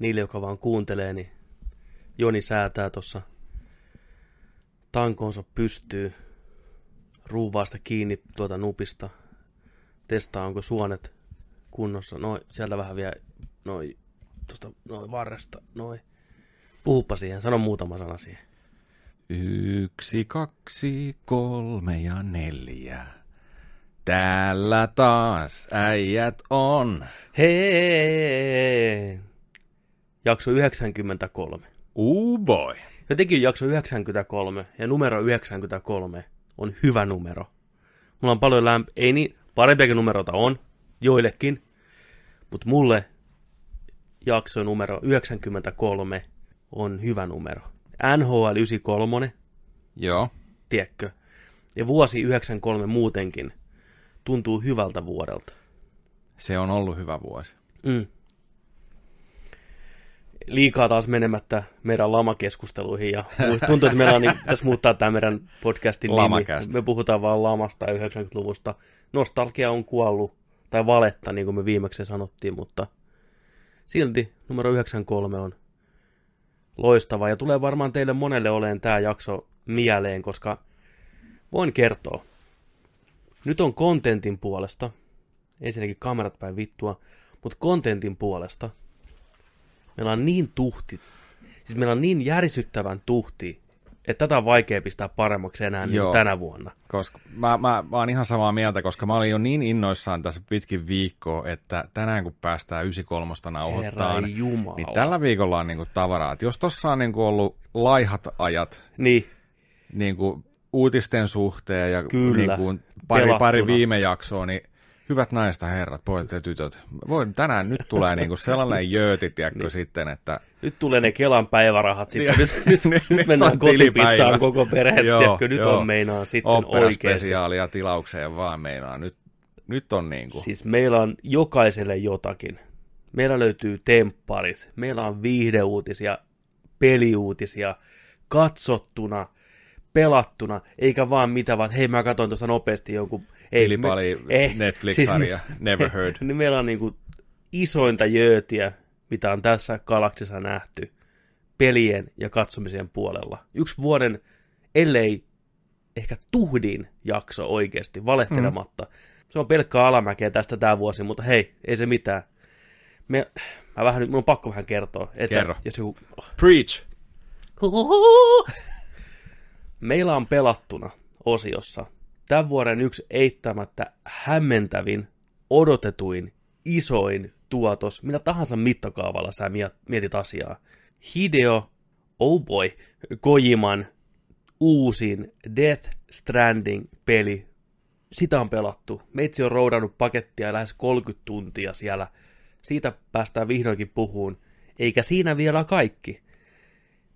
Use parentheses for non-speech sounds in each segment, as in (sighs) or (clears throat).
niille, joka vaan kuuntelee, niin Joni säätää tuossa tankonsa pystyy ruuvaasta kiinni tuota nupista. Testaa, onko suonet kunnossa. Noin, sieltä vähän vielä, noin, tuosta, noin varresta, noin. Puhupa siihen, sano muutama sana siihen. Yksi, kaksi, kolme ja neljä. Täällä taas äijät on. Hei! Jakso 93. Uu boy. Jotenkin jakso 93 ja numero 93 on hyvä numero. Mulla on paljon lämp... Ei niin, parempiakin numeroita on, joillekin. Mutta mulle jakso numero 93 on hyvä numero. NHL 93, Joo. tiedätkö? Ja vuosi 93 muutenkin tuntuu hyvältä vuodelta. Se on ollut hyvä vuosi. Mm. Liikaa taas menemättä meidän lamakeskusteluihin ja tuntuu, että meillä on niin, tässä muuttaa tämä meidän podcastin nimi. Lamakästä. Me puhutaan vaan lamasta ja 90-luvusta. Nostalgia on kuollut, tai valetta, niin kuin me viimeksi sanottiin, mutta silti numero 93 on loistava ja tulee varmaan teille monelle oleen tämä jakso mieleen, koska voin kertoa. Nyt on kontentin puolesta, ensinnäkin kamerat päin vittua, mutta kontentin puolesta meillä on niin tuhti, siis meillä on niin järisyttävän tuhti, että tätä on vaikea pistää paremmaksi enää niin tänä vuonna. Koska mä, mä, mä oon ihan samaa mieltä, koska mä olin jo niin innoissaan tässä pitkin viikkoa, että tänään kun päästään 93 nauhoittaa, Herra Jumala. niin tällä viikolla on niinku tavaraa. Et jos tossa on niinku ollut laihat ajat Niin, niinku uutisten suhteen ja Kyllä. niinku pari, Pelattuna. pari viime jaksoa, niin hyvät naiset ja herrat, pojat ja tytöt, voi, tänään nyt tulee niinku sellainen (laughs) jööti, tiedätkö, Niin. sitten, että nyt tulee ne Kelan päivärahat sitten. Nyt, nyt, Nyt- nyt nyt mennään on kotipizzaan koko perhe, Joo, tiedätkö? Nyt joo. on meinaa sitten oikeasti. operaspesiaalia tilaukseen vaan meinaa. Nyt, nyt on niinku, Siis meillä on jokaiselle jotakin. Meillä löytyy tempparit, meillä on viihdeuutisia, peliuutisia, katsottuna, pelattuna, eikä vaan mitä vaan, hei mä katsoin tuossa nopeasti jonkun... Ei, Filipali eh, Netflix-sarja, Never Heard. (laughs) niin meillä on niinku isointa jöötiä, mitä on tässä galaksissa nähty, pelien ja katsomisen puolella. Yksi vuoden, ellei ehkä tuhdin jakso oikeasti, valehtelematta. Mm. Se on pelkkää alamäkeä tästä tämä vuosi, mutta hei, ei se mitään. Me, mä vähän, mun on pakko vähän kertoa. Että Kerro. Jos joku, Preach! Meillä on pelattuna osiossa tämän vuoden yksi eittämättä hämmentävin, odotetuin, isoin tuotos, millä tahansa mittakaavalla sä miet- mietit asiaa. Hideo, oh boy, Kojiman uusin Death Stranding-peli. Sitä on pelattu. Meitsi on roudannut pakettia lähes 30 tuntia siellä. Siitä päästään vihdoinkin puhuun. Eikä siinä vielä kaikki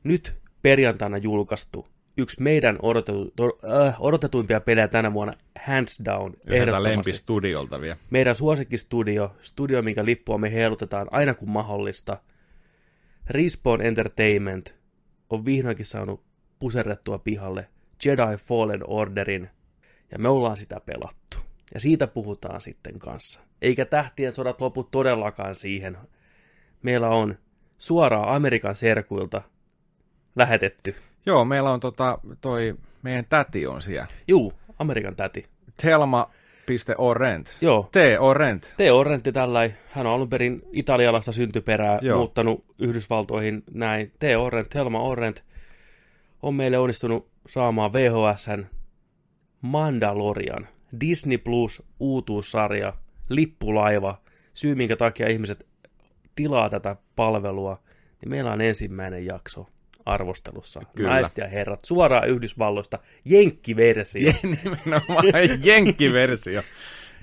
nyt perjantaina julkaistu yksi meidän odotetu, to, äh, odotetuimpia pelejä tänä vuonna, hands down, Yhdeltä ehdottomasti. lempistudiolta vielä. Meidän suosikkistudio, studio, minkä lippua me heilutetaan aina kun mahdollista. Respawn Entertainment on vihdoinkin saanut puserrettua pihalle Jedi Fallen Orderin, ja me ollaan sitä pelattu. Ja siitä puhutaan sitten kanssa. Eikä tähtien sodat lopu todellakaan siihen. Meillä on suoraan Amerikan serkuilta lähetetty. Joo, meillä on tota, toi, meidän täti on siellä. Juu, Amerikan täti. Telma.orent. Joo, T-orent. Teo Orrentti tällä hän on alun perin italialaista syntyperää, Joo. muuttanut Yhdysvaltoihin näin. Teo Orrent, Helma Orrent on meille onnistunut saamaan VHSn Mandalorian, Disney Plus uutuussarja, lippulaiva, syy minkä takia ihmiset tilaa tätä palvelua, niin meillä on ensimmäinen jakso arvostelussa. Kyllä. Naiset ja herrat, suoraan Yhdysvalloista, jenkkiversio. (laughs) Nimenomaan jenkkiversio.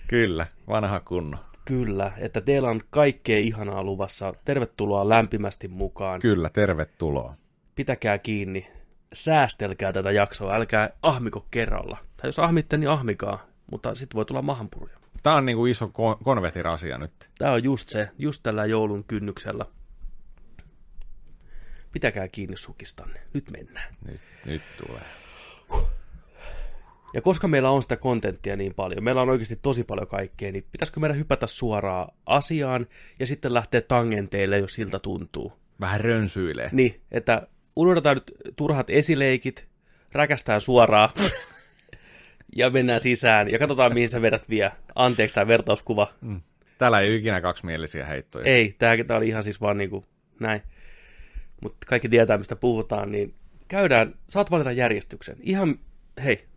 Kyllä, vanha kunno. Kyllä, että teillä on kaikkea ihanaa luvassa. Tervetuloa lämpimästi mukaan. Kyllä, tervetuloa. Pitäkää kiinni. Säästelkää tätä jaksoa. Älkää ahmiko kerralla. Tai jos ahmitte, niin ahmikaa. Mutta sitten voi tulla mahanpuruja. Tää on niinku iso kon- konvertirasia nyt. Tämä on just se, just tällä joulun kynnyksellä. Pitäkää kiinni sukistanne. Nyt mennään. Nyt, nyt tulee. Ja koska meillä on sitä kontenttia niin paljon, meillä on oikeasti tosi paljon kaikkea, niin pitäisikö meidän hypätä suoraan asiaan ja sitten lähteä tangenteille, jos siltä tuntuu. Vähän rönsyilee. Niin, että unohdetaan nyt turhat esileikit, räkästään suoraan (laughs) ja mennään sisään ja katsotaan, mihin sä vedät vie. Anteeksi tämä vertauskuva. Mm. Täällä ei ole ikinä kaksimielisiä heittoja. Ei, tämä oli ihan siis vaan niin kuin näin. Mutta kaikki tietää, mistä puhutaan, niin käydään, saat valita järjestyksen. Ihan, hei,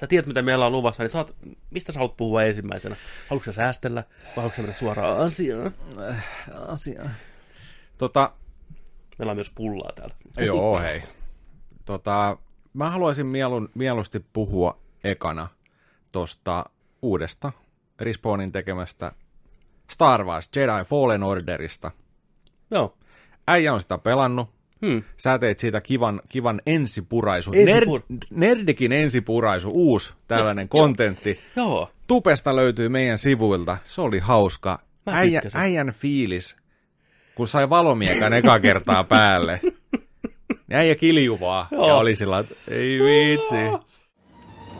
sä tiedät, mitä meillä on luvassa, niin saat, mistä sä haluat puhua ensimmäisenä? Haluatko sä säästellä vai haluatko mennä suoraan asiaan? Äh, asiaan. Tota, Meillä on myös pullaa täällä. Joo, hei. Tota, mä haluaisin mielun, mieluusti puhua ekana tosta uudesta Respawnin tekemästä Star Wars Jedi Fallen Orderista. Joo. Äijä on sitä pelannut. Hmm. Sä teit siitä kivan, kivan ensipuraisu. Ensipur- Nerd, Nerdikin ensipuraisu, uusi tällainen Jo- kontentti. Joo. Tupesta löytyy meidän sivuilta. Se oli hauska. Äijä, äijän fiilis, kun sai valomiekan eka kertaa päälle. Niin äijä kilju vaan. Ja Joo. oli sillä, että ei vitsi.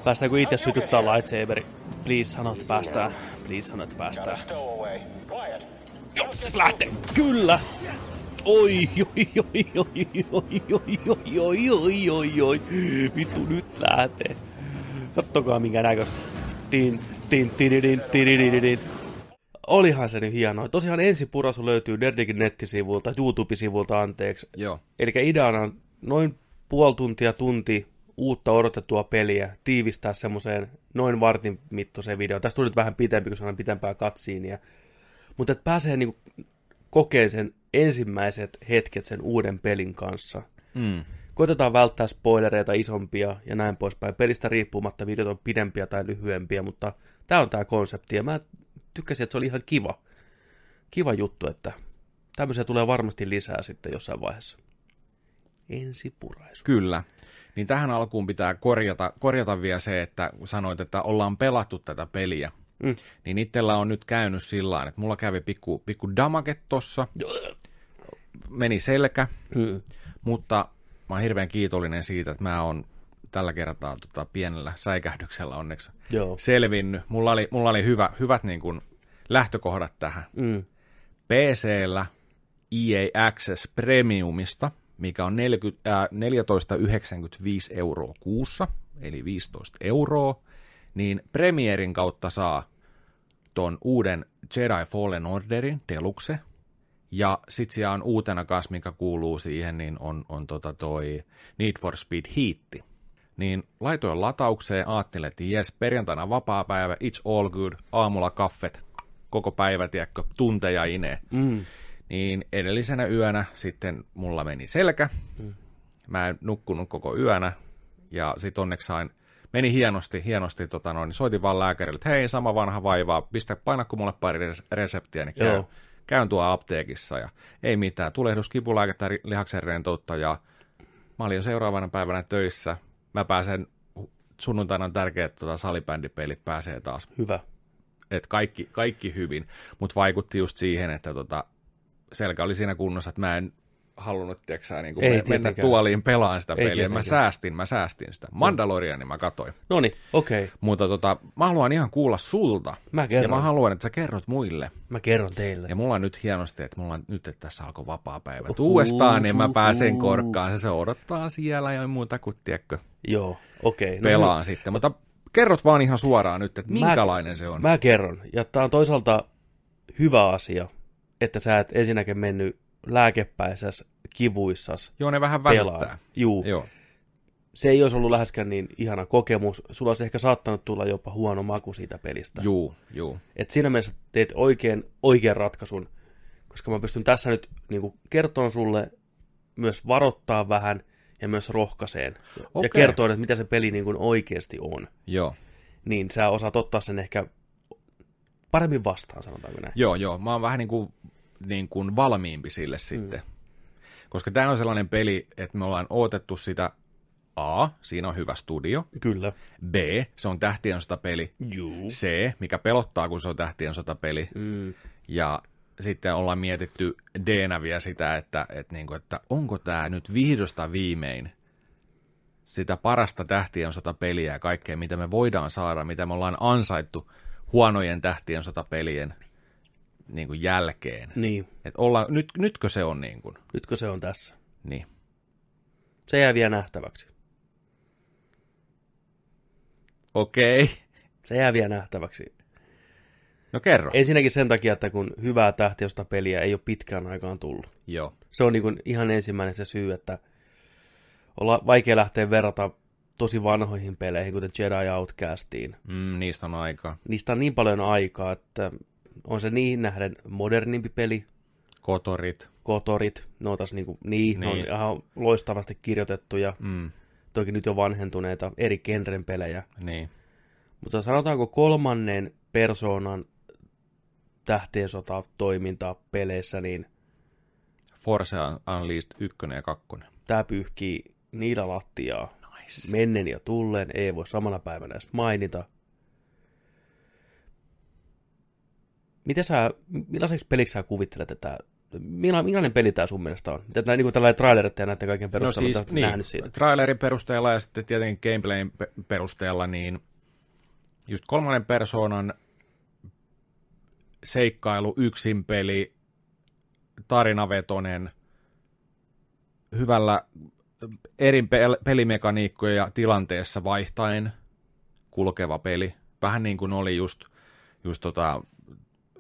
Päästäänkö itse sytyttää lightsaberi? Please sano, että päästään. Please sano, että päästään. Joo, se lähtee. Kyllä. Oi, oi, oi, oi, oi, oi, oi, oi, oi, oi, oi. Vittu, nyt lähtee. Kattokaa minkä näköistä. Tin, tin, tididin, tidididin. Olihan se nyt hienoa. Tosiaan ensipurasu löytyy Nerdikin nettisivulta, YouTube-sivulta anteeksi. Joo. Eli ideana on noin puoli tuntia, tunti uutta odotettua peliä tiivistää semmoiseen noin vartin mittaiseen videoon. Tästä tuli nyt vähän pitempi, kun saadaan pitempää katsiinia. Mutta että pääsee niinku kokeen sen ensimmäiset hetket sen uuden pelin kanssa. Mm. Koitetaan välttää spoilereita isompia ja näin poispäin. Pelistä riippumatta videot on pidempiä tai lyhyempiä, mutta tämä on tämä konsepti ja mä tykkäsin, että se oli ihan kiva. Kiva juttu, että tämmöisiä tulee varmasti lisää sitten jossain vaiheessa. Ensipuraisu. Kyllä. Niin tähän alkuun pitää korjata, korjata vielä se, että sanoit, että ollaan pelattu tätä peliä. Mm. Niin itsellä on nyt käynyt sillä tavalla, että mulla kävi pikku, pikku damage tossa, meni selkä, Mm. mutta mä oon hirveän kiitollinen siitä, että mä oon tällä kertaa tota, pienellä säikähdyksellä onneksi Joo. selvinnyt. Mulla oli, mulla oli hyvä, hyvät niin kuin, lähtökohdat tähän. Mm. PCllä EA Access Premiumista, mikä on 40, äh, 14,95 euroa kuussa, eli 15 euroa, niin Premierin kautta saa ton uuden Jedi Fallen Orderin Deluxe, ja sit siellä on uutena kas, mikä kuuluu siihen, niin on, on tota toi Need for Speed Heat. Niin laitoin lataukseen, ajattelin, että jes, perjantaina vapaa päivä, it's all good, aamulla kaffet, koko päivä, tiedätkö, tunteja inee. Mm. Niin edellisenä yönä sitten mulla meni selkä. Mä en nukkunut koko yönä. Ja sit onneksi sain, meni hienosti, hienosti, tota noin, soitin vaan lääkärille, että hei, sama vanha vaivaa, pistä painakko mulle pari res- reseptiä, niin käyn, Joo. käyn tuo apteekissa. Ja ei mitään, tulehdus, kipulääkettä, lihaksen rentoutta ja mä olin jo seuraavana päivänä töissä. Mä pääsen, sunnuntaina on tärkeää, että tota salibändipelit pääsee taas Hyvä. että kaikki, kaikki hyvin, mutta vaikutti just siihen, että tota, selkä oli siinä kunnossa, että mä en halunnut, tiedätkö, niin Ei kuin mennä tietenkään. tuoliin pelaan sitä Ei peliä. Mä tietenkään. säästin, mä säästin sitä. Mandaloriani mä katoin. No niin, okei. Okay. Mutta tota, mä haluan ihan kuulla sulta. Mä Ja kerron. mä haluan, että sä kerrot muille. Mä kerron teille. Ja mulla on nyt hienosti, että mulla on nyt, että tässä alkoi vapaa päivä. Uudestaan, niin mä pääsen uhuhu. korkkaan. Se, se odottaa siellä ja muuta kuin, tiedätkö, Joo, okei. Okay. pelaan sitten. Mutta kerrot vaan ihan suoraan nyt, että Mä- minkälainen se on. Mä kerron. Ja tää on toisaalta hyvä asia, että sä et ensinnäkin mennyt lääkepäisäs kivuissas Joo, ne vähän pelaa. väsyttää. Juu. Joo. Se ei olisi ollut läheskään niin ihana kokemus. Sulla olisi ehkä saattanut tulla jopa huono maku siitä pelistä. Juu, juu. Et siinä mielessä teet oikein, oikean ratkaisun, koska mä pystyn tässä nyt niin kertomaan sulle, myös varoittaa vähän ja myös rohkaiseen. Ja Okei. kertoa, että mitä se peli niin kuin oikeasti on. Joo. Niin sä osaat ottaa sen ehkä paremmin vastaan, sanotaanko näin. Joo, joo. Mä oon vähän niin kuin, niin kuin valmiimpi sille sitten. Koska tämä on sellainen peli, että me ollaan odotettu sitä A, siinä on hyvä studio. Kyllä. B, se on tähtien sotapeli. Juu. C, mikä pelottaa, kun se on tähtien sotapeli. Mm. Ja sitten ollaan mietitty d vielä sitä, että, että, niin kuin, että onko tämä nyt vihdosta viimein sitä parasta tähtien sota peliä ja kaikkea, mitä me voidaan saada, mitä me ollaan ansaittu huonojen tähtien sota pelien niin kuin jälkeen. Niin, Et olla, nyt, nytkö se on niin kuin? nytkö se on tässä? Niin. Se jää vielä nähtäväksi. Okei. Okay. Se jää vielä nähtäväksi. No kerro. Ensinnäkin sen takia, että kun hyvää tähtiosta peliä ei ole pitkään aikaan tullut. Joo. Se on niin kuin ihan ensimmäinen se syy, että olla vaikea lähteä verrata tosi vanhoihin peleihin, kuten Jedi Outcastiin. Mm, niistä on aikaa. Niistä on niin paljon aikaa, että on se niin nähden modernimpi peli, Kotorit. kotorit, ne on taas niinku, niin, ne on Niin. ihan loistavasti kirjoitettuja, Mm, toki nyt jo vanhentuneita, eri genren pelejä. niin. Mutta sanotaanko kolmannen persoonan tähtien sota toimintaa peleissä, niin Force Unleashed 1 ja 2. tämä pyyhkii niillä lattiaa. Nice. Mennen ja tulleen ei voi samana päivänä edes mainita. Miten sä, millaiseksi peliksi sä kuvittelet tätä? Milla- Millainen peli tämä sun mielestä on? Mitä niin kuin tällainen trailerit ja näiden kaiken No perusteella siis, no niin, nähnyt siitä? trailerin perusteella ja sitten tietenkin gameplayn pe- perusteella, niin just kolmannen persoonan seikkailu, yksin peli, tarinavetonen, hyvällä eri pel- pelimekaniikkoja tilanteessa vaihtaen kulkeva peli. Vähän niin kuin oli just, just tota,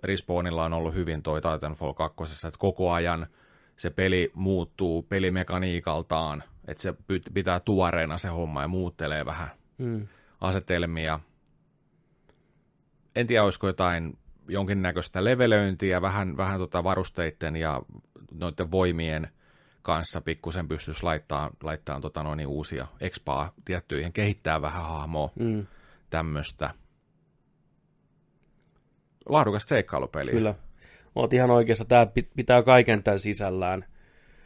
Respawnilla on ollut hyvin toi Titanfall 2, että koko ajan se peli muuttuu pelimekaniikaltaan, että se pitää tuoreena se homma ja muuttelee vähän Mm. asetelmia. En tiedä, olisiko jotain jonkinnäköistä levelöintiä, vähän, vähän tota varusteiden ja noiden voimien kanssa pikkusen pystyisi laittaa, laittaa tota noin uusia expaa tiettyihin, kehittää vähän hahmoa, Mm. tämmöistä. Laadukas seikkailupeli. Kyllä. Oot ihan oikeassa. Tämä pitää kaiken tämän sisällään.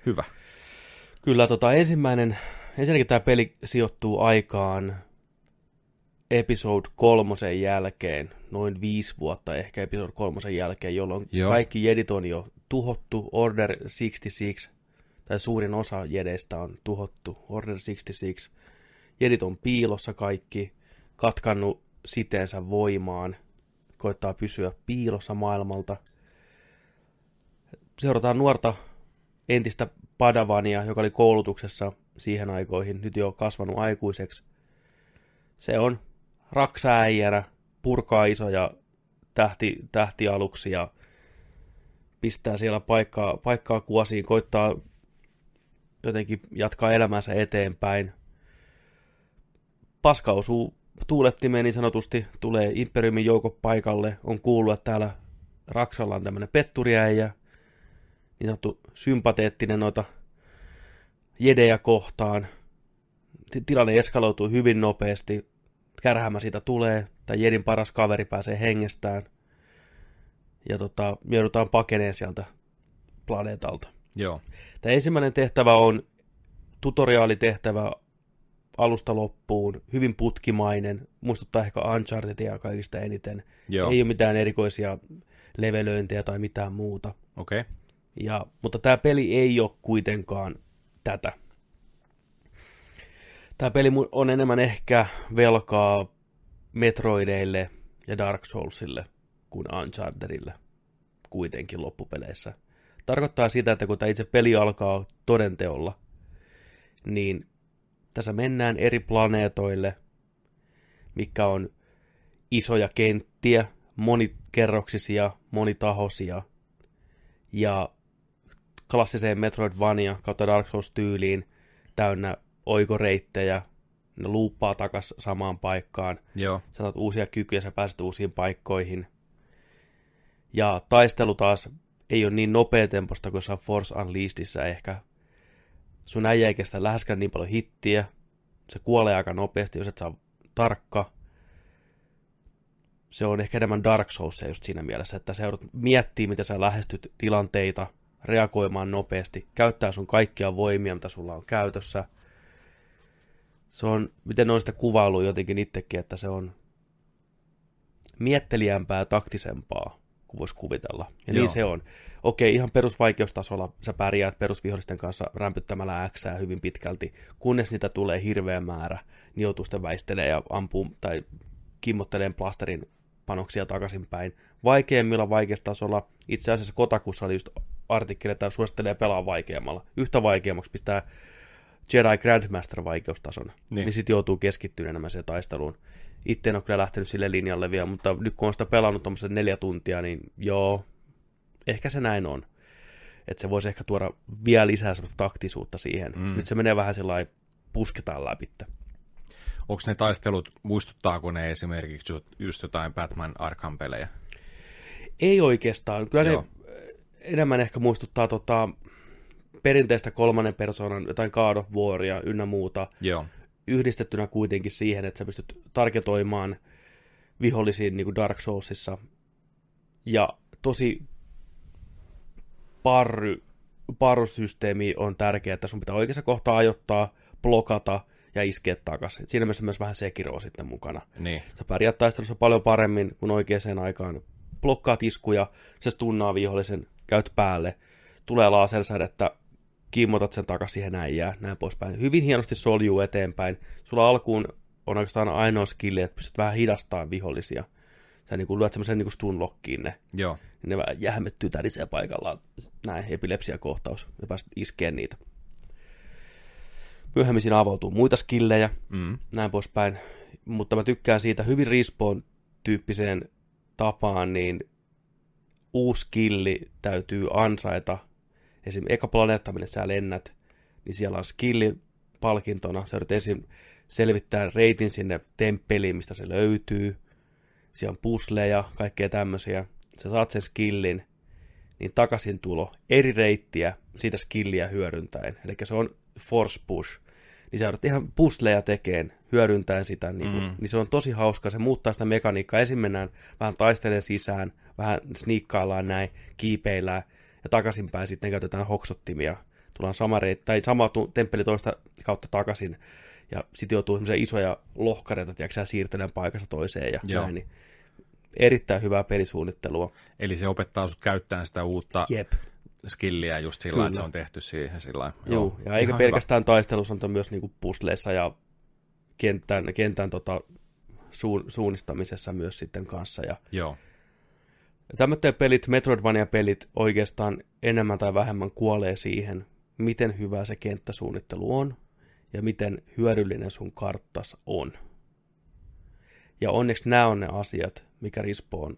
Hyvä. Kyllä tota, ensimmäinen, ensinnäkin tämä peli sijoittuu aikaan episode kolmosen jälkeen, noin viisi vuotta ehkä episode kolmosen jälkeen, jolloin. Joo. kaikki jedit on jo tuhottu, Order 66, tai suurin osa jedeistä on tuhottu, Order 66, jedit on piilossa kaikki, katkannut siteensä voimaan, koittaa pysyä piilossa maailmalta. Seurataan nuorta entistä Padavania, joka oli koulutuksessa siihen aikoihin, nyt jo kasvanut aikuiseksi. Se on raksääijänä, purkaa isoja tähti, tähtialuksia, pistää siellä paikkaa, paikkaa kuosiin, koittaa jotenkin jatkaa elämänsä eteenpäin. Paska osuu tuulettimeen niin sanotusti, tulee Imperiumin joukko paikalle, on kuullut, että täällä Raksalla on tämmöinen petturiäijä, niin sanottu sympateettinen noita jedejä kohtaan. Ti- Tilanne eskaloituu hyvin nopeasti. Kärhämä siitä tulee. Tämä jedin paras kaveri pääsee hengestään. Ja tota, me joudutaan pakeneen sieltä planeetalta. Joo. Tämä ensimmäinen tehtävä on tutoriaalitehtävä alusta loppuun, hyvin putkimainen, muistuttaa ehkä Unchartedia kaikista eniten. Joo. Ei ole mitään erikoisia levelöintejä tai mitään muuta. Okei. Okay. Ja, mutta tämä peli ei ole kuitenkaan tätä. Tämä peli on enemmän ehkä velkaa Metroideille ja Dark Soulsille kuin Unchartedille kuitenkin loppupeleissä. Tarkoittaa sitä, että kun tämä itse peli alkaa todenteolla, niin tässä mennään eri planeetoille, mikä on isoja kenttiä, monikerroksisia, monitahoisia, ja klassiseen Metroidvania kautta Dark Souls-tyyliin täynnä oikoreittejä, ne luuppaa takas samaan paikkaan, Joo. sä saat uusia kykyjä, sä pääset uusiin paikkoihin. Ja taistelu taas ei ole niin nopeatempoista kuin jossain Force Unleashedissa ehkä. Sun äijä ei kestä läheskään niin paljon hittiä, se kuolee aika nopeasti, jos et saa tarkka. Se on ehkä enemmän Dark Souls just siinä mielessä, että sä joudut miettimään, miten sä lähestyt tilanteita, reagoimaan nopeasti, käyttää sun kaikkia voimia, mitä sulla on käytössä. Se on, miten on sitä kuvailu jotenkin itsekin, että se on miettelijämpää ja taktisempaa kuin voisi kuvitella. Ja Joo. niin se on. Okei, ihan perusvaikeustasolla sä pärjäät perusvihollisten kanssa rämpyttämällä X hyvin pitkälti, kunnes niitä tulee hirveä määrä, niin joutuu sitten väistelemään ja ampuu tai kimmotteleen plasterin panoksia takaisinpäin. Vaikeimmilla vaikeustasolla, itse asiassa Kotakussa oli just artikkeli, että suosittelee pelaa vaikeammalla. Yhtä vaikeammaksi pistää Jedi Grandmaster vaikeustason, niin, Niin. niin sitten joutuu keskittymään enemmän siihen taisteluun. Itse en ole kyllä lähtenyt sille linjalle vielä, mutta nyt kun on sitä pelannut tuommoisen neljä tuntia, niin joo, ehkä se näin on. Että se voisi ehkä tuoda vielä lisää semmoista taktisuutta siihen. Mm. Nyt se menee vähän sellainen, pusketaan läpi. Onko ne taistelut, muistuttaako ne esimerkiksi ju- just jotain Batman Arkham-pelejä? Ei oikeastaan. Kyllä Joo. ne enemmän ehkä muistuttaa tota, perinteistä kolmannen persoonan, jotain God of Waria ynnä muuta, Joo. Yhdistettynä kuitenkin siihen, että sä pystyt targetoimaan vihollisiin niin kuin Dark Soulsissa. Ja tosi parry, parrusysteemi on tärkeä, että sun pitää oikeassa kohtaa ajoittaa, blokata ja iskeä takaisin. Siinä mielessä myös vähän Sekiroa sitten mukana. Niin. Sä pärjäät taistelussa paljon paremmin kuin oikeaan aikaan. Blokkaat iskuja, se stunnaa vihollisen, käyt päälle, tulee lasersädettä, kimmotat sen takaisin siihen näin jää, näin poispäin. Hyvin hienosti soljuu eteenpäin. Sulla alkuun on oikeastaan ainoa skilli, että pystyt vähän hidastamaan vihollisia. Sä niin lyöt semmoisen niin stunlockiin ne, Joo. ne vähän jähmettyy tärisee paikallaan. Näin, epilepsiakohtaus, ja pääset iskeen niitä. Myöhemmin siinä avautuu muita skillejä, Mm. näin poispäin. Mutta mä tykkään siitä hyvin respawn-tyyppiseen tapaan, niin uusi skilli täytyy ansaita. Esimerkiksi eka planeetta, mille sä lennät, niin siellä on skilli palkintona. Sä yrität ensin selvittää reitin sinne temppeliin, mistä se löytyy. Siellä on pusleja, kaikkea tämmöisiä. Sä saat sen skillin, niin takaisin tulo eri reittiä siitä skilliä hyödyntäen. Eli se on force push. Niin sä joudut ihan pusleja tekeen, hyödyntäen sitä. Niin, Mm. niin se on tosi hauska. Se muuttaa sitä mekaniikkaa. Ensin mennään vähän taistelemaan sisään, vähän sniikkaillaan näin, kiipeillään ja takaisinpäin sitten käytetään hoksottimia. Tullaan sama reitti, tai sama temppeli toista kautta takaisin. Ja sitten joutuu semmoisia isoja lohkareita, tiedätkö siirtelemään paikasta toiseen ja Joo. näin. Niin erittäin hyvää pelisuunnittelua. Eli se opettaa sut käyttämään sitä uutta Jep. skilliä just sillä että se on tehty siihen sillä lailla. Joo, ja eikä pelkästään taistelussa, mutta myös niinku pusleissa ja kentän, kentän tota, suun, suunnistamisessa myös sitten kanssa. Ja Hyvä. Joo. Tämmöiset pelit, Metroidvania-pelit oikeastaan enemmän tai vähemmän kuolee siihen, miten hyvä se kenttäsuunnittelu on ja miten hyödyllinen sun karttas on. Ja onneksi nämä on ne asiat, mikä Respawn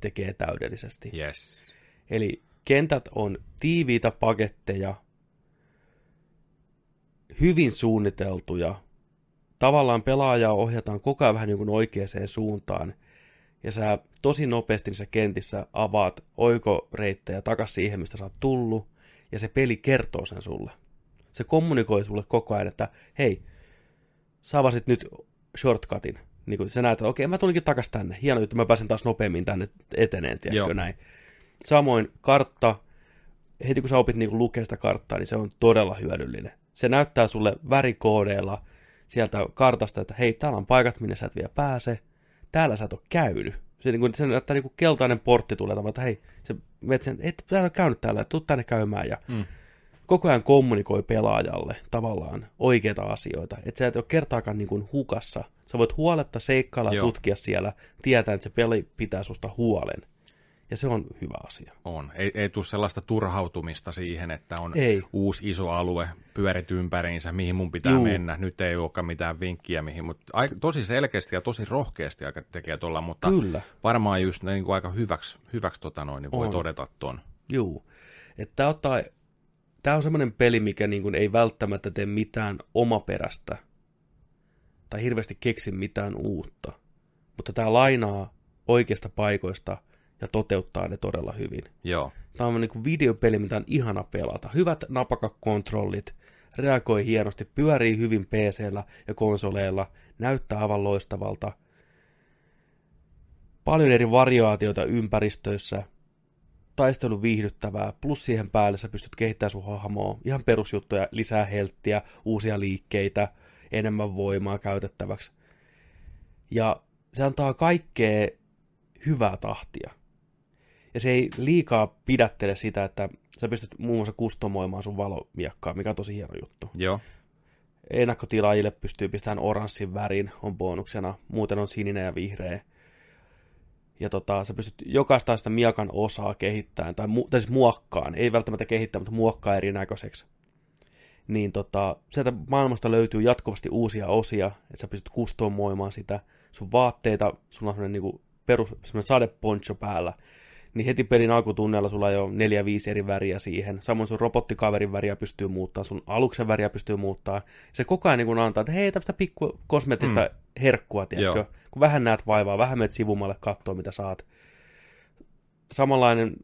tekee täydellisesti. Yes. Eli kentät on tiiviitä paketteja, hyvin suunniteltuja. Tavallaan pelaajaa ohjataan koko ajan vähän niin kuin oikeaan suuntaan. Ja sä tosi nopeasti niissä kentissä avaat oikoreittejä takaisin siihen, mistä sä oot tullut. Ja se peli kertoo sen sulle. Se kommunikoi sulle koko ajan, että hei, sä avasit nyt shortcutin. Niin kun sä näet, että okei, mä tulinkin takaisin tänne. Hieno juttu, mä pääsen taas nopeammin tänne eteneen, Joo. tiedätkö näin. Samoin kartta, heti kun sä opit niin lukea sitä karttaa, niin se on todella hyödyllinen. Se näyttää sulle värikoodeilla sieltä kartasta, että hei, täällä on paikat, minne sä et vielä pääse. Täällä sä et ole käynyt. Se, niin kuin, se näyttää niin kuin keltainen portti tulee tavallaan, että hei, se menet sen, et sä et ole käynyt täällä, tuu tänne käymään. Ja Mm. koko ajan kommunikoi pelaajalle tavallaan oikeita asioita. Että sä et ole kertaakaan niin kuin hukassa. Sä voit huoletta seikkailla Joo. tutkia siellä, tietää, että se peli pitää susta huolen. Ja se on hyvä asia. On. Ei, ei tule sellaista turhautumista siihen, että on Ei. uusi iso alue, pyörit ympäriinsä, mihin mun pitää Juu. mennä. Nyt ei olekaan mitään vinkkiä mihin, mutta tosi selkeästi ja tosi rohkeasti aika tekee tuolla, mutta Kyllä. varmaan just niin kuin aika hyväksi, hyväksi tota noin, niin voi On. todeta ton. Juu. Että ottaa, tää on semmoinen peli, mikä niin kuin ei välttämättä tee mitään omaperäistä tai hirveästi keksi mitään uutta. Mutta tämä lainaa oikeista paikoista ja toteuttaa ne todella hyvin. Joo, Tämä on niin kuin videopeli, mitä on ihana pelata. Hyvät napakakontrollit, reagoi hienosti, pyörii hyvin PCllä ja konsoleilla, näyttää aivan loistavalta. Paljon eri variaatioita ympäristöissä, taistelu viihdyttävää, plus siihen päälle sä pystyt kehittämään sun hahmoa, ihan perusjuttuja, lisää helttiä, uusia liikkeitä, enemmän voimaa käytettäväksi. Ja se antaa kaikkea hyvää tahtia. Ja se ei liikaa pidättele sitä, että sä pystyt muun muassa kustomoimaan sun valomiekkaa, mikä on tosi hieno juttu. Joo. Ennakkotilaajille pystyy pistämään oranssin värin, on bonuksena, muuten on sininen ja vihreä. Ja tota, sä pystyt jokaista sitä miakan osaa kehittämään, tai, mu- tai siis muokkaan, ei välttämättä kehittää, mutta muokkaa erinäköiseksi. Niin tota, sieltä maailmasta löytyy jatkuvasti uusia osia, että sä pystyt kustomoimaan sitä. Sun vaatteita, sulla on semmoinen niinku perus, semmoinen sadeponcho päällä, niin heti pelin alkutunnella sulla on jo neljä, viisi eri väriä siihen. Samoin sun robottikaverin väriä pystyy muuttaa, sun aluksen väriä pystyy muuttaa. Se koko ajan niin antaa, että hei, tämmöistä pikku kosmetista mm. herkkua, tiedätkö? Joo. Kun vähän näet vaivaa, vähän menet sivumalle katsoa, mitä saat. Samanlainen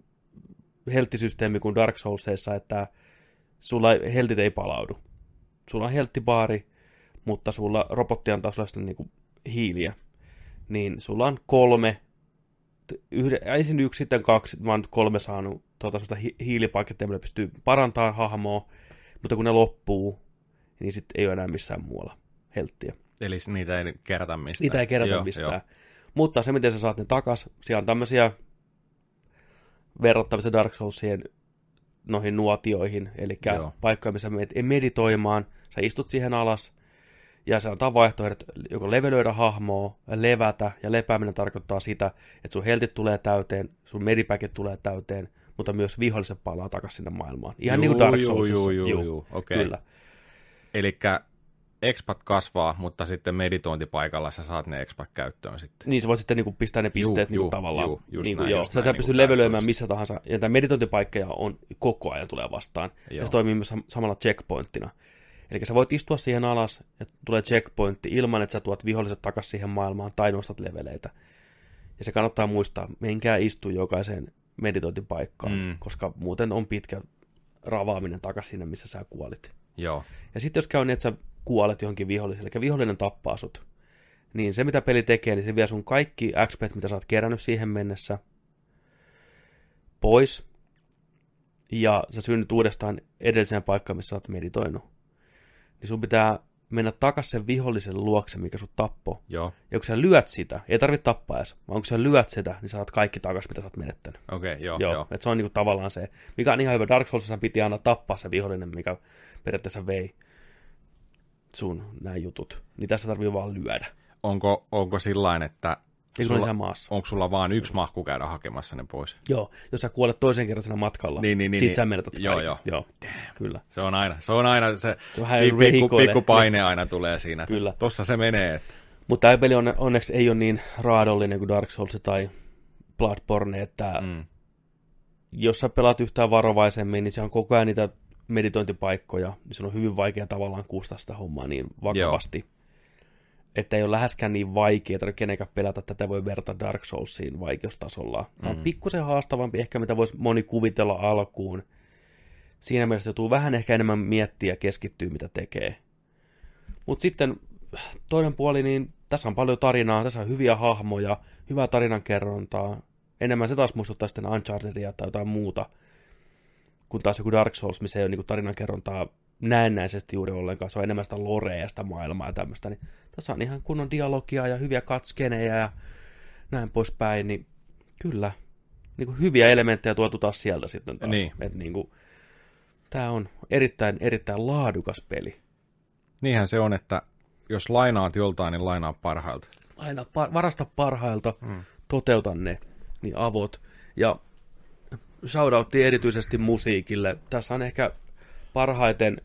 helttisysteemi kuin Dark Soulsissa, että sulla heltit ei palaudu. Sulla on helttibaari, mutta sulla robotti antaa sulle niinku hiiliä. Niin sulla on kolme yhden, ensin yksi, sitten kaksi, mä oon nyt kolme saanut tuota, hi- hiilipaketteja, millä pystyy parantamaan hahmoa, mutta kun ne loppuu, niin sitten ei ole enää missään muualla helttiä. Eli niitä ei kerätä mistään. Niitä ei kerätä Joo, mistään. joo. Mutta se, miten sä saat ne takas, siellä on tämmöisiä verrattavissa Dark Soulsien noihin nuotioihin, eli Joo. paikkoja, missä menet meditoimaan, sä istut siihen alas, ja se antaa vaihtoehdot, joko levelöidä hahmoa, levätä, ja lepääminen tarkoittaa sitä, että sun heltit tulee täyteen, sun medipäkit tulee täyteen, mutta myös viholliset palaa takaisin sinne maailmaan. Ihan niin kuin Dark Juu, Soulsissa. juu, juu, Juu, juu, okei. Kyllä. Eli expat kasvaa, mutta sitten meditointipaikalla sä saat ne expat käyttöön sitten. Niin, sä voit sitten niinku pistää ne pisteet Juu, niinku juu, tavallaan. juu, just niinku, näin, joo. just Sä näin, niinku pystyy tää levelöimään missä tahansa. Ja tämä meditointipaikkoja on koko ajan tulee vastaan. Ja Joo. se toimii myös sam- samalla checkpointtina. Eli sä voit istua siihen alas, ja tulee checkpointti ilman, että sä tuot viholliset takaisin siihen maailmaan tai nostat leveleitä. Ja se kannattaa muistaa, menkää istu jokaiseen meditointipaikkaan, Mm. koska muuten on pitkä ravaaminen takaisin sinne, missä sä kuolit. Joo. Ja sitten jos käy niin, että sä kuolet johonkin viholliselle, eli vihollinen tappaa sut, niin se mitä peli tekee, niin se vie sun kaikki XP, mitä sä oot kerännyt siihen mennessä, pois, ja sä synnyt uudestaan edelliseen paikkaan, missä sä oot meditoinut. Niin sun pitää mennä takaisin sen vihollisen luokse, mikä sut tappo. Joo. Ja kun sä lyöt sitä, ei tarvitse tappaa edes, vaan kun sä lyöt sitä, niin saat kaikki takaisin, mitä sä oot menettänyt. Okei, okay, joo, Joo, joo. että se on niinku tavallaan se, mikä on ihan hyvä. Dark Soulsissa piti aina tappaa se vihollinen, mikä periaatteessa vei sun nämä jutut. Niin tässä tarvii vaan lyödä. Onko, onko sillain, että Ei sulla maassa. onko sulla vaan yksi mahku käydä hakemassa ne pois? Joo, jos sä kuolet toisen kerran siinä matkalla, Niin, niin, niin, sit niin. sä menetät Joo, kaiken. joo. joo. Kyllä. Se on aina, se on aina se, Se vähän pikku, pikku, pikku paine aina tulee siinä. Kyllä. Tossa se menee. Että. Mutta tämä peli on, onneksi ei ole niin raadollinen kuin Dark Souls tai Bloodborne, että mm. Jos sä pelaat yhtään varovaisemmin, niin se on koko ajan niitä meditointipaikkoja, niin se on hyvin vaikea tavallaan kuustaa sitä hommaa niin vakavasti. Että ei ole läheskään niin vaikeaa, että kenenkään pelätä, että tätä voi verrata Dark Soulsiin vaikeustasolla. Tämä on Mm. pikkusen haastavampi ehkä, mitä voisi moni kuvitella alkuun. Siinä mielessä joutuu vähän ehkä enemmän miettiä ja keskittyä, mitä tekee. Mutta sitten toinen puoli, niin tässä on paljon tarinaa, tässä on hyviä hahmoja, hyvää tarinankerrontaa. Enemmän se taas muistuttaa sitten Unchartedia tai jotain muuta, kun taas joku Dark Souls, missä ei ole niin tarinankerrontaa näennäisesti juuri ollenkaan. Se on enemmän sitä lorea ja sitä maailmaa ja tämmöistä. Niin tässä on ihan kunnon dialogia ja hyviä katskenejä ja näin poispäin. Niin kyllä, niin kuin hyviä elementtejä tuotu taas sieltä sitten taas. Niin. Et niin kuin, tämä on erittäin, erittäin laadukas peli. Niinhän se on, että jos lainaat joltain, niin lainaa parhailta. aina par- varasta parhailta, mm. toteuta ne, niin avot. Ja shoutoutti erityisesti musiikille. Tässä on ehkä parhaiten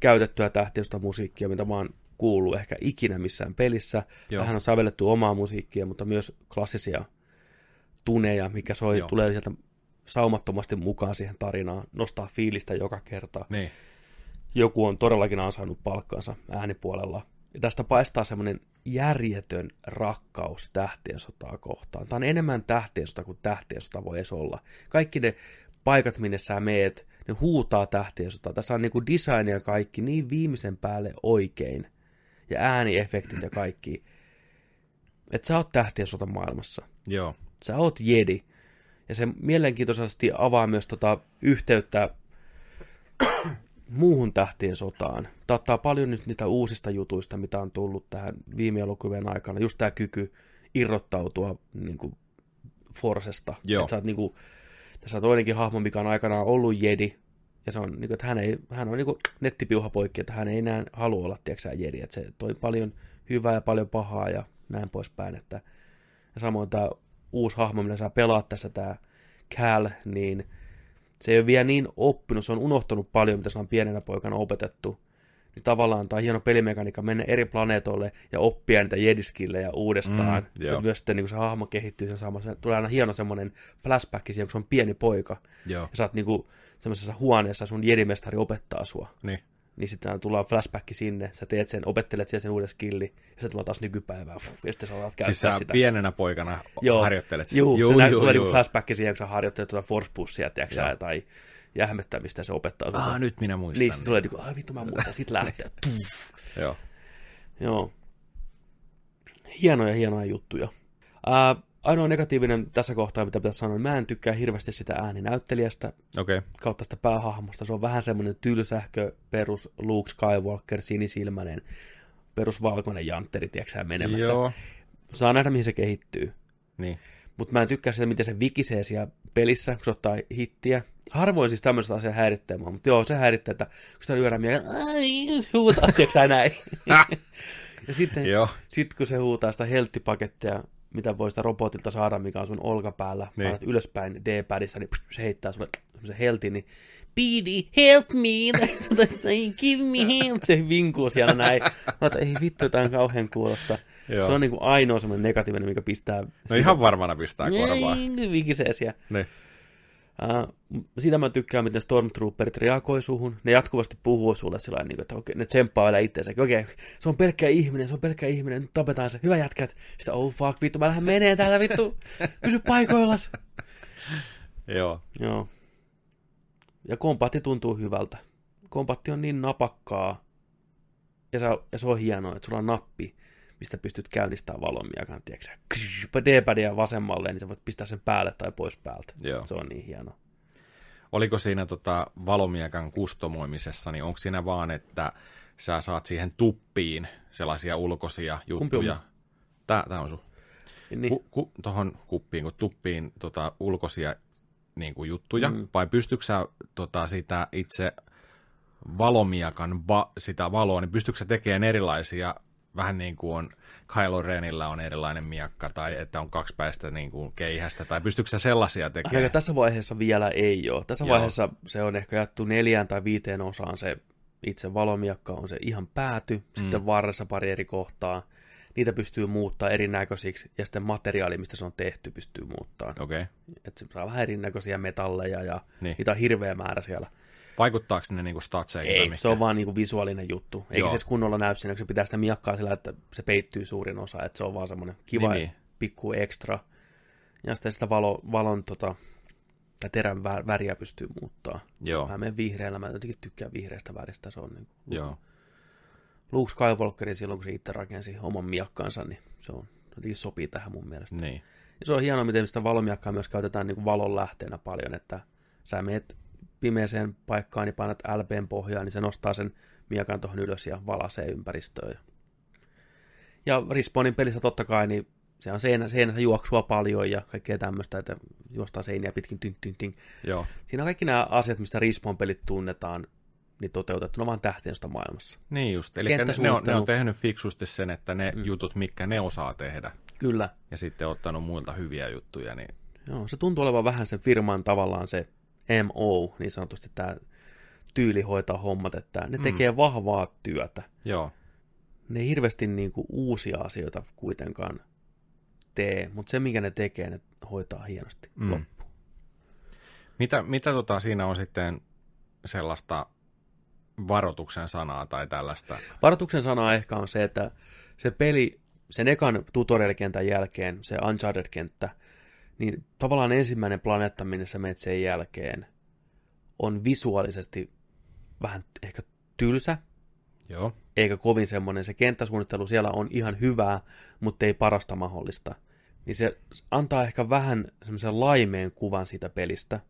käytettyä tähtiöstä musiikkia, mitä mä oon kuullut ehkä ikinä missään pelissä. Joo. Tähän on sävelletty omaa musiikkia, mutta myös klassisia tuneja, mikä soi, Joo. tulee sieltä saumattomasti mukaan siihen tarinaan, nostaa fiilistä joka kerta Niin. joku on todellakin ansainnut palkkansa äänipuolella. Ja tästä paistaa semmoinen järjetön rakkaus tähtien sotaa kohtaan. Tämä on enemmän tähtien sota kuin tähtien sota voi edes olla. Kaikki ne paikat, minne sä meet, ne huutaa tähtien sotaa. Tässä on niinku design ja kaikki niin viimeisen päälle oikein. Ja ääniefektit ja kaikki. Että sä oot tähtien sota maailmassa. Joo. Sä oot jedi. Ja se mielenkiintoisesti avaa myös tota yhteyttä muuhun tähtien sotaan. Tämä ottaa paljon nyt niitä uusista jutuista, mitä on tullut tähän viime elokuvien aikana. Just tämä kyky irrottautua niin kuin Forsesta. Joo. Että sä oot niin kuin, Tässä on toinenkin hahmo, mikä on aikanaan ollut jedi, ja se on, niin kuin, että hän, ei, hän on niin kuin nettipiuha poikki, että hän ei enää halua olla, tiedätkö jedi, että se toi paljon hyvää ja paljon pahaa ja näin poispäin, että ja samoin tämä uusi hahmo, millä saa pelaa tässä, tämä Cal, niin se ei ole vielä niin oppinut, se on unohtanut paljon, mitä se on pienenä poikana opetettu. Niin tavallaan tämä on hieno pelimekaniikka mennä eri planeetoille ja oppia niitä jediskillejä uudestaan. Mm, joo. ja myös sitten niin kun se hahmo kehittyy, sen sama, se tulee aina hieno semmoinen flashback siihen, kun se on pieni poika. Joo, Ja sä oot niin kuin semmoisessa huoneessa, sun jedimestari opettaa sua. niin. Niin sitten tullaan flashback sinne, sä teet sen, opettelet siellä sen uuden skilli, ja se tulee taas nykypäivään, ja sitten sä alat käyttää Siis sä sitä. pienenä poikana Joo. harjoittelet sitä. Juu, se näin, tulee niinku flashback siihen, kun sä harjoittelet tuota force pussia, tiedätkö, Joo. tai jähmettämistä, se opettaa sun. Ah, nyt minä muistan. niin, sitten tulee niinku, ai vittu mä muistan, sit lähtee. (laughs) Joo. Joo. Hienoja, hienoja juttuja. Ää, ainoa negatiivinen tässä kohtaa, mitä pitäisi sanoa, mä en tykkää hirveästi sitä ääninäyttelijästä Okei, kautta sitä päähahmosta. Se on vähän semmoinen tylsähkö perus Luke Skywalker, sinisilmäinen, perus valkoinen jantteri, tiedätkö sä, menemässä. joo. Saa nähdä, mihin se kehittyy. Niin. Mutta mä en tykkää sitä, miten se vikisee siellä pelissä, kun se ottaa hittiä. Harvoin siis tämmöistä asiaa häiritsee mua, mutta joo, se häiritsee, että kun sitä lyödään mieleen, ai, se huutaa, (laughs) tiedätkö sä näin. (laughs) ja sitten Joo, sit kun se huutaa sitä helttipakettia, mitä voi sitä robotilta saada, mikä on sun olkapäällä, Niin. niin. painat ylöspäin D-padissa, niin se heittää sulle se heltin, niin Speedy, help me, (laughs) give me help, se vinkuu siellä näin. Mä oon, ei vittu, tää on kauhean kuulosta. Joo. Se on niinku ainoa semmoinen negatiivinen, mikä pistää... no ihan varmana pistää korvaa. Niin, vikisee siellä. Niin. Uh, siitä mä tykkään, miten Stormtrooperit reagoi suhun. Ne jatkuvasti puhuu sulle sillä tavalla, että okei, ne tsemppaa vielä itseensä. Okei, se on pelkkä ihminen, se on pelkkä ihminen, nyt tapetaan se. Hyvä jätkät. Sitten, oh fuck, vittu, mä lähden menee täällä, vittu. Pysy paikoillas. (laughs) Joo. Joo. Ja kompatti tuntuu hyvältä. Kompatti on niin napakkaa, ja se, ja se on hienoa, että sulla on nappi, mistä pystyt käynnistämään valonmiakan, tiedätkö sä? D-padia vasemmalle, niin sä voit pistää sen päälle tai pois päältä. Joo. Se on niin hieno. Oliko siinä tota valomiekan kustomoimisessa, niin onko siinä vaan, että sä saat siihen tuppiin sellaisia ulkoisia juttuja? Tää, tää on sun. Niin, Ku, ku, tohon kuppiin, kun tuppiin tota, ulkoisia niin kuin juttuja, mm. vai pystytkö sä tota, sitä itse valomiakan va, sitä valoa, niin pystytkö sä tekemään erilaisia, vähän niin kuin on Kylo Renillä on erilainen miakka, tai että on kaksi päästä niin kuin keihästä, tai pystytkö sä sellaisia tekemään? Ainakaan tässä vaiheessa vielä ei ole. Tässä Joo. vaiheessa se on ehkä jaettu neljään tai viiteen osaan se itse valomiakka on se ihan pääty, mm. sitten varressa pari eri kohtaa. Niitä pystyy muuttaa erinäköisiksi, ja sitten materiaali, mistä se on tehty, pystyy muuttaa. Okei. Okay. Että se saa vähän erinäköisiä metalleja, ja niin. niitä on hirveä määrä siellä. Vaikuttaako ne niin kuin statseihin? Ei, se on vaan niinku visuaalinen juttu. Eikä Joo. se edes kunnolla näy siinä, kun se pitää sitä miakkaa sillä, että se peittyy suurin osa, että se on vaan semmoinen kiva Niin, niin, pikku ekstra. Ja sitten sitä valo, valon tota, tai terän vä- väriä pystyy muuttaa. Joo, Mä menen vihreällä, mä jotenkin tykkään vihreästä väristä, se on niin joo. Luke Skywalkerin silloin, kun se itse rakensi oman miakkansa, niin se on jotenkin sopii tähän mun mielestä. Niin. Ja se on hienoa, miten sitä valomiakkaa myös käytetään niin valon lähteenä paljon, että sä meet pimeeseen paikkaan, niin painat LPn pohjaan, niin se nostaa sen miakan tuohon ylös ja valasee ympäristöön. Ja, Respawnin pelissä totta kai, niin se on seinä, seinässä juoksua paljon ja kaikkea tämmöistä, että juostaan seiniä pitkin, ting, ting, ting. Joo. Siinä on kaikki nämä asiat, mistä Respawn-pelit tunnetaan, niin toteutettuna vaan tähtiöstä maailmassa. Niin just, eli ne, ne, on, ne on tehnyt fiksusti sen, että ne mm. jutut, mitkä ne osaa tehdä, Kyllä. ja sitten ottanut muilta hyviä juttuja, niin Joo, se tuntuu olevan vähän sen firman tavallaan se MO, niin sanotusti tämä tyyli hoitaa hommat, että ne Mm. tekee vahvaa työtä. joo, Ne ei hirveästi niin kuin uusia asioita kuitenkaan tee, mutta se, minkä ne tekee, ne hoitaa hienosti Mm. loppuun. Mitä, mitä tota siinä on sitten sellaista varoituksen sanaa tai tällaista? Varoituksen sana ehkä on se, että se peli, sen ekan tutorial-kentän jälkeen, se Uncharted-kenttä, niin tavallaan ensimmäinen planeetta, minne sä menet sen jälkeen, on visuaalisesti vähän ehkä tylsä, Joo, eikä kovin semmoinen. Se kenttäsuunnittelu siellä on ihan hyvää, mutta ei parasta mahdollista. Niin se antaa ehkä vähän semmoisen laimeen kuvan siitä pelistä.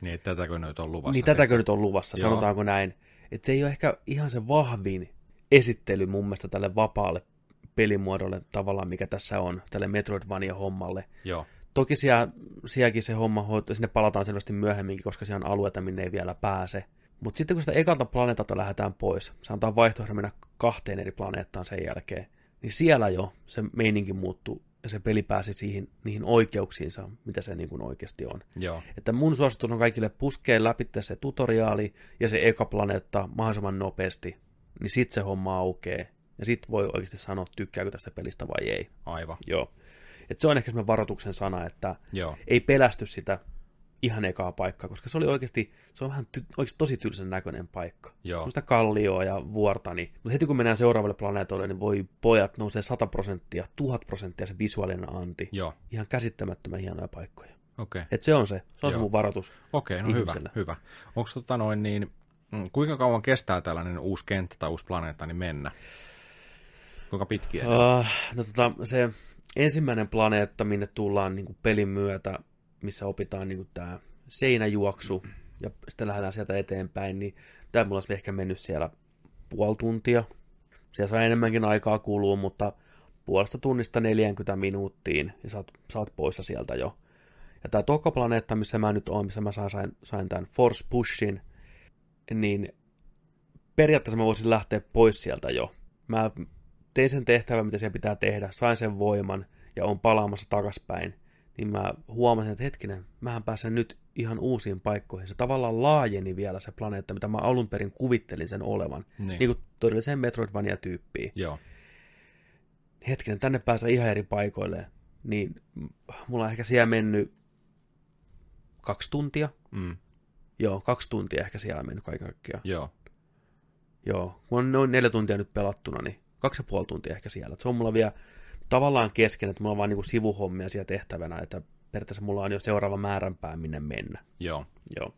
niin että tätäkö nyt on luvassa? niin tätäkö nyt on luvassa, Joo. sanotaanko näin. Että se ei ole ehkä ihan se vahvin esittely mun mielestä tälle vapaalle pelimuodolle tavallaan, mikä tässä on, tälle Metroidvania-hommalle. Joo, Toki siellä, sielläkin se homma hoituu, sinne palataan selvästi myöhemminkin, koska siellä on alueita, minne ei vielä pääse. Mutta sitten kun sitä ekalta planeetalta lähdetään pois, se antaa vaihtoehdon mennä kahteen eri planeettaan sen jälkeen, niin siellä jo se meininki muuttuu ja se peli pääsi siihen, niihin oikeuksiinsa, mitä se niin kuin oikeasti on. Joo. Että mun suositus on kaikille puskea läpi se tutoriaali ja se eka planeetta mahdollisimman nopeasti, niin sit se homma aukeaa. Ja sit voi oikeasti sanoa, tykkääkö tästä pelistä vai ei. Aivan. Joo. Et se on ehkä semmoinen varoituksen sana, että Joo. ei pelästy sitä ihan ekaa paikkaa, koska se oli oikeasti, se on vähän ty- oikeasti tosi tylsän näköinen paikka. Joo. Semmoista kallioa ja vuorta, niin, mutta heti kun mennään seuraavalle planeetolle, niin voi pojat nousee 100 prosenttia, 1000 prosenttia se visuaalinen anti. Joo. Ihan käsittämättömän hienoja paikkoja. Okei. Okay. Et se on se, se on se mun varoitus. Okei, no hyvä, ihmiselle. hyvä. Onko tota noin niin, mm, kuinka kauan kestää tällainen uusi kenttä tai uusi planeetta niin mennä? Kuinka pitkiä? Uh, no tota, se ensimmäinen planeetta, minne tullaan niin kuin pelin myötä, missä opitaan niin kuin tämä seinäjuoksu, ja sitten lähdetään sieltä eteenpäin, niin tämä mulla olisi ehkä mennyt siellä puoli tuntia. Siellä saa enemmänkin aikaa kuluu, mutta puolesta tunnista 40 minuuttiin, ja sä oot poissa sieltä jo. Ja tämä toka planeetta, missä mä nyt oon, missä mä sain, sain tämän Force Pushin, niin periaatteessa mä voisin lähteä pois sieltä jo. Mä tein sen tehtävän, mitä siellä pitää tehdä, sain sen voiman ja on palaamassa takaspäin, niin mä huomasin, että hetkinen, mähän pääsen nyt ihan uusiin paikkoihin. Se tavallaan laajeni vielä se planeetta, mitä mä alun perin kuvittelin sen olevan. Niin. Niin kuin todelliseen Metroidvania-tyyppiin. Joo. Hetkinen, tänne pääsee ihan eri paikoille. Niin mulla on ehkä siellä mennyt kaksi tuntia. Mm. Joo, kaksi tuntia ehkä siellä mennyt kaiken kaikkiaan. Joo. Joo, mulla on noin neljä tuntia nyt pelattuna, niin kaksi ja puoli tuntia ehkä siellä. Et se on mulla vielä tavallaan kesken, että mulla on vaan niinku sivuhommia siellä tehtävänä, että periaatteessa mulla on jo seuraava määränpää, minne mennä. Joo. Joo.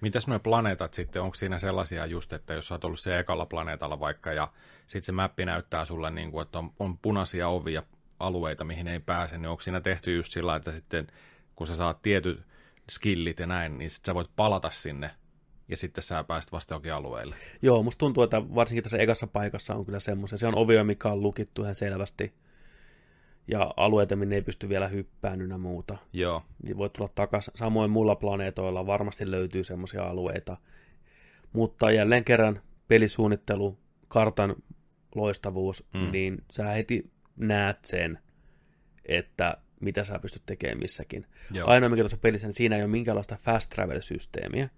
Mitäs nuo planeetat sitten, onko siinä sellaisia just, että jos sä oot ollut siellä ekalla planeetalla vaikka ja sitten se mappi näyttää sulle, niin kuin, että on, on punaisia ovia alueita, mihin ei pääse, niin onko siinä tehty just sillä, että sitten kun sä saat tietyt skillit ja näin, niin sit sä voit palata sinne ja sitten sä pääset vasta johonkin alueelle. Joo, musta tuntuu, että varsinkin tässä ekassa paikassa on kyllä semmoisia. Se on ovio, mikä on lukittu ihan selvästi. Ja alueita, minne ei pysty vielä hyppään ynnä muuta. Joo, Niin voi tulla takaisin. Samoin muilla planeetoilla varmasti löytyy semmoisia alueita. Mutta jälleen kerran pelisuunnittelu, kartan loistavuus, mm. niin sä heti näet sen, että mitä sä pystyt tekemään missäkin. joo, Ainoa mikä tuossa pelissä, niin siinä ei ole minkäänlaista fast travel-systeemiä.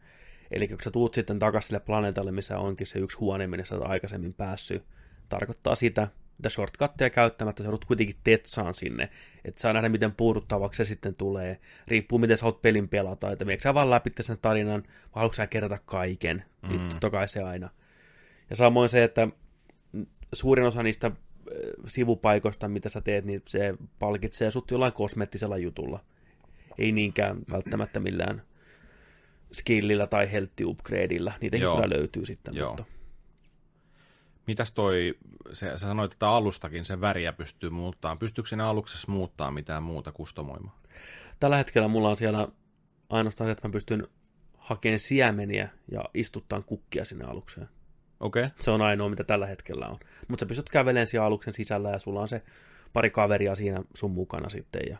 Eli kun sä tuut sitten takaisin sille planeetalle, missä onkin se yksi huone, minne sä oot aikaisemmin päässyt, tarkoittaa sitä, että shortcutteja käyttämättä sä joudut kuitenkin tetsaan sinne, että saa nähdä, miten puuduttavaksi se sitten tulee. Riippuu, miten sä haluat pelin pelata, että viekö sä vaan läpi sen tarinan, vai haluatko sä kerätä kaiken, mm. niin totta kai se aina. Ja samoin se, että suurin osa niistä äh, sivupaikoista, mitä sä teet, niin se palkitsee sut jollain kosmettisella jutulla. Ei niinkään välttämättä millään skillillä tai health upgradeilla. Niitäkin Joo. kyllä löytyy sitten. Joo. Mutta Mitäs toi, se, sä sanoit, että alustakin sen väriä pystyy muuttamaan. Pystyykö siinä aluksessa muuttaa mitään muuta kustomoimaan? tällä hetkellä mulla on siellä ainoastaan se, että mä pystyn hakemaan siemeniä ja istuttaan kukkia sinne alukseen. Okei, okay. Se on ainoa, mitä tällä hetkellä on. Mutta sä pystyt kävelemään siellä aluksen sisällä ja sulla on se pari kaveria siinä sun mukana sitten ja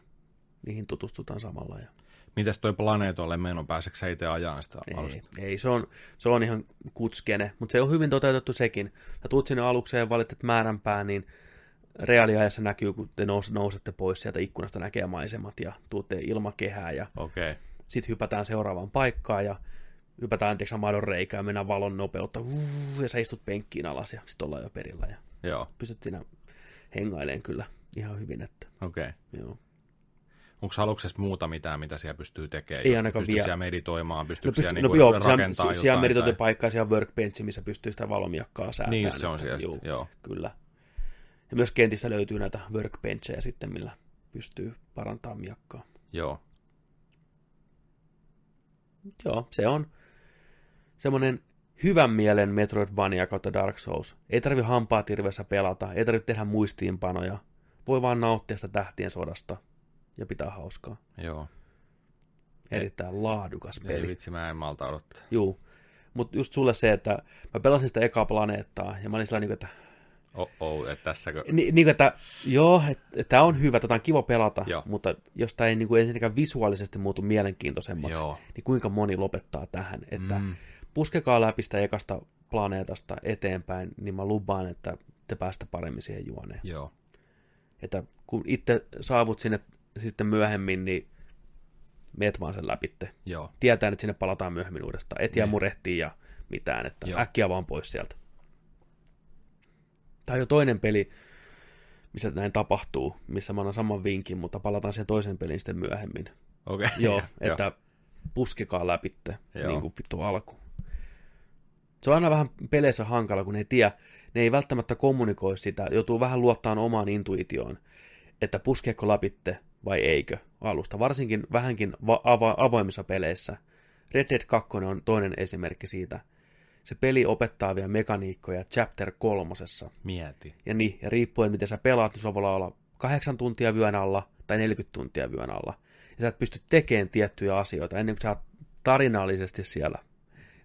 niihin tutustutaan samalla. Ja... Mitäs toi planeetolle meno, pääseekö sä itse ajaa sitä Ei, alusta? ei se, on, se on ihan kutskene, mutta se on hyvin toteutettu sekin. Sä tuut sinne alukseen ja valitset määränpää, niin reaaliajassa näkyy, kun te nous, nousette pois sieltä ikkunasta näkee maisemat ja tuutte ilmakehää ja okay. sitten hypätään seuraavaan paikkaan ja hypätään tiiäksä, maidon reikään, mennään valon nopeutta ja sä istut penkkiin alas ja sitten ollaan jo perillä ja joo, pystyt siinä hengaileen kyllä ihan hyvin, että okei. Okay. joo. Onko aluksessa muuta mitään, mitä siellä pystyy tekemään? Ei ainakaan vielä. siellä meditoimaan? No, Pystyykö pyst- siellä no niinku joo, rakentaa siellä, jotain? siellä meritoitu tai- paikka, siellä workbench, missä pystyy sitä valomiakkaa säätämään. Niin, just se on siellä. sitten, Joo. Kyllä. Ja myös kentissä löytyy näitä workbenchejä sitten, millä pystyy parantamaan miakkaa. joo. Joo, se on semmoinen hyvän mielen Metroidvania kautta Dark Souls. Ei tarvi hampaa tirvessä pelata, ei tarvitse tehdä muistiinpanoja. Voi vaan nauttia sitä tähtien sodasta ja pitää hauskaa. Joo. Erittäin laadukas Ei peli. vitsi, mä en malta odottaa. Juu. Mutta just sulle se, että mä pelasin sitä ekaa planeettaa ja mä olin sillä niin että oh, oh, että tässäkö... Ni, niin, että joo, että tämä on hyvä, tätä on kiva pelata, Joo. mutta jos tämä ei niin kuin ensinnäkään visuaalisesti muutu mielenkiintoisemmaksi, Joo. niin kuinka moni lopettaa tähän, että mm. puskekaa läpi sitä ekasta planeetasta eteenpäin, niin mä lupaan, että te päästä paremmin siihen juoneen. Joo. Että kun itse saavut sinne sitten myöhemmin, niin meet vaan sen läpitte. Joo. Tietää, että sinne palataan myöhemmin uudestaan. Et jää Niin. murehtiin ja mitään, että Joo. äkkiä vaan pois sieltä. Tämä on jo toinen peli, missä näin tapahtuu, missä mä annan saman vinkin, mutta palataan siihen toiseen peliin sitten myöhemmin. Okei. (laughs) Okay. Joo, että puskekaa läpitte, Joo. niin kuin vittu alku. Se on aina vähän peleissä hankala, kun ei tiedä, ne ei välttämättä kommunikoi sitä, joutuu vähän luottamaan omaan intuitioon, että puskeeko läpitte vai eikö alusta, varsinkin vähänkin va- ava- avoimissa peleissä. Red Dead 2 on toinen esimerkki siitä. Se peli opettaa vielä mekaniikkoja chapter kolmosessa. Mieti. Ja niin, ja riippuen miten sä pelaat, niin sulla voi olla kahdeksan tuntia vyön alla tai 40 tuntia vyön alla. Ja sä et pysty tekemään tiettyjä asioita ennen kuin sä oot tarinallisesti siellä.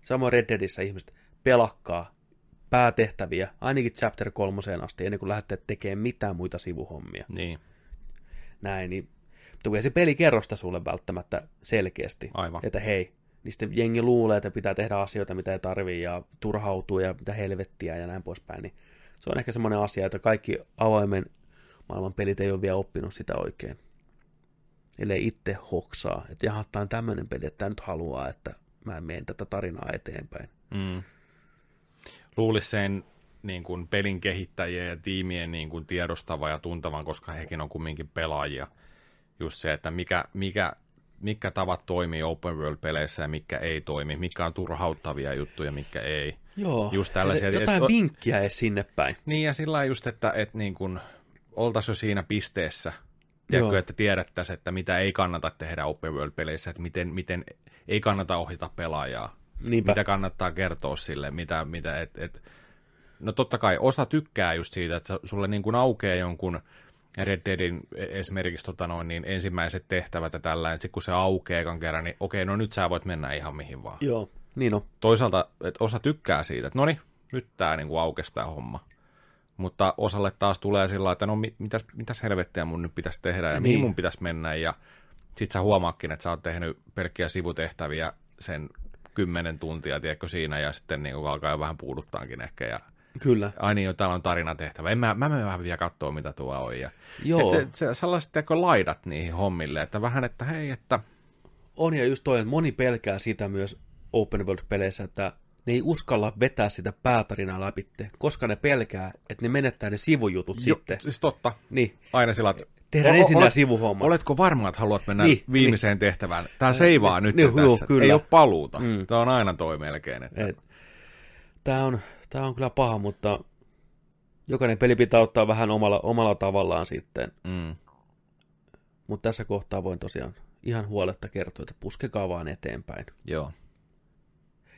Samoin Red Deadissä ihmiset pelakkaa päätehtäviä, ainakin chapter kolmoseen asti, ennen kuin lähdette tekemään mitään muita sivuhommia. Niin, Näin, niin mutta kun ei se peli kerro sitä sulle välttämättä selkeästi, aivan. että hei, niin sitten jengi luulee, että pitää tehdä asioita, mitä ei tarvii, ja turhautuu, ja mitä helvettiä, ja näin poispäin, niin se on ehkä semmoinen asia, että kaikki avoimen maailman pelit ei ole vielä oppinut sitä oikein. Ellei itse hoksaa, että jaha, tämä on tämmöinen peli, että tämä nyt haluaa, että mä menen tätä tarinaa eteenpäin. Mm. Luulisi sen niin kuin pelin kehittäjien ja tiimien niin kuin tiedostava ja tuntavan, koska hekin on kumminkin pelaajia. Just se, että mikä, mikä, mikä tavat toimii open world-peleissä ja mikä ei toimi, mikä on turhauttavia juttuja, mikä ei. Joo, Just tällaisia, jotain et- vinkkiä edes sinne päin. Niin ja sillä lailla just, että, että niin kuin, oltaisiin jo siinä pisteessä, tiedätkö, että tiedettäisiin, että mitä ei kannata tehdä open world-peleissä, että miten, miten ei kannata ohjata pelaajaa. Niinpä. Mitä kannattaa kertoa sille, mitä, mitä et, et, no totta kai osa tykkää just siitä, että sulle niin kuin aukeaa jonkun Red Deadin esimerkiksi tota noin, niin ensimmäiset tehtävät ja tällä, että kun se aukeaa ekan kerran, niin okei, no nyt sä voit mennä ihan mihin vaan. Joo, niin on. Toisaalta, että osa tykkää siitä, että no niin, nyt tää niin aukesi tää homma. Mutta osalle taas tulee sillä että no mi- mitäs, mitäs helvettiä mun nyt pitäisi tehdä ja Niin. mihin mun pitäisi mennä. Ja sit sä huomaakin, että sä oot tehnyt pelkkiä sivutehtäviä sen kymmenen tuntia, tiedätkö siinä, ja sitten niin alkaa jo vähän puuduttaankin ehkä. Ja Kyllä. ai niin, täällä on tarinatehtävä. En mä, mä menen vähän vielä katsoa, mitä tuo on. Ja, Joo. Että, se, sellaiset tiedätkö, laidat niihin hommille, että vähän, että hei, että On ja just toi, että moni pelkää sitä myös open world-peleissä, että ne ei uskalla vetää sitä päätarinaa läpi, koska ne pelkää, että ne menettää ne sivujutut jo, sitten. siis totta, Niin, aina sillä että tehdään ensin olet- nämä sivuhommat. Oletko varma, että haluat mennä Niin, viimeiseen tehtävään? Tämä seivaa nyt niin, jo juu, tässä. kyllä. Ei ole paluuta. Mm. Tämä on aina toi melkein. Että... Et, tää, on, tää on kyllä paha, mutta jokainen peli pitää ottaa vähän omalla, omalla tavallaan sitten. Mm. Mutta tässä kohtaa voin tosiaan ihan huoletta kertoa, että puskekaa vaan eteenpäin. Joo.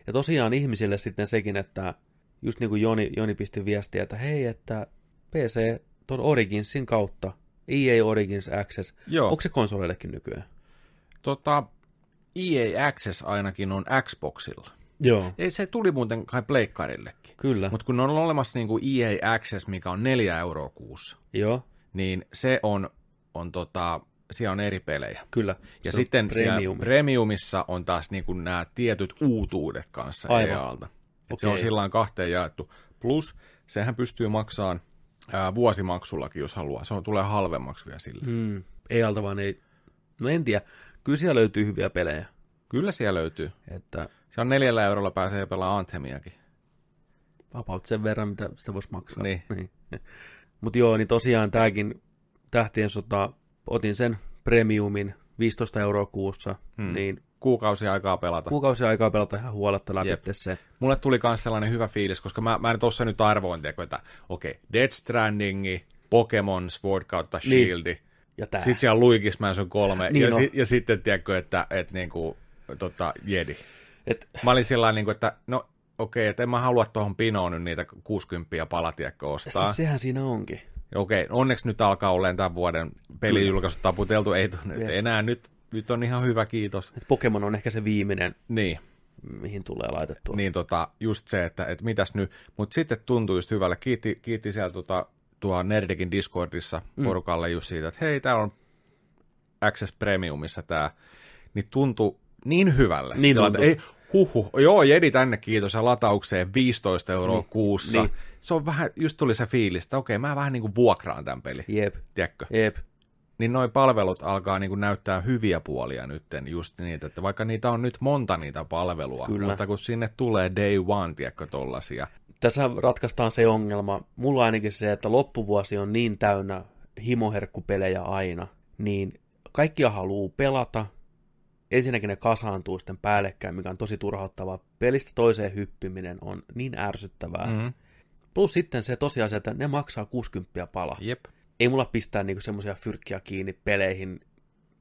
Ja tosiaan ihmisille sitten sekin, että just niin kuin Joni, Joni pisti viestiä, että hei, että PC ton Originsin kautta, EA Origins Access, Joo. onko se konsoleillekin nykyään? Tota, EA Access ainakin on Xboxilla. Joo. Ei, se tuli muuten kai pleikkarillekin. Kyllä. Mutta kun on olemassa niin kuin EA Access, mikä on 4 euroa kuussa, Joo, niin se on, on tota, siellä on eri pelejä. kyllä. Ja Se on sitten premium. premium. premiumissa on taas niin kuin nämä tietyt uutuudet kanssa Aivan. EALta. Et Se on sillä kahteen jaettu. Plus, sehän pystyy maksamaan ää, vuosimaksullakin, jos haluaa. Se on, tulee halvemmaksi vielä sille. Mm. Mm, ei alta vaan ei, no en tiedä, kyllä siellä löytyy hyviä pelejä. Kyllä siellä löytyy. Että Se on neljällä eurolla pääsee pelaamaan Anthemiakin. vapaut sen verran, mitä sitä voisi maksaa. Niin. (laughs) niin. Mutta joo, niin tosiaan tämäkin Tähtien sota, otin sen premiumin 15 euroa kuussa, Hmm. niin Kuukausi aikaa pelata. kuukausi aikaa pelata ihan huoletta läpi Jep. se. Mulle tuli myös sellainen hyvä fiilis, koska mä, mä en tuossa nyt arvoin, tiedätkö, että okei, okay, Dead Strandingi, Pokemon Sword kautta Niin. Shieldi, Ja tää. sitten siellä Luigi's Mansion 3, Niin ja, on. si- ja sitten, tiedätkö, että, että niinku, tota, Jedi. Et, Mä olin sillä niin kuin, että no okei, okay, että en mä halua tuohon pinoon nyt niitä 60 palatiekko ostaa. siis sehän siinä onkin. Okei, okay, onneksi nyt alkaa olemaan tämän vuoden pelijulkaisut taputeltu, ei tunne Jep. enää nyt, nyt on ihan hyvä, kiitos. Et Pokemon on ehkä se viimeinen. Niin, mihin tulee laitettua. Niin tota, just se, että, että mitäs nyt, mutta sitten tuntui just hyvälle, kiitti, kiitti siellä tota, tuo Nerdikin Discordissa mm. porukalle just siitä, että hei, täällä on Access Premiumissa tämä, niin tuntui niin hyvälle. Niin Sillä, että ei, huhu, joo, jedi tänne kiitos ja lataukseen 15 euroa Niin, kuussa. niin. Se on vähän, just tuli se fiilis, että okei, mä vähän niin kuin vuokraan tämän peli, Jep, tiedätkö? jep. Niin noi palvelut alkaa niin kuin näyttää hyviä puolia nytten, just niitä, että vaikka niitä on nyt monta niitä palvelua, Kyllä. mutta kun sinne tulee day one, tiedätkö, tollasia. Tässä ratkaistaan se ongelma. Mulla ainakin se, että loppuvuosi on niin täynnä himoherkkupelejä aina, niin kaikkia haluaa pelata. Ensinnäkin ne kasaantuu sitten päällekkäin, mikä on tosi turhauttavaa. Pelistä toiseen hyppiminen on niin ärsyttävää. Mm. Mm-hmm. Plus sitten se tosiasia, että ne maksaa 60 pala. Jep. Ei mulla pistää niinku semmoisia fyrkkiä kiinni peleihin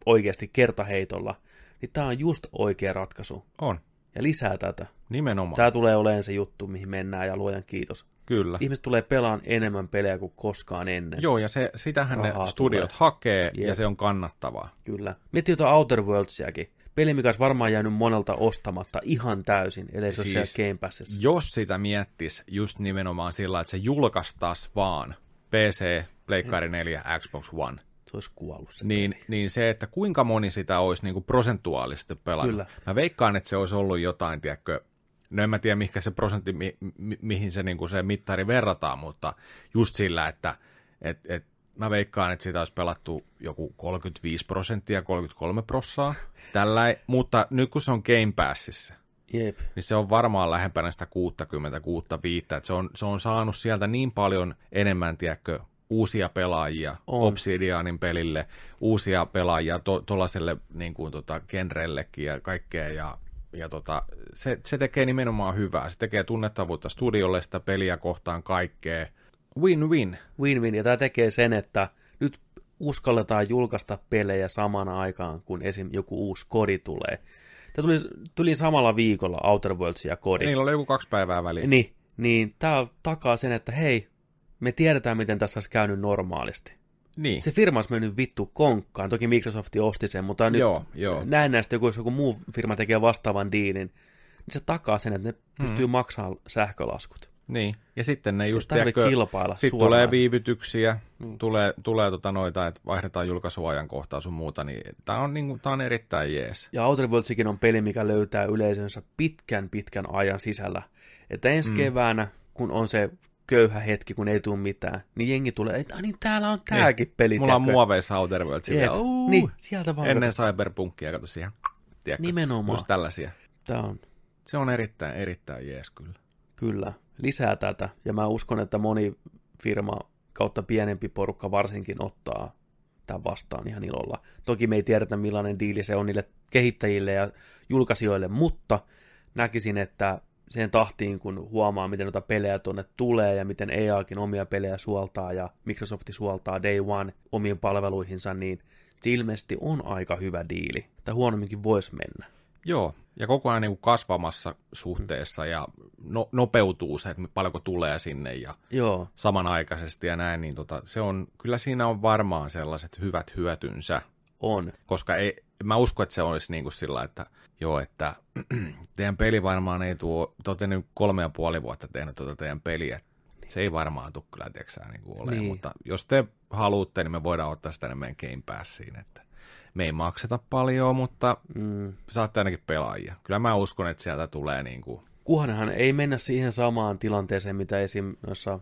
oikeasti kertaheitolla. Niin tää on just oikea ratkaisu. On. Ja lisää tätä. Nimenomaan. Tää tulee olemaan se juttu, mihin mennään ja luojan kiitos. Kyllä. Ihmiset tulee pelaan enemmän pelejä kuin koskaan ennen. Joo, ja se, sitähän Rahaa ne studiot tulee. hakee, Jep. ja se on kannattavaa. Kyllä. Miettii jotain Outer Worldsiakin. Peli, mikä olisi varmaan jäänyt monelta ostamatta ihan täysin, ellei se siis, Game Passissa. Jos sitä miettis just nimenomaan sillä, että se julkaistas vaan PC, Pleikkari 4, Xbox One, olisi kuollut se niin, peli. niin se, että kuinka moni sitä olisi niin kuin prosentuaalisesti pelannut. Kyllä. Mä veikkaan, että se olisi ollut jotain, tiedätkö, no en mä tiedä, mikä se prosentti, mi, mi, mihin se, niin kuin se mittari verrataan, mutta just sillä, että et, et, mä veikkaan, että sitä olisi pelattu joku 35 prosenttia, 33 prossaa, tällä, mutta nyt kun se on Game Passissa, Jep. niin se on varmaan lähempänä sitä 60 65, että se on, se on saanut sieltä niin paljon enemmän, tiedätkö, uusia pelaajia On. Obsidianin pelille, uusia pelaajia tuollaiselle niin kuin, tota, genrellekin ja kaikkea, ja, ja tota, se, se tekee nimenomaan hyvää. Se tekee tunnettavuutta studiolle, sitä peliä kohtaan kaikkea. Win-win. Win-win. Ja tämä tekee sen, että nyt uskalletaan julkaista pelejä samana aikaan, kun esim. joku uusi kodi tulee. Tämä tuli, tuli samalla viikolla Outer Worlds ja kodi. Niillä oli joku kaksi päivää väliin. Niin, niin tämä takaa sen, että hei, me tiedetään, miten tässä olisi käynyt normaalisti. Niin. Se firma olisi mennyt vittu konkkaan. Toki Microsoft osti sen, mutta nyt Joo, joo. näen näistä, joku, jos joku muu firma tekee vastaavan diilin, niin se takaa sen, että ne pystyy maksamaan sähkölaskut. Niin, ja sitten ne just, tiedätkö, kilpailla Sitten tulee viivytyksiä, Mm. tulee, tulee tota noita, että vaihdetaan julkaisuajankohtaa sun muuta, niin tää on, niinku, tää on erittäin jees. Ja Outer Worldsikin on peli, mikä löytää yleisönsä pitkän pitkän ajan sisällä. Että ensi mm. keväänä, kun on se köyhä hetki, kun ei tule mitään, niin jengi tulee, että "Ai niin täällä on tääkin Niin. peli. Mulla on tiedätkö?" muoveissa Outer Worlds, silleen, "Uu", Niin, sieltä vaan. ennen Cyberpunkia, kato siihen, tiedätkö, Nimenomaan. just tällaisia. Tämä on Se on erittäin, erittäin jees kyllä. Kyllä, lisää tätä. Ja mä uskon, että moni firma kautta pienempi porukka varsinkin ottaa tämän vastaan ihan ilolla. Toki me ei tiedetä, millainen diili se on niille kehittäjille ja julkaisijoille, mutta näkisin, että sen tahtiin, kun huomaa, miten noita pelejä tuonne tulee ja miten EAkin omia pelejä suoltaa ja Microsoft suoltaa Day One omiin palveluihinsa, niin se ilmeisesti on aika hyvä diili. Tai huonomminkin voisi mennä. Joo, ja koko ajan niin kasvamassa suhteessa ja no, nopeutuu se, että paljonko tulee sinne ja Joo, samanaikaisesti ja näin, niin tota, se on, kyllä siinä on varmaan sellaiset hyvät hyötynsä. on. koska ei, mä usko, että se olisi niin kuin sillä, että joo, että (clears throat) teidän peli varmaan ei tuo, te olette nyt kolme ja puoli vuotta tehnyt tuota teidän peliä, se ei varmaan tule kyllä, tiedätkö niin kuin ole, Niin. mutta jos te haluatte, niin me voidaan ottaa sitä tänne meidän Game Passiin, että me ei makseta paljon, mutta Mm. saatte ainakin pelaajia. Kyllä mä uskon, että sieltä tulee niin kuin, Kunhanhan ei mennä siihen samaan tilanteeseen, mitä esim. noissa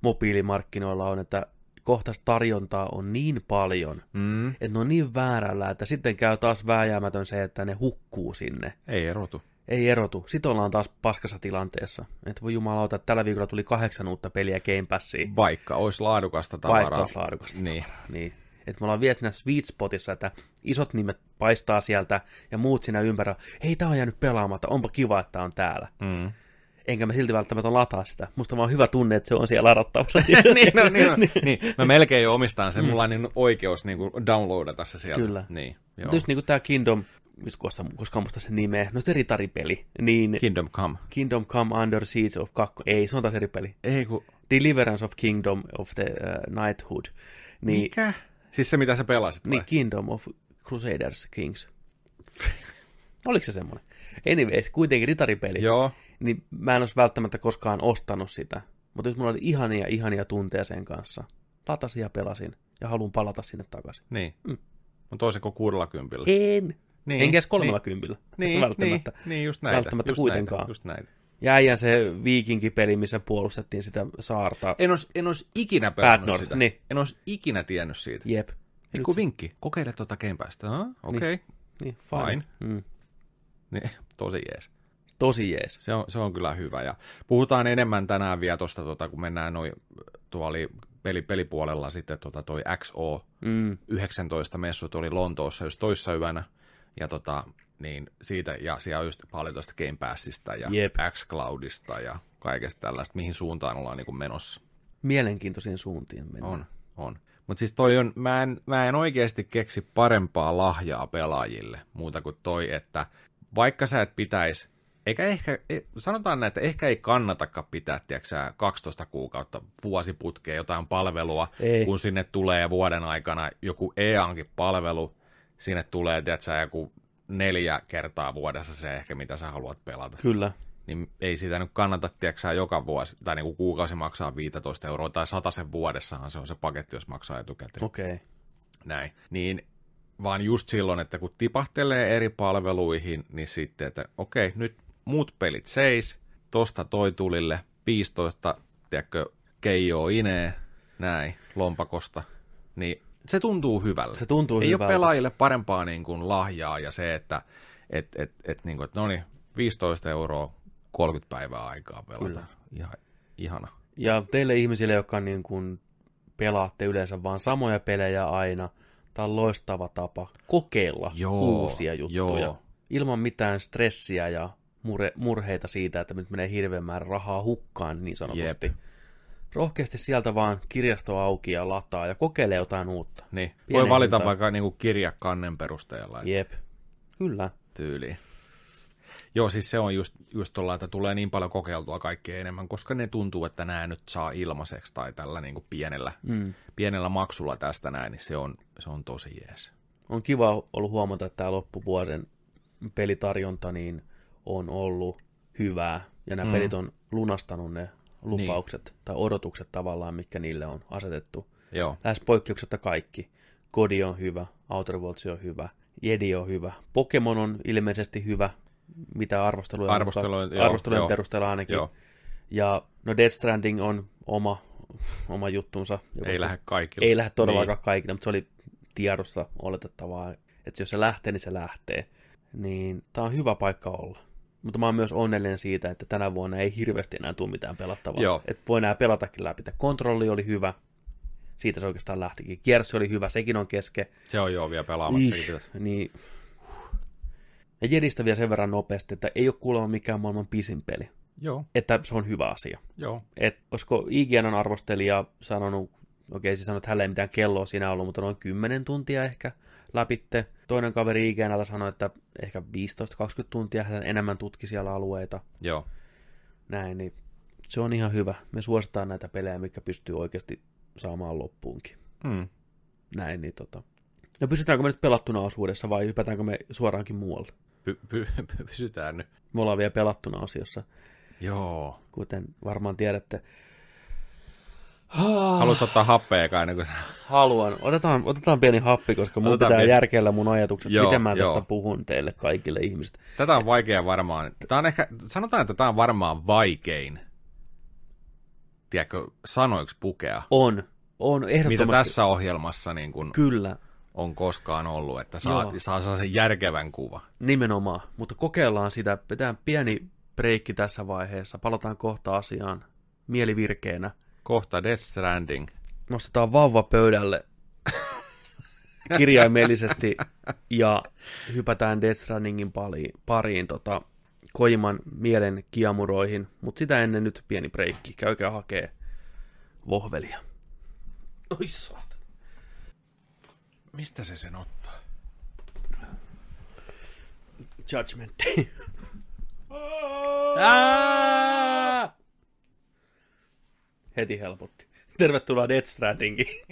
mobiilimarkkinoilla on, että kohtaista tarjontaa on niin paljon, mm, että ne on niin väärällä, että sitten käy taas vääjäämätön se, että ne hukkuu sinne. ei erotu. Ei erotu. Sitten ollaan taas paskassa tilanteessa. Että voi jumalauta, että tällä viikolla tuli kahdeksan uutta peliä Game Passiin. Vaikka olisi laadukasta tavaraa. Vaikka olisi laadukasta. Niin. Niin. Että me ollaan vielä siinä sweet spotissa, että isot nimet paistaa sieltä ja muut siinä ympärillä. Hei, tää on jäänyt pelaamatta, onpa kiva, että on täällä. Mm. Enkä mä silti välttämättä lataa sitä. Musta vaan hyvä tunne, että se on siellä ladattavassa. (laughs) niin, no, niin, no, niin, mä melkein jo omistan sen, mulla on niin oikeus niin kuin downloadata se sieltä. Kyllä. Niin, joo. Just niinku tää Kingdom, mistä koska, koska muista se nimeä, no se ritaripeli, niin Kingdom Come. Kingdom Come Under Siege of 2, ei, se on taas eri peli. Ei kun, Deliverance of Kingdom of the uh, Knighthood. Niin, mikä? Siis se, mitä sä pelasit vai? niin Kingdom of Crusaders Kings. (laughs) Oliko se semmoinen? Anyways, kuitenkin ritaripeli. Joo, Niin mä en olisi välttämättä koskaan ostanut sitä. Mutta jos mulla oli ihania, ihania tunteja sen kanssa, latasin ja pelasin ja haluan palata sinne takaisin. niin. Mm. Mutta kuudella kympillä? En. Niin, Enkä edes kolmella kympillä. Niin, välttämättä. Niin, niin, just näitä. Välttämättä just kuitenkaan. Näitä, just näitä. Ja äijän se viikinkipeli, missä puolustettiin sitä saarta. En olisi, en olisi ikinä pelannut sitä. niin. En olisi ikinä tiennyt siitä. Jep. Pikku vinkki, kokeile tuota Game Passta. Ah, Okei, okay. Niin, Fine. Mm. niin, (laughs) tosi jees. Tosi jees. Se on, se on kyllä hyvä. Ja puhutaan enemmän tänään vielä tuosta, tota, kun mennään noin, tuo oli peli, pelipuolella sitten tota, toi XO Mm. 19 messut oli Lontoossa just toissa yönä. Ja tota, niin siitä, ja siellä on just paljon tuosta Game Passista ja Jep. xCloudista ja kaikesta tällaista, mihin suuntaan ollaan niin menossa. Mielenkiintoisiin suuntiin mennään. On, on. Mutta siis toi on, mä en, mä en oikeasti keksi parempaa lahjaa pelaajille, muuta kuin toi, että vaikka sä et pitäisi, eikä ehkä, e- sanotaan näin, että ehkä ei kannatakaan pitää, tiedätkö sä, 12 kuukautta vuosiputkeen jotain palvelua, Ei. kun sinne tulee vuoden aikana joku EANkin palvelu, sinne tulee, tiedätkö joku neljä kertaa vuodessa se ehkä, mitä sä haluat pelata Kyllä. niin ei sitä nyt kannata, tiedätkö joka vuosi, tai niin kuin kuukausi maksaa 15 euroa, tai sen vuodessahan se on se paketti, jos maksaa etukäteen. Okei. Okay. Näin. Niin vaan just silloin, että kun tipahtelee eri palveluihin, niin sitten, että okei, nyt muut pelit seis, tosta toi tulille 15, tiedätkö, keijoo inee, näin, lompakosta, niin se tuntuu hyvälle. Se tuntuu Ei hyvältä. ole pelaajille parempaa niin kuin lahjaa ja se, että et, et, et, niin kuin, että no niin, 15 euroa 30 päivää aikaa pelata. Kyllä. Ihan, ihana. Ja teille ihmisille, jotka niin kuin pelaatte yleensä vaan samoja pelejä aina, tämä on loistava tapa kokeilla Joo, uusia juttuja. joo. Ilman mitään stressiä ja mure, murheita siitä, että nyt menee hirveän määrä rahaa hukkaan niin sanotusti. Jep. Rohkeasti sieltä vaan kirjasto auki ja lataa ja kokeile jotain uutta. Niin. Voi Pieneen valita hintaan. vaikka niin kuin kirjakannen perusteella että Jep. Kyllä. tyyliin. Joo, siis se on just, just tuolla, että tulee niin paljon kokeiltua kaikkea enemmän, koska ne tuntuu, että nämä nyt saa ilmaiseksi tai tällä niin kuin pienellä, Mm. pienellä maksulla tästä näin, niin se on, se on tosi jees. on kiva ollut huomata, että tämä loppuvuoden pelitarjonta niin on ollut hyvää, ja nämä Mm. pelit on lunastanut ne lupaukset niin. tai odotukset tavallaan, mikä niille on asetettu. Joo, Lähes poikkeuksetta kaikki. Kodi on hyvä, Outer Worlds on hyvä, Jedi on hyvä, Pokemon on ilmeisesti hyvä, mitä arvosteluja Arvostelujen- joo, arvostelujen joo. perusteella ainakin. joo. Ja no Death Stranding on oma, (laughs) oma juttunsa. Ei lähde kaikille. ei lähde todellakaan Niin. kaikille, mutta se oli tiedossa oletettavaa, että jos se lähtee, niin se lähtee. Niin tämä on hyvä paikka olla. Mutta mä oon myös onnellinen siitä, että tänä vuonna ei hirveästi enää tule mitään pelattavaa. Joo. Että voi enää pelatakin läpi. Kontrolli oli hyvä. Siitä se oikeastaan lähtikin. Kiersi oli hyvä, sekin on keske. Se on joo vielä pelaamatta. Ih, niin. Ja Jedistä vielä sen verran nopeasti, että ei ole kuulemma mikään maailman pisin peli. Joo, Että se on hyvä asia joo. että olisiko IGN arvostelija sanonut, okei se sanoi, että hänellä ei mitään kelloa siinä ollut, mutta noin 10 tuntia ehkä läpitte. Toinen kaveri IGNltä sanoi, että ehkä 15-20 tuntia hän enemmän tutki siellä alueita. Joo, Näin, niin se on ihan hyvä. Me suositaan näitä pelejä, mikä pystyy oikeasti saamaan loppuunkin. hmm. Näin, niin tota. No pysytäänkö me nyt pelattuna osuudessa vai hypätäänkö me suoraankin muualle? Py, py, py, pysytään nyt. Me ollaan vielä pelattuna osiossa, Joo. kuten varmaan tiedätte. Haluatko ottaa happea eka ennen kuin... Haluan. Otetaan, otetaan pieni happi, koska mun Otetaan pitää pieni- järkeillä mun ajatukset, Joo, miten mä joo. tästä puhun teille kaikille ihmisille. Tätä on vaikea varmaan. Tämä on ehkä, sanotaan, että tämä on varmaan vaikein, tiedätkö, sanoiksi pukea, On. On mitä ehdottomasti. tässä ohjelmassa niin kuin Kyllä, on koskaan ollut, että saa, Joo. saa sellaisen järkevän kuva. nimenomaan. Mutta kokeillaan sitä. Pitää pieni breikki tässä vaiheessa. Palataan kohta asiaan mielivirkeenä. Kohta Death Stranding. Nostetaan vauva pöydälle (laughs) kirjaimellisesti ja hypätään Death Strandingin pariin, pariin tota, Koiman mielen kiamuroihin. Mutta sitä ennen nyt pieni breikki. Käykää hakee vohvelia. Oi saatana. Mistä se sen ottaa? Judgment Day. Ää! Heti helpotti. Tervetuloa Death Strandingiin.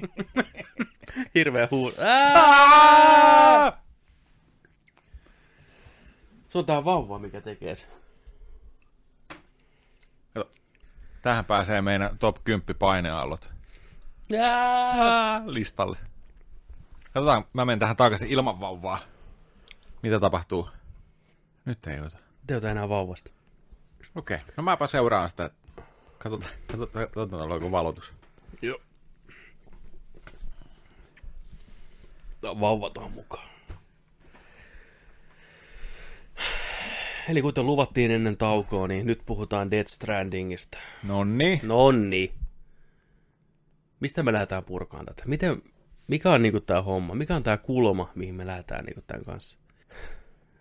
(laughs) Hirveä. Ää! Se on tää vauva, mikä tekee se. Tähän pääsee meidän top 10 paineallot Jää! listalle. Katsotaan, mä menen tähän takaisin ilman vauvaa. Mitä tapahtuu? Nyt ei ota. Te ota enää vauvasta. Okei, no mäpä seuraan sitä. (laughs) Katsotaan, katsotaan, katsotaan oliko valotus. Joo. Vauvat on mukaan. Eli kuten luvattiin ennen taukoa, niin nyt puhutaan Dead Strandingista. Nonni. Nonni. Mistä me lähdetään purkaan tätä? Miten, mikä on niinku tää homma? Mikä on tää kulma, mihin me lähdetään niinku tämän kanssa?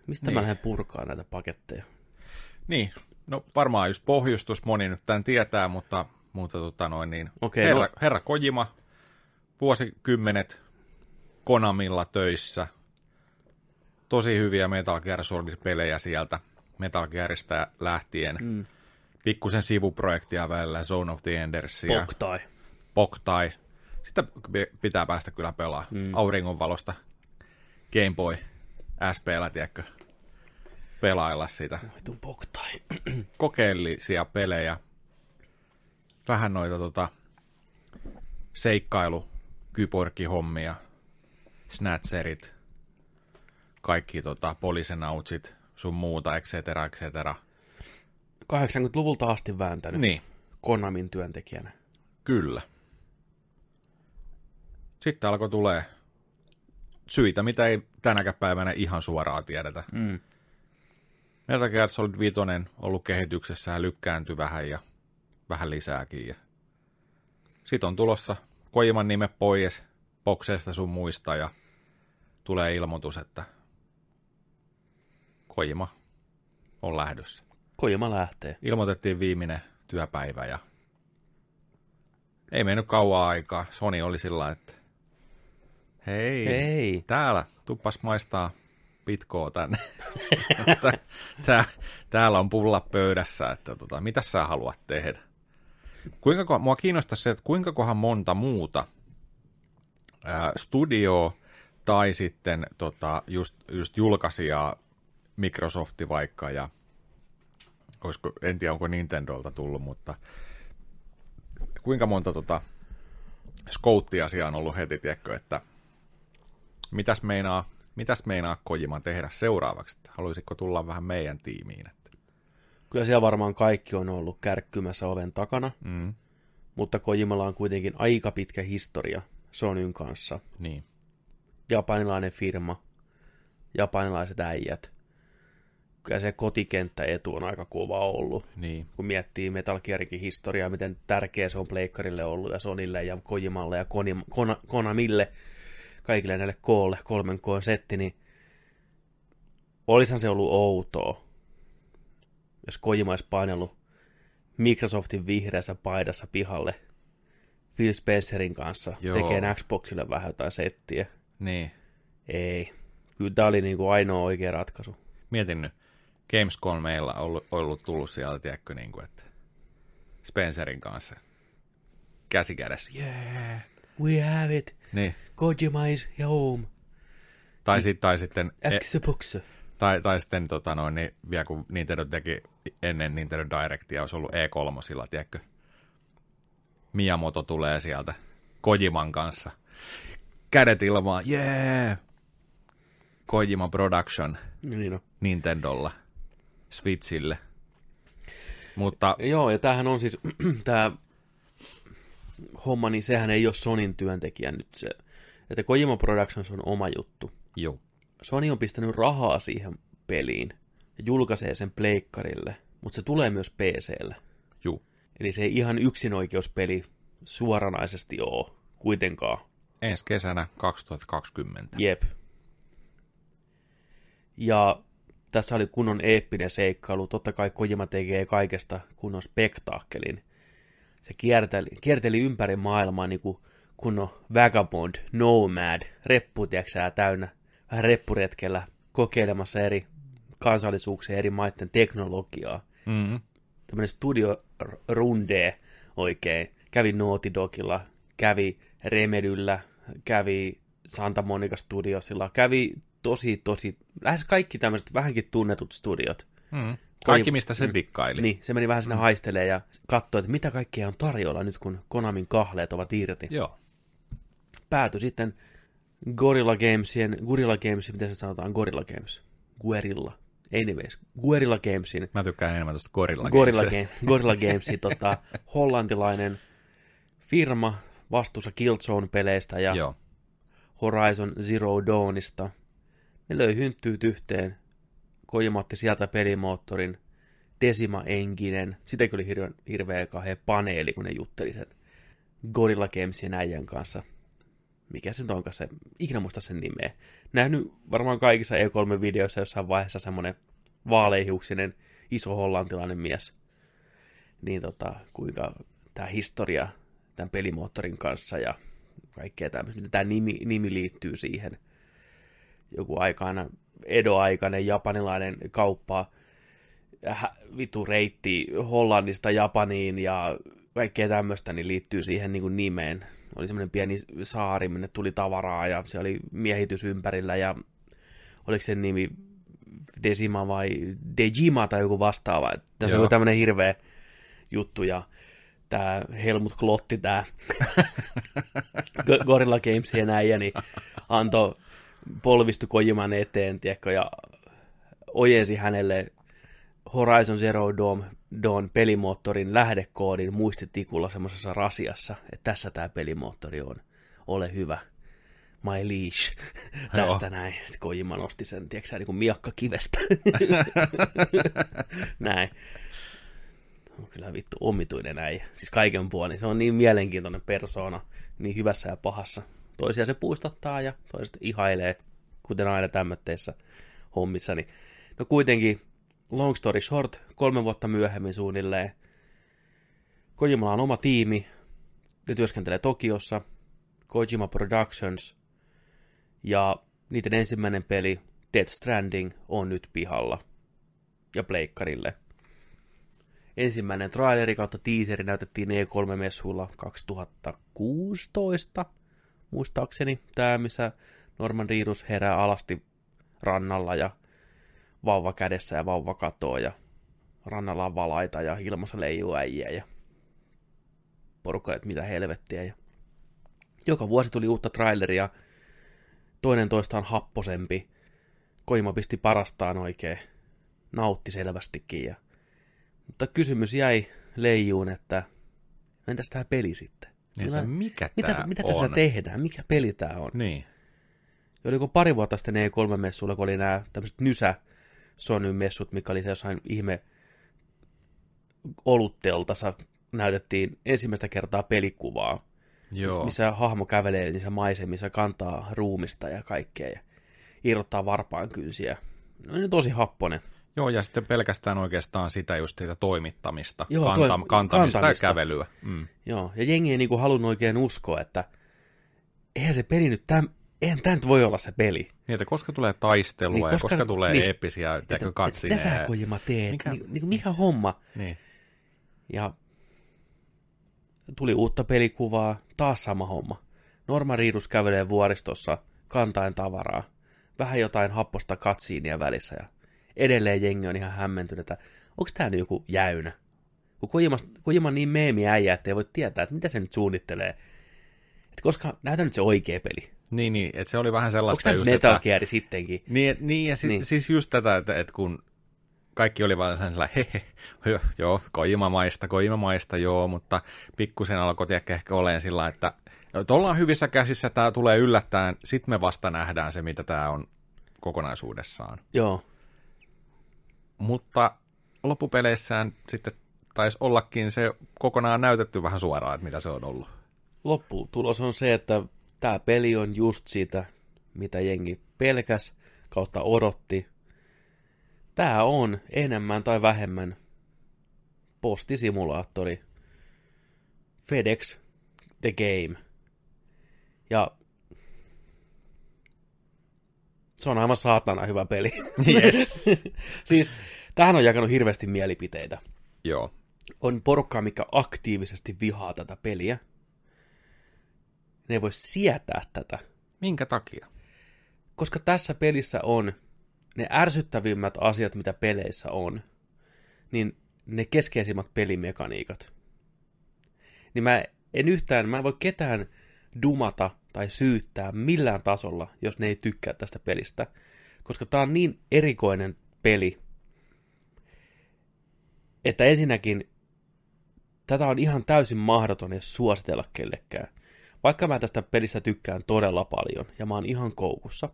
Mistä. Niin. mä lähden purkaan näitä paketteja? Niin, no varmaan just pohjustus, moni nyt tämän tietää, mutta, mutta tota noin niin. Okei, herra, no- herra Kojima, vuosikymmenet Konamilla töissä. Tosi hyviä Metal Gear Solid-pelejä sieltä Metal Gearista lähtien. Mm. Pikkusen sivuprojektia välillä, Zone of the Endersia. Poktai. Poktai. Sitä pi- pitää päästä kyllä pelaamaan. Mm. Auringonvalosta Game Boy SPllä, tiedätkö, pelailla sitä. Vitun poktai. (clears throat) Kokeellisia pelejä. Vähän noita tota, seikkailu, kyborgihommia, snatcherit, kaikki tota, polisenautsit, sun muuta, et cetera, et cetera. 80-luvulta asti vääntänyt Niin, Konamin työntekijänä. Kyllä. Sitten alkoi tulee syitä, mitä ei tänäkään päivänä ihan suoraan tiedetä. Mm. Metal Gear Solid 5 ollut kehityksessä ja lykkäänty vähän ja vähän lisääkin. Ja... Sitten on tulossa Kojiman nime pois bokseista sun muista ja tulee ilmoitus, että Kojima on lähdössä. Kojima lähtee. ilmoitettiin viimeinen työpäivä ja ei mennyt kauan aikaa. Sony oli sillä että hei, Hei. täällä, tuppas maistaa pitkoa tänne. (laughs) Tää- Tää, täällä on pulla pöydässä, että tota, mitä sä haluat tehdä? Kuinka, mua kiinnostaa se, että kuinka kohan monta muuta ää, studioa tai sitten tota, just, just julkaisijaa Microsofti vaikka ja olisiko, en tiedä onko Nintendolta tullut, mutta kuinka monta tota, skouttiasiaa on ollut heti, tiedätkö, että mitäs meinaa, mitäs meinaa Kojima tehdä seuraavaksi, haluaisitko tulla vähän meidän tiimiin, että Kyllä siellä varmaan kaikki on ollut kärkkymässä oven takana, mm, mutta Kojimalla on kuitenkin aika pitkä historia Sonyn kanssa. niin, Japanilainen firma, japanilaiset äijät. Kyllä se kotikenttäetu on aika kova ollut. niin, kun miettii Metal Gearikin historiaa, miten tärkeä se on Pleikkarille ollut ja Sonille ja Kojimalle ja Konim, Kona, Konamille, kaikille näille koolle, kolmen koon setti, niin olisihan se ollut outoa, jos Kojima olisi painellut Microsoftin vihreässä paidassa pihalle Phil Spencerin kanssa Joo. tekee Xboxille vähän jotain settiä. niin. Ei. Kyllä tämä oli niin kuin ainoa oikea ratkaisu. Mietin nyt, Gamescom meillä on ollut, ollut tullut sieltä, tiedätkö, niin kuin, että Spencerin kanssa käsi kädessä, yeah. We have it. Niin. Kojima is home. Tai, sit, tai sitten, e, Xbox. tai, tai sitten tota noin, niin vielä kun Nintendo teki ennen Nintendo Directia, olisi ollut E3, tiedätkö? Miyamoto tulee sieltä Kojiman kanssa. Kädet ilmaan, yeah! Kojima Production Niin on. Nintendolla, Switchille. Mutta Joo, ja tämähän on siis, (clears throat) tämä homma, niin sehän ei ole Sonin työntekijä nyt se, että Kojima Productions on oma juttu. joo, Sony on pistänyt rahaa siihen peliin ja julkaisee sen pleikkarille, mutta se tulee myös PClle. joo. Eli se ei ihan yksinoikeuspeli suoranaisesti ole kuitenkaan. Ensi kesänä 2020. Jep. Ja tässä oli kunnon eeppinen seikkailu. Totta kai Kojima tekee kaikesta kunnon spektaakkelin. Se kierteli, kierteli ympäri maailmaa niin kuin kunnon vagabond, nomad, reppu, tiiäksä, täynnä, vähän reppuretkellä, kokeilemassa eri kansallisuuksia, eri maiden teknologiaa. Mm-hmm. Tämmöinen studio runde oikein. Kävi Naughty Dogilla, kävi Remedyllä, kävi Santa Monica Studiosilla, kävi tosi, tosi, lähes kaikki tämmöiset vähänkin tunnetut studiot. Mm. Kaikki, mistä se dikkaili. Niin, se meni vähän sinne mm. haistelee ja katsoi, että mitä kaikkea on tarjolla nyt, kun Konamin kahleet ovat irti. Joo. Päätyi sitten Gorilla Gamesien, Gorilla Games, miten se sanotaan, Gorilla Games, Guerilla, anyways, Guerilla Gamesin. Mä tykkään enemmän tuosta Gorilla, Gorilla, Game, Gorilla Gamesin, tota, hollantilainen firma vastuussa Killzone-peleistä ja Joo. Horizon Zero Dawnista. Ne löi hynttyyt yhteen, Kojimatti sieltä pelimoottorin, Decima Enginen, sitäkin oli hirveän, hirveä kahden paneeli, kun ne jutteli sen Gorilla Gamesin äijän kanssa. Mikä se nyt onkaan se, ikinä muista sen nimeä. Nähnyt varmaan kaikissa E3-videoissa jossain vaiheessa semmoinen vaaleihiuksinen iso hollantilainen mies. Niin tota, kuinka tämä historia tämän pelimoottorin kanssa ja kaikkea tämmöistä, miten tämä nimi, nimi liittyy siihen. Joku aikana Edo-aikainen japanilainen kauppa, vitu reitti Hollannista Japaniin ja kaikkea tämmöistä niin liittyy siihen niin kuin nimeen. Oli semmoinen pieni saari, minne tuli tavaraa ja se oli miehitys ympärillä ja oliko sen nimi Desima vai Dejima tai joku vastaava. Tässä on tämmöinen hirveä juttu ja tämä Helmut Klotti, tämä (laughs) Gorilla Gamesien äijä, niin antoi polvistu Kojiman eteen, tiedätkö, ja ojensi hänelle Horizon Zero Dawn, Dawn pelimoottorin lähdekoodin muistitikulla semmoisessa rasiassa, että tässä tämä pelimoottori on, ole hyvä, my leash, tästä näin. Sitten Kojima nosti sen, tiedätkö niin kuin miakka kivestä. (laughs) näin. On kyllä vittu omituinen äijä. Siis kaiken puolin. Se on niin mielenkiintoinen persona, niin hyvässä ja pahassa. Toisia se puistattaa ja toiset ihailee, kuten aina tämmötteissä hommissa. Niin. No kuitenkin, long story short, kolme vuotta myöhemmin suunnilleen, Kojimalla on oma tiimi, ne työskentelee Tokiossa, Kojima Productions, ja niiden ensimmäinen peli, Death Stranding, on nyt pihalla ja pleikkarille. Ensimmäinen traileri kautta teaseri näytettiin E3-messuilla 2016, muistaakseni. Tämä, missä Norman Reedus herää alasti rannalla ja vauva kädessä ja vauva katoo ja rannalla on valaita ja ilmassa leijuu äijä ja porukka, että mitä helvettiä. Ja joka vuosi tuli uutta traileria, toinen toistaan happosempi. Koima pisti parastaan oikein, nautti selvästikin. Ja... Mutta kysymys jäi leijuun, että entäs tämä peli sitten? Niin, Millä, mikä mitä, mitä tässä tehdään? Mikä peli tämä on? Niin. Ja oliko pari vuotta sitten E3-messuilla, kun oli nämä tämmöiset nysä Sonyn messut, mikä oli se jossain ihme olutteltassa näytettiin ensimmäistä kertaa pelikuvaa, Joo. missä hahmo kävelee niissä maisemissa, kantaa ruumista ja kaikkea ja irrottaa varpaan kynsiä. No niin tosi happonen. Joo, ja sitten pelkästään oikeastaan sitä just sitä toimittamista, Joo, kanta, toi, kantamista, kantamista, ja kävelyä. Mm. Joo, ja jengi ei niinku halunnut oikein uskoa, että eihän se peli nyt, täm, eihän tämä nyt voi olla se peli. Niin, että koska tulee taistelua niin, koska, ja koska tulee niin, eeppisiä katsineja. Mitä sä Kojima teet? Mikä, niin, niin, mikä homma? Niin. Ja tuli uutta pelikuvaa, taas sama homma. Norma Riidus kävelee vuoristossa kantain tavaraa. Vähän jotain happosta katsiinia välissä ja edelleen jengi on ihan hämmentynyt, että onko tämä nyt joku jäynä? Kun Kojima, Kojima niin meemi äijä, että ei voi tietää, että mitä se nyt suunnittelee. Että koska näytä nyt se oikea peli. Niin, niin, että se oli vähän sellaista Onko just, Metal Gear että... sittenkin? Niin, niin ja sit, niin. siis just tätä, että, että kun kaikki oli vaan sellainen, hehe, (laughs) joo, joo koimamaista, koimamaista, joo, mutta pikkusen alkoi ehkä, olemaan sillä että ollaan hyvissä käsissä, tämä tulee yllättäen, sitten me vasta nähdään se, mitä tämä on kokonaisuudessaan. Joo. Mutta loppupeleissään sitten taisi ollakin se kokonaan näytetty vähän suoraan, että mitä se on ollut. Lopputulos on se, että tämä peli on just sitä, mitä jengi pelkäs kautta odotti. Tämä on enemmän tai vähemmän postisimulaattori. FedEx The Game. Ja se on aivan saatana hyvä peli. Yes. (laughs) siis tähän on jakanut hirveästi mielipiteitä. Joo. On porukkaa, mikä aktiivisesti vihaa tätä peliä. Ne ei voi sietää tätä. Minkä takia? koska tässä pelissä on ne ärsyttävimmät asiat, mitä peleissä on, niin ne keskeisimmät pelimekaniikat. Niin mä en yhtään, mä en voi ketään dumata tai syyttää millään tasolla, jos ne ei tykkää tästä pelistä. Koska tää on niin erikoinen peli, että ensinnäkin tätä on ihan täysin mahdoton edes suositella kellekään. Vaikka mä tästä pelistä tykkään todella paljon ja mä oon ihan koukussa,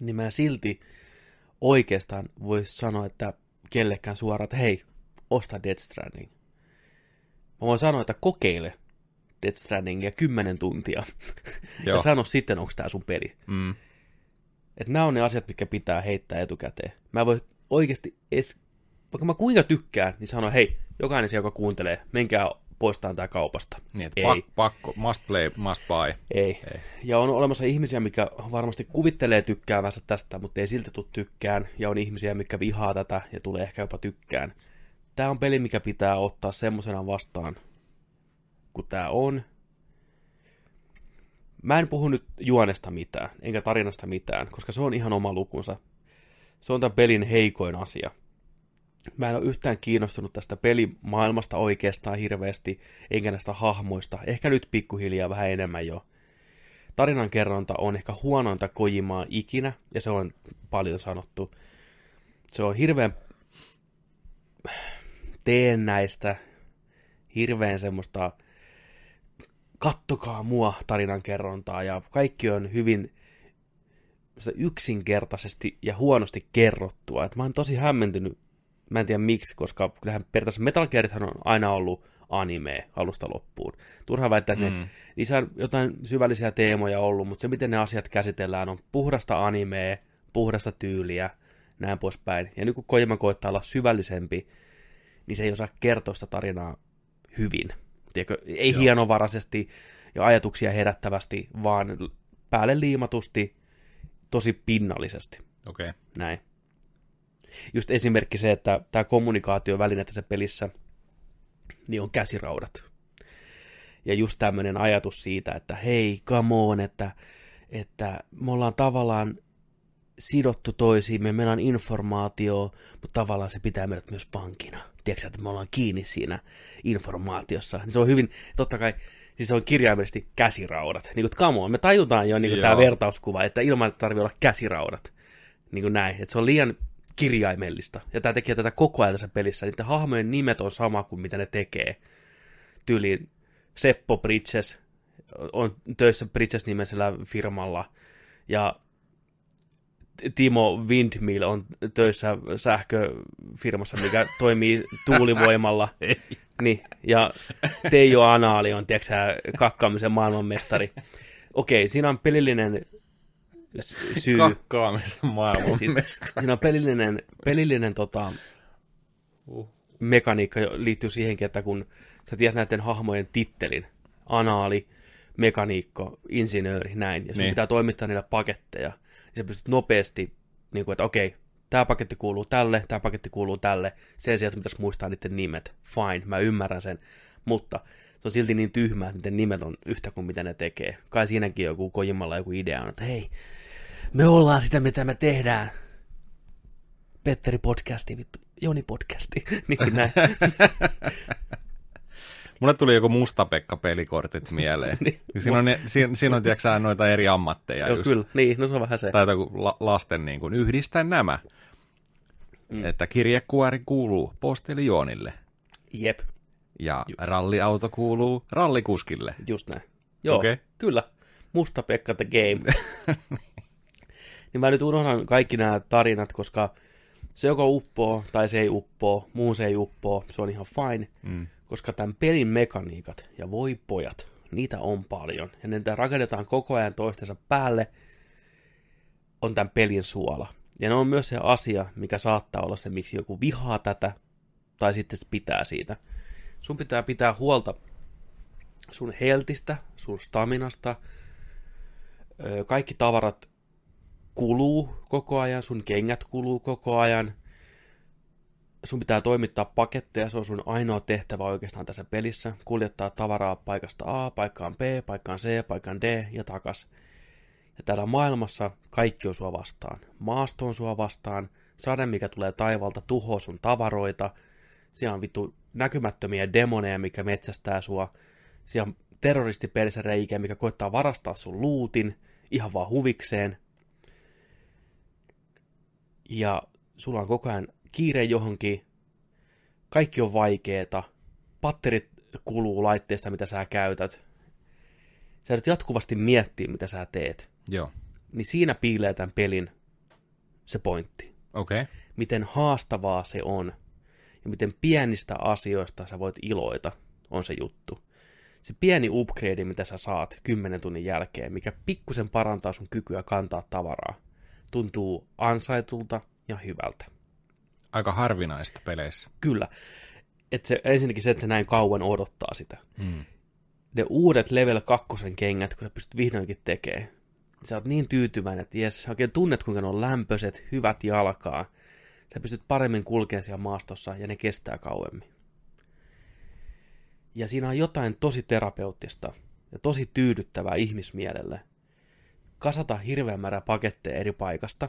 niin mä silti oikeastaan voisi sanoa, että kellekään suoraan, että hei, osta Death Stranding. Mä voin sanoa, että kokeile Death Strandingia 10 tuntia (laughs) ja sano sitten, onko tämä sun peli. Mm. Että nämä on ne asiat, mitkä pitää heittää etukäteen. Mä voi oikeasti edes, vaikka mä kuinka tykkään, niin sano, hei, jokainen siellä, joka kuuntelee, menkää poistaan tämä kaupasta. Niin, että Ei. pakko, must play, must buy. Ei. ei. Ja on olemassa ihmisiä, mikä varmasti kuvittelee tykkäävänsä tästä, mutta ei silti tule tykkään. Ja on ihmisiä, mikä vihaa tätä ja tulee ehkä jopa tykkään. Tämä on peli, mikä pitää ottaa semmoisena vastaan, kun tämä on. Mä en puhu nyt juonesta mitään, enkä tarinasta mitään, koska se on ihan oma lukunsa. Se on tämän pelin heikoin asia – Mä en ole yhtään kiinnostunut tästä pelimaailmasta oikeastaan hirveästi, eikä näistä hahmoista. Ehkä nyt pikkuhiljaa vähän enemmän jo. Tarinan kerronta on ehkä huonointa Kojimaa ikinä, ja se on paljon sanottu. Se on hirveän teennäistä, hirveän semmoista kattokaa mua tarinan kerrontaa, ja kaikki on hyvin yksinkertaisesti ja huonosti kerrottua. Et mä oon tosi hämmentynyt Mä en tiedä miksi, koska kyllähän periaatteessa Metal Gearithan on aina ollut anime alusta loppuun. Turha väittää, että mm. ne, niissä on jotain syvällisiä teemoja ollut, mutta se miten ne asiat käsitellään on puhdasta animea, puhdasta tyyliä, näin poispäin. Ja nyt kun Kojima koittaa olla syvällisempi, niin se ei osaa kertoa sitä tarinaa hyvin. Tiedätkö? Ei Joo. hienovaraisesti ja ajatuksia herättävästi, vaan päälle liimatusti, tosi pinnallisesti. Okei. Okay. Näin just esimerkki se, että tämä kommunikaatioväline tässä pelissä niin on käsiraudat. Ja just tämmöinen ajatus siitä, että hei, come on, että, että me ollaan tavallaan sidottu toisiimme, meillä on informaatio, mutta tavallaan se pitää meidät myös vankina. Tiedätkö että me ollaan kiinni siinä informaatiossa. Niin se on hyvin, totta kai, siis se on kirjaimellisesti käsiraudat. Niin kuin, come on, me tajutaan jo niin tämä vertauskuva, että ilman tarvii olla käsiraudat. Niin kuin näin, että se on liian kirjaimellista. Ja tämä tekee tätä koko ajan tässä pelissä. Niiden hahmojen nimet on sama kuin mitä ne tekee. Tyyli Seppo Bridges on töissä Bridges-nimisellä firmalla. Ja Timo Windmill on töissä sähköfirmassa, mikä (laughs) toimii tuulivoimalla. Niin, ja Teijo Anaali on, tiedätkö kakkaamisen maailmanmestari. Okei, siinä on pelillinen syy. Kakkaamisen maailman siis, Siinä on pelillinen, pelillinen tota, uh. mekaniikka liittyy siihenkin, että kun sä tiedät näiden hahmojen tittelin, anaali, mekaniikko, insinööri, näin, ja sun niin. pitää toimittaa niillä paketteja, niin sä pystyt nopeasti, niin kuin, että okei, tämä paketti kuuluu tälle, tämä paketti kuuluu tälle, sen sijaan, että pitäisi muistaa niiden nimet. Fine, mä ymmärrän sen, mutta se on silti niin tyhmää, että niiden nimet on yhtä kuin mitä ne tekee. Kai siinäkin joku Kojimalla joku idea on, että hei, me ollaan sitä, mitä me tehdään. Petteri podcasti, vittu. Joni podcasti. (laughs) niin näin. (laughs) Mulle tuli joku Musta-Pekka pelikortit mieleen. (laughs) niin. Siinä on, ne, siinä, siinä on tiedätkö, noita eri ammatteja. Joo, just. kyllä. Niin, no se on vähän se. Tai la, lasten niin kuin, yhdistä nämä. Mm. Että kirjekuori kuuluu postelijoonille. Jep. Ja Ju- ralliauto kuuluu rallikuskille. Just näin. Joo, okay. kyllä. Musta Pekka the Game. Niin mä nyt unohdan kaikki nämä tarinat, koska se joko uppoo tai se ei uppoo, muu se ei uppoo, se on ihan fine, mm. koska tämän pelin mekaniikat, ja voi pojat, niitä on paljon, ja ne rakennetaan koko ajan toistensa päälle, on tämän pelin suola. Ja ne on myös se asia, mikä saattaa olla se, miksi joku vihaa tätä, tai sitten pitää siitä. Sun pitää pitää huolta sun heltistä, sun staminasta, kaikki tavarat kuluu koko ajan, sun kengät kuluu koko ajan, sun pitää toimittaa paketteja, se on sun ainoa tehtävä oikeastaan tässä pelissä, kuljettaa tavaraa paikasta A, paikkaan B, paikkaan C, paikkaan D ja takas. Ja täällä maailmassa kaikki on sua vastaan. Maasto on sua vastaan, sade, mikä tulee taivalta, tuhoaa sun tavaroita, siellä on vittu näkymättömiä demoneja, mikä metsästää sua, siellä on terroristipersereikä, mikä koittaa varastaa sun luutin ihan vaan huvikseen. Ja sulla on koko ajan kiire johonkin, kaikki on vaikeeta, patterit kuluu laitteesta, mitä sä käytät. Sä nyt jatkuvasti miettiä, mitä sä teet. Joo. Niin siinä piilee tämän pelin se pointti. Okei. Okay. Miten haastavaa se on ja miten pienistä asioista sä voit iloita, on se juttu. Se pieni upgrade, mitä sä saat 10 tunnin jälkeen, mikä pikkusen parantaa sun kykyä kantaa tavaraa, tuntuu ansaitulta ja hyvältä. Aika harvinaista peleissä. Kyllä. Et se, ensinnäkin se, että se näin kauan odottaa sitä. Mm. Ne uudet level 2 kengät, kun sä pystyt vihdoinkin tekemään, sä oot niin tyytyväinen, että jes, oikein tunnet, kuinka ne on lämpöiset, hyvät jalkaa. Sä pystyt paremmin kulkemaan siellä maastossa ja ne kestää kauemmin. Ja siinä on jotain tosi terapeuttista ja tosi tyydyttävää ihmismielelle. Kasata hirveän määrä paketteja eri paikasta,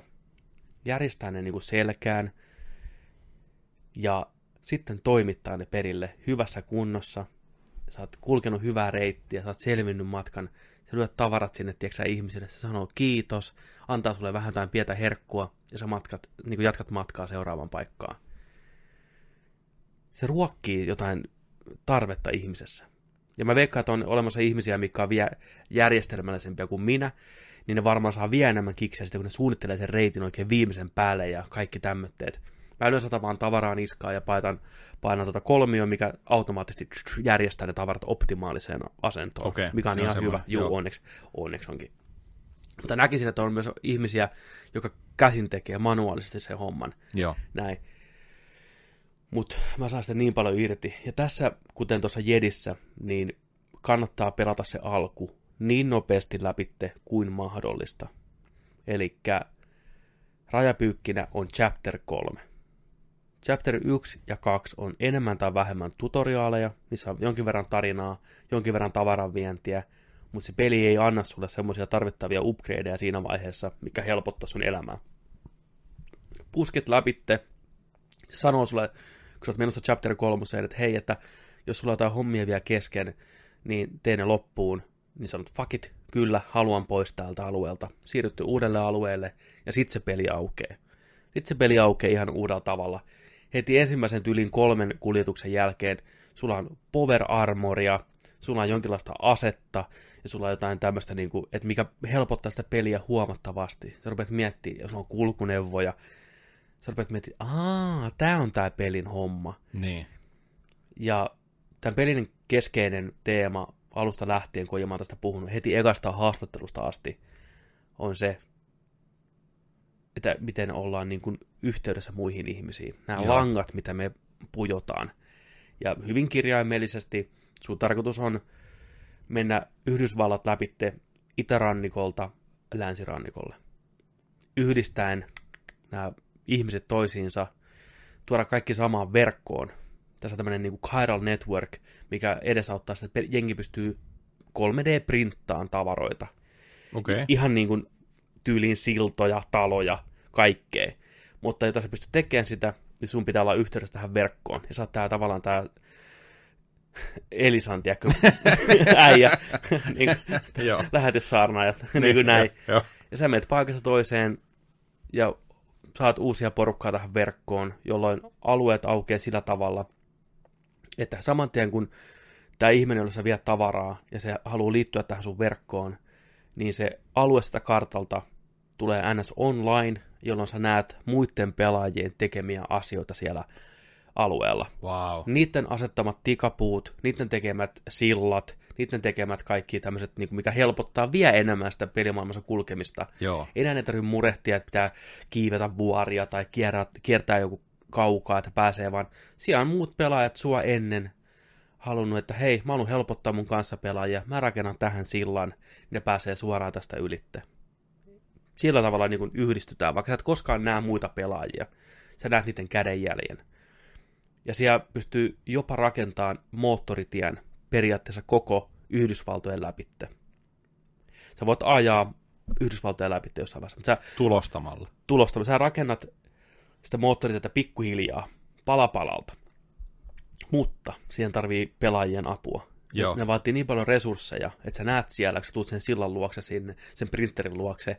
järjestää ne niinku selkään ja sitten toimittaa ne perille hyvässä kunnossa. Sä oot kulkenut hyvää reittiä, sä oot selvinnyt matkan, sä lyöt tavarat sinne, tiedätkö ihmisille, se sanoo kiitos, antaa sulle vähän jotain pientä herkkua, ja sä matkat, niin jatkat matkaa seuraavaan paikkaan. Se ruokkii jotain tarvetta ihmisessä. Ja mä veikkaan, että on olemassa ihmisiä, mikä on vielä järjestelmällisempiä kuin minä, niin ne varmaan saa vielä enemmän kiksejä sitten, kun ne suunnittelee sen reitin oikein viimeisen päälle ja kaikki tämmötteet. Mä yleensä otan vaan tavaraa niskaan ja painan, painan tuota kolmio, mikä automaattisesti järjestää ne tavarat optimaaliseen asentoon, Okei, mikä on on ihan semmoinen, hyvä. Juu, joo. onneksi, onneksi onkin. Mutta näkisin, että on myös ihmisiä, jotka käsin tekee manuaalisesti sen homman. Joo. Näin. Mutta mä saan sitä niin paljon irti. Ja tässä, kuten tuossa Jedissä, niin kannattaa pelata se alku niin nopeasti läpitte kuin mahdollista. Eli rajapyykkinä on chapter 3. Chapter 1 ja 2 on enemmän tai vähemmän tutoriaaleja, missä on jonkin verran tarinaa, jonkin verran tavaran vientiä, mutta se peli ei anna sulle semmoisia tarvittavia upgradeja siinä vaiheessa, mikä helpottaa sun elämää. Pusket läpitte, se sanoo sulle, kun sä oot menossa chapter 3, että hei, että jos sulla on jotain hommia vielä kesken, niin tee ne loppuun, niin sanot fuck it, kyllä, haluan pois täältä alueelta. Siirrytty uudelle alueelle, ja sitten se peli aukeaa. Sitten se peli aukeaa ihan uudella tavalla. Heti ensimmäisen tyylin kolmen kuljetuksen jälkeen sulla on power armoria, sulla on jonkinlaista asetta, ja sulla on jotain tämmöistä, niin kuin, että mikä helpottaa sitä peliä huomattavasti. Sä rupeat miettimään, sulla on kulkuneuvoja, sä rupeat miettimään, aah, tää on tää pelin homma. Niin. Ja tämän pelin keskeinen teema alusta lähtien, kun olen tästä puhunut, heti ekasta haastattelusta asti, on se, että miten ollaan niin kuin yhteydessä muihin ihmisiin. Nämä Joo. langat, mitä me pujotaan. Ja hyvin kirjaimellisesti sun tarkoitus on mennä Yhdysvallat läpitte itärannikolta länsirannikolle. Yhdistäen nämä ihmiset toisiinsa, tuoda kaikki samaan verkkoon. Tässä on tämmöinen niin chiral network, mikä edesauttaa sitä, että jengi pystyy 3D-printtaan tavaroita. Okay. Ihan niin kuin tyyliin siltoja, taloja, kaikkea. Mutta jotta sä pystyt tekemään sitä, niin sun pitää olla yhteydessä tähän verkkoon. Ja sä oot tää tavallaan tää Elisan, tiedätkö, (laughs) äijä, niin lähetyssaarnaajat, niin kuin näin. Joo. Ja sä menet paikasta toiseen ja saat uusia porukkaa tähän verkkoon, jolloin alueet aukeaa sillä tavalla, että saman tien kun tämä ihminen, jolla sä viet tavaraa ja se haluaa liittyä tähän sun verkkoon, niin se alue sitä kartalta tulee NS online, jolloin sä näet muiden pelaajien tekemiä asioita siellä alueella. Wow. Niiden asettamat tikapuut, niiden tekemät sillat, niiden tekemät kaikki tämmöiset, niin mikä helpottaa vielä enemmän sitä pelimaailmassa kulkemista. Joo. Enää ei tarvitse murehtia, että pitää kiivetä vuoria tai kierrää, kiertää joku kaukaa, että pääsee, vaan siellä on muut pelaajat sua ennen halunnut, että hei, mä haluan helpottaa mun kanssa pelaajia, mä rakennan tähän sillan, niin ne pääsee suoraan tästä ylitte. Sillä tavalla niin kuin yhdistytään, vaikka sä et koskaan näe muita pelaajia. Sä näet niiden kädenjäljen. Ja siellä pystyy jopa rakentamaan moottoritien periaatteessa koko Yhdysvaltojen läpitte. Sä voit ajaa Yhdysvaltoja läpi jossain vaiheessa. Sä Tulostamalla. tulosta, sä rakennat sitä moottoritietä pikkuhiljaa, pala palalta. Mutta siihen tarvii pelaajien apua. Joo. Ne vaatii niin paljon resursseja, että sä näet siellä, kun sä tulet sen sillan luokse sinne, sen printerin luokse,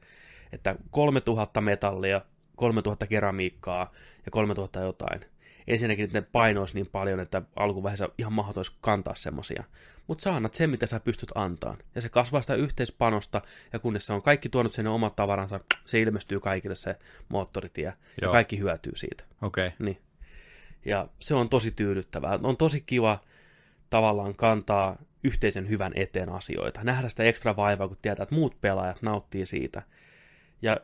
että 3000 metallia, 3000 keramiikkaa ja 3000 jotain. Ensinnäkin ne painoisi niin paljon, että alkuvaiheessa ihan mahdoton olisi kantaa semmosia. Mutta sä annat sen, mitä sä pystyt antaan. Ja se kasvaa sitä yhteispanosta, ja kunnes se on kaikki tuonut sinne omat tavaransa, se ilmestyy kaikille se moottoritie, ja Joo. kaikki hyötyy siitä. Okei. Okay. Niin. Ja se on tosi tyydyttävää. On tosi kiva tavallaan kantaa yhteisen hyvän eteen asioita. Nähdä sitä ekstra vaivaa, kun tietää, että muut pelaajat nauttii siitä. Ja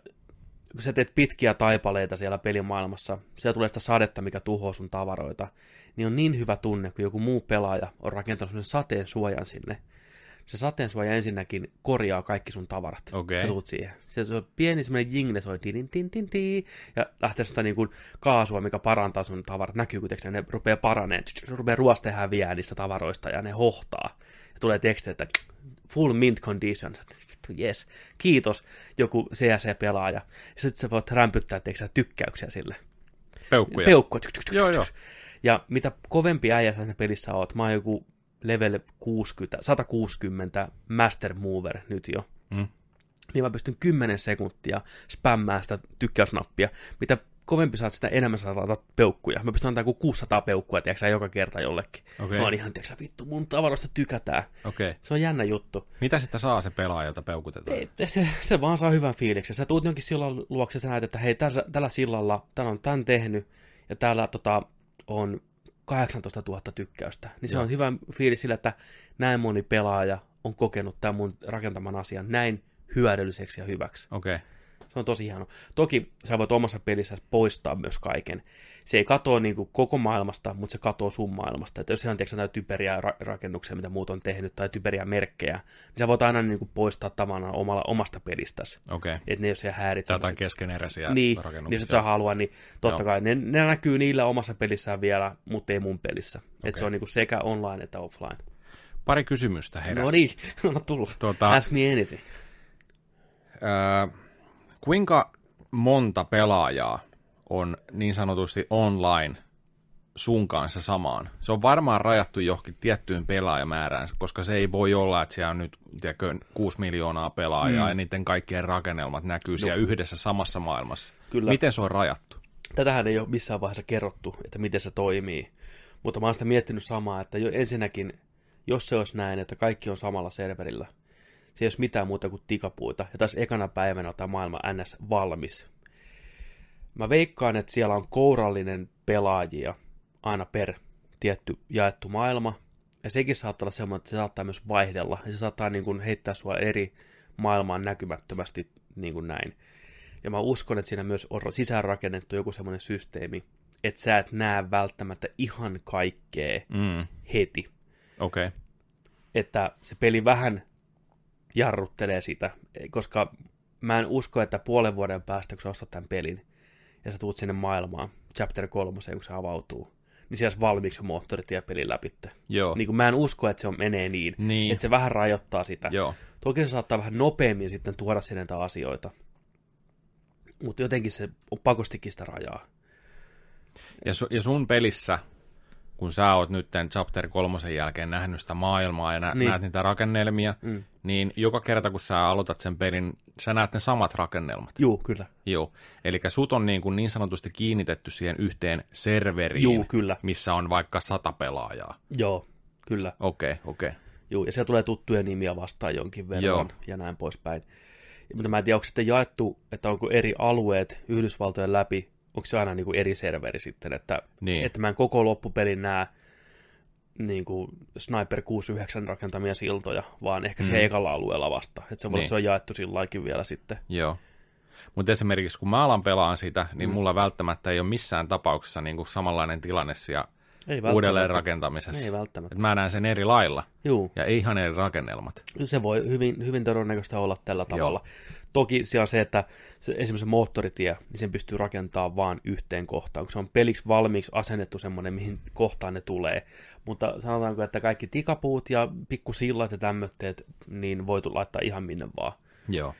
kun sä teet pitkiä taipaleita siellä pelimaailmassa, siellä tulee sitä sadetta, mikä tuhoaa sun tavaroita, niin on niin hyvä tunne, kun joku muu pelaaja on rakentanut sellaisen sateen suojan sinne. Se sateen suoja ensinnäkin korjaa kaikki sun tavarat. Okei. Sä tuut siihen. Se, on pieni semmoinen jingle, soi din, din, din, din, ja lähtee sitä niin kuin kaasua, mikä parantaa sun tavarat. Näkyy, kun tiiäksä, ne rupeaa paraneen, se rupeaa ruoste häviää niistä tavaroista, ja ne hohtaa. Ja tulee teksti, että full mint condition. Yes. Kiitos, joku CSC-pelaaja. Ja sitten sä voit rämpyttää, tiiäksä, tykkäyksiä sille. Peukkuja. Peukkoja. Joo, joo. Ja mitä kovempi äijä sä siinä pelissä oot, mä oon joku level 60, 160 Master Mover nyt jo, Mm. niin mä pystyn 10 sekuntia spämmään sitä tykkäysnappia. Mitä kovempi saat, sitä enemmän laitat peukkuja. Mä pystyn antamaan kuin 600 peukkua, tiedätkö, joka kerta jollekin. Okei. Mä oon ihan, tiedätkö, vittu, mun tavaroista tykätään. Okay. Se on jännä juttu. Mitä sitten saa se pelaaja, jota peukutetaan? Ei, se, se vaan saa hyvän fiiliksen. Sä tuut jonkin sillan luokse, sä näet, että hei, tällä, tällä sillalla, täällä on tän tehnyt, ja täällä tota, on 18 000 tykkäystä. Niin se Joo. on hyvä fiilis sillä, että näin moni pelaaja on kokenut tämän mun rakentaman asian näin hyödylliseksi ja hyväksi. Okei. Okay. Se on tosi hieno. Toki sä voit omassa pelissä poistaa myös kaiken. Se ei katoa niin kuin koko maailmasta, mutta se katoo sun maailmasta. Että jos se on tiedätkö, jotain typeriä ra- rakennuksia, mitä muut on tehnyt, tai typeriä merkkejä, niin sä voit aina niin kuin poistaa tavallaan omalla, omasta pelistäsi. Okei. Okay. Että ne ole siellä häiritsee. Jotain keskeneräisiä Niin, rakennuksia. niin jos sä halua, niin totta Joo. kai ne, ne, näkyy niillä omassa pelissään vielä, mutta ei mun pelissä. Okay. Että se on niin kuin sekä online että offline. Pari kysymystä heräsi. No niin, (laughs) on tullut. Tota- Ask me anything. Öö, kuinka monta pelaajaa on niin sanotusti online sun kanssa samaan? Se on varmaan rajattu johonkin tiettyyn pelaajamäärään, koska se ei voi olla, että siellä on nyt tiedätkö, 6 miljoonaa pelaajaa mm. ja niiden kaikkien rakennelmat näkyy siellä yhdessä samassa maailmassa. Kyllä. Miten se on rajattu? Tätähän ei ole missään vaiheessa kerrottu, että miten se toimii. Mutta mä oon sitä miettinyt samaa, että jo ensinnäkin, jos se olisi näin, että kaikki on samalla serverillä, se ei olisi mitään muuta kuin tikapuita, ja taas ekana päivänä on tämä maailma NS valmis. Mä veikkaan, että siellä on kourallinen pelaajia aina per tietty jaettu maailma, ja sekin saattaa olla semmoinen, että se saattaa myös vaihdella, ja se saattaa niin kuin heittää sua eri maailmaan näkymättömästi niin kuin näin. Ja mä uskon, että siinä myös on sisäänrakennettu joku semmoinen systeemi, että sä et näe välttämättä ihan kaikkea Mm. heti. Okei. Okay. Että se peli vähän jarruttelee sitä, koska mä en usko, että puolen vuoden päästä, kun sä ostat tämän pelin, ja sä tuut sinne maailmaan, chapter 3, kun se avautuu, niin siellä valmiiksi jo moottoritie-pelin läpi. Joo. Niin kuin mä en usko, että se on, menee niin, Niin. että se vähän rajoittaa sitä. Joo. Toki se saattaa vähän nopeammin sitten tuoda sinne näitä asioita. Mutta jotenkin se on pakostikin sitä rajaa. Ja, su, ja sun pelissä, kun sä oot nyt tämän chapter kolmosen jälkeen nähnyt sitä maailmaa ja nä, Niin. näet niitä rakennelmia, Mm. niin joka kerta kun sä aloitat sen pelin, sä näet ne samat rakennelmat. Juu, kyllä. Joo. Eli sut on niin, kuin niin sanotusti kiinnitetty siihen yhteen serveriin, Juu, kyllä. missä on vaikka sata pelaajaa. Joo, kyllä. Okei, okay, okei. Okay. Juu, ja siellä tulee tuttuja nimiä vastaan jonkin verran Joo. ja näin poispäin. Ja, mutta mä en tiedä, onko sitten jaettu, että onko eri alueet Yhdysvaltojen läpi, onko se aina niin kuin eri serveri sitten, että, Niin. että mä en koko loppupelin näe niin kuin Sniper 69 rakentamia siltoja, vaan ehkä se Mm. ekalla alueella vasta. Että se voi Niin. että se on jaettu sillä laikin vielä sitten. Joo. Mutta esimerkiksi kun mä alan pelaan sitä, niin Mm. mulla välttämättä ei ole missään tapauksessa niin kuin samanlainen tilanne siellä Ei uudelleen rakentamisessa. Ei välttämättä. Et mä näen sen eri lailla Juu, ja ihan eri rakennelmat. se voi hyvin, hyvin todennäköistä olla tällä tavalla. Toki siellä on se, että se, esimerkiksi se moottoritie, niin sen pystyy rakentamaan vaan yhteen kohtaan, kun se on peliksi valmiiksi asennettu semmoinen, mihin kohtaan ne tulee. Mutta sanotaanko, että kaikki tikapuut ja pikkusillat ja tämmötteet, niin voi laittaa ihan minne vaan. Joo.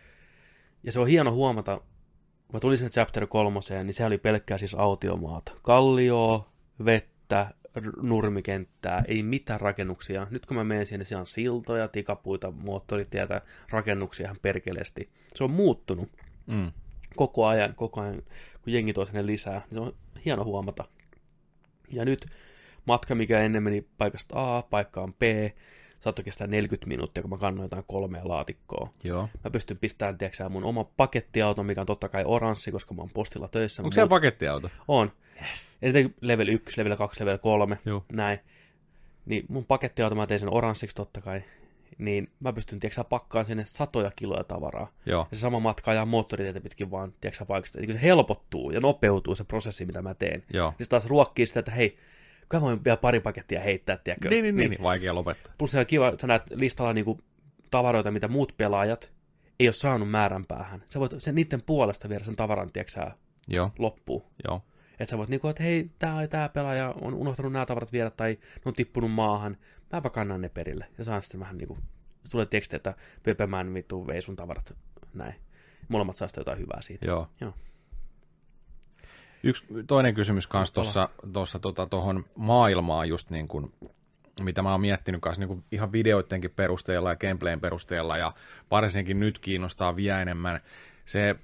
Ja se on hieno huomata, kun mä tulin sinne chapter kolmoseen, niin se oli pelkkää siis autiomaata. Kallio, vettä, nurmikenttää, ei mitään rakennuksia. Nyt kun mä menen sinne, siellä on siltoja, tikapuita, moottoritietä, rakennuksia ihan perkeleesti. Se on muuttunut Mm. koko ajan, koko ajan, kun jengi tuo sinne lisää. niin Se on hieno huomata. Ja nyt matka, mikä ennen meni paikasta A paikkaan B, saattoi kestää 40 minuuttia, kun mä kannoin jotain kolmea laatikkoa. Joo. Mä pystyn pistämään, tiedätkö, mun oma pakettiauto, mikä on totta kai oranssi, koska mä oon postilla töissä. Onko Mut siellä pakettiauto? On. Yes. Eli level 1, level 2, level 3, Joo. näin. Niin mun pakettiauto, mä tein sen oranssiksi totta kai, niin mä pystyn, tiedätkö, pakkaan sinne satoja kiloja tavaraa. Joo. Ja se sama matka ajaa moottoritietä pitkin vaan, tiedätkö, paikasta. Eli se helpottuu ja nopeutuu se prosessi, mitä mä teen. Joo. Niin se taas ruokkii sitä, että hei, kyllä mä voin vielä pari pakettia heittää, tiedätkö? Niin, niin, niin, niin. Vaikea lopettaa. Plus se on kiva, sä näet listalla niinku tavaroita, mitä muut pelaajat ei ole saanut määränpäähän. Sä voit sen niiden puolesta viedä sen tavaran, tiedätkö, Joo. loppuun. Joo. Että sä voit niinku, että hei, tää, tää pelaaja on unohtanut nämä tavarat viedä tai ne on tippunut maahan. Mäpä kannan ne perille. Ja saan sitten vähän niinku, tulee teksti, että Pepemään vittu vei sun tavarat. Näin. Molemmat saa sitten jotain hyvää siitä. Joo. Joo. Yksi toinen kysymys kanssa tuossa tuossa tota, tohon maailmaan just niin kuin, mitä mä oon miettinyt kanssa niin kuin ihan videoidenkin perusteella ja gameplayn perusteella ja varsinkin nyt kiinnostaa vielä enemmän. Se,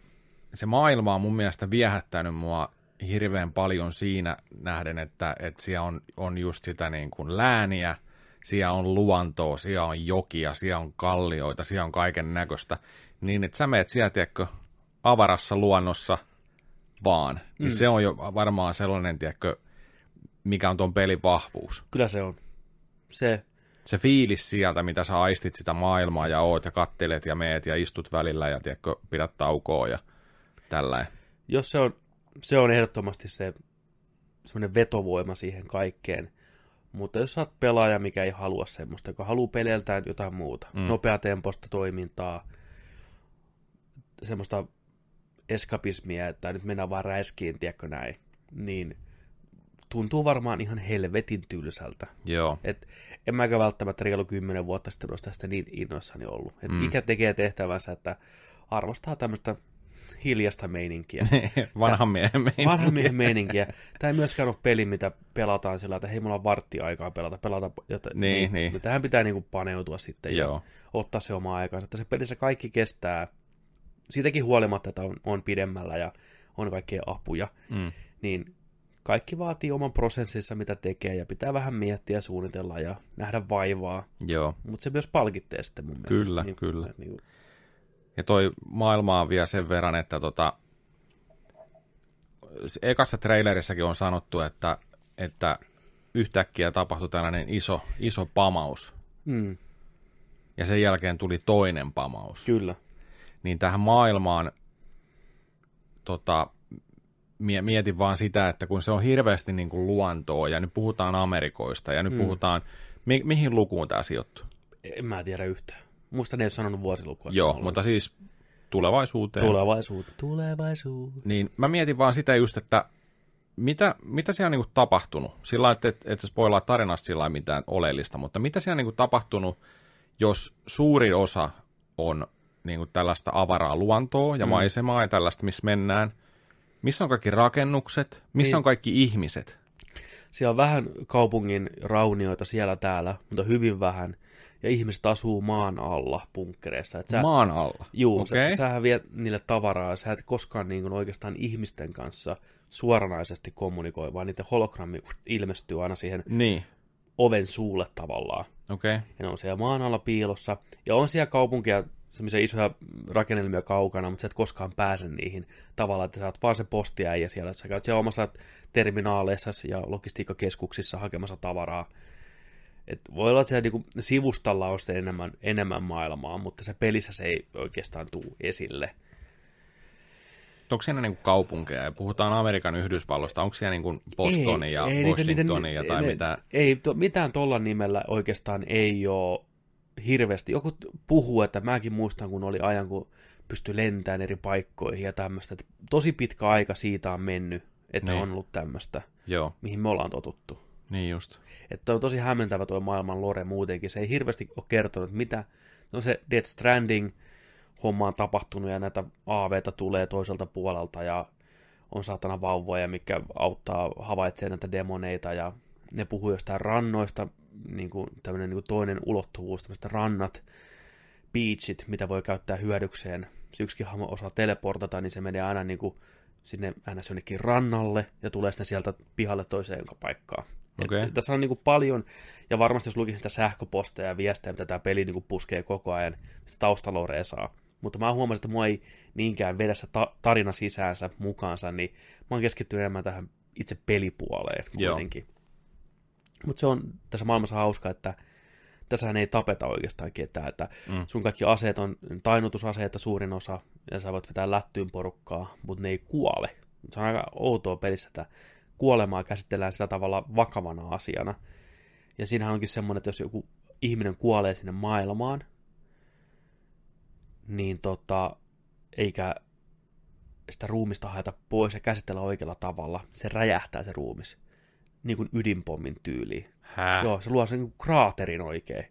se maailma on mun mielestä viehättänyt mua hirveän paljon siinä nähden, että, että siellä on, on just sitä niin kuin lääniä, siellä on luontoa, siellä on jokia, siellä on kallioita, siellä on kaiken näköistä. Niin, että sä meet siellä, tiedätkö, avarassa luonnossa vaan. Niin Mm. se on jo varmaan sellainen, tiedätkö, mikä on tuon pelin vahvuus. Kyllä se on. Se, Se fiilis sieltä, mitä sä aistit sitä maailmaa ja oot ja kattelet ja meet ja istut välillä ja tiedätkö, pidät taukoa ja tällä. jos se on, se on ehdottomasti se semmoinen vetovoima siihen kaikkeen. Mutta jos sä oot pelaaja, mikä ei halua semmoista, joka haluaa peleiltään jotain muuta, Mm. nopeatempoista toimintaa, semmoista eskapismia, että nyt mennään vaan räiskiin, tiedätkö näin, niin tuntuu varmaan ihan helvetin tylsältä. Joo, Et en mäkään välttämättä reilu kymmenen vuotta sitten olisi tästä niin innoissani ollut. Et Mm. mm. Ikä tekee tehtävänsä, että arvostaa tämmöistä hiljasta meininkiä. (laughs) vanhan miehen meininki. Vanhan miehen meininkiä. Tämä ei myöskään ole peli, mitä pelataan sillä, että hei, mulla on vartti aikaa pelata. pelata jota, Niin, niin. Tähän pitää niinku paneutua sitten Joo. ja ottaa se oma aikansa. Että se pelissä kaikki kestää, siitäkin huolimatta, että on, on pidemmällä ja on kaikkia apuja, Mm. niin kaikki vaatii oman prosessinsa, mitä tekee, ja pitää vähän miettiä suunnitella ja nähdä vaivaa. Joo. Mutta se myös palkittee sitten mun mielestä. Kyllä, niin, kyllä. Niin, Ja toi maailma on vielä sen verran, että tota, ekassa trailerissakin on sanottu, että, että yhtäkkiä tapahtui tällainen iso, iso pamaus. mm, Ja sen jälkeen tuli toinen pamaus. kyllä. Niin tähän maailmaan tota, mie- mietin vaan sitä, että kun se on hirveästi niin kuin luontoa, ja nyt puhutaan Amerikoista, ja nyt mm. puhutaan, mi- mihin lukuun tämä sijoittuu? En mä tiedä yhtään. Muista ne ei ole sanonut vuosilukua. Joo, samalla. mutta siis tulevaisuuteen. Tulevaisuus. Tulevaisuus. Niin mä mietin vaan sitä just, että mitä, mitä siellä on niinku tapahtunut? Sillä lailla, että et, et spoilaa tarinasta sillä lailla mitään oleellista, mutta mitä siellä on niinku tapahtunut, jos suuri osa on niinku tällaista avaraa luontoa ja mm. maisemaa ja tällaista, missä mennään? Missä on kaikki rakennukset? Missä Niin. on kaikki ihmiset? Siellä on vähän kaupungin raunioita siellä täällä, mutta hyvin vähän. Ja ihmiset asuu maan alla bunkkereissa. Et sä, Maan alla. juu, Okei. sä, sähän viet niille tavaraa. Sä et koskaan niin kuin oikeastaan ihmisten kanssa suoranaisesti kommunikoi, vaan niiden hologrammi ilmestyy aina siihen Niin, oven suulle tavallaan. okei. Okay. Ja ne on siellä maan alla piilossa. Ja on siellä kaupunkia, semmoisia isoja rakennelmia kaukana, mutta sä et koskaan pääse niihin tavallaan, että sä oot vaan se postiäijä siellä. Sä käyt siellä omassa terminaaleissa ja logistiikkakeskuksissa hakemassa tavaraa. Et voi olla, että siellä niinku sivustalla on sitten enemmän, enemmän maailmaa, mutta se pelissä se ei oikeastaan tuu esille. Onko siellä niinku kaupunkeja ja puhutaan Amerikan Yhdysvalloista? Onko siellä niinku Bostoni ja niitä- Washingtoni ja tai ne- mitä? Ei, to, mitään tuolla nimellä oikeastaan ei ole hirveästi. Joku puhuu, että mäkin muistan, kun oli ajan, kun pystyi lentämään eri paikkoihin ja tämmöistä. Tosi pitkä aika siitä on mennyt, että Niin. on ollut tämmöistä, Joo, mihin me ollaan totuttu. Niin just. Että on tosi hämmentävä tuo maailman lore muutenkin. Se ei hirveästi ole kertonut, mitä... No se Death Stranding homma on tapahtunut ja näitä aaveita tulee toiselta puolelta ja on saatana vauvoja, mikä auttaa havaitsemaan näitä demoneita ja ne puhuu jostain rannoista, niin kuin tämmöinen niin kuin toinen ulottuvuus, tämmöiset rannat, beachit, mitä voi käyttää hyödykseen. Se yksikin hahmo osaa teleportata, niin se menee aina niin kuin sinne aina jonnekin rannalle ja tulee sitten sieltä pihalle toiseen paikkaan. Et tässä on niin kuin paljon, ja varmasti jos lukisin sitä sähköposteja ja viestejä, mitä tämä peli niin kuin puskee koko ajan, sitä taustalorea saa. Mutta mä huomasin, että mua ei niinkään vedä se ta- tarina sisäänsä mukaansa, niin mä oon keskittynyt enemmän tähän itse pelipuoleen kuitenkin. Mutta se on tässä maailmassa hauska, että tässähän ei tapeta oikeastaan ketään, että Mm. mm. sun kaikki aseet on tainnutusaseita suurin osa, ja sä voit vetää lättyyn porukkaa, mutta ne ei kuole. Se on aika outoa pelissä, että kuolemaa käsitellään sillä tavalla vakavana asiana. Ja siinähän onkin semmoinen, että jos joku ihminen kuolee sinne maailmaan, niin tota, eikä sitä ruumista haeta pois ja käsitellä oikealla tavalla, se räjähtää se ruumis. Niin kuin ydinpommin tyyliin. Hää? Joo, se luo sen niin kraaterin oikein.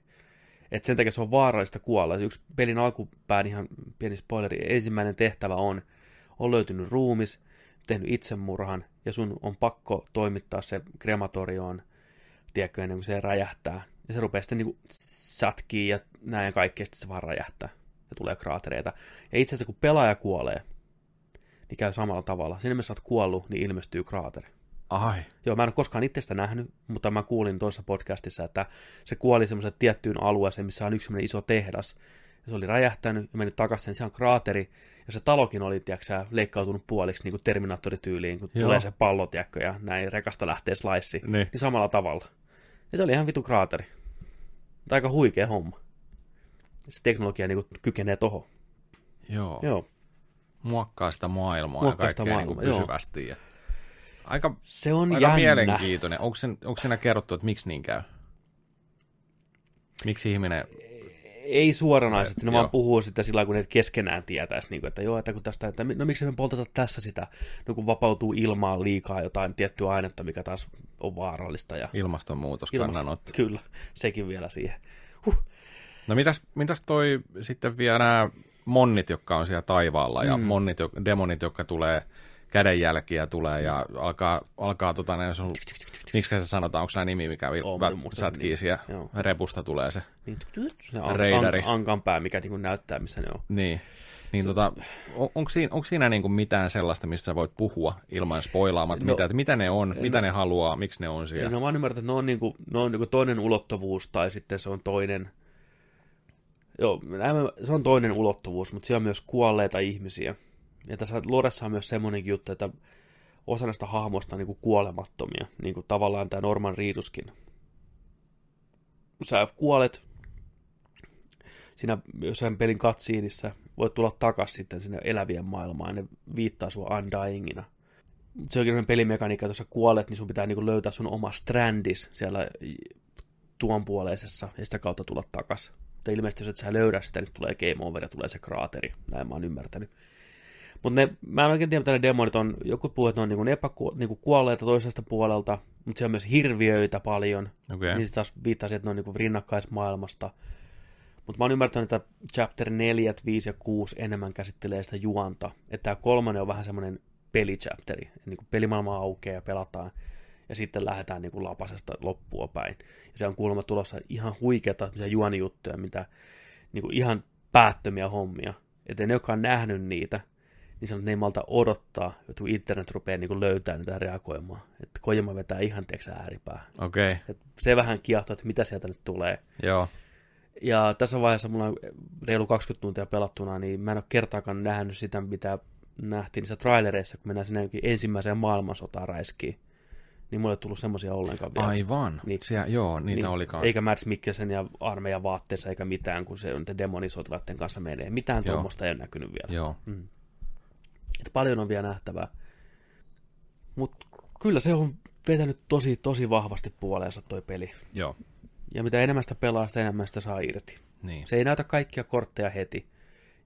Et sen takia se on vaarallista kuolla. Yksi pelin alkupään ihan pieni spoileri. Ensimmäinen tehtävä on, on löytynyt ruumis, tehnyt itsemurhan, ja sun on pakko toimittaa se krematorioon, tiedätkö, ennen kuin se räjähtää. Ja se rupeaa sitten niin sätkii ja näin ja kaikkea, sitten se vaan räjähtää. Ja tulee kraatereita. Ja itse asiassa kun pelaaja kuolee, niin käy samalla tavalla. Siinä missä olet kuollut, niin ilmestyy kraateri. Ai. Joo, mä en ole koskaan itse sitä nähnyt, mutta mä kuulin tuossa podcastissa, että se kuoli semmoiseen tiettyyn alueeseen, missä on yksi iso tehdas. Se oli räjähtänyt ja mennyt takaisin, siellä on kraatteri. Ja se talokin oli, tiedätkö, leikkautunut puoliksi niin kuin Terminaattorityyliin, kun Joo. tulee se pallo, tiedätkö, ja näin rekasta lähtee slice. Niin. Niin samalla tavalla. Ja se oli ihan vitu kraateri. Mutta aika huikea homma. Se teknologia niin kuin kykenee tohon. Joo. Joo. Muokkaa sitä maailmaa Muokkaa ja kaikkea niin maailmaa, joo. pysyvästi. Ja... Aika, Se on aika jännä. mielenkiintoinen. Onko, sen, onko siinä kerrottu, että miksi niin käy? Miksi ihminen... ei suoranaisesti, ne Joo. vaan puhuu sitä sillä kun ne keskenään tietäisi, niin kuin, että joo, että kun tästä, että no miksi me polteta tässä sitä, no kun vapautuu ilmaan liikaa jotain tiettyä ainetta, mikä taas on vaarallista ja Ilmastonmuutos, ilmasto, kannanotto. kyllä, sekin vielä siihen. No mitäs, mitäs toi sitten vielä nämä monnit, jotka on siellä taivaalla, ja Mm. monnit, jo- demonit, jotka tulee, kädenjälkiä tulee, ja alkaa, alkaa tota, ne sun, miksi se sanotaan, onko nämä nimi, mikä sätkii siellä, Joo. repusta tulee se, Niin, se an, Reidari. an, ankan pää, mikä niin kuin näyttää, missä ne on. niin. Niin tota, on, onko siinä, onko siinä niinku mitään sellaista, mistä sä voit puhua ilman spoilaamatta, No, mitä, että mitä ne on, mitä no- ne haluaa, miksi ne on siellä? No mä oon ymmärtänyt, että ne on, niin kuin, ne on niin kuin toinen ulottuvuus, tai sitten se on toinen, joo, se on toinen ulottuvuus, mutta siellä on myös kuolleita ihmisiä. Ja tässä Loressa on myös semmoinenkin juttu, että osa näistä hahmoista on niin kuin kuolemattomia, niin kuin tavallaan tämä Norman Reeduskin. Sä kuolet siinä jossain pelin katsiinissa, voit tulla takaisin sitten sinne elävien maailmaan, ne viittaa sua undyingina. Se onkin pelimekaniikka, että jos sä kuolet, niin sun pitää niinku löytää sun oma strandis siellä tuon puoleisessa, ja sitä kautta tulla takas. Mutta ilmeisesti jos et sä löydä sitä, niin tulee game over ja tulee se kraateri. Näin mä oon ymmärtänyt. Mutta mä en oikein tiedä, mitä ne demonit on. Joku puhuu, että ne on niinku epäku- niinku kuolleita toisesta puolelta, mutta siellä on myös hirviöitä paljon. Okei. Niin se taas viittaa siihen, että ne on niinku rinnakkaismaailmasta. Mutta mä oon ymmärtänyt, että chapter 4, 5 ja 6 enemmän käsittelee sitä juonta. Että tämä kolmonen on vähän semmoinen pelichapteri. Niin kuin pelimaailma aukeaa ja pelataan. Ja sitten lähdetään niin kuin lapasesta loppua päin. Ja se on kuulemma tulossa ihan huikeata juonijuttuja, mitä niin kuin ihan päättömiä hommia. Että ne, jotka on nähnyt niitä, niin sanoo, että ne ei malta odottaa, että kun internet rupeaa niin löytää niitä reagoimaan. Että Kojima vetää ihan teeksä ääripää. Okei, okay. Et se vähän kiehtoo, että mitä sieltä nyt tulee. joo. Ja tässä vaiheessa mulla on reilu 20 tuntia pelattuna, niin mä en ole kertaakaan nähnyt sitä, mitä nähtiin niissä trailereissa, kun mennään sinne ensimmäiseen maailmansotaan räiskiin. Niin mulle ei tullut semmoisia ollenkaan vielä. Aivan. Niin. Siellä, joo, niitä niin. oli kanssa. Eikä Mads Mikkelsen ja armeijan vaatteessa eikä mitään, kun se on demonisotilaiden kanssa menee. Mitään tuommoista ei ole näkynyt vielä. Joo. Mm. Et paljon on vielä nähtävää. Mutta kyllä se on vetänyt tosi, tosi vahvasti puoleensa toi peli. Joo. Ja mitä enemmän sitä pelaa, sitä enemmän sitä saa irti. Niin. Se ei näytä kaikkia kortteja heti.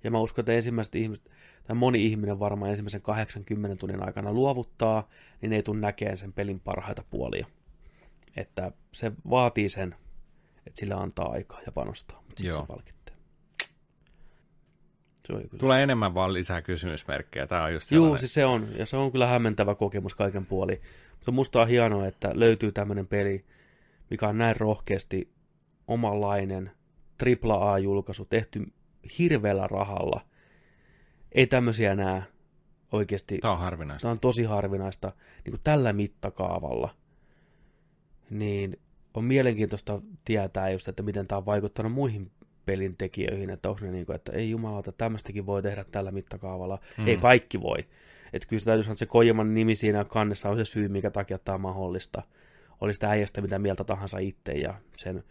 Ja mä uskon, että ensimmäiset ihmiset, tai moni ihminen varmaan ensimmäisen 80 tunnin aikana luovuttaa, niin ei tule näkeen sen pelin parhaita puolia. Että se vaatii sen, että sillä antaa aikaa ja panostaa, mutta sitten se palkitsee. Se oli kyllä. Tulee enemmän vaan lisää kysymysmerkkejä. Tämä on just Joo, sellainen. siis se on. Ja se on kyllä hämmentävä kokemus kaiken puoli. Mutta musta on hienoa, että löytyy tämmöinen peli, mikä on näin rohkeasti omanlainen AAA-julkaisu, tehty hirveällä rahalla. Ei tämmöisiä näe oikeasti. Tämä on harvinaista. Tämä on tosi harvinaista niin kuin tällä mittakaavalla. Niin on mielenkiintoista tietää just, että miten tämä on vaikuttanut muihin pelin tekijöihin, että onko ne niin kuin, että ei jumalauta, tämmöistäkin voi tehdä tällä mittakaavalla. Mm. Ei kaikki voi. Että kyllä se täytyy sanoa, että se Kojiman nimi siinä kannessa on se syy, mikä takia tämä on mahdollista. Oli sitä äijästä mitä mieltä tahansa itse ja sen,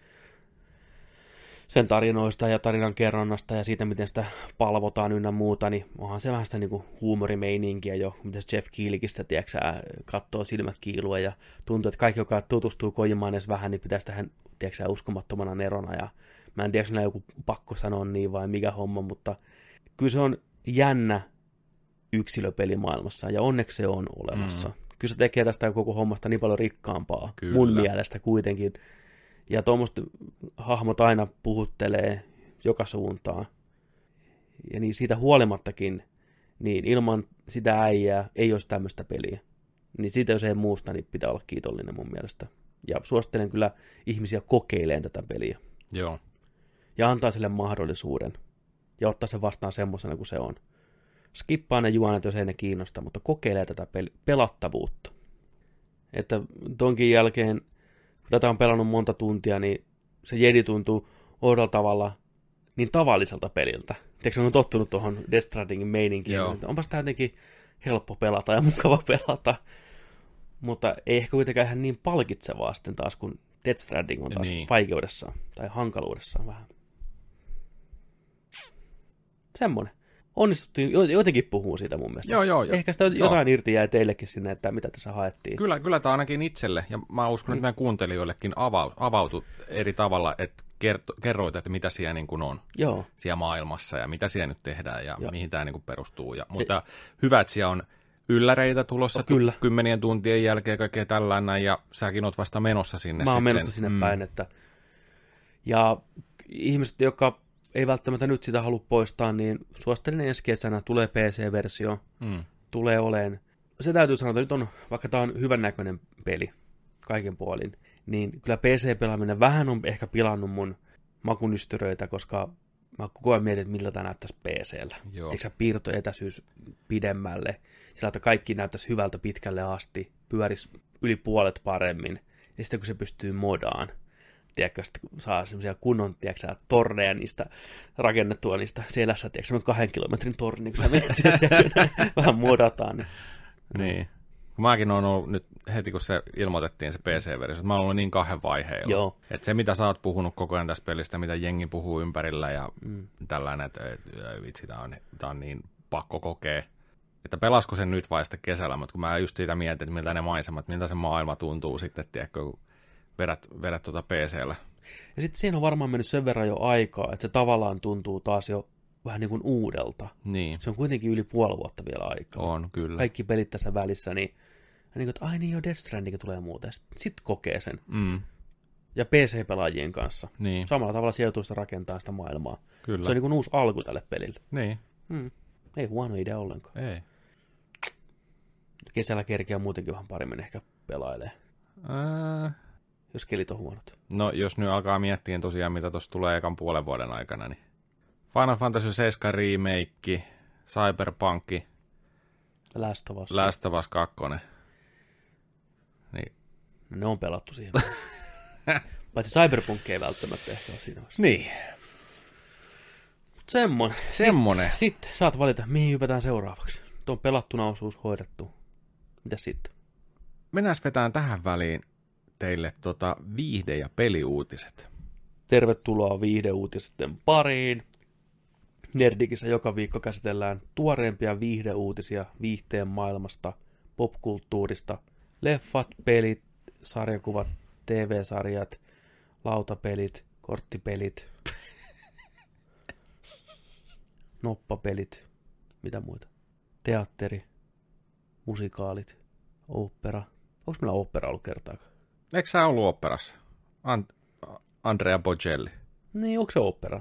sen tarinoista ja tarinan kerronnasta ja siitä, miten sitä palvotaan ynnä muuta, niin onhan se vähän sitä niin kuin huumorimeininkiä jo, miten Jeff Kiilikistä, tiedätkö, katsoo silmät kiilua ja tuntuu, että kaikki, joka tutustuu Kojimaan edes vähän, niin pitäisi tähän, tiedätkö, uskomattomana nerona ja Mä en tiedä, onko joku pakko sanoa niin vai mikä homma, mutta kyllä se on jännä yksilöpeli maailmassa, ja onneksi se on olemassa. Mm. Kyllä se tekee tästä koko hommasta niin paljon rikkaampaa, kyllä. mun mielestä kuitenkin. Ja tuommoista hahmot aina puhuttelee joka suuntaan. Ja niin siitä huolimattakin, niin ilman sitä äijää ei olisi tämmöistä peliä. Niin siitä jos ei muusta, niin pitää olla kiitollinen mun mielestä. Ja suosittelen kyllä ihmisiä kokeileen tätä peliä. Joo ja antaa sille mahdollisuuden ja ottaa se vastaan semmoisena kuin se on. Skippaa ne juonet, jos ei ne kiinnosta, mutta kokeilee tätä pel- pelattavuutta. Että tonkin jälkeen, kun tätä on pelannut monta tuntia, niin se jedi tuntuu oudella tavalla niin tavalliselta peliltä. Tiedätkö, on tottunut tuohon Death Strandingin meininkiin. Joo. Onpas tämä jotenkin helppo pelata ja mukava (laughs) pelata. Mutta ei ehkä kuitenkaan ihan niin palkitsevaa sitten taas, kun Death Stranding on taas niin. vaikeudessaan tai hankaluudessaan vähän semmoinen. Onnistuttiin, jotenkin puhuu siitä mun mielestä. Joo, joo. Ehkä sitä jotain joo. irti jäi teillekin sinne, että mitä tässä haettiin. Kyllä, kyllä tämä ainakin itselle, ja mä uskon, että meidän kuuntelijoillekin avau, avautui eri tavalla, että kerto, kerroit, että mitä siellä niin kuin on joo. siellä maailmassa, ja mitä siellä nyt tehdään, ja joo. mihin tämä niin kuin perustuu. Ja, mutta e- hyvä, että siellä on ylläreitä tulossa no, kyllä. kymmenien tuntien jälkeen kaikkea tällainen, ja säkin oot vasta menossa sinne. Mä oon sitten. menossa sinne mm. päin, että ja ihmiset, jotka ei välttämättä nyt sitä halua poistaa, niin suosittelen ensi kesänä, tulee PC-versio, mm. tulee oleen. Se täytyy sanoa, että nyt on, vaikka tämä on hyvän näköinen peli kaiken puolin, niin kyllä PC-pelaaminen vähän on ehkä pilannut mun makunystyröitä, koska mä koko ajan mietin, että miltä tämä näyttäisi PC-llä. Joo. Eikö se piirtoetäisyys pidemmälle, sillä että kaikki näyttäisi hyvältä pitkälle asti, pyörisi yli puolet paremmin, ja sitten kun se pystyy modaan, tiedätkö, saa semmoisia kunnon, tiedätkö, torneja niistä rakennettua niistä selässä, tiedätkö, kahden kilometrin torni, kun sä menet (laughs) vähän muodataan. Niin. niin. Mäkin olen ollut nyt heti, kun se ilmoitettiin se PC-versio, että mä olen ollut niin kahden vaiheilla. Joo. Että se, mitä sä oot puhunut koko ajan tästä pelistä, mitä jengi puhuu ympärillä ja mm. tällainen, että, vitsi, tämä on, tämä on niin pakko kokea. Että pelasko sen nyt vai sitten kesällä, mutta kun mä just siitä mietin, että miltä ne maisemat, miltä se maailma tuntuu sitten, tiedätkö, kun vedät, vedät tuota PCllä. Ja sitten siinä on varmaan mennyt sen verran jo aikaa, että se tavallaan tuntuu taas jo vähän niin kuin uudelta. Niin. Se on kuitenkin yli puoli vuotta vielä aikaa. On, kyllä. Kaikki pelit tässä välissä, niin, niin kuin, että ai niin jo Death Stranding tulee muuten. Sitten sit kokee sen. Mm. Ja PC-pelaajien kanssa. Niin. Samalla tavalla sijoituu sitä rakentaa sitä maailmaa. Kyllä. Se on niin kuin uusi alku tälle pelille. Niin. Mm. Ei huono idea ollenkaan. Ei. Kesällä kerkeä muutenkin vähän paremmin ehkä pelailee. Äh, jos kelit on huonot. No, jos nyt alkaa miettiä tosiaan, mitä tuossa tulee ekan puolen vuoden aikana, niin Final Fantasy 7 remake, Cyberpunk, Last of Us. Last of Us 2. Niin. No, ne on pelattu siihen. (laughs) Paitsi Cyberpunk ei välttämättä ehkä ole siinä vaiheessa. Niin. Semmonen. Semmonen. Sitten, sitten saat valita, mihin hypätään seuraavaksi. Tuo pelattuna osuus hoidettu. Mitä sitten? Mennään vetään tähän väliin teille tota viihde- ja peliuutiset. Tervetuloa viihdeuutisten pariin. Nerdikissä joka viikko käsitellään tuoreempia viihdeuutisia viihteen maailmasta, popkulttuurista, leffat, pelit, sarjakuvat, TV-sarjat, lautapelit, korttipelit, (laughs) noppapelit, mitä muita, teatteri, musikaalit, opera. Onko meillä opera ollut kertaakaan? Eikö sä ollut operassa? Ant- Andrea Bocelli. Niin, onko se opera?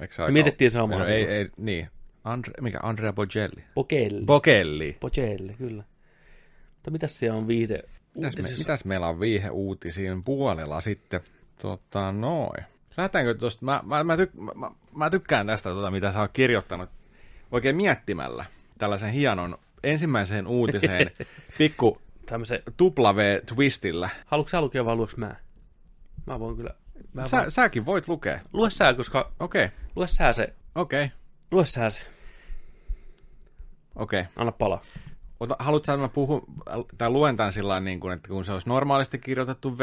Eikö se aika... mietittiin samaa. No, ei, ei, niin. Andre, mikä? Andrea Bocelli. Bocelli. Bocelli. Bocelli, kyllä. Mutta mitäs siellä on viihde Mitäs, me, mitäs meillä on viiheuutisiin puolella sitten? Tota, noin. Lähdetäänkö tuosta? Mä, mä, mä, tyk, mä, mä, tykkään tästä, tota, mitä sä oot kirjoittanut oikein miettimällä tällaisen hienon ensimmäiseen uutiseen (laughs) pikku Tämmöisen, tupla V-twistillä. haluatko sä lukea vai luoks mä? Mä voin kyllä... Mä Sä, voin... säkin voit lukea. Lue sä, koska... Okei, okay. Lue sä se. okei, okay. Lue sä se. okei. Okay. Anna palaa. Ota, haluatko sanoa puhu, tai luen tämän sillä niin kuin, että kun se olisi normaalisti kirjoitettu v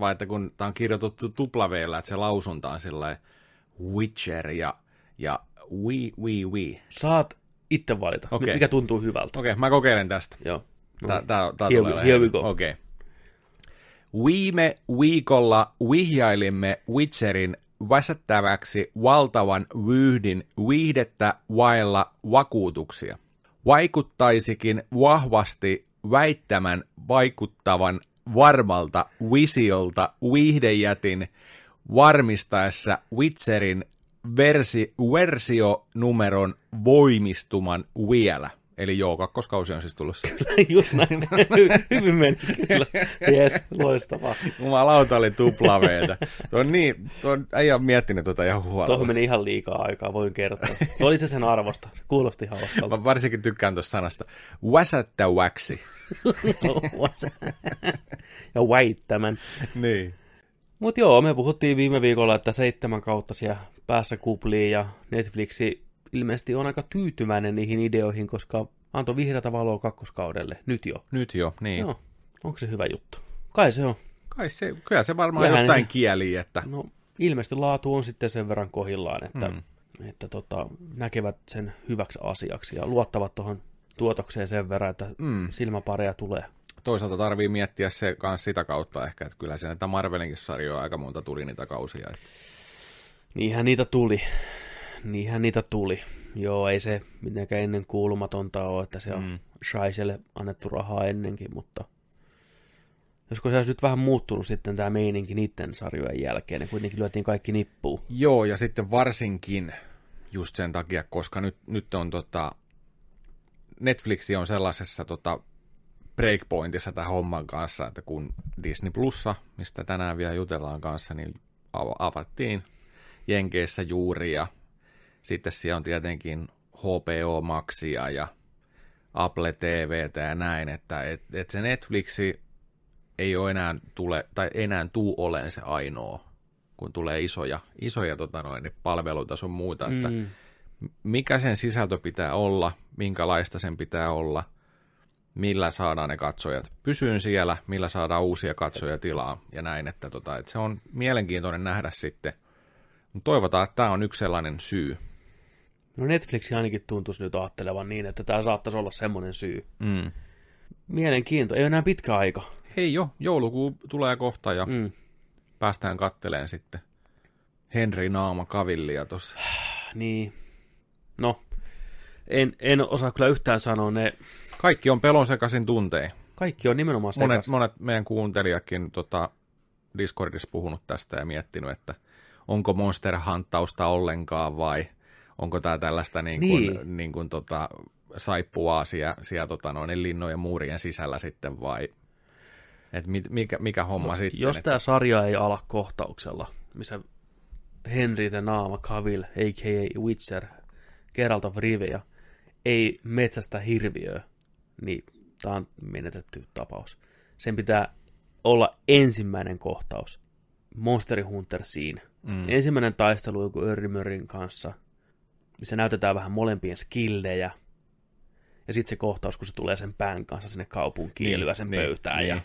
vai että kun tämä on kirjoitettu tupla v että se lausunta on sillä Witcher ja, ja we, we, we. Saat itse valita, okay. mikä tuntuu hyvältä. Okei, okay, mä kokeilen tästä. Joo. No, Tää, tää, tää Here tulee here we go. Okei. Okay. Viime viikolla vihjailimme Witcherin väsättäväksi valtavan vyyhdin viihdettä vailla vakuutuksia. Vaikuttaisikin vahvasti väittämän vaikuttavan varmalta visiolta viihdejätin varmistaessa Witcherin versi, versionumeron voimistuman vielä. Eli joo, kakkoskausi on siis tulossa. Just näin. Hy- Hyvin meni, kyllä. Jes, loistavaa. Jumalauta oli tupla Vtä. Tuo on niin, tuo on, ei ole miettinyt tuota ihan Tuohon huolella. meni ihan liikaa aikaa, voin kertoa. Tuo oli se sen arvosta. Se kuulosti hauskalta. Mä varsinkin tykkään tuosta sanasta. Väsättäväksi. ja väittämän. Niin. Mutta joo, me puhuttiin viime viikolla, että seitsemän kautta siellä päässä kupliin ja Netflixi ilmeisesti on aika tyytyväinen niihin ideoihin, koska antoi vihreätä valoa kakkoskaudelle. Nyt jo. Nyt jo, niin. Joo. Onko se hyvä juttu? Kai se on. Kai se, kyllä se varmaan Kyllähän jostain ne- kieli, että No, ilmeisesti laatu on sitten sen verran kohillaan, että, Mm. mm. että tota, näkevät sen hyväksi asiaksi ja luottavat tuohon tuotokseen sen verran, että mm, silmäpareja tulee. toisaalta tarvii miettiä se kanssa sitä kautta ehkä, että kyllä se näitä Marvelinkin sarjoja aika monta tuli niitä kausia. Että. Niinhän niitä tuli. Niinhän niitä tuli. Joo, ei se mitenkään ennen kuulumatonta ole, että se on Mm. Shaiselle annettu rahaa ennenkin, mutta josko se olisi nyt vähän muuttunut sitten tämä meininki niiden sarjojen jälkeen, ne kuitenkin lyötiin kaikki nippuun. Joo, ja sitten varsinkin just sen takia, koska nyt, nyt on tota, Netflix on sellaisessa tota, breakpointissa tämän homman kanssa, että kun Disney Plussa, mistä tänään vielä jutellaan kanssa, niin av- avattiin Jenkeissä juuri ja sitten siellä on tietenkin HBO Maxia ja Apple TVtä ja näin, että et, et se Netflixi ei ole enää tule, tai enää tuu oleen se ainoa, kun tulee isoja, isoja tota noin, palveluita sun muuta, että Mm. mikä sen sisältö pitää olla, minkälaista sen pitää olla, millä saadaan ne katsojat pysyyn siellä, millä saadaan uusia katsoja tilaa ja näin, että, tota, että se on mielenkiintoinen nähdä sitten. Toivotaan, että tämä on yksi sellainen syy. No Netflix ainakin tuntuisi nyt ajattelevan niin, että tämä saattaisi olla semmoinen syy. Mm. Mielenkiinto, ei ole enää pitkä aika. Hei jo, joulukuu tulee kohta ja mm. Päästään katteleen sitten Henri Naama Kavillia tuossa. (sighs) Niin, no, en, en osaa kyllä yhtään sanoa, ne Kaikki on pelon sekaisin tuntein. kaikki on nimenomaan Monet, sekas. monet meidän kuuntelijatkin tota, Discordissa puhunut tästä ja miettinyt, että onko Monster Huntausta ollenkaan vai onko tämä tällaista niin kuin, niin. Niin. Kuin, tota, saippuaa siellä, siellä tota, noin linnojen muurien sisällä sitten vai et mit, mikä, mikä homma no, sitten? Jos että, tämä sarja ei ala kohtauksella, missä Henry the Naama Cavill, a.k.a. Witcher, Geralt of Rivia, ei metsästä hirviöä, niin tämä on menetetty tapaus. Sen pitää olla ensimmäinen kohtaus. Monster Hunter siinä. mm, Ensimmäinen taistelu joku Örrimörin kanssa, missä näytetään vähän molempien skillejä. Ja sitten se kohtaus, kun se tulee sen pään kanssa sinne kaupunkiin Niin, niin, lyö sen niin, niin, pöytään niin. ja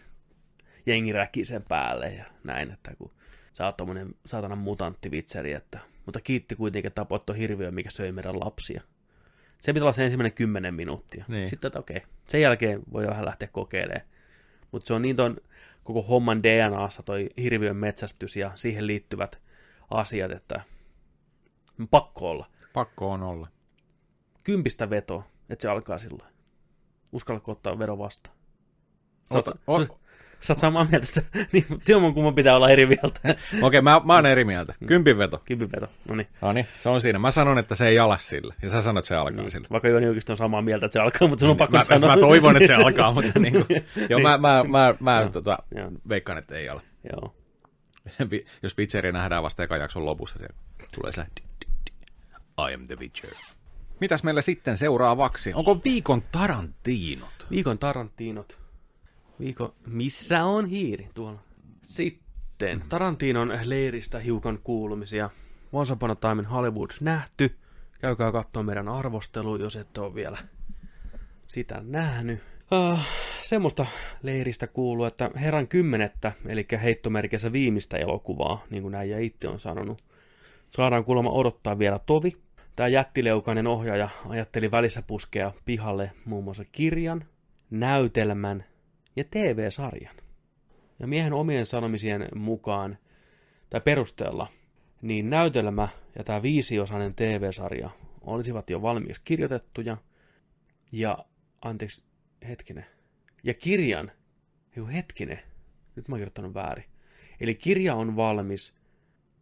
jengi räkii sen päälle ja näin, että kun sä oot tommonen saatana mutanttivitseri, että, mutta kiitti kuitenkin, että tapoit ton hirviön, mikä söi meidän lapsia. Se pitää olla se ensimmäinen kymmenen minuuttia. Niin. Sitten, että okei, sen jälkeen voi vähän lähteä kokeilemaan. Mutta se on niin ton koko homman DNAssa toi hirviön metsästys ja siihen liittyvät asiat, että pakko olla. Pakko on olla. Kympistä vetoa, että se alkaa sillä. Uskallatko ottaa vero vastaan? Sä oot- o, Sä oot samaa mieltä, että (laughs) niin, jommankumman pitää olla eri mieltä. (laughs) Okei, okay, mä, mä oon eri mieltä. Kympin veto. Kympin veto, no niin. No niin, se on siinä. Mä sanon, että se ei ala sille. Ja sä sanot, että se alkaa niin. sille. Vaikka Joni oikeasti on samaa mieltä, että se alkaa, mutta sun on pakko mä, sanoa. mä toivon, että se (laughs) alkaa, mutta niin kuin, joo, Niin. mä, mä, mä, mä Joo. tota, Joo. veikkaan, että ei ala. Joo. Jos Witcheria nähdään vasta ekan jakson lopussa, se tulee se I am the Witcher. Mitäs meillä sitten seuraavaksi? Onko viikon Tarantinot? Viikon Tarantinot. Viikon, missä on hiiri? Tuolla. Sitten Tarantinon leiristä hiukan kuulumisia. Once Upon a Time in Hollywood nähty. Käykää katsoa meidän arvostelu, jos ette ole vielä sitä nähnyt. Uh, semmoista leiristä kuuluu, että herran kymmenettä, eli heittomerkissä viimeistä elokuvaa, niin kuin näin ja itse on sanonut, saadaan kuulemma odottaa vielä tovi. Tämä jättileukainen ohjaaja ajatteli välissä puskea pihalle muun muassa kirjan, näytelmän ja TV-sarjan. Ja miehen omien sanomisien mukaan tai perusteella, niin näytelmä ja tämä viisiosainen TV-sarja olisivat jo valmiiksi kirjoitettuja. Ja, anteeksi, hetkinen. Ja kirjan, ei hetkinen, nyt mä oon kirjoittanut väärin. Eli kirja on valmis,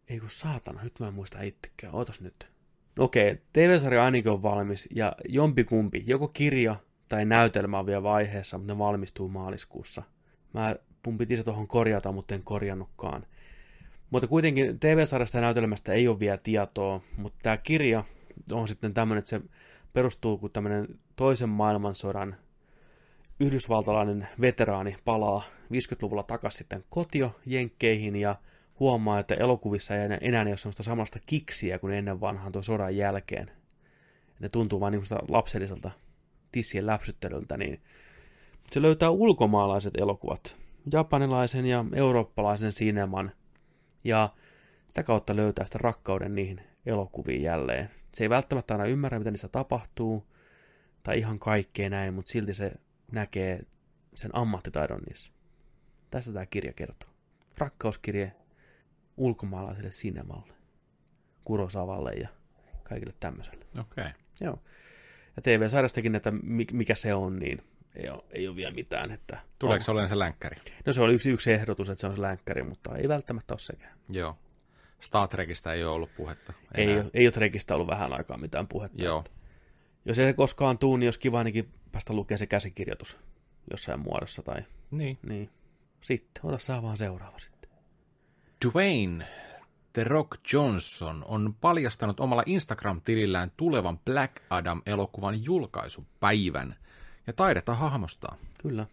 ei kun saatana, nyt mä en muista itsekään, ootas nyt. Okei, TV-sarja ainakin on valmis, ja jompikumpi, joko kirja tai näytelmä on vielä vaiheessa, mutta ne valmistuu maaliskuussa. Mä, mun piti se tuohon korjata, mutta en korjannutkaan. Mutta kuitenkin TV-sarjasta ja näytelmästä ei ole vielä tietoa, mutta tämä kirja on sitten tämmöinen, että se perustuu, kun tämmöinen toisen maailmansodan yhdysvaltalainen veteraani palaa 50-luvulla takaisin sitten kotio Jenkkeihin ja huomaa, että elokuvissa ei enää, enää ei ole semmoista samasta kiksiä kuin ennen vanhaan tuon sodan jälkeen. Ne tuntuu vaan niin lapselliselta tissien läpsyttelyltä, niin se löytää ulkomaalaiset elokuvat, japanilaisen ja eurooppalaisen sineman, ja sitä kautta löytää sitä rakkauden niihin elokuviin jälleen. Se ei välttämättä aina ymmärrä, mitä niissä tapahtuu, tai ihan kaikkea näin, mutta silti se näkee sen ammattitaidon niissä. Tästä tämä kirja kertoo. Rakkauskirje ulkomaalaiselle sinemalle, Kurosavalle ja kaikille tämmöiselle. Okei. Okay. Joo. Ja TV-sarjastakin, että mikä se on, niin ei ole, ei ole vielä mitään. Että Tuleeko se olemaan se länkkäri? No se oli yksi, yksi ehdotus, että se on se länkkäri, mutta ei välttämättä ole sekään. Joo. Star Trekistä ei ole ollut puhetta. Ei, ole, ei ole Trekistä ollut vähän aikaa mitään puhetta. Joo. Että jos ei se koskaan tuu, niin olisi kiva ainakin päästä lukemaan se käsikirjoitus jossain muodossa. Tai, Niin. niin. Sitten, ota saa vaan seuraava sitten. Dwayne The Rock Johnson on paljastanut omalla Instagram-tilillään tulevan Black Adam-elokuvan julkaisupäivän ja taidetta hahmostaa. Kyllä.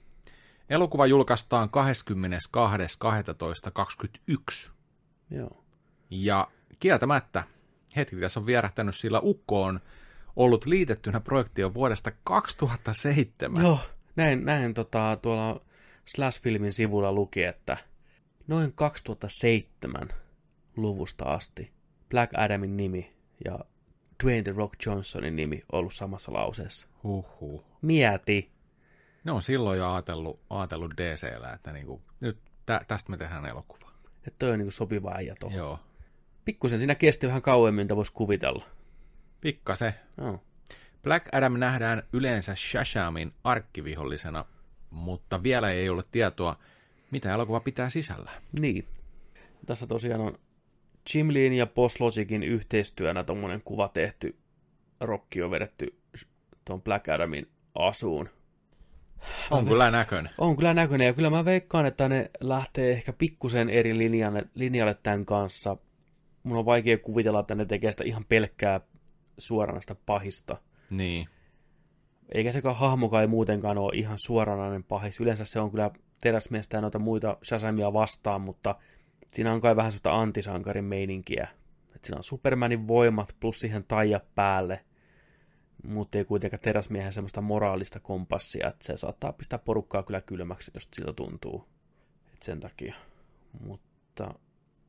Elokuva julkaistaan 22.12.21. Joo. Ja kieltämättä, hetki tässä on vierähtänyt, sillä Ukko on ollut liitettynä projektioon vuodesta 2007. Joo, näin, näin tota, tuolla Slash-filmin sivulla luki, että noin 2007 luvusta asti Black Adamin nimi ja Dwayne The Rock Johnsonin nimi ollut samassa lauseessa. Huhhuh. Mieti. Ne on silloin jo ajatellut, ajatellut DCllä, että niinku, nyt tä, tästä me tehdään elokuva. Että toi on niin sopiva äijä tuohon. Joo. Pikkusen siinä kesti vähän kauemmin, mitä voisi kuvitella. Pikkase. Joo. Black Adam nähdään yleensä Shashamin arkkivihollisena, mutta vielä ei ole tietoa, mitä elokuva pitää sisällä. Niin. Tässä tosiaan on Jim Lean ja Boss Logicin yhteistyönä tuommoinen kuva tehty. Rokki on vedetty tuon Black Adamin asuun. On kyllä näköinen. On kyllä näköinen, ja kyllä mä veikkaan, että ne lähtee ehkä pikkusen eri linjalle, linjalle tämän kanssa. Mun on vaikea kuvitella, että ne tekee sitä ihan pelkkää suoranaista pahista. Niin. Eikä sekaan hahmokaan ei muutenkaan ole ihan suoranainen pahis. Yleensä se on kyllä teräsmiestä ja noita muita Shazamia vastaan, mutta siinä on kai vähän sellaista antisankarin meininkiä. Että siinä on Supermanin voimat plus siihen taija päälle, mutta ei kuitenkaan teräsmiehen semmoista moraalista kompassia, että se saattaa pistää porukkaa kyllä kylmäksi, jos siltä tuntuu. Et sen takia. Mutta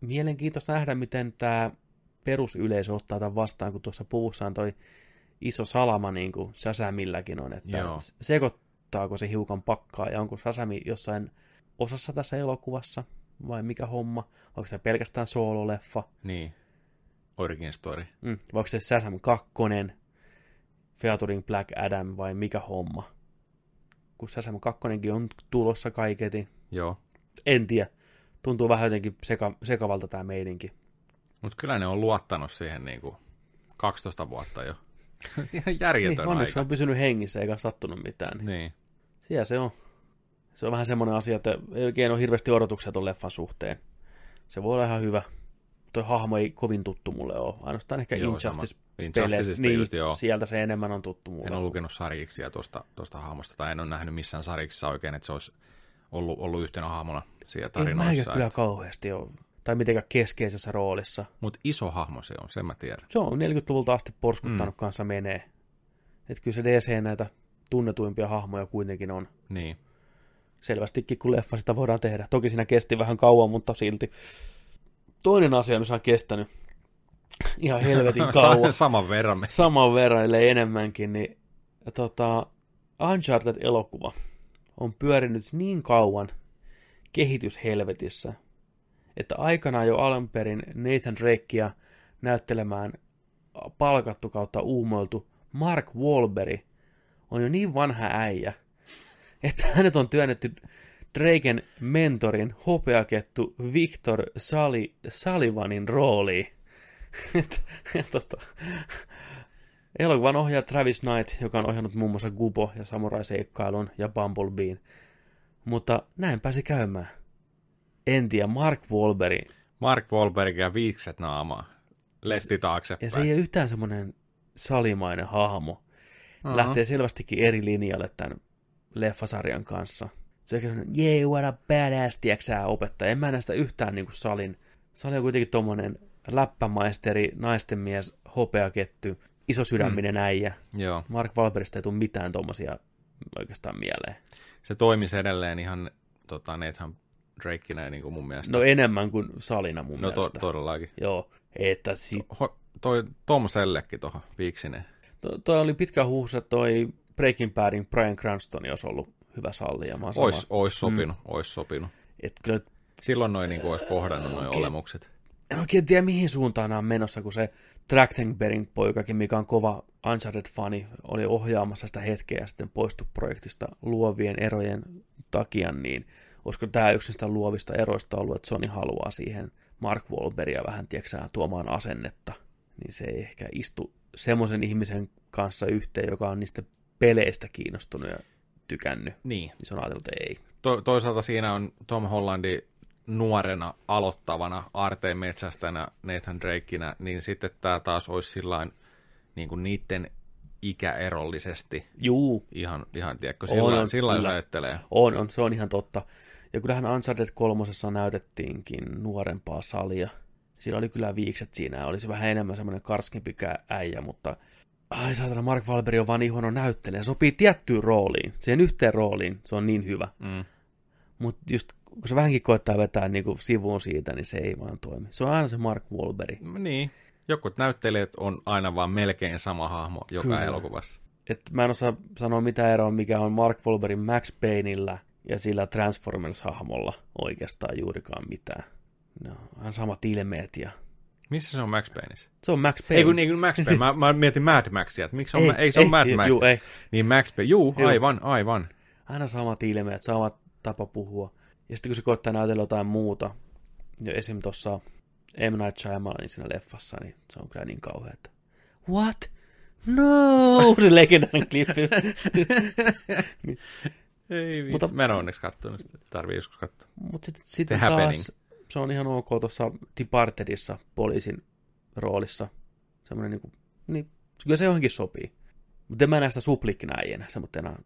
mielenkiintoista nähdä, miten tämä perusyleisö ottaa tämän vastaan, kun tuossa puvussa on toi iso salama, niin kuin Sasamilläkin on, että Joo. Sekoittaako se hiukan pakkaa, ja onko Sasami jossain osassa tässä elokuvassa, vai mikä homma, onko se pelkästään soololeffa, Niin. Origin story. mm. vai onko se Sasam 2, Featuring Black Adam, vai mikä homma. Kun Sasam 2 on tulossa kaiketi, Joo. En tiedä. Tuntuu vähän jotenkin seka, sekavalta tämä meininki. Mutta kyllä ne on luottanut siihen niin kuin 12 vuotta jo. (laughs) Ihan järjetön niin, onneksi aika. on pysynyt hengissä eikä sattunut mitään. Niin. Siellä se on. Se on vähän semmoinen asia, että ei oikein ole hirveästi odotuksia tuon leffan suhteen. Se voi olla ihan hyvä. Tuo hahmo ei kovin tuttu mulle ole. Ainoastaan ehkä Joo, Injustice niin, just, joo. sieltä se enemmän on tuttu mulle. En ole lukenut sarjiksia tuosta, tuosta hahmosta, tai en ole nähnyt missään sarjiksissa oikein, että se olisi ollut, ollut yhtenä hahmona siellä Ei mäkään tarinoissa. kyllä kauheasti ole. Tai mitenkään keskeisessä roolissa. Mutta iso hahmo se on, sen mä tiedän. Se on 40-luvulta asti porskuttanut mm. kanssa menee. Että kyllä se DC näitä tunnetuimpia hahmoja kuitenkin on. Niin. Selvästikin, kun leffa sitä voidaan tehdä. Toki siinä kesti vähän kauan, mutta silti. Toinen asia, missä on kestänyt ihan helvetin (laughs) kauan. Saman verran. saman verran, ellei enemmänkin, niin tota, Uncharted-elokuva on pyörinyt niin kauan kehityshelvetissä, että aikanaan jo alun perin Nathan Drakea näyttelemään palkattu kautta uumoiltu Mark Wahlberg on jo niin vanha äijä, että hänet on työnnetty Draken mentorin hopeakettu Victor Sali, Sullivanin rooliin. (laughs) Tota, Elokuvan ohjaaja Travis Knight, joka on ohjannut muun muassa Gubo ja Samurai-seikkailun ja Bumblebeen. Mutta näin pääsi käymään. En tiedä, Mark Wahlberg. Mark Wahlberg ja viikset naamaa. Lesti taaksepäin. Ja se ei ole yhtään semmoinen salimainen hahmo. Aha. Lähtee selvästikin eri linjalle tämän leffasarjan kanssa. Se on yeah, what a badass, tiedätkö opettaja. En mä näistä yhtään niin kuin salin. Sali on kuitenkin tommonen läppämaisteri, naisten mies, hopeaketty, iso sydäminen äijä. Joo. Mark Wahlbergista ei tule mitään tommosia oikeastaan mieleen. Se toimisi edelleen ihan tota, Nathan Drakenä niin kuin mun mielestä. No enemmän kuin salina mun no to, mielestä. todellakin. Joo, että sit, Ho, toi Tom Sellekin tuohon viiksineen. To, toi oli pitkä huus, että toi Breaking Badin Brian Cranston olisi ollut hyvä salli. Ja Ois, ois sopinut, mm. ois sopinut. Et kyllä Silloin noin niin olisi kohdannut noin olemukset. en oikein tiedä mihin suuntaan nämä on menossa, kun se Trachtenbergin poikakin, mikä on kova Uncharted-fani, oli ohjaamassa sitä hetkeä ja sitten poistui projektista luovien erojen takia, niin olisiko tämä yksi niistä luovista eroista ollut, että Sony haluaa siihen Mark Wahlbergia vähän, tieksää, tuomaan asennetta, niin se ei ehkä istu semmoisen ihmisen kanssa yhteen, joka on niistä peleistä kiinnostunut ja tykännyt. Niin. Niin se on ajatellut, että ei. To, toisaalta siinä on Tom Hollandi nuorena aloittavana aarteen metsästänä Nathan Drakenä, niin sitten tämä taas olisi sillain niin kuin niiden ikäerollisesti Juu, ihan, ihan tiedätkö, sillä, on, sillä jos ajattelee. On, on, se on ihan totta. Ja kyllähän Uncharted kolmosessa näytettiinkin nuorempaa salia. Sillä oli kyllä viikset siinä ja olisi vähän enemmän semmoinen karskempi kä- äijä, mutta ai saatana, Mark Wahlberg on vaan niin huono näyttelijä. Se sopii tiettyyn rooliin, siihen yhteen rooliin, se on niin hyvä. Mm. Mutta just kun se vähänkin koettaa vetää niin kuin sivuun siitä, niin se ei vaan toimi. Se on aina se Mark Wahlberg. Niin. Jokut näyttelijät on aina vaan melkein sama hahmo joka Kyllä. elokuvassa. Et mä en osaa sanoa mitä eroa, mikä on Mark Wahlbergin Max Payneillä ja sillä Transformers-hahmolla oikeastaan juurikaan mitään. No, on samat ilmeet ja Missä se on Max Payneissa? Se on Max Payne. Ei kun, niin kuin Max Payne. Mä, mä mietin Mad Maxia, että miksi se on, ei, ei se ei, on Mad Max. Juu, ei. Niin Max Payne, juu, Juu. aivan, aivan. Aina samat ilmeet, samat tapa puhua. Ja sitten kun se koittaa näytellä jotain muuta, ja esim. tuossa M. Night Shyamalanin siinä leffassa, niin se on kyllä niin kauhea, että What? No! (laughs) se legendaarinen klippi. Ei vitsi. Mutta- Mä en onneksi kattonut sitä. Tarvii joskus katsoa. Mutta sitten sit taas se on ihan ok tuossa Departedissa poliisin roolissa. Semmoinen niinku, niin, kyllä se johonkin sopii. Mutta en mä näistä suplikkinä äijänä, semmoisena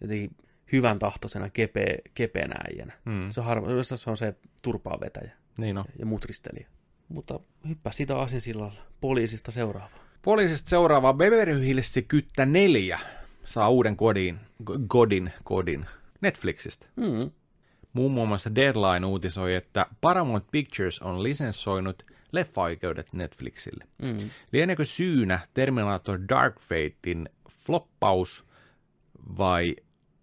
jotenkin hyvän tahtoisena kepeä, kepeänä äijänä. Mm. Se on yleensä se on se turpaa vetäjä Niin on. ja mutristelija. Mutta hyppää sitä asinsillalla poliisista seuraavaan. Poliisista seuraava Beverly Hills Kyttä 4 saa uuden kodin, kodin, kodin Netflixistä. Mm. Muun muassa Deadline uutisoi, että Paramount Pictures on lisenssoinut leffa-oikeudet Netflixille. Mm. Lieneekö syynä Terminator Dark Fatein floppaus vai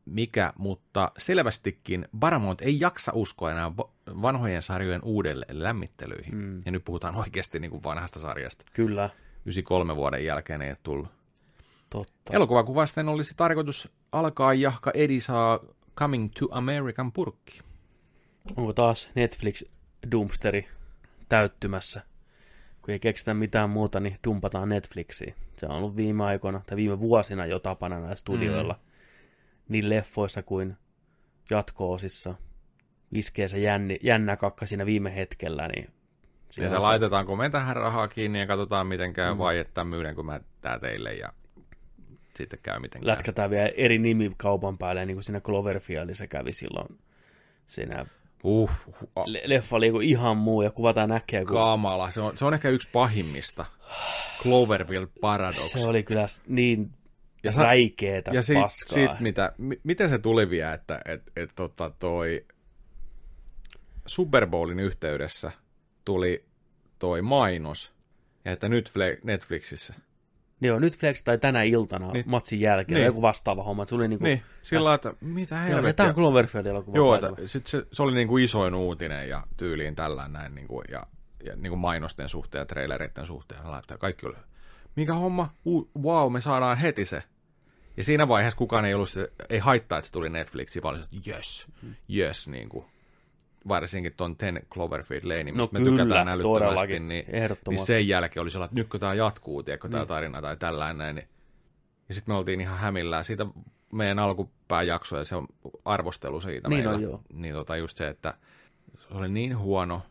mikä, mutta selvästikin Paramount ei jaksa uskoa enää va- vanhojen sarjojen uudelleen lämmittelyihin. Mm. Ja nyt puhutaan oikeasti niin kuin vanhasta sarjasta. Kyllä, 93 vuoden jälkeen ei ole tullut. totta. Elokuvakuvasten olisi tarkoitus alkaa, jahka Edi saa Coming to American purkki. Onko taas Netflix dumpsteri täyttymässä? Kun ei keksitä mitään muuta, niin dumpataan Netflixiin. Se on ollut viime aikoina tai viime vuosina jo tapana näillä studioilla. Mm. Niin leffoissa kuin jatko-osissa. Iskee se jänni, jännä kakka siinä viime hetkellä, niin Sieltä laitetaanko me tähän rahaa kiinni ja katsotaan miten käy, Mm. vai että myydänkö mä tää teille ja sitten käy miten käy. lätkätään vielä eri nimi kaupan päälle, niin kuin siinä Cloverfieldissa kävi silloin. Siinä Uh, uh, le- leffa oli joku ihan muu ja kuvataan näkee, kun kamala. Se on, se on ehkä yksi pahimmista. Cloverfield Paradox. se oli kyllä niin Ja sa- räikeetä ja sit, paskaa. sit mitä, mi, miten se tuli vielä, että et, et, tota, toi Super Bowlin yhteydessä tuli toi mainos, ja että nyt Netflixissä. Joo, nyt Flex tai tänä iltana Niin. niin. matsin jälkeen, Niin. niin. joku vastaava homma. Se oli niinku, Niin, sillä lailla, että mitä helvettiä. tämä on Cloverfieldin elokuva. Joo, että sit se, se oli niinku isoin uutinen ja tyyliin tällä näin niinku, ja, ja niinku mainosten suhteen ja trailereiden suhteen. Laittaa kaikki oli, mikä homma? U, wow, me saadaan heti se. Ja siinä vaiheessa kukaan ei ollut se, ei haittaa, että se tuli Netflixiin, vaan oli se, että yes, yes, niinku. Varsinkin ton Ten Cloverfield Lane, mistä No me kyllä, tykätään älyttömästi, niin, niin sen jälkeen oli sellainen, että nytkö tämä jatkuu, tiedätkö, tämä Niin. tarina tai tällainen näin, niin ja sitten me oltiin ihan hämillään siitä meidän alkupääjakso ja se on arvostelu siitä Niin meillä. on, joo. Niin tota just se, että se oli niin huono,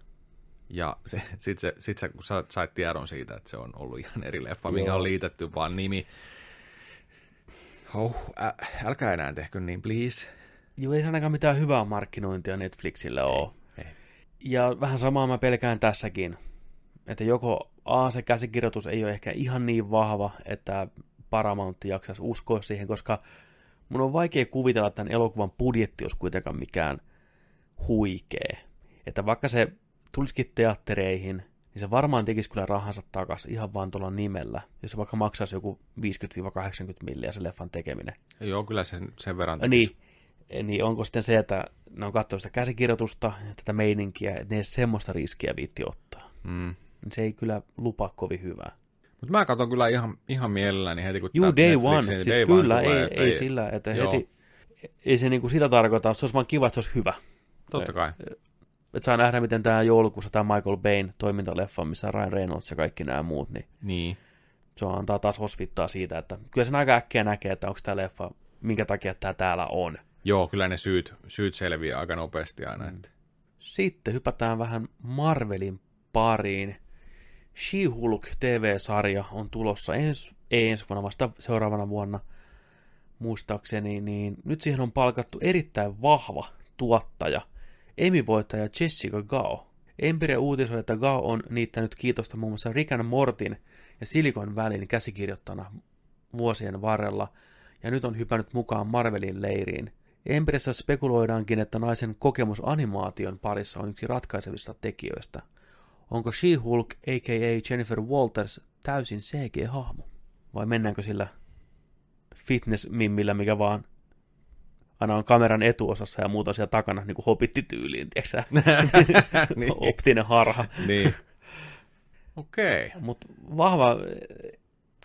ja se, sit, se, sit sä, kun sä sait tiedon siitä, että se on ollut ihan eri leffa, mikä Joo. on liitetty vaan nimi. Oh, ä, älkää enää tehkö niin, please. Joo, ei se ainakaan mitään hyvää markkinointia Netflixille ole. ei. Ja vähän samaa mä pelkään tässäkin. Että joko A, se käsikirjoitus ei ole ehkä ihan niin vahva, että Paramount jaksaisi uskoa siihen, koska mun on vaikea kuvitella, että tämän elokuvan budjetti olisi kuitenkaan mikään huikee. Että vaikka se tulisikin teattereihin, niin se varmaan tekisi kyllä rahansa takaisin ihan vaan tuolla nimellä. Jos se vaikka maksaisi joku 50-80 milliä se leffan tekeminen. Joo, kyllä sen, sen verran Niin, niin onko sitten se, että ne on katsonut sitä käsikirjoitusta ja tätä meininkiä, että ne ei semmoista riskiä viitti ottaa. Mm. Niin Se ei kyllä lupaa kovin hyvää. Mutta mä katson kyllä ihan, ihan mielelläni heti, kun Juu, day Netflixin one. Siis day kyllä, one tulee, ei, ei sillä, että Joo. heti, ei se niinku sitä tarkoita, se olisi vaan kiva, että se olisi hyvä. Totta kai. Että saa nähdä, miten tämä joulukuussa tämä Michael Bayn toimintaleffa, missä Ryan Reynolds ja kaikki nämä muut, niin Niin. se antaa taas osvittaa siitä, että kyllä sen aika äkkiä näkee, että onko tämä leffa, minkä takia tämä täällä on. Joo, kyllä ne syyt, syyt selviää aika nopeasti aina. Mm. Että. Sitten hypätään vähän Marvelin pariin. She-Hulk TV-sarja on tulossa ens, ei ensi vuonna, vasta seuraavana vuonna muistaakseni, niin nyt siihen on palkattu erittäin vahva tuottaja, Emmy-voittaja Jessica Gao. Empire uutisoi, että Gao on niittänyt kiitosta muun muassa Rick and Mortin ja Silicon Valleyn käsikirjoittana vuosien varrella, ja nyt on hypännyt mukaan Marvelin leiriin. Empiressä spekuloidaankin, että naisen kokemus animaation parissa on yksi ratkaisevista tekijöistä. Onko She-Hulk, a.k.a. Jennifer Walters, täysin CG-hahmo? Vai mennäänkö sillä fitness-mimmillä, mikä vaan aina on kameran etuosassa ja muuta siellä takana, niin kuin hobittityyliin, tiedätkö (laughs) niin. Optinen harha. niin. (laughs) Okei. Okay. Mutta vahva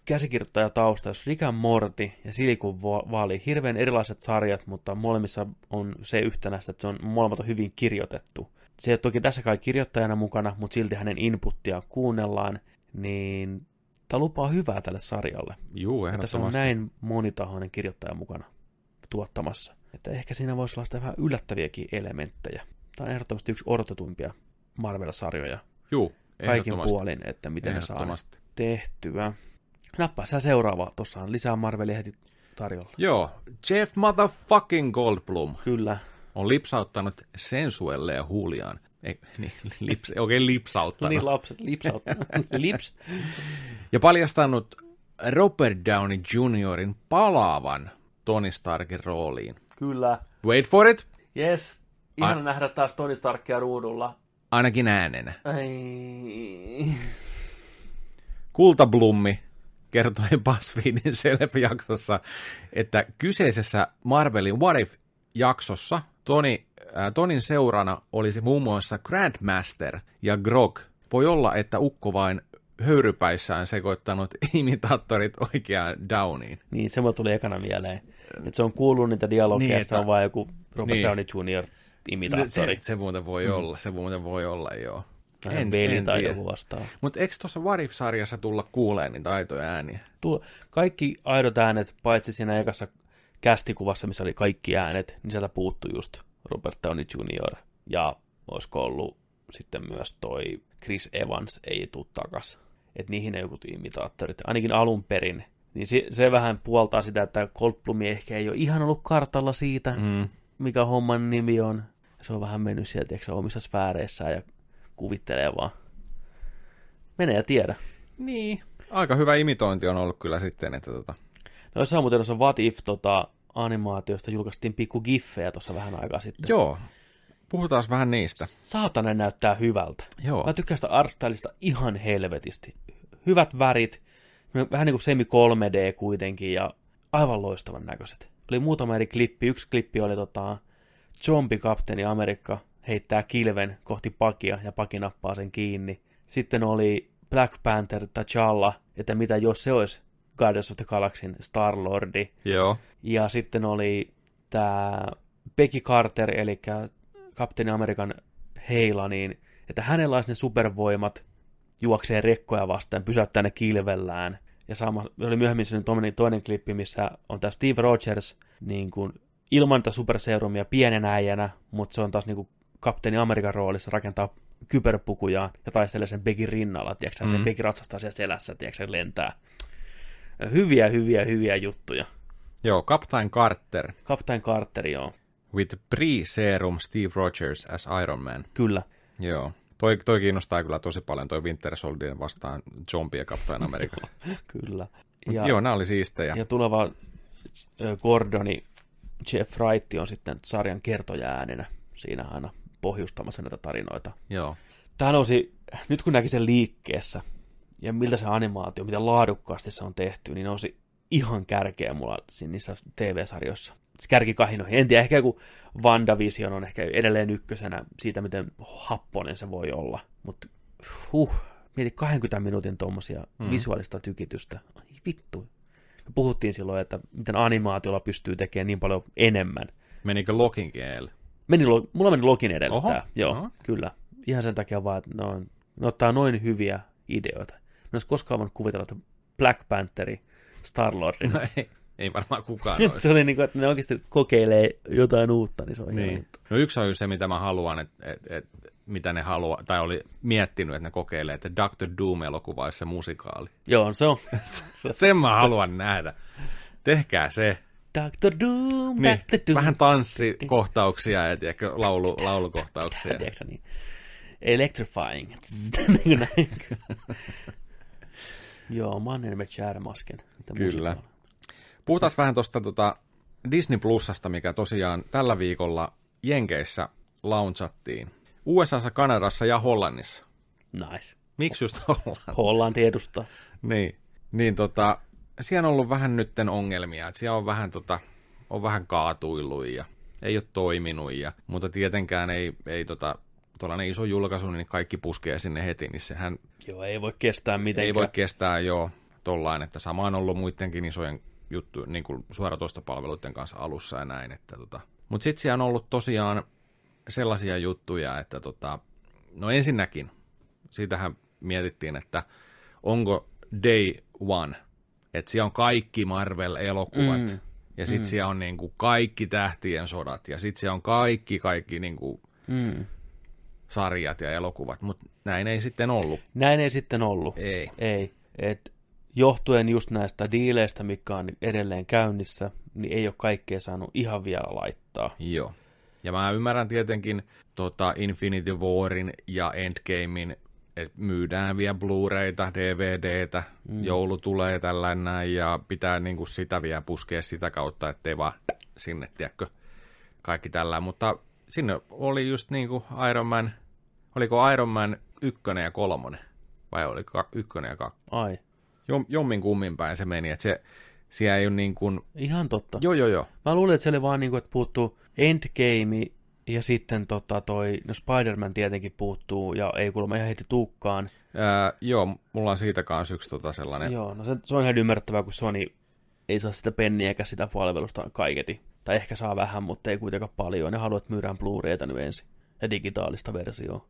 eh, käsikirjoittaja tausta, jos Rick and Morty ja Silicon Valley, hirveän erilaiset sarjat, mutta molemmissa on se yhtenäistä, että se on molemmat on hyvin kirjoitettu. Se ei ole toki tässä kai kirjoittajana mukana, mutta silti hänen inputtia kuunnellaan, niin tämä lupaa hyvää tälle sarjalle. Juu, Että se on näin monitahoinen kirjoittaja mukana tuottamassa. Että ehkä siinä voisi olla sitä vähän yllättäviäkin elementtejä. Tämä on ehdottomasti yksi odotetuimpia Marvel-sarjoja Juu, kaikin puolin, että miten ne saa tehtyä. Nappaa sä seuraava, tuossa on lisää Marvelia heti tarjolla. Joo, Jeff motherfucking Goldblum Kyllä, on lipsauttanut sensuelle ja huuliaan. Ei, niin, lips, oikein lipsauttanut. no niin lapset, lipsaut. (laughs) Lips. ja paljastanut Robert Downey Jr.in palaavan Tony Starkin rooliin. Kyllä, Wait for it! yes. Ihana Ai- nähdä taas Tony Starkia ruudulla. Ainakin äänenä. Ai. Kultablummi kertoi (laughs) BuzzFeedin Self-jaksossa, että kyseisessä Marvelin What If-jaksossa Tony, äh, Tonin seurana olisi muun muassa Grandmaster ja Grog. Voi olla, että Ukko vain höyrypäissään sekoittanut (laughs) imitaattorit oikeaan Downiin. Niin, se mulle tuli ekana mieleen. Että se on kuullut niitä dialogeja, Niin, että se on vaan joku Robert Niin. Downey Jr. imitaattori. Se, se muuten voi mm. olla, se muuten voi olla, joo. En, veli en tai joku vastaan. Mutta eikö tuossa Warif-sarjassa tulla kuuleen niitä aitoja ääniä? Tuo, kaikki aidot äänet, paitsi siinä ekassa kästikuvassa, missä oli kaikki äänet, niin sieltä puuttu just Robert Downey Jr. Ja olisiko ollut sitten myös toi Chris Evans ei tuu takas. Että niihin ei joku imitaattorit, ainakin alun perin. Niin se, se vähän puoltaa sitä, että Goldblumi ehkä ei ole ihan ollut kartalla siitä, mm. mikä homman nimi on. Se on vähän mennyt sieltä omissa sfääreissään ja kuvittelee vaan. Mene ja tiedä. Niin, aika hyvä imitointi on ollut kyllä sitten, että tota... No se on muuten tuossa What If tota, animaatiosta julkaistiin pikku giffejä tuossa vähän aikaa sitten. Joo, puhutaan vähän niistä. Saatana näyttää hyvältä. Joo. Mä tykkään sitä artstylista ihan helvetisti. Hyvät värit, vähän niin kuin semi 3D kuitenkin ja aivan loistavan näköiset. Oli muutama eri klippi. Yksi klippi oli tota, Zombie Kapteeni Amerikka heittää kilven kohti pakia ja paki nappaa sen kiinni. Sitten oli Black Panther T'Challa, että mitä jos se olisi Guardians of the Galaxyn Star-Lordi. Joo. Ja sitten oli tämä Peggy Carter, eli Kapteeni Amerikan heila, niin että hänellä olisi ne supervoimat juoksee rekkoja vastaan, pysäyttää ne kilvellään. Ja sama, oli myöhemmin toinen, toinen klippi, missä on tämä Steve Rogers niin kuin, ilman tätä superserumia pienen äijänä, mutta se on taas niin kuin, kapteeni Amerikan roolissa rakentaa kyberpukujaan ja taistelee sen Begin rinnalla, tiedätkö, mm. sen Begi ratsastaa siellä selässä, tiedätkö, lentää. Hyviä, hyviä, hyviä juttuja. Joo, Captain Carter. Captain Carter, joo. With pre-serum Steve Rogers as Iron Man. Kyllä. Joo. Toi, toi kiinnostaa kyllä tosi paljon, toi Winter Soldier vastaan zombie ja Captain (laughs) America. kyllä. ja, joo, nämä oli siistejä. Ja tuleva Gordoni Jeff Wright on sitten sarjan kertoja äänenä siinä aina pohjustamassa näitä tarinoita. Joo. Tämä nousi, nyt kun näki sen liikkeessä, ja miltä se animaatio, mitä laadukkaasti se on tehty, niin nousi ihan kärkeä mulla niissä TV-sarjoissa. Kärkikahinoihin. En tiedä, ehkä joku WandaVision on ehkä edelleen ykkösenä siitä, miten happonen se voi olla. Mutta huh, mieti 20 minuutin tuommoisia mm. visuaalista tykitystä. Ai vittu. Me puhuttiin silloin, että miten animaatiolla pystyy tekemään niin paljon enemmän. Menikö Lokin kieli? Meni, mulla meni Lokin edellä Oho. Joo, Oho. kyllä. Ihan sen takia vaan, että ne, on, ne ottaa noin hyviä ideoita. Ne olisi koskaan voinut kuvitella, että Black Pantheri Star-Lordin. No ei, ei varmaan kukaan (laughs) se oli niin kuin, että ne oikeasti kokeilee jotain uutta, niin se on niin. No yksi on se, mitä mä haluan, että et, et, mitä ne haluaa, tai oli miettinyt, että ne kokeilee, että Doctor Doom-elokuva olisi se musikaali. Joo, se on. (laughs) Sen mä haluan nähdä. Tehkää se. Doctor Doom, niin, Doctor Doom. Vähän tanssikohtauksia ja tiedätkö, laulu, laulukohtauksia. Tiedätkö niin? Electrifying. (laughs) Joo, mä enemmän Masken. Kyllä. Puhutaan vähän tuosta tota Disney Plusasta, mikä tosiaan tällä viikolla Jenkeissä launchattiin. USAssa, Kanadassa ja Hollannissa. Nice. Miksi just Hollanti? Hollanti edustaa. niin, niin tota, siellä on ollut vähän nytten ongelmia, että siellä on vähän, tota, on vähän kaatuillut ja ei ole toiminut, ja, mutta tietenkään ei, ei tota, tuollainen iso julkaisu, niin kaikki puskee sinne heti, niin sehän... Joo, ei voi kestää mitenkään. Ei voi kestää, joo, tollain, että sama on ollut muidenkin isojen juttu, niin kuin suoratoistopalveluiden kanssa alussa ja näin, että tota. Mutta sitten siellä on ollut tosiaan sellaisia juttuja, että tota, no ensinnäkin, siitähän mietittiin, että onko day one, että siellä on kaikki Marvel-elokuvat, mm. ja sitten mm. siellä on niinku kaikki tähtien sodat, ja sitten siellä on kaikki, kaikki niinku mm. sarjat ja elokuvat, mutta näin ei sitten ollut. Näin ei sitten ollut. Ei. Ei. Et johtuen just näistä diileistä, mikä on edelleen käynnissä, niin ei ole kaikkea saanut ihan vielä laittaa. Joo. Ja mä ymmärrän tietenkin tota Infinity Warin ja Endgamein, että myydään vielä Blu-rayta, DVDtä, mm. joulu tulee tällainen näin, ja pitää niinku sitä vielä puskea sitä kautta, ettei vaan sinne, tiedätkö, kaikki tällä. Mutta sinne oli just niinku Iron Man, oliko Iron Man ykkönen ja kolmonen, vai oliko ykkönen ja kaksi? Ai jom, jommin kummin päin se meni, että se, siellä ei ole niin kuin... Ihan totta. Joo, joo, joo. Mä luulin, että se oli vaan niin kuin, että puuttuu Endgame ja sitten tota toi, no Spider-Man tietenkin puuttuu ja ei kuulemma ihan heti tuukkaan. Ää, joo, mulla on siitä kanssa yksi tota sellainen. Joo, no se, se on ihan ymmärrettävää, kun Sony ei saa sitä penniä eikä sitä palvelusta kaiketi. Tai ehkä saa vähän, mutta ei kuitenkaan paljon. Ne haluat myydään Blu-rayta nyt ensin. Ja digitaalista versioa.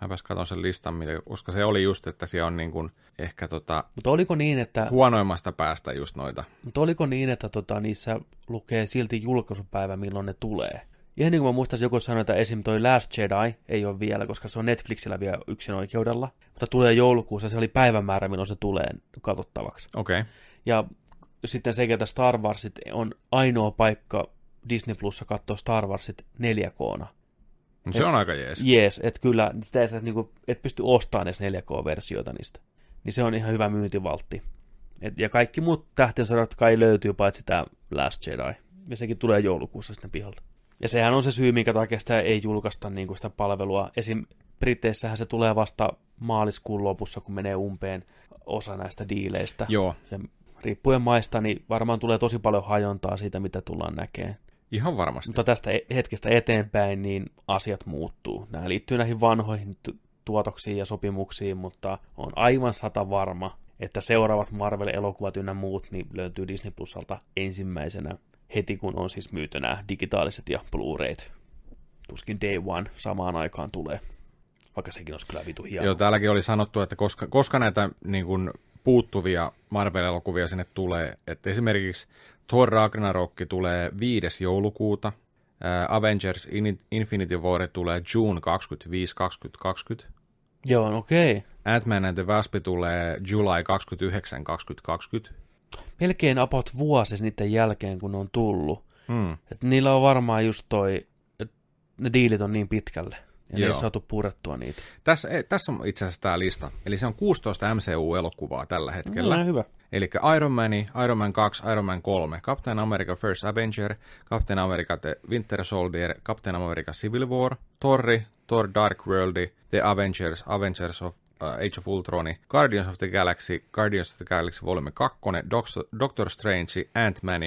Mäpäs katson sen listan, mitä- koska se oli just, että siellä on niin kuin ehkä tota Mutta oliko niin, että, huonoimmasta päästä just noita. mutta oliko niin, että tota, niissä lukee silti julkaisupäivä, milloin ne tulee? Ihan niin kuin mä muistaisin, joku sanoi, että esim. toi Last Jedi ei ole vielä, koska se on Netflixillä vielä yksin oikeudella. Mutta tulee joulukuussa, se oli päivämäärä, milloin se tulee katsottavaksi. Okei. Okay. Ja sitten se, että Star Warsit on ainoa paikka Disney Plussa katsoa Star Warsit 4Kna. No se on aika jees. Jees, että kyllä sitä ei saa, niin kuin, et pysty ostamaan edes 4K-versioita niistä. Niin se on ihan hyvä myyntivaltti. Et, ja kaikki muut tähtiösarat kai löytyy paitsi tämä Last Jedi. Ja sekin tulee joulukuussa sitten pihalle. Ja sehän on se syy, minkä takia sitä ei julkaista niin kuin sitä palvelua. Esim. Briteissähän se tulee vasta maaliskuun lopussa, kun menee umpeen osa näistä diileistä. Joo, Ja riippuen maista, niin varmaan tulee tosi paljon hajontaa siitä, mitä tullaan näkemään. ihan varmasti. Mutta tästä e- hetkestä eteenpäin niin asiat muuttuu. Nämä liittyy näihin vanhoihin tu- tuotoksiin ja sopimuksiin, mutta on aivan sata varma, että seuraavat Marvel-elokuvat ynnä muut niin löytyy Disney Plusalta ensimmäisenä heti, kun on siis myyty nämä digitaaliset ja Blu-rayt. Tuskin Day One samaan aikaan tulee, vaikka sekin olisi kyllä vitu hieno. Joo, täälläkin oli sanottu, että koska, koska näitä niin kuin, puuttuvia Marvel-elokuvia sinne tulee, että esimerkiksi Thor Ragnarok tulee 5. joulukuuta, Avengers In- Infinity War tulee June 25 2020, Joo, okei. Ant-Man and the Wasp tulee July 29 2020. Melkein about vuosi niiden jälkeen, kun ne on tullut. Hmm. Et niillä on varmaan just toi, ne diilit on niin pitkälle. Ja ne Joo. ei saatu purettua niitä. Tässä, eh, tässä on itse asiassa tämä lista. Eli se on 16 MCU-elokuvaa tällä hetkellä. Kyllä. hyvä. Eli Iron Man, Iron Man 2, Iron Man 3, Captain America First Avenger, Captain America The Winter Soldier, Captain America Civil War, Thor, Thor Dark World, The Avengers, Avengers of Age of Ultron, Guardians of the Galaxy, Guardians of the Galaxy Volume 2, Doctor, Strange, Ant-Man,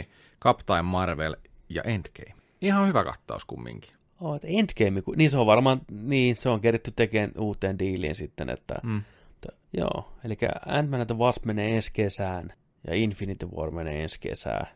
Captain Marvel ja Endgame. Ihan hyvä kattaus kumminkin. Oh, että Endgame, niin se on varmaan, niin se on keritty tekemään uuteen diiliin sitten, että, Mm. että joo, eli Ant-Man and the Wasp menee ensi kesään, ja Infinity War menee ensi kesään.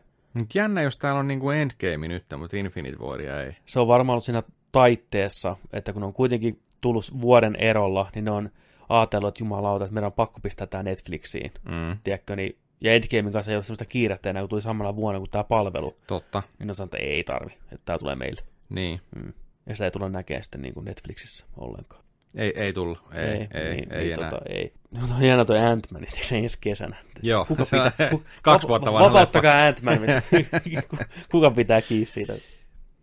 Jännä, jos täällä on niinku Endgame nyt, mutta Infinite Waria ei. Se on varmaan ollut siinä taitteessa, että kun on kuitenkin tullut vuoden erolla, niin ne on ajatellut, että jumalauta, että meidän on pakko pistää tämä Netflixiin, Mm, tiedätkö, niin ja Endgamein kanssa ei ole sellaista kiirettä enää, kun tuli samalla vuonna kuin tämä palvelu, totta. niin ne sanoo, että ei tarvi, että tämä tulee meille. Niin. Mm. Ja sitä ei tule näkemään sitten niin kuin Netflixissä ollenkaan. Ei, ei tullut. Ei, ei, ei, niin, ei niin, enää. Tota, ei. No, on hieno toi Ant-Man, se ensi kesänä. Joo, Kuka (laughs) se on pitää, ku, kaksi vuotta vanha Vapauttakaa Ant-Man. (laughs) Kuka pitää kiinni siitä?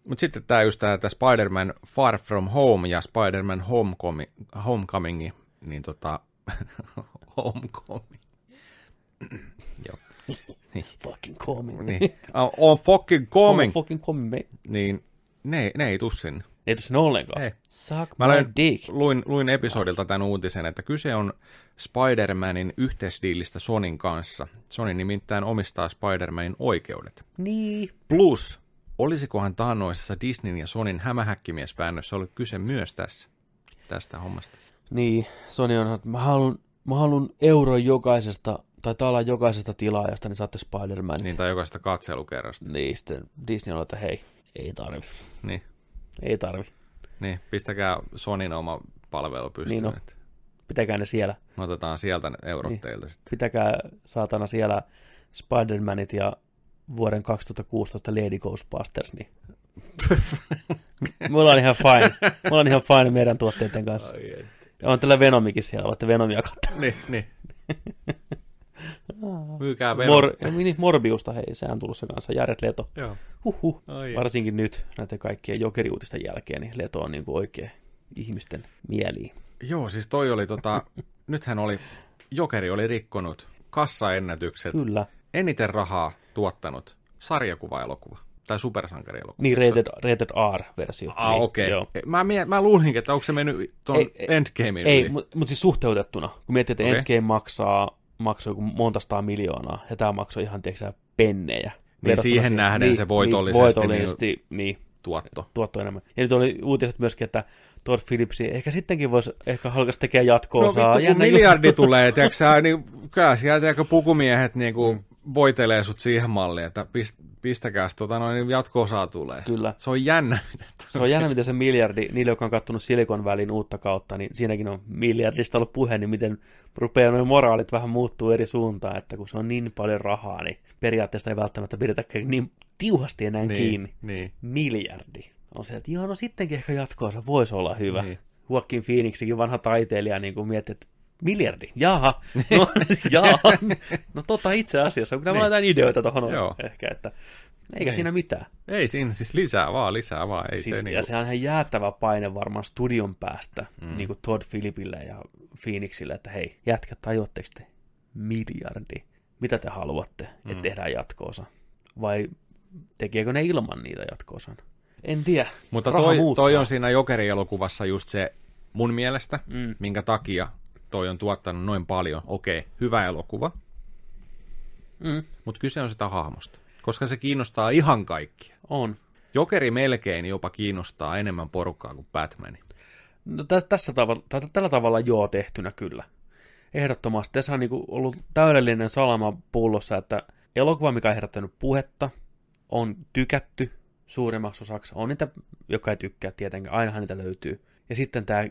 Mutta sitten tämä just tämä Spider-Man Far From Home ja Spider-Man Homecoming, Homecoming niin tota, (laughs) Homecoming. (clears throat) Joo. (laughs) Fucking coming. Niin. On, on fucking coming. Fucking coming, mate. Niin ne, ne ei tuu sinne. Ei tuu sinne ollenkaan. Ei. Suck Mä my löin, dick. luin, luin episodilta tämän uutisen, että kyse on Spider-Manin yhteisdiilistä Sonin kanssa. Sony nimittäin omistaa Spider-Manin oikeudet. Niin. Plus, olisikohan taannoisessa Disneyn ja Sonin hämähäkkimiespäännössä ollut kyse myös tässä, tästä hommasta? Niin, Sony on, että mä haluan, mä haluan euron jokaisesta, tai talan jokaisesta tilaajasta, niin saatte Spider-Man. Niin, tai jokaista katselukerrasta. niin sitten Disney on, että hei, ei tarvi. Niin, Ei tarvi. niin pistäkää Sonin oma palvelu pystyyn. Niin on. Pitäkää ne siellä. Me otetaan sieltä ne eurot Niin. teiltä sitten. Pitäkää saatana siellä Spider-Manit ja vuoden 2016 Lady Ghostbusters, niin (laughs) me ollaan ihan fine. Me ollaan ihan fine meidän tuotteiden kanssa. Ja on tällä Venomikin siellä, voitte Venomia katsoa. Niin, niin. Myykää Venom. Mor, niin, Morbiusta, hei, sehän on tullut se kanssa. Jared Leto. Joo. Huhhuh. Ai Varsinkin nyt näiden kaikkien jokeriuutisten jälkeen, niin Leto on niin kuin oikein ihmisten mieliin. Joo, siis toi oli tota, (laughs) nythän oli, Jokeri oli rikkonut kassaennätykset, Kyllä. eniten rahaa tuottanut sarjakuva-elokuva tai supersankarielokuva. Niin rated, rated R-versio. Ah, niin, okei. Okay. Mä, mä luulinkin, että onko se mennyt tuon Ei, ei, mutta mut siis suhteutettuna. Kun miettii, että Okei. Endgame maksaa, maksoi joku monta sataa miljoonaa, ja tämä maksoi ihan, tiedätkö pennejä. Verrattuna siihen nähden se voitollisesti, voitollisesti niin, Tuotto. tuotto enemmän. Ja nyt oli uutiset myöskin, että Todd Phillipsi ehkä sittenkin voisi ehkä halkas tekemään jatkoa. No vittu, kun miljardi tulee, tiedätkö (laughs) niin kyllä tiedätkö, pukumiehet niin kuin voitelee sut siihen malliin, että pist, pistäkääs tota noin jatko-osaa tulee. Kyllä. Se on jännä. (laughs) Se on jännä, miten se miljardi, niille, jotka on kattonut Silikon välin uutta kautta, niin siinäkin on miljardista ollut puhe, niin miten rupeaa noin moraalit vähän muuttuu eri suuntaan, että kun se on niin paljon rahaa, niin periaatteessa ei välttämättä pidetä niin tiuhasti enää niin, kiinni. Niin. Miljardi. On se, että joo, no sittenkin ehkä jatkoosa voisi olla hyvä. Niin. Joaquin Phoenixikin vanha taiteilija niin kuin mietti, että miljardi, jaha, (laughs) no, jaha. no tota itse asiassa, kun niin. jotain ideoita tuohon ehkä, että eikä Niin. siinä mitään. Ei siinä, siis lisää vaan, lisää vaan. Ei siis, se ja niinku... sehän on ihan jäättävä paine varmaan studion päästä, Mm. niin kuin Todd Philipille ja Phoenixille, että hei, jätkä, tajuatteko te miljardi? Mitä te haluatte, että Mm. tehdään jatkoosa? Vai tekeekö ne ilman niitä jatkoosan? En tiedä. Mutta Raha toi, muuttaa. toi on siinä Jokeri-elokuvassa just se mun mielestä, Mm. minkä takia toi on tuottanut noin paljon. Okei, hyvä elokuva, Mm. mutta kyse on sitä hahmosta. Koska se kiinnostaa ihan kaikkia. On. Jokeri melkein jopa kiinnostaa enemmän porukkaa kuin Batman. No, tässä, tässä tavalla, tai tällä tavalla joo tehtynä kyllä. Ehdottomasti. Tässä on niinku ollut täydellinen salama pullossa, että elokuva, mikä on herättänyt puhetta, on tykätty suurimmaksi osaksi. On niitä, jotka ei tykkää tietenkään, ainahan niitä löytyy. Ja sitten tämä,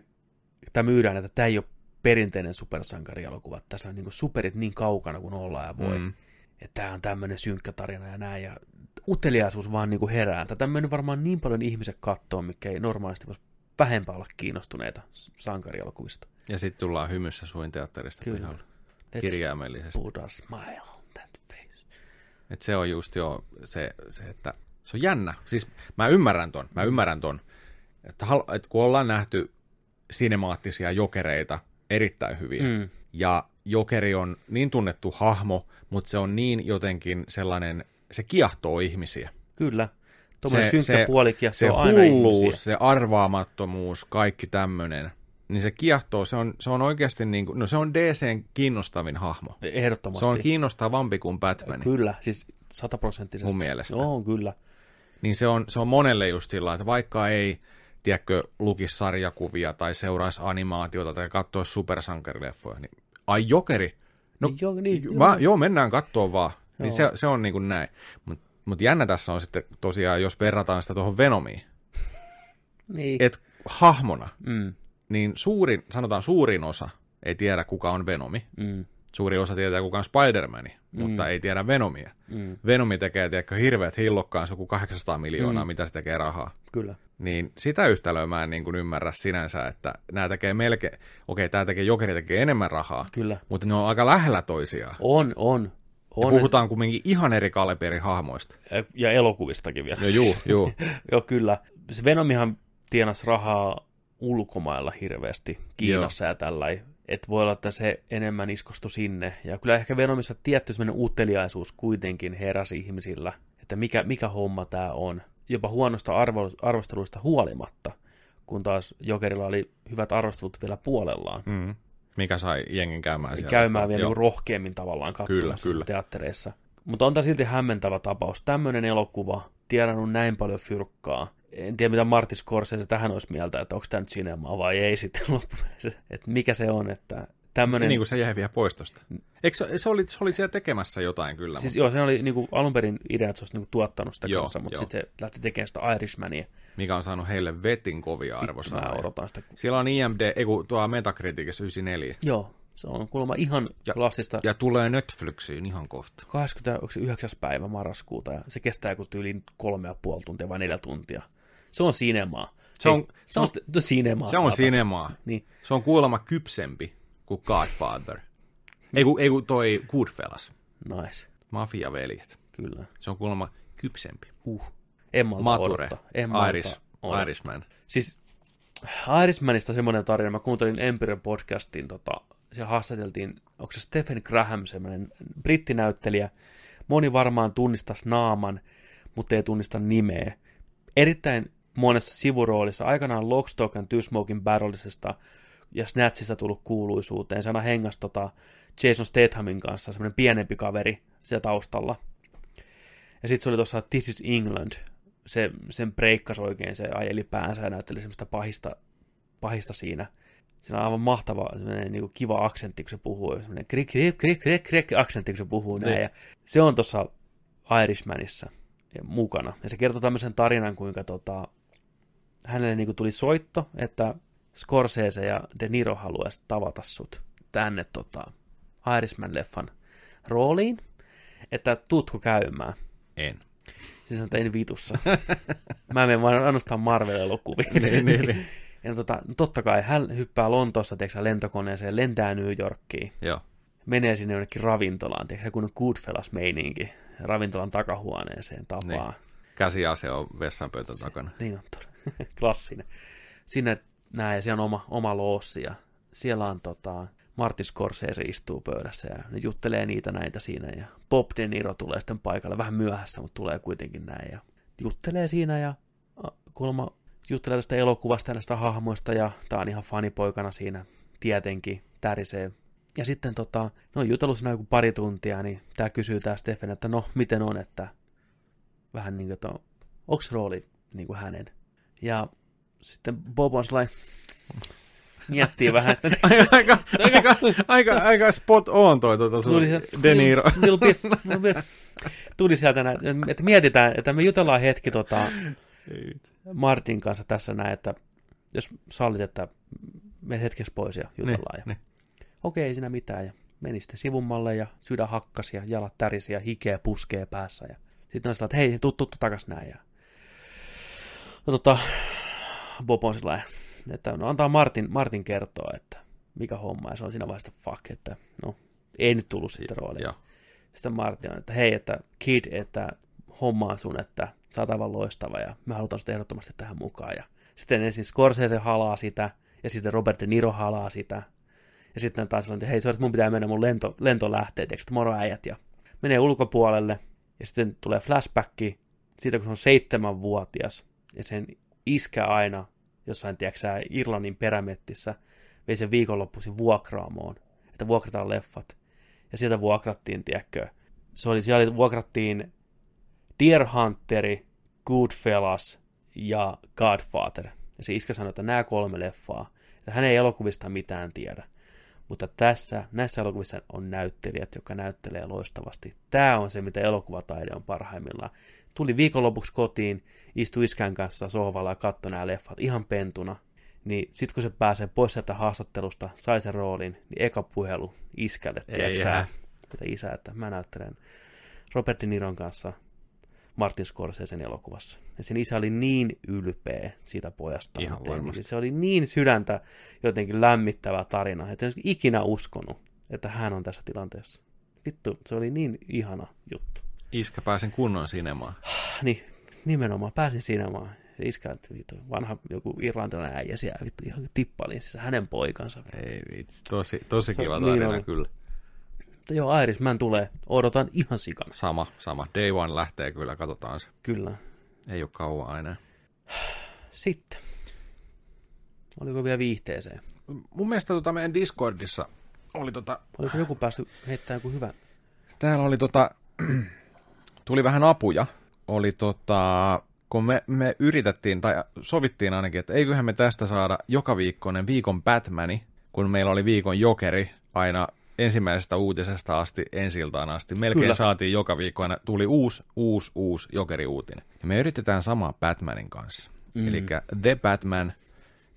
tämä myydään, että tämä ei ole perinteinen supersankarielokuva. Tässä on niinku superit niin kaukana kuin ollaan ja voi. Mm. Mm. Että tämä on tämmöinen synkkä tarina ja näin. Ja uteliaisuus vaan niinku herää. Tätä on mennyt varmaan niin paljon ihmiset kattoon, mikä ei normaalisti voisi vähempää olla kiinnostuneita sankarielokuvista. Ja sitten tullaan hymyssä suin teatterista Kyllä. pihalle. Let's Kirjaimellisesti. put a smile on that face. Et se on just jo se, se, että se on jännä. Siis mä ymmärrän ton, mä ymmärrän ton. Että, hal- että kun ollaan nähty sinemaattisia jokereita, erittäin hyviä, mm. Ja jokeri on niin tunnettu hahmo, mutta se on niin jotenkin sellainen, se kiehtoo ihmisiä. Kyllä. Tuommoinen Se- synkkä se- puolikin ja se, aina hulluus, ihmisiä. se arvaamattomuus, kaikki tämmöinen, niin se kiehtoo, se on, se on oikeasti niin kuin, no se on DCn kiinnostavin hahmo. Ehdottomasti. Se on kiinnostavampi kuin Batman. Kyllä, siis sataprosenttisesti. Mun mielestä. Joo, kyllä. Niin se on, se on monelle just sillä, että vaikka ei, tiedätkö, lukisi sarjakuvia tai seuraisi animaatiota tai katsoisi supersankarileffoja, niin ai jokeri, no niin, joo, joo. mä, joo mennään katsoa vaan. Niin Joo. se, se on niin kuin näin. Mutta mut jännä tässä on sitten tosiaan, jos verrataan sitä tuohon Venomiin, Niin. että hahmona, Mm, niin suurin, sanotaan suurin osa ei tiedä kuka on Venomi. mm, Suuri osa tietää kuka on Spider-Man, mutta ei tiedä Venomia. mm, Venomi tekee, tiedätkö, hirveät hillokkaan, se on kuin 800 miljoonaa, Mm. mitä se tekee rahaa. kyllä. Niin sitä yhtälöä mä en niin kuin ymmärrä sinänsä, että nämä tekee melkein, okei, tämä tekee, Jokeri tekee enemmän rahaa, Kyllä. mutta ne on aika lähellä toisiaan. On, on. Ja on. puhutaan kumminkin ihan eri kaliberin hahmoista. Ja elokuvistakin vielä. Ja juu, juu. (laughs) Joo, kyllä. Se Venomihan tienasi rahaa ulkomailla hirveästi, Kiinassa ja tällä. Että voi olla, että se enemmän iskostui sinne. Ja kyllä ehkä Venomissa tietty sellainen uteliaisuus kuitenkin heräsi ihmisillä, että mikä, mikä homma tämä on. Jopa huonosta arvo, arvosteluista huolimatta, kun taas Jokerilla oli hyvät arvostelut vielä puolellaan. Mm. Mikä sai jengin käymään siellä. Käymään vielä Joo. niin rohkeammin tavallaan Kyllä, katsomassa kyllä. teattereissa. Mutta on tämä silti hämmentävä tapaus. Tämmöinen elokuva, tiedannut näin paljon fyrkkaa. En tiedä, mitä Martin Scorsese tähän olisi mieltä, että onko tämä nyt sinemaa vai ei sitten (laughs) loppupeleissä. Että mikä se on, että tämmöinen... Niin kuin se jäi vielä pois tosta. Eikö se, se, oli, se oli siellä tekemässä jotain kyllä. Siis Siis, joo, se oli niinku alun perin idea, että se olisi niinku tuottanut sitä Joo, kanssa, mutta sitten se lähti tekemään sitä Irishmania. mikä on saanut heille vetin kovia Mä arvosanoja. odotan sitä. Siellä on IMD, ei kun tuo Metacriticissa 94. Joo, se on kuulemma ihan Ja- klassista. Ja tulee Netflixiin ihan kohta. 29. päivä marraskuuta ja se kestää joku tyyliin kolme ja puoli tuntia vai neljä tuntia. Se on sinemaa. Se on- Ei, se on, se se on sinemaa. Se on sinemaa. Niin, Se on kuulemma kypsempi kuin Godfather. Ei kun, ei kun toi Goodfellas. nice. Mafiaveljet. Kyllä. Se on kuulemma kypsempi. Uh. En malta Mature. odottaa. En malta Iris. odottaa. Irishman. Siis Irishmanista semmoinen tarina, mä kuuntelin Empire podcastin, tota, siellä haastateltiin, onko se Stephen Graham, semmoinen brittinäyttelijä, moni varmaan tunnistaisi naaman, mutta ei tunnista nimeä. Erittäin monessa sivuroolissa, aikanaan Lockstock and Two Smoking Barrelsista ja Snatchista tullut kuuluisuuteen, se aina hengas tota Jason Stathamin kanssa, semmoinen pienempi kaveri siellä taustalla. Ja sitten se oli tuossa This is England, se, sen breikkasi oikein, se ajeli päänsä ja näytteli semmoista pahista, pahista siinä. Siinä on aivan mahtava, semmoinen niin kiva aksentti, kun se puhuu, semmoinen krik, krik, krik, krik, krik aksentti, kun se puhuu näin. Niin. Ja se on tuossa Irishmanissa. mukana. Ja se kertoo tämmöisen tarinan, kuinka tota, hänelle niin kuin tuli soitto, että Scorsese ja De Niro haluaisi tavata sut tänne tota, Irishman-leffan rooliin, että tutko käymään. En. Siis on tein vitussa. (laughs) Mä menen vaan ainoastaan Marvel-elokuviin. niin, niin, niin. (laughs) Ja tota, no totta kai hän hyppää Lontoossa tiedätkö, lentokoneeseen, lentää New Yorkiin, Joo. menee sinne jonnekin ravintolaan, tiedätkö, kun Goodfellas-meininki, ravintolan takahuoneeseen tapaa. Niin. Käsiase on vessanpöytän takana. Niin on todella. (laughs) Klassinen. Sinne näe, ja siellä on oma, oma loossi, ja siellä on tota, Martin Scorsese istuu pöydässä, ja ne juttelee niitä näitä siinä, ja Bob De Niro tulee sitten paikalle, vähän myöhässä, mutta tulee kuitenkin näin, ja juttelee siinä, ja kuulemma juttelee tästä elokuvasta ja näistä hahmoista, ja tää on ihan fanipoikana siinä, tietenkin, tärisee. Ja sitten tota, no jutellut siinä joku pari tuntia, niin tää kysyy tää Stephen, että no, miten on, että vähän niin kuin, että onks rooli niin kuin hänen. Ja sitten Bob on sellainen, miettii vähän, että (laughs) Aika, aika, aika, aika, aika spot on toi tota sun tuli, De Niro. tuli sieltä näin, että mietitään, että me jutellaan hetki tota, Martin kanssa tässä näin, että jos sallit, että me hetkeksi pois ja jutellaan. Niin, ja, Okei, ei siinä mitään. Ja meni sitten sivummalle ja sydän hakkasi ja jalat tärisi ja hikeä puskee päässä. Ja sitten on sillä, että hei, tuu, tuu takas näin. Ja... No tota, Bob on sillä että no antaa Martin, Martin kertoa, että mikä homma. Ja se on siinä vaiheessa, fuck, että no, ei nyt tullut sitten roolia. Joo. Sitten Martin on, että hei, että kid, että hommaa sun, että sä oot aivan loistava ja me halutaan sut ehdottomasti tähän mukaan. Ja sitten ensin Scorsese halaa sitä ja sitten Robert De Niro halaa sitä. Ja sitten taas sanoo, että hei, sorry, mun pitää mennä, mun lento, lento lähtee, tiedätkö, moro äijät. Ja menee ulkopuolelle ja sitten tulee flashbacki siitä, kun se on seitsemänvuotias ja sen iskä aina jossain, tiedätkö Irlannin perämettissä vei sen viikonloppuisin vuokraamoon, että vuokrataan leffat. Ja sieltä vuokrattiin, tiedätkö, se oli, siellä vuokrattiin Deer Hunteri, Goodfellas ja Godfather. Ja se iskä sanoi, että nämä kolme leffaa, että hän ei elokuvista mitään tiedä. Mutta tässä, näissä elokuvissa on näyttelijät, jotka näyttelee loistavasti. Tämä on se, mitä elokuvataide on parhaimmillaan. Tuli viikonlopuksi kotiin, istui iskän kanssa sohvalla ja katsoi nämä leffat ihan pentuna. Niin sit kun se pääsee pois sieltä haastattelusta, sai sen roolin, niin eka puhelu iskälle, tiedätkö tätä isää, että mä näyttelen Robert De Niron kanssa Martin Scorsesen elokuvassa. Ja sen isä oli niin ylpeä siitä pojasta. Ihan varmasti. Se oli niin sydäntä jotenkin lämmittävä tarina, että en ikinä uskonut, että hän on tässä tilanteessa. Vittu, se oli niin ihana juttu. Iskä pääsen kunnon sinemaan. (sighs) Niin, nimenomaan pääsin sinemaan. Se iskä, vittu, vanha joku irlantilainen äijä siellä, vittu, ihan tippailin siis hänen poikansa. Ei vitsi, tosi, tosi Se- kiva niin tarina oli. kyllä. Mutta joo, Irishman tulee. Odotan ihan sikana. Sama, sama. Day one lähtee kyllä, katsotaan se. Kyllä. Ei ole kauan enää. (sighs) Sitten. Oliko vielä viihteeseen? Mun mielestä tota meidän Discordissa oli tota, Oliko joku päässyt heittämään joku hyvän? täällä oli tota, tuli vähän apuja. Oli tota, kun me, me yritettiin, tai sovittiin ainakin, että eiköhän me tästä saada joka viikkoinen viikon Batmani, kun meillä oli viikon Jokeri aina ensimmäisestä uutisesta asti, ensiltaan asti. Melkein Kyllä. Saatiin joka viikko aina, tuli uusi, uusi, uusi Jokeri-uutinen. Ja me yritetään samaa Batmanin kanssa. Mm. Eli The Batman,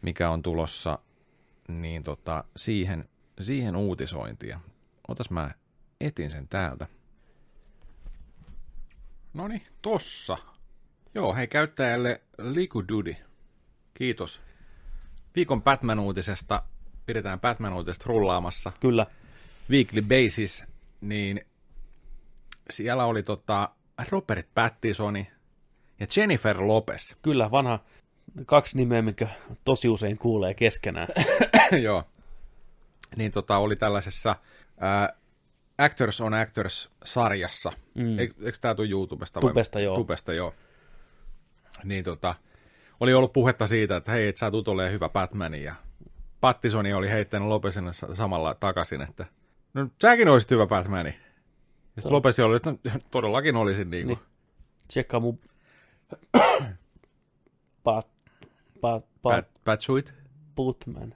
mikä on tulossa, niin tota, siihen, siihen uutisointia. Otas mä etin sen täältä. No niin, tossa. Joo, hei käyttäjälle Likududi. Kiitos. Viikon Batman-uutisesta pidetään Batman-uutiset rullaamassa Kyllä. weekly basis, niin siellä oli tota Robert Pattisoni ja Jennifer Lopez. Kyllä, vanha kaksi nimeä, mikä tosi usein kuulee keskenään. (coughs) Joo. Niin tota, oli tällaisessa Actors on Actors-sarjassa. Mm. Eikö, tämä tule YouTubesta? vai- Tubesta, joo. Tubesta, joo. Niin tota, oli ollut puhetta siitä, että hei, et sä tulet olemaan hyvä Batman, ja Pattisoni oli heittänyt Lopesin sa- samalla takaisin, että no säkin olisit hyvä Batman. Ja sitten Lopes oli, että no, todellakin olisin niin kuin. Niin. Tsekkaa mun... (coughs) Pat... Pat... Pat... Bat, Batsuit? Putman.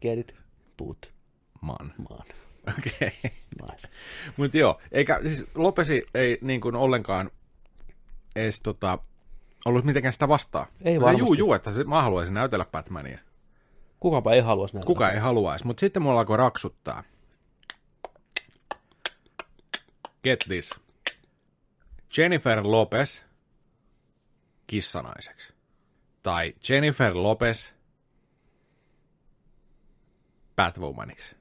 Get it? Put. Man. Man. Okei. Okay. Nice. Mutta joo, eikä, siis Lopesi ei niin kuin ollenkaan edes tota, ollut mitenkään sitä vastaan. Ei varmasti. Juu, juu, että se- mä haluaisin näytellä Batmania. Kukapa ei haluaisi näitä. Kuka ei haluaisi, mutta sitten mulla alkoi raksuttaa. Get this. Jennifer Lopez kissanaiseksi. Tai Jennifer Lopez Batwomaniksi.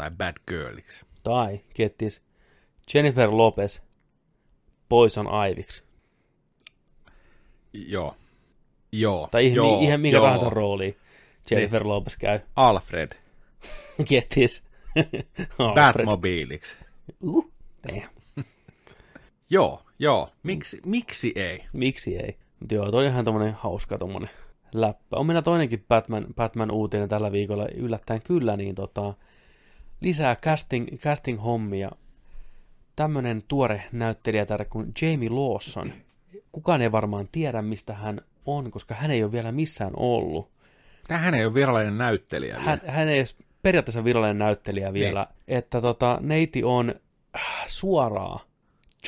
Tai Bad Girliksi. Tai, kettis, Jennifer Lopez Poison Iviksi. Joo. Joo. Tai ihan, joo, ihan minkä joo. tahansa rooliin Jennifer Lopez käy. Alfred. (laughs) Kettis. (laughs) Batmobiiliksi. Uh. (laughs) Joo, joo. Miksi, miksi ei? Miksi ei? Mutta joo, toi on ihan tommonen hauska tommonen läppä. On meillä toinenkin Batman, Batman-uutinen tällä viikolla yllättäen kyllä, niin tota, lisää casting, casting-hommia. Tämmönen tuore näyttelijätär kuin Jamie Lawson. Kukaan ei varmaan tiedä, mistä hän on, koska hän ei ole vielä missään ollut. Tämähän ei ole virallinen näyttelijä. vielä. Hän, hän ei ole periaatteessa virallinen näyttelijä vielä. Että tota, neiti on äh, suoraa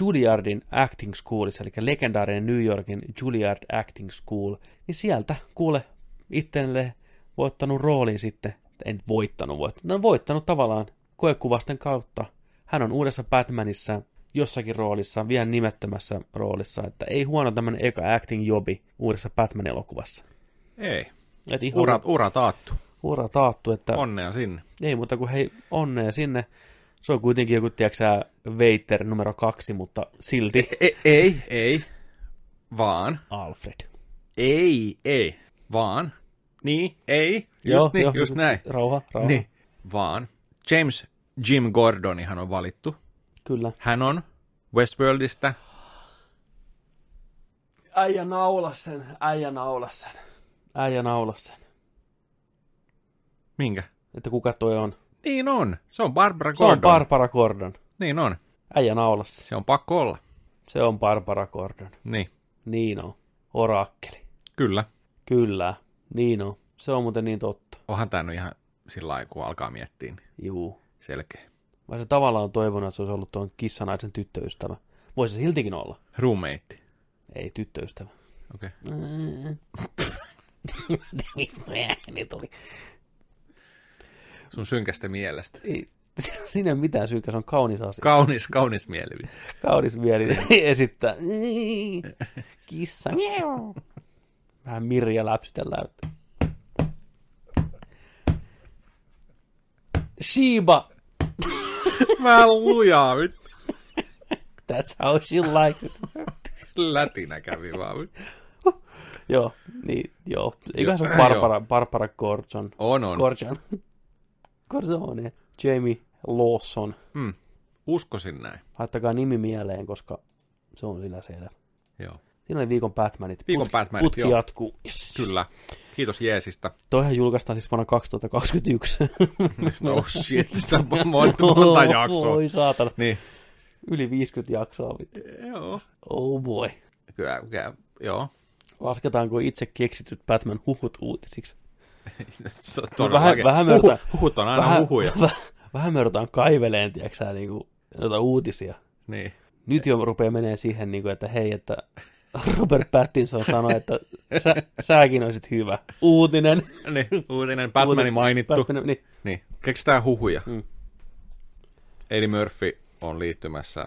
Juilliardin Acting Schoolissa, eli legendaarinen New Yorkin Juilliard Acting School, niin sieltä kuule itselle voittanut roolin sitten, en voittanut, voittanut, no voittanut tavallaan koekuvasten kautta. Hän on uudessa Batmanissa jossakin roolissa, vielä nimettömässä roolissa, että ei huono tämmönen eka acting jobi uudessa Batman-elokuvassa. Ei. Et ihan Ura, ura taattu. ura taattu, että Onnea sinne. ei muuta kuin hei, onnea sinne. Se on kuitenkin joku, tiedätkö Veiter numero kaksi, mutta silti Ei, ei, ei. Vaan. Alfred. Ei, ei. Vaan. Niin, ei. Just Joo, niin, joo, just näin. Rauha, rauha. Niin. Vaan. James Jim Gordonihan on valittu. Kyllä. Hän on Westworldista. Äijä naulas sen, äijä naulas sen. Äijä naulas sen. Minkä? Että kuka toi on? Niin on. Se on Barbara Se on Gordon. Barbara Gordon. niin on. Äijä naulas sen. Se on pakko olla. Se on Barbara Gordon. Niin. Niin on. Orakkeli. Kyllä. Kyllä. Niin on. Se on muuten niin totta. Onhan tämä nyt ihan sillä lailla, kun alkaa miettiä, niin Juu. selkeä. Mä se tavallaan on toivonut, että se olisi ollut tuon kissanaisen tyttöystävä. Voisi se siltikin olla. Roommate. Ei tyttöystävä. Okei. Mistä (laughs) ääni tuli? Sun synkästä mielestä. Ei, (laughs) siinä ei ole mitään syykä, se on kaunis asia. Kaunis, kaunis mieli. Kaunis mieli (laughs) esittää. Kissa. miau. Vähän Mirja läpsytellään. Shiba. (laughs) Vähän lujaa, nyt That's how she likes it. lätinä kävi vaan. joo, niin, joo. Eiköhän se ole. Barbara, Barbara Gordon. On, on. Gordon. Gordon. Jamie Lawson. Hmm. Uskoisin näin. Laittakaa nimi mieleen, koska se on sillä selvä. Joo. Siinä oli viikon Batmanit. Viikon Put- Batmanit, Putki joo. jatkuu. Yes. Kyllä. Kiitos Jeesistä. Toihan julkaistaan siis vuonna 2021. (laughs) No shit, se on monta, (laughs) monta jaksoa. Oi saatana. Niin. Yli 50 jaksoa. vittu. Joo. Oh boy. Kyllä, kyllä. Joo. Lasketaanko itse keksityt Batman huhut uutisiksi? (laughs) Se on vähän, vähän, me ruvetaan, Huhut on aina vähän, huhuja. vähän, me ruvetaan kaiveleen, tiedätkö niinku, noita uutisia. Niin. Nyt jo rupeaa menee siihen, niin kuin, että hei, että Robert Pattinson sanoi, että sä, säkin olisit hyvä. Uutinen. niin. Uutinen Batmani Uutinen. mainittu. Batman, niin, Niin. Keksitään huhuja. Mm. Eddie Murphy on liittymässä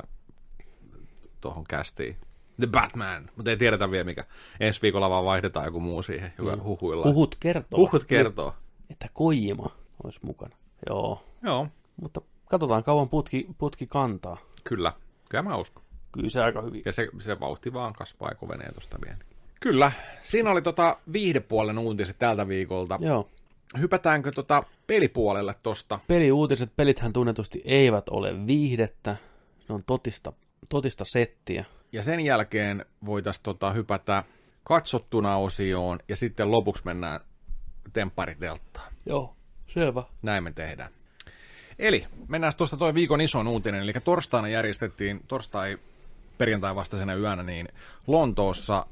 tuohon kästiin. The Batman, mutta ei tiedetä vielä mikä. Ensi viikolla vaan vaihdetaan joku muu siihen, joka Mm. huhuillaan. huhut kertoo, Huhut kertoo. että Kojima olisi mukana. Joo, Joo, mutta katsotaan kauan putki, putki kantaa. kyllä. Kyllä mä uskon. Kyllä se aika hyvin. Ja se, se vauhti vaan kasvaa ja kovenee tuosta vielä. Kyllä. Siinä oli tota viihdepuolen uutiset tältä viikolta. Joo. Hypätäänkö tota pelipuolelle tosta? Peliuutiset, pelithän tunnetusti eivät ole viihdettä. Ne on totista, totista settiä. Ja sen jälkeen voitaisiin tota hypätä katsottuna osioon ja sitten lopuksi mennään tempparitelttaan. Joo, selvä. Näin me tehdään. Eli mennään tuosta toi viikon ison uutinen, eli torstaina järjestettiin, torstai perjantai vastaisena yönä, niin Lontoossa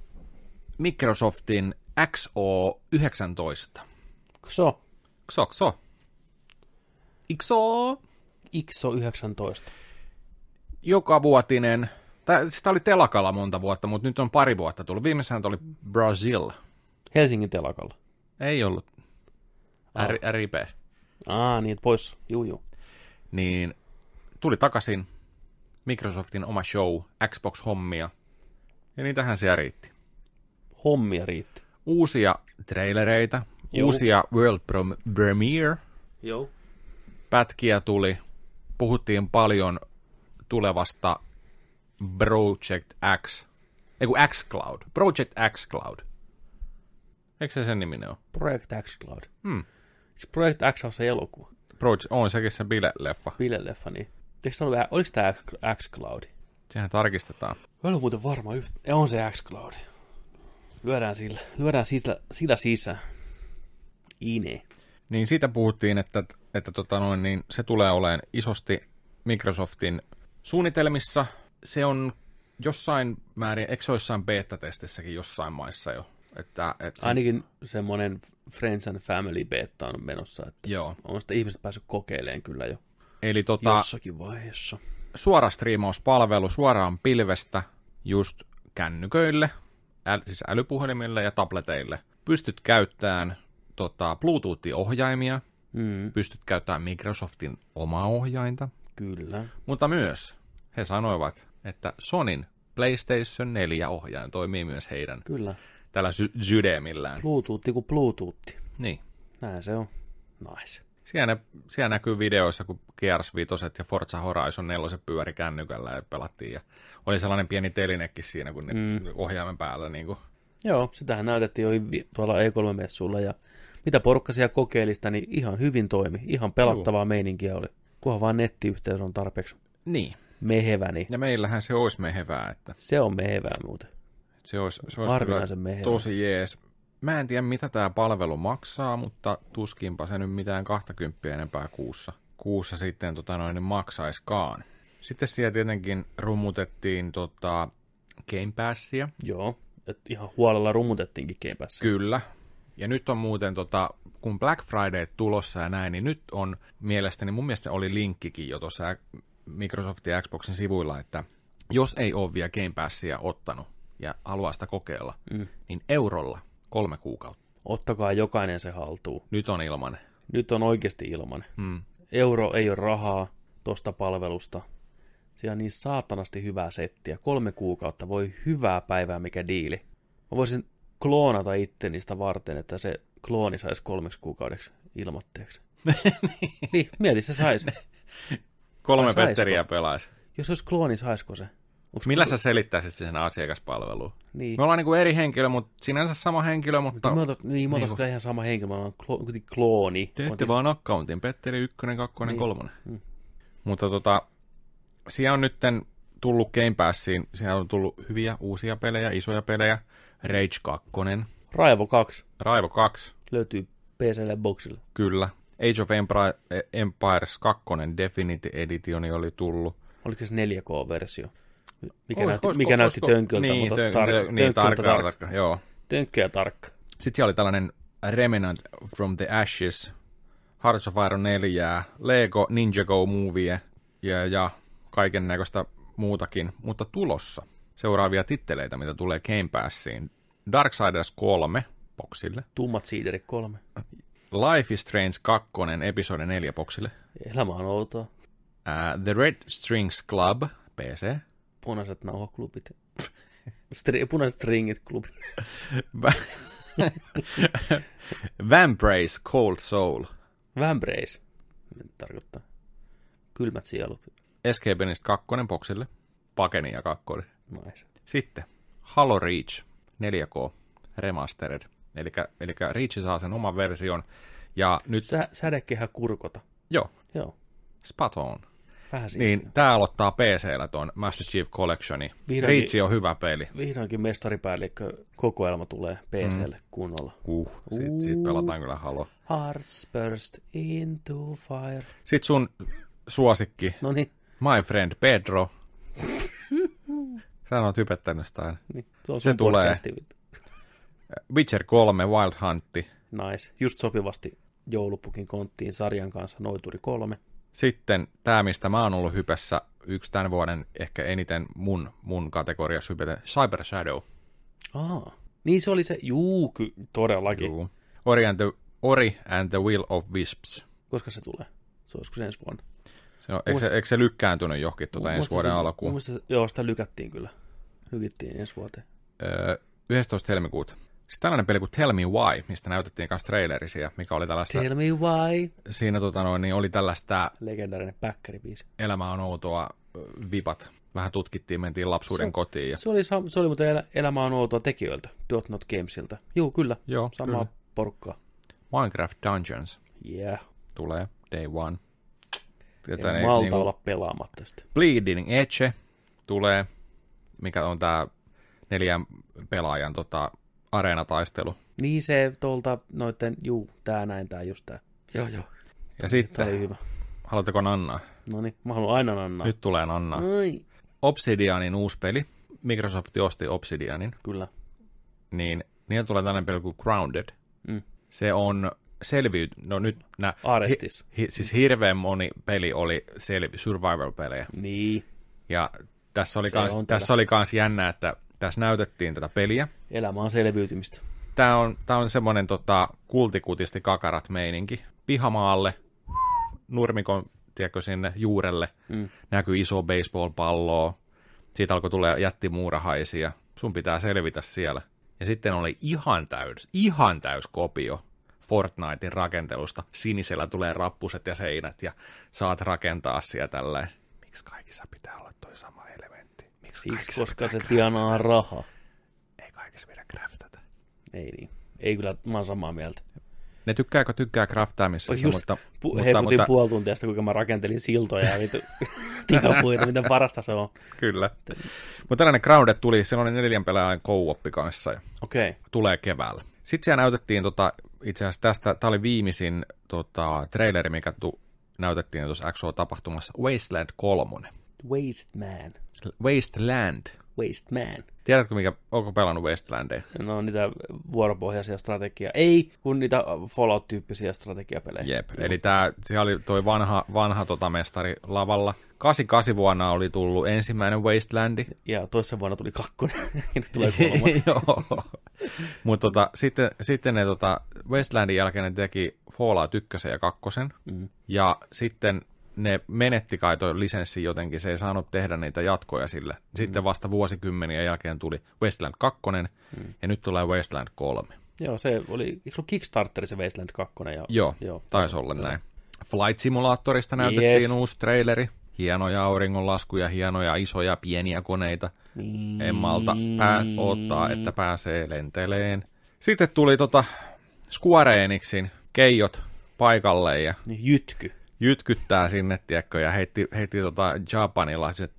Microsoftin XO19. XO. XO, XO. XO. XO 19. Joka vuotinen sitä oli telakalla monta vuotta, mutta nyt on pari vuotta tullut. Viimeisessä oli Brazil. Helsingin telakalla. Ei ollut. R- RIP. Aa, niin, pois. Juu, juu. Niin tuli takaisin Microsoftin oma show, Xbox-hommia. Ja niitähän siellä riitti. Hommia riitti. Uusia trailereita, Juu. uusia World Premiere Joo. pätkiä tuli. Puhuttiin paljon tulevasta Project X, ei kun X Cloud, Project X Cloud. Eikö se sen niminen ole? Project X Cloud. Hmm. Eikö Project X on se elokuva? Project, on sekin se bile-leffa. Bile-leffa, niin. Eikö se ollut, oliko tämä X Cloud? Sehän tarkistetaan. Mä en ole muuten varma yhtä. Ja on se X Cloud. Lyödään sillä, lyödään sillä, sillä sisään. Ine. Niin siitä puhuttiin, että, että tota noin, niin se tulee olemaan isosti Microsoftin suunnitelmissa. Se on jossain määrin, eikö se ole jossain beta-testissäkin jossain maissa jo? Että, että se, Ainakin semmoinen Friends and Family beta on menossa, että Joo. on sitä ihmiset päässyt kokeilemaan kyllä jo Eli tota, jossakin vaiheessa. suora striimauspalvelu suoraan pilvestä just kännyköille, äl, siis älypuhelimille ja tableteille. Pystyt käyttämään tota, Bluetooth-ohjaimia, Mm, pystyt käyttämään Microsoftin omaa ohjainta, kyllä. mutta myös he sanoivat, että Sonin PlayStation 4 ohjain toimii myös heidän Kyllä. tällä sy- sydämillään. Bluetooth kuin Bluetooth. Niin. Näin se on. Nice. Siellä, ne, siellä näkyy videoissa, kun Gears 5 ja Forza Horizon 4 pyöri kännykällä ja pelattiin. Ja oli sellainen pieni telinekin siinä, kun ne mm. ohjaimen päällä. Niin kuin. Joo, sitähän näytettiin jo tuolla E3-messulla ja mitä porukka siellä kokeili sitä, niin ihan hyvin toimi. Ihan pelattavaa meininkiä oli. Kunhan vaan nettiyhteys on tarpeeksi niin. mehevä, niin Ja meillähän se olisi mehevää, että se on mehevää muuten. se olisi, se olisi kyllä Harvinaisen mehevä. tosi jees. Mä en tiedä, mitä tämä palvelu maksaa, mutta tuskinpa se nyt mitään 20 enempää kuussa. Kuussa sitten tota noin, niin maksaiskaan. Sitten siellä tietenkin rummutettiin tota, Game Passia. Joo, et ihan huolella rummutettiinkin Game Pass. Kyllä. Ja nyt on muuten, tota, kun Black Friday tulossa ja näin, niin nyt on mielestäni, mun mielestä oli linkkikin jo tuossa Microsoftin ja Xboxin sivuilla, että jos ei ole vielä Game Passia ottanut ja haluaa sitä kokeilla, mm. niin eurolla kolme kuukautta. Ottakaa jokainen se haltuun. Nyt on ilman. Nyt on oikeasti ilman. Mm. Euro ei ole rahaa tosta palvelusta. Se on niin saatanasti hyvää settiä. Kolme kuukautta voi hyvää päivää mikä diili. Mä voisin kloonata itteni sitä varten, että se klooni saisi kolmeksi kuukaudeksi ilmoitteeksi. (laughs) niin, mieti se saisi. Kolme? Petteriä pelaisi. Jos olisi klooni, saisiko se? Onks Millä sä selittäisit sen asiakaspalveluun? Niin. Me ollaan niinku eri henkilö, mutta sinänsä sama henkilö, mutta... Me otat, niin, me Niin kuin- kyllä ihan sama henkilö, me ollaan klo, kuitenkin klooni. Teette vaan accountin, Petteri 1, 2, Niin. 3. Mm. Mutta tota, siellä on nyt tullut Game Passiin, siellä on tullut hyviä uusia pelejä, isoja pelejä. Rage 2, Raivo 2 Raivo 2, löytyy PClle Boxille. kyllä. Age of Empire, Empires 2 Definitive Edition oli tullut. Oliko se 4K-versio? Mikä, Ois- näytti, oisko- mikä näytti oisko- tönköltä, niin, mutta tön- tar- tö- niin, tarkka, tarkka. tarkka, joo. Tönkkä ja tarkka. Sitten siellä oli tällainen Remnant from the Ashes, Hearts of Iron 4, Lego Ninjago Movie ja, ja kaiken näköistä muutakin, mutta tulossa seuraavia titteleitä, mitä tulee Game Passiin. Darksiders 3 boksille, Tummat siiderit kolme. Life is Strange 2 episode 4 boksille, Elämä on outoa. uh, The Red Strings Club PC, Punaiset nauhaklubit. (laughs) Stri- punaiset stringit klubit. Vambrace Cold Soul, Vambrace. Mitä tarkoittaa? Kylmät sielut. Escapenist 2 boksille, Pakenia 2. Nice. Sitten Halo Reach 4K Remastered. Eli, eli Reach saa sen oman version. Ja nyt, Sä, sädekehä kurkota. joo, Joo. spot on. Vähän. Niin, tää aloittaa PCllä tuon Master Chief Collectioni. Vihdoinkin- Reach on hyvä peli. Vihdoinkin mestaripäällikkö kokoelma tulee PClle mm. kunnolla. Uh, siitä, siitä pelataan kyllä Halo. Hearts burst into fire. Sitten sun suosikki, No niin, My Friend Pedro. Sä oot hypettänyt sitä niin se on Se tulee. podcasti. Witcher 3 Wild Huntti. Nice. Just sopivasti joulupukin konttiin sarjan kanssa Noituri 3. Sitten tämä, mistä mä oon ollut hypessä, yksi tämän vuoden ehkä eniten mun, mun kategoriassa hypetä, Cyber Shadow. Aa. Niin se oli se, juu, ky, todellakin. Juu. Ori and, the, Ori and the Will of Wisps. Koska se tulee? Se olisiko se ensi vuonna? Se on, eikö, se, eikö se lykkääntynyt johonkin tuota ensi vuoden se, alkuun? Muista, joo, sitä lykättiin kyllä. Lykittiin ensi vuoteen. Öö, 11. helmikuuta. Sitten tällainen peli kuin Tell Me Why, mistä näytettiin kanssa trailerisia, mikä oli tällaista... Tell Me Why. Siinä tota noin, niin oli tällaista... Legendaarinen päkkäribiisi. Elämä on outoa, vipat. Vähän tutkittiin, mentiin lapsuuden se, kotiin. Ja... Se, oli, se oli muuten el- Elämä on outoa tekijöiltä, Dot Not Gamesilta. Joo, kyllä. Joo, Samaa kyllä. porukkaa. Minecraft Dungeons. Yeah. Tulee day one. Tätä ei malta niin olla pelaamatta sitä. Bleeding Edge tulee, mikä on tämä neljän pelaajan tota, areenataistelu. Niin se tuolta noitten, juu, tää näin, tää just tää. Joo, joo. Ja sitten, oli hyvä. haluatteko Nannaa? No niin, mä haluan aina Nannaa. Nyt tulee Nannaa. Ai. Obsidianin uusi peli. Microsoft osti Obsidianin. Kyllä. Niin, niin tulee tällainen peli kuin Grounded. Mm. Se on selviyt... No nyt nä... Arestis. Hi, hi, siis hirveän moni peli oli selvi, survival-pelejä. Niin. Ja tässä oli, kans, tässä oli kans jännä, että tässä näytettiin tätä peliä. Elämä on selviytymistä. Tämä on, tää on semmoinen tota, kultikutisti kakarat meininki. Pihamaalle, nurmikon, tiedätkö, sinne juurelle, mm. näkyy iso baseball-palloa. Siitä alkoi tulla jättimuurahaisia. Sun pitää selvitä siellä. Ja sitten oli ihan täys, ihan täys kopio Fortnitein rakentelusta. Sinisellä tulee rappuset ja seinät ja saat rakentaa siellä tälleen. Miksi kaikissa pitää olla Siksi, koska se tienaa rahaa. Ei kaikissa pidä craftata. Ei niin. Ei kyllä, mä oon samaa mieltä. Ne tykkääkö tykkää craftaamisessa, Just mutta... Pu- mutta, mutta... puoli tuntia sitä, kuinka mä rakentelin siltoja ja vitu (laughs) tikapuita, miten parasta se on. Kyllä. Mutta tällainen Grounded tuli, siinä oli neljän pelaajan co kanssa ja okay. tulee keväällä. Sitten siellä näytettiin tota, itse asiassa tästä, tämä oli viimeisin tota, traileri, mikä tu, näytettiin tuossa XO-tapahtumassa, Wasteland 3. Wasteman. Wasteland. Wasteman. Tiedätkö, mikä, onko pelannut Wastelandia? No niitä vuoropohjaisia strategia. Ei, kun niitä Fallout-tyyppisiä strategiapelejä. Jep, Joo. eli tää, siellä oli toi vanha, vanha tota mestari lavalla. 88 vuonna oli tullut ensimmäinen Wastelandi. Ja toisessa vuonna tuli kakkonen, (laughs) nyt tulee. (laughs) Joo. Mutta tota, sitten, sitten ne tota, Wastelandin jälkeen ne teki Fallout 1 ja 2. Mm. Ja sitten ne menetti kai toi lisenssi jotenkin, se ei saanut tehdä niitä jatkoja sille. Sitten mm. vasta vuosikymmeniä jälkeen tuli Wasteland 2, mm. ja nyt tulee Wasteland 3. Joo, se oli, eikö ollut Kickstarter se Wasteland 2? Ja, joo, joo, taisi olla näin. Flight Simulatorista näytettiin yes. uusi traileri. Hienoja auringonlaskuja, hienoja isoja pieniä koneita. Niin. En malta pää ottaa, että pääsee lenteleen. Sitten tuli tota Square Enixin keijot paikalle ja... Niin, jytky jytkyttää sinne, tiedätkö, ja heitti, heitti tota japanilaiset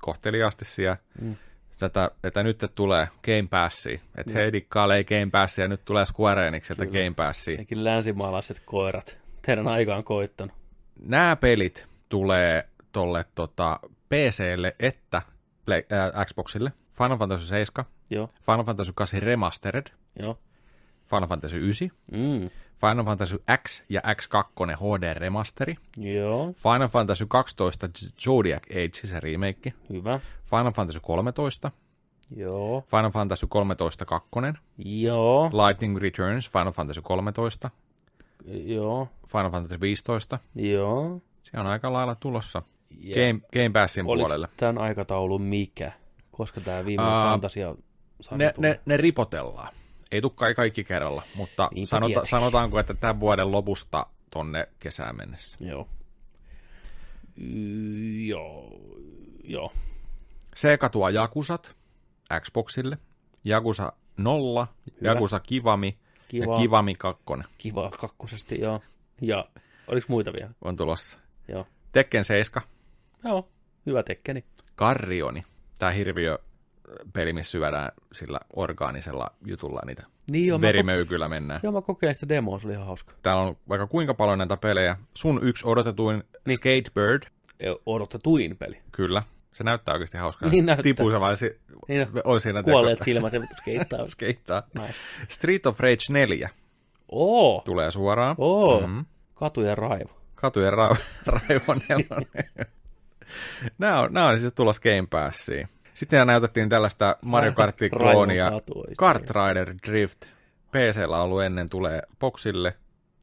kohteliaasti siellä mm. tätä, että nyt tulee Game Passi, että mm. he dikkailee Game Passia ja nyt tulee Square Enixiltä Game Passi. Sekin länsimaalaiset koirat. Teidän aika on koittanut. Nämä pelit tulee tolle tota, PClle että Play, äh, Xboxille. Final Fantasy 7, Joo. Final Fantasy 8 Remastered, Joo. Final Fantasy 9, mm. Final Fantasy X ja X2 HD remasteri. Joo. Final Fantasy 12 Zodiac Age, se remake. Hyvä. Final Fantasy 13. Joo. Final Fantasy 13 2. Joo. Lightning Returns, Final Fantasy 13. Joo. Final Fantasy 15. Joo. Se on aika lailla tulossa yeah. Game, Game Passin Oliko puolelle. tämän aikataulun mikä? Koska tämä viime uh, fantasia ne, ne, ne ripotellaan. Ei tukkaa kaikki kerralla, mutta sanota, sanotaanko, että tämän vuoden lopusta tonne kesään mennessä. Joo. Y- joo. Joo. Sega tuo Jakusat Xboxille. Jakusa 0, Hyvä. Jakusa Kivami Kiva. ja Kivami 2. Kiva kakkosesti, joo. Ja oliko muita vielä? On tulossa. Joo. Tekken 7. Joo, hyvä Tekkeni. Karrioni, tämä hirviö peli, missä syödään sillä orgaanisella jutulla niitä niin joo, verimöykyllä mennään. Joo, mä kokeilin sitä demoa, se oli ihan hauska. Täällä on vaikka kuinka paljon näitä pelejä. Sun yksi odotetuin niin. Skatebird. Odotetuin peli. Kyllä. Se näyttää oikeasti hauskaa. Niin näyttää. Tipuu se vaan, si- niin oli siinä Kuolleet silmät ja skeittaa. (laughs) skeittaa. Nice. Street of Rage 4. Oo. Tulee suoraan. Oo. Mm-hmm. Katujen raivo. Katujen ra- (laughs) raivonelonen. (laughs) nämä, on, nämä on siis tulossa Game Passiin. Sitten näytettiin tällaista Mario Kart-kloonia, Kart Rider Drift. PCllä ollut ennen tulee boxille.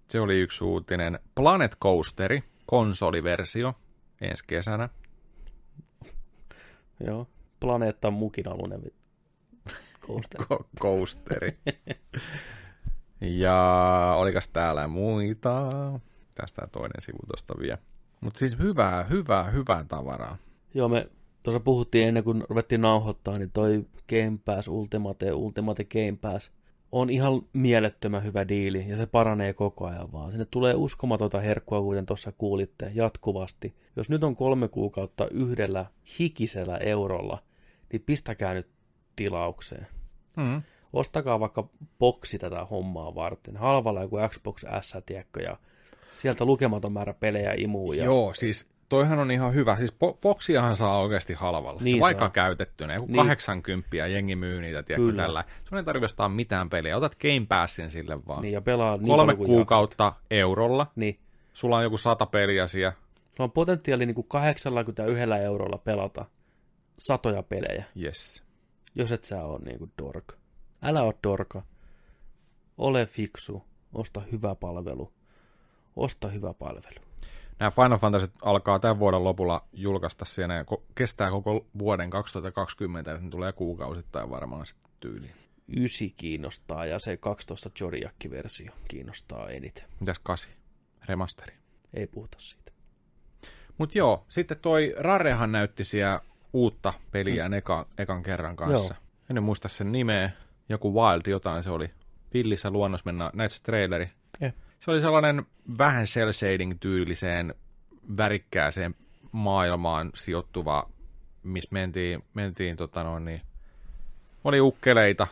Se oli yksi uutinen. Planet Coasteri, konsoliversio, ensi kesänä. Joo, planeetta mukinalunen coasteri. Ko- coasteri. ja olikas täällä muita? Tästä toinen sivu tuosta vielä. Mutta siis hyvää, hyvää, hyvää tavaraa. Joo, me tuossa puhuttiin ennen kuin ruvettiin nauhoittaa, niin toi Game Pass Ultimate, Ultimate Game Pass on ihan mielettömän hyvä diili ja se paranee koko ajan vaan. Sinne tulee uskomatonta herkkua, kuten tuossa kuulitte, jatkuvasti. Jos nyt on kolme kuukautta yhdellä hikisellä eurolla, niin pistäkää nyt tilaukseen. Mm. Ostakaa vaikka boksi tätä hommaa varten. Halvalla joku Xbox S, tiedätkö, ja sieltä lukematon määrä pelejä imuu. Ja... Joo, siis toihan on ihan hyvä. Siis bo- boksiahan saa oikeasti halvalla. Niin vaikka käytettynä. Joku niin. 80 jengi myy niitä, tiedätkö, Kyllä. tällä. Sun ei tarvitse ostaa mitään peliä. Otat Game Passin sille vaan. Niin, ja pelaa niin Kolme kuukautta jaksat. eurolla. Niin. Sulla on joku sata peliä siellä. Sulla on potentiaali niin kuin 81 eurolla pelata satoja pelejä. Yes. Jos et sä ole niin kuin dork. Älä ole dorka. Ole fiksu. Osta hyvä palvelu. Osta hyvä palvelu nämä Final Fantasy alkaa tämän vuoden lopulla julkaista siinä ja kestää koko vuoden 2020, että ne tulee kuukausittain varmaan sitten tyyliin. Ysi kiinnostaa ja se 12 Zodiac-versio kiinnostaa eniten. Mitäs kasi? Remasteri? Ei puhuta siitä. Mut joo, sitten toi Rarehan näytti siellä uutta peliä mm. eka, ekan kerran kanssa. Joo. En muista sen nimeä. Joku Wild jotain se oli. Pillissä luonnos mennä, näit se traileri? Se oli sellainen vähän cel shading tyyliseen värikkääseen maailmaan sijoittuva, missä mentiin, mentiin tota noin, niin, oli ukkeleita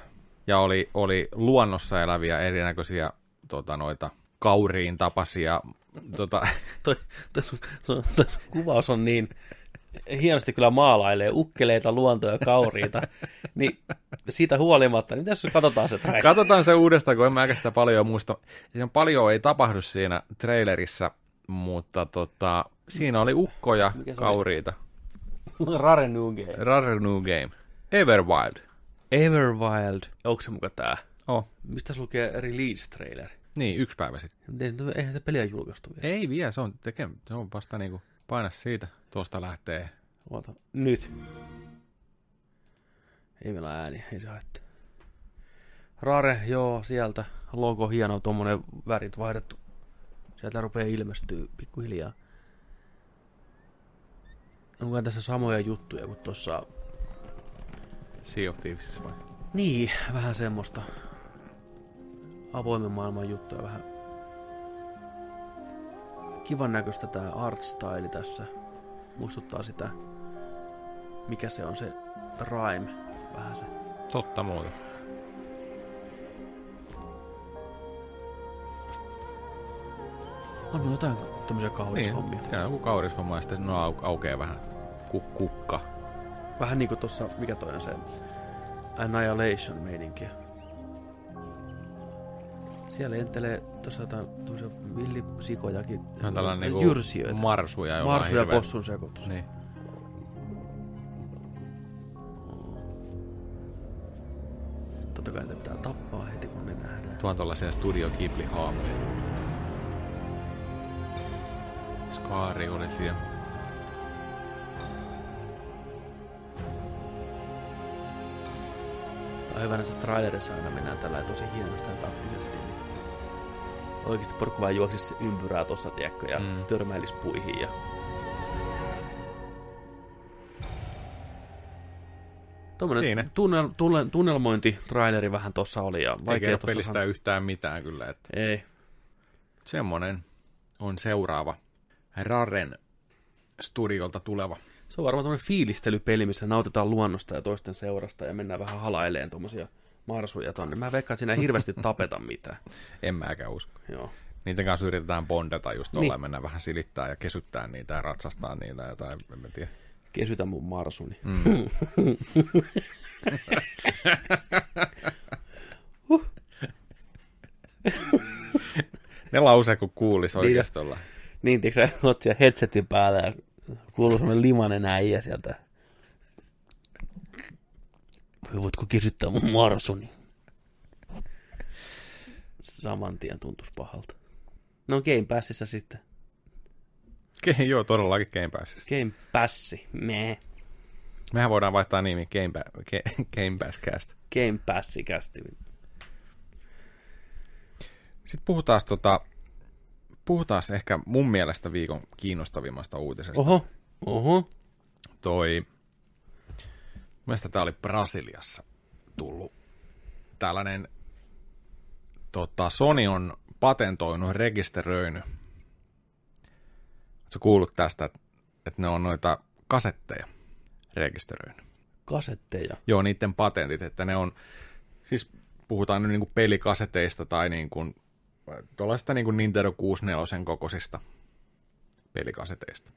ja oli, oli luonnossa eläviä erinäköisiä tota, noita, kauriin tapasia. Tota... toi, kuvaus on niin hienosti kyllä maalailee ukkeleita, luontoja, kauriita, (laughs) niin siitä huolimatta, niin tässä katsotaan se trailer. Katsotaan se uudestaan, kun en mä sitä paljon muista. Siinä paljon ei tapahdu siinä trailerissa, mutta tota, siinä oli ukkoja, kauriita. (laughs) Rare New Game. Rare New Game. Everwild. Everwild. Onko se muka tää? Oh. Mistä se lukee release trailer? Niin, yksi päivä sitten. Eihän se peliä julkaistu vielä. Ei vielä, se on, teke, se on vasta niinku Paina siitä. Tuosta lähtee. Oota, nyt. Ei meillä ääni, ei se haittaa. Rare, joo, sieltä. Logo hieno, tuommoinen värit vaihdettu. Sieltä rupeaa ilmestyä pikkuhiljaa. Onko tässä samoja juttuja kuin tuossa... Sea of Thieves vai? Niin, vähän semmoista avoimen maailman juttuja, vähän kivan näköistä tämä art style tässä. Muistuttaa sitä, mikä se on se rhyme, vähän se. Totta muuta. On jotain tämmöisiä kaurishommia. Niin, joku kaurishomma ja sitten no au, aukeaa vähän kuk- kukka. Vähän niinku tossa, mikä toi on se Annihilation meininkiä. Siellä lentelee tuossa jotain villisikojakin. On tällainen niinku jyrsijöitä. marsuja. Marsuja ja possun sekoitus. Niin. totta kai pitää tappaa heti, kun ne nähdään. Tuo on tuollaisia Studio Ghibli-haamuja. Skaari oli siellä. Tai hyvä näissä trailerissa aina mennään tällä tosi hienosti ja taktisesti oikeasti porukka vaan juoksisi ympyrää tuossa, tiedätkö, ja mm. törmäilisi puihin ja Tuommoinen tunnel, tunnel, tunnelmointi traileri vähän tuossa oli. Ja vaikea Ei pelistä san... yhtään mitään kyllä. Että Ei. Semmoinen on seuraava Raren studiolta tuleva. Se on varmaan tuommoinen fiilistelypeli, missä nautitaan luonnosta ja toisten seurasta ja mennään vähän halaileen tuommoisia marsuja tonne. Mä veikkaan, että siinä ei hirveästi tapeta mitään. (laughs) En mäkään usko. Joo. Niiden kanssa yritetään bondata just tuolla niin. mennä vähän silittää ja kesyttää niitä ja ratsastaa niitä ja tai en mä tiedä. Kesytä mun marsuni. Mm. (laughs) ne lause, kun kuulisi oikeasti olla. Niin, tiedätkö sä, oot siellä headsetin päällä ja kuuluu semmoinen limanen äijä sieltä. Voitko kirsyttää mun marsoni? Saman tien tuntuisi pahalta. No Game Passissa sitten. Ke- joo, todellakin Game Passissa. Game Passi. Meh. Mehän voidaan vaihtaa nimi Game, pa- Ge- Game Pass Cast. Game Passi kästi. Sitten puhutaan, tota, puhutaan ehkä mun mielestä viikon kiinnostavimmasta uutisesta. Oho. Oho. Toi, mielestäni tämä oli Brasiliassa tullut tällainen, tota, Sony on patentoinut, rekisteröinyt. Oletko kuullut tästä, että, että ne on noita kasetteja rekisteröinyt? Kasetteja. Joo, niiden patentit, että ne on, siis puhutaan nyt niin kuin pelikaseteista tai niin kuin, tuollaista niin kuin Nintendo 64 kokoisista pelikaseteista.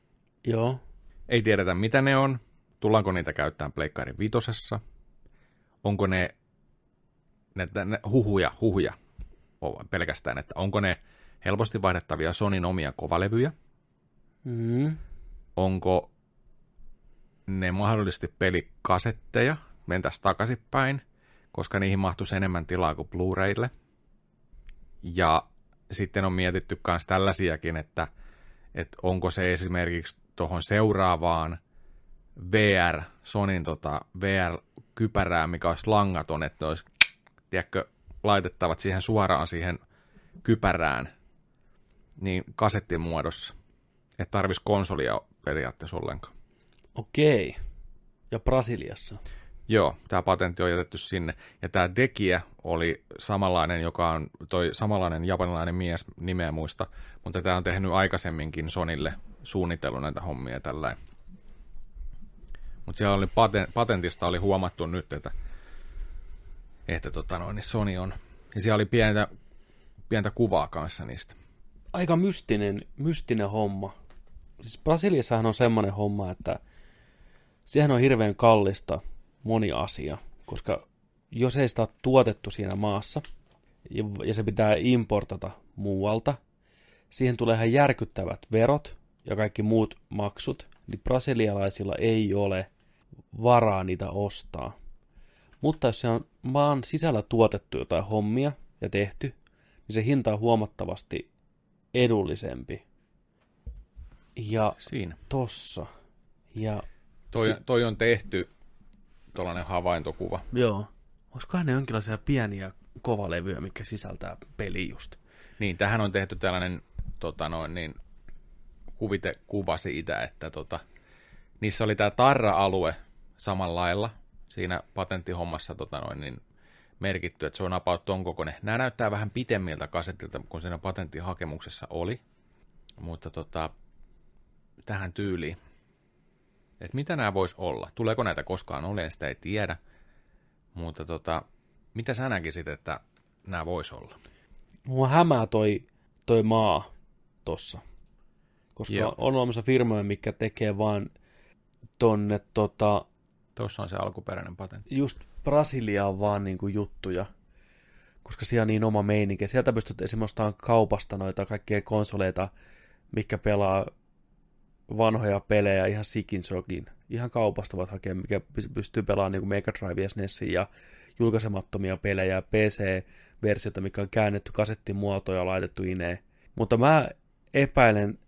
Joo. Ei tiedetä, mitä ne on, tullaanko niitä käyttämään Pleikkarin vitosessa, onko ne, ne, ne huhuja, huhuja pelkästään, että onko ne helposti vaihdettavia Sonin omia kovalevyjä, Mm. onko ne mahdollisesti pelikasetteja, mentäisi takaisinpäin, koska niihin mahtuisi enemmän tilaa kuin Blu-raylle. Ja sitten on mietitty myös tällaisiakin, että, että onko se esimerkiksi tuohon seuraavaan VR, Sonin tota VR-kypärään, mikä olisi langaton, että olisi, tiedätkö, laitettavat siihen suoraan siihen kypärään, niin kasettin muodossa. Että tarvitsisi konsolia periaatteessa ollenkaan. Okei. Ja Brasiliassa. Joo, tämä patentti on jätetty sinne. Ja tämä tekijä oli samanlainen, joka on toi samanlainen japanilainen mies, nimeä muista, mutta tämä on tehnyt aikaisemminkin Sonille suunnitellut näitä hommia tällä. Mutta siellä oli paten, patentista oli huomattu nyt, että, että tota noin, niin Sony on. Ja siellä oli pientä, pientä kuvaa kanssa niistä. Aika mystinen, mystinen homma. Siis Brasiliassahan on semmoinen homma, että sehän on hirveän kallista moni asia, koska jos ei sitä ole tuotettu siinä maassa, ja se pitää importata muualta, siihen tulee ihan järkyttävät verot ja kaikki muut maksut, niin brasilialaisilla ei ole varaa niitä ostaa. Mutta jos se on maan sisällä tuotettu jotain hommia ja tehty, niin se hinta on huomattavasti edullisempi. Ja Siinä. tossa. Ja Toi, Si- toi on tehty tuollainen havaintokuva. joo, olisikohan ne jonkinlaisia pieniä kovalevyjä, mikä sisältää peli just. Niin, tähän on tehty tällainen tota noin, niin, kuvitekuva siitä, että tota, niissä oli tämä tarra-alue samalla lailla siinä patenttihommassa tota noin, niin, merkitty, että se on about ton kokoinen. Nämä näyttää vähän pitemmiltä kasetilta kuin siinä patenttihakemuksessa oli, mutta tota, tähän tyyliin. Että mitä nämä vois olla? Tuleeko näitä koskaan olemaan, sitä ei tiedä. Mutta tota, mitä sä näkisit, että nämä vois olla? Mua hämää toi, toi maa tossa. Koska Joo. on olemassa firmoja, mikä tekee vaan tonne tota, Tuossa on se alkuperäinen patentti. just Brasiliaan vaan niinku juttuja. Koska siellä on niin oma meininki. Sieltä pystyt esimerkiksi ostamaan kaupasta noita kaikkia konsoleita, mikä pelaa vanhoja pelejä ihan sikin sokin. Ihan kaupasta voit hakea, mikä py- pystyy pelaamaan niin Mega Drive ja SNESin ja julkaisemattomia pelejä, PC-versiota, mikä on käännetty kasettimuotoon ja laitettu ineen. Mutta mä epäilen,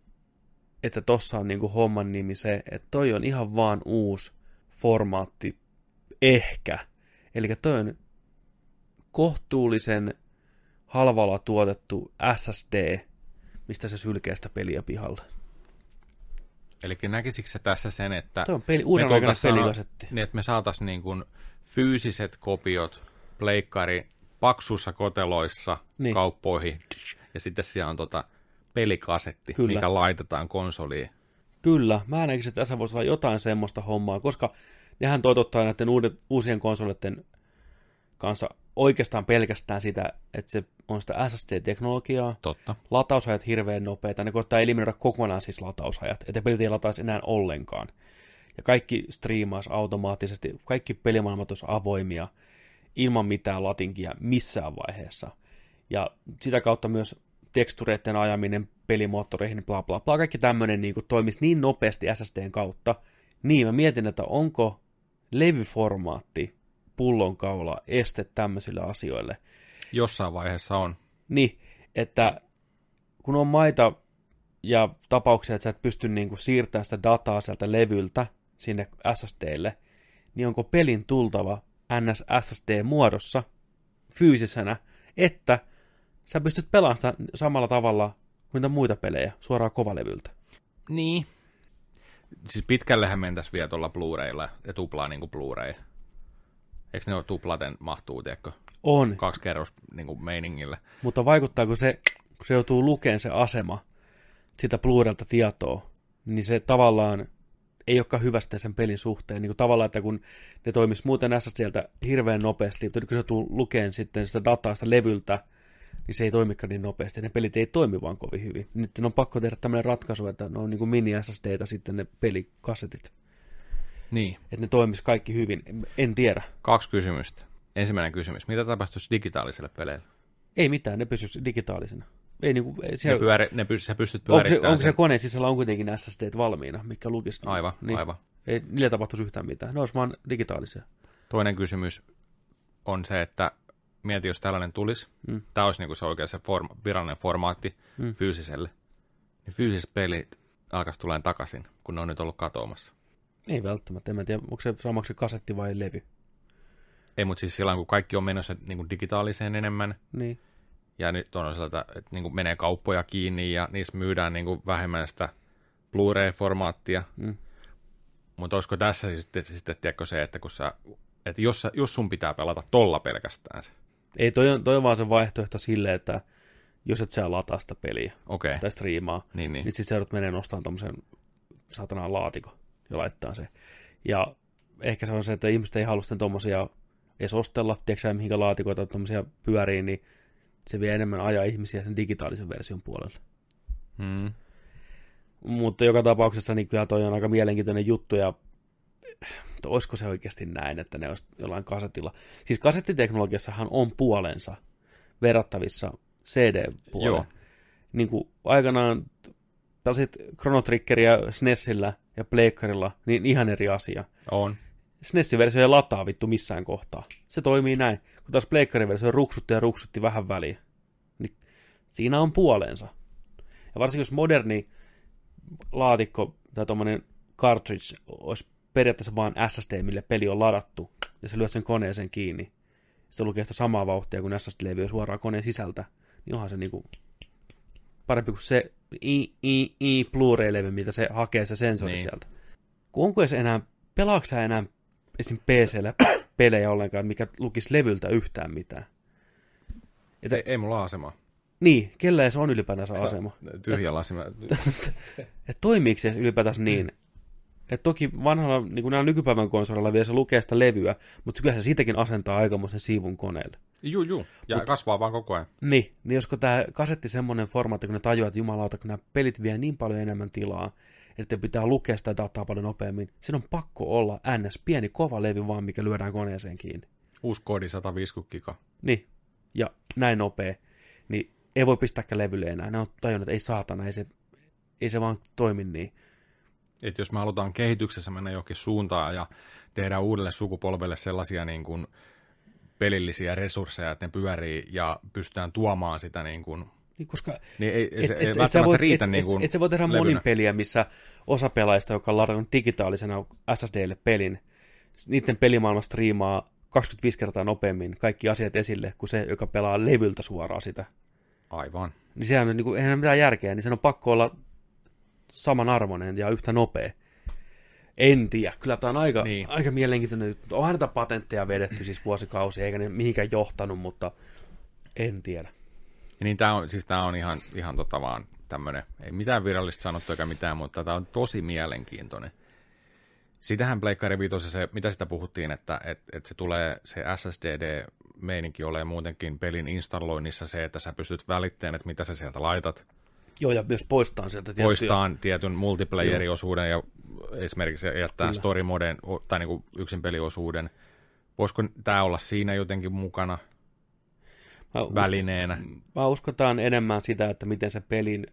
että tossa on niinku homman nimi se, että toi on ihan vaan uusi formaatti, ehkä. Eli toi on kohtuullisen halvalla tuotettu SSD, mistä se sylkee sitä peliä pihalle. Eli näkisikö se tässä sen, että on peli, uuden me pelikasetti. niin, että me saataisiin niin kuin fyysiset kopiot pleikkari paksuissa koteloissa niin. kauppoihin, ja sitten siellä on tota pelikasetti, Kyllä. Mikä laitetaan konsoliin. Kyllä, mä näkisin, että tässä voisi olla jotain semmoista hommaa, koska nehän toitottaa näiden uudet, uusien konsoleiden kanssa oikeastaan pelkästään sitä, että se on sitä SSD-teknologiaa, Totta. latausajat hirveän nopeita, ne koittaa eliminoida kokonaan siis latausajat, että pelit ei lataisi enää ollenkaan. Ja kaikki striimaisi automaattisesti, kaikki pelimaailmat olisi avoimia, ilman mitään latinkia missään vaiheessa. Ja sitä kautta myös tekstureiden ajaminen pelimoottoreihin, bla bla bla, kaikki tämmöinen niin toimisi niin nopeasti SSDn kautta, niin mä mietin, että onko levyformaatti pullonkaula este tämmöisille asioille. Jossain vaiheessa on. Niin, että kun on maita ja tapauksia, että sä et pysty niin kuin siirtämään sitä dataa sieltä levyltä sinne SSDlle, niin onko pelin tultava NS SSD-muodossa fyysisenä, että sä pystyt pelaamaan sitä samalla tavalla kuin niitä muita pelejä suoraan kovalevyltä. Niin. Siis pitkällehän mentäisiin vielä tuolla Blu-raylla ja tuplaa niin kuin Blu-ray. Eikö ne ole tuplaten mahtuu, tiedätkö? On, Kaksi kerros niin kuin meiningillä. mutta vaikuttaako se, kun se joutuu lukemaan se asema sitä Blu-raylta tietoa, niin se tavallaan ei olekaan hyvästä sen pelin suhteen. Niin kuin tavallaan, että kun ne toimis muuten SSDltä hirveän nopeasti, mutta nyt kun se joutuu lukeen sitten sitä dataa sitä levyltä, niin se ei toimikaan niin nopeasti. Ne pelit ei toimi vaan kovin hyvin. Nyt on pakko tehdä tämmöinen ratkaisu, että ne on niin kuin mini-SSDtä sitten ne pelikasetit. Niin. Että ne toimis kaikki hyvin. En tiedä. Kaksi kysymystä. Ensimmäinen kysymys. Mitä tapahtuisi digitaaliselle peleille? Ei mitään, ne pysyisi digitaalisena. Ei niinku, ei Ne siellä, pyöri, ne pysy, sä pystyt onko, se, pyörittämään onko se koneen sisällä on kuitenkin SSD valmiina, mikä lukisi? Aivan, niin. aivan. Ei niille tapahtuisi yhtään mitään. Ne olisi vaan digitaalisia. Toinen kysymys on se, että mieti, jos tällainen tulisi. Mm. Tämä olisi niin kuin se oikea se form, virallinen formaatti Mm. fyysiselle. Niin fyysiset pelit alkaisi tulemaan takaisin, kun ne on nyt ollut katoamassa. Ei välttämättä. En mä tiedä, onko se samaksi kasetti vai levy. Ei, mutta siis silloin, kun kaikki on menossa niin kuin digitaaliseen enemmän, Niin. ja nyt on sellaista, että niin kuin menee kauppoja kiinni, ja niissä myydään niin kuin vähemmän sitä Blu-ray-formaattia, Mm. mutta olisiko tässä sitten, sitten tiedätkö se, että kun sä, että jos, sä, jos sun pitää pelata tolla pelkästään se, Ei, toi on, toi on vaan se vaihtoehto sille, että jos et sä lataa sitä peliä okay. tai striimaa, niin, niin. niin sit sä joudut menee nostamaan tommosen satanaan laatikon ja laittaa se. Ja ehkä se on se, että ihmiset ei halua sitten tommosia edes ostella, tiedätkö mihinkä laatikoita tommosia pyörii, niin se vie enemmän ajaa ihmisiä sen digitaalisen version puolelle. Hmm. Mutta joka tapauksessa niin kyllä toi on aika mielenkiintoinen juttu ja mutta olisiko se oikeasti näin, että ne olisi jollain kasetilla. Siis kasettiteknologiassahan on puolensa verrattavissa CD-puoleen. Joo. Niin kuin aikanaan pelasit Chrono Triggeria SNESillä ja Pleikkarilla, niin ihan eri asia. On. SNESin versio ei lataa vittu missään kohtaa. Se toimii näin. Kun taas Pleikkarin versio ruksutti ja ruksutti vähän väliä. Niin siinä on puolensa. Ja varsinkin jos moderni laatikko tai tuommoinen cartridge olisi periaatteessa vain SSD, mille peli on ladattu, ja sä lyöt sen koneeseen kiinni, se lukee sitä samaa vauhtia kuin SSD-levy suoraan koneen sisältä, niin onhan se niinku parempi kuin se i, i, i Blu-ray-levy, mitä se hakee se sensori Niin. sieltä. Kun onko edes enää, pelaatko sä enää esim. PCllä (coughs) pelejä ollenkaan, mikä lukisi levyltä yhtään mitään? Ei, ei mulla asemaa. Niin, kellä se on ylipäätänsä asema? Tyhjä lasima. (laughs) Että toimiiko se ylipäätänsä niin? (coughs) Et toki vanhalla, niin kuin nämä nykypäivän konsolilla vielä se lukee sitä levyä, mutta kyllä se siitäkin asentaa aikamoisen siivun koneelle. juu, juu. Ja Mut, kasvaa vaan koko ajan. Niin, niin josko tämä kasetti semmoinen formaatti, kun ne tajuaa, että jumalauta, kun nämä pelit vie niin paljon enemmän tilaa, että pitää lukea sitä dataa paljon nopeammin, siinä on pakko olla ns. pieni kova levy vaan, mikä lyödään koneeseen kiinni. Uusi koodi 150 giga. Niin, ja näin nopea, niin ei voi pistääkään levylle enää. Ne on tajunnut, että ei saatana, ei se, ei se vaan toimi niin. Että jos me halutaan kehityksessä mennä johonkin suuntaan ja tehdä uudelle sukupolvelle sellaisia niin kuin pelillisiä resursseja, että ne pyörii ja pystytään tuomaan sitä niin kuin, Niin, koska niin ei, Et- se et- ei et sä välttämättä voit- riitä et- niin et- kuin Et se voi tehdä levynä. monin peliä, missä osa pelaajista, joka on ladannut digitaalisena SSDlle pelin, niiden pelimaailma striimaa 25 kertaa nopeammin kaikki asiat esille kuin se, joka pelaa levyltä suoraan sitä. Aivan. Niin sehän on, niin kuin, eihän ole mitään järkeä, niin sen on pakko olla samanarvoinen ja yhtä nopea. En tiedä, kyllä tämä on aika, Niin. aika mielenkiintoinen juttu. Onhan näitä patentteja vedetty siis vuosikausia, eikä ne mihinkään johtanut, mutta en tiedä. Ja niin tämä on, siis tää on ihan, ihan tota vaan tämmöinen, ei mitään virallista sanottu eikä mitään, mutta tämä on tosi mielenkiintoinen. Sitähän Pleikkari Viitossa se, mitä sitä puhuttiin, että et, et se tulee, se SSDD-meininki ole muutenkin pelin installoinnissa se, että sä pystyt välittämään, että mitä sä sieltä laitat, Joo, ja myös poistaa sieltä tiettyjä... poistaan tietyn multiplayer-osuuden ja esimerkiksi jättää Kyllä. story moden tai niin kuin peliosuuden. Voisiko tämä olla siinä jotenkin mukana Mä uskon- välineenä? Mä uskotaan enemmän sitä, että miten se pelin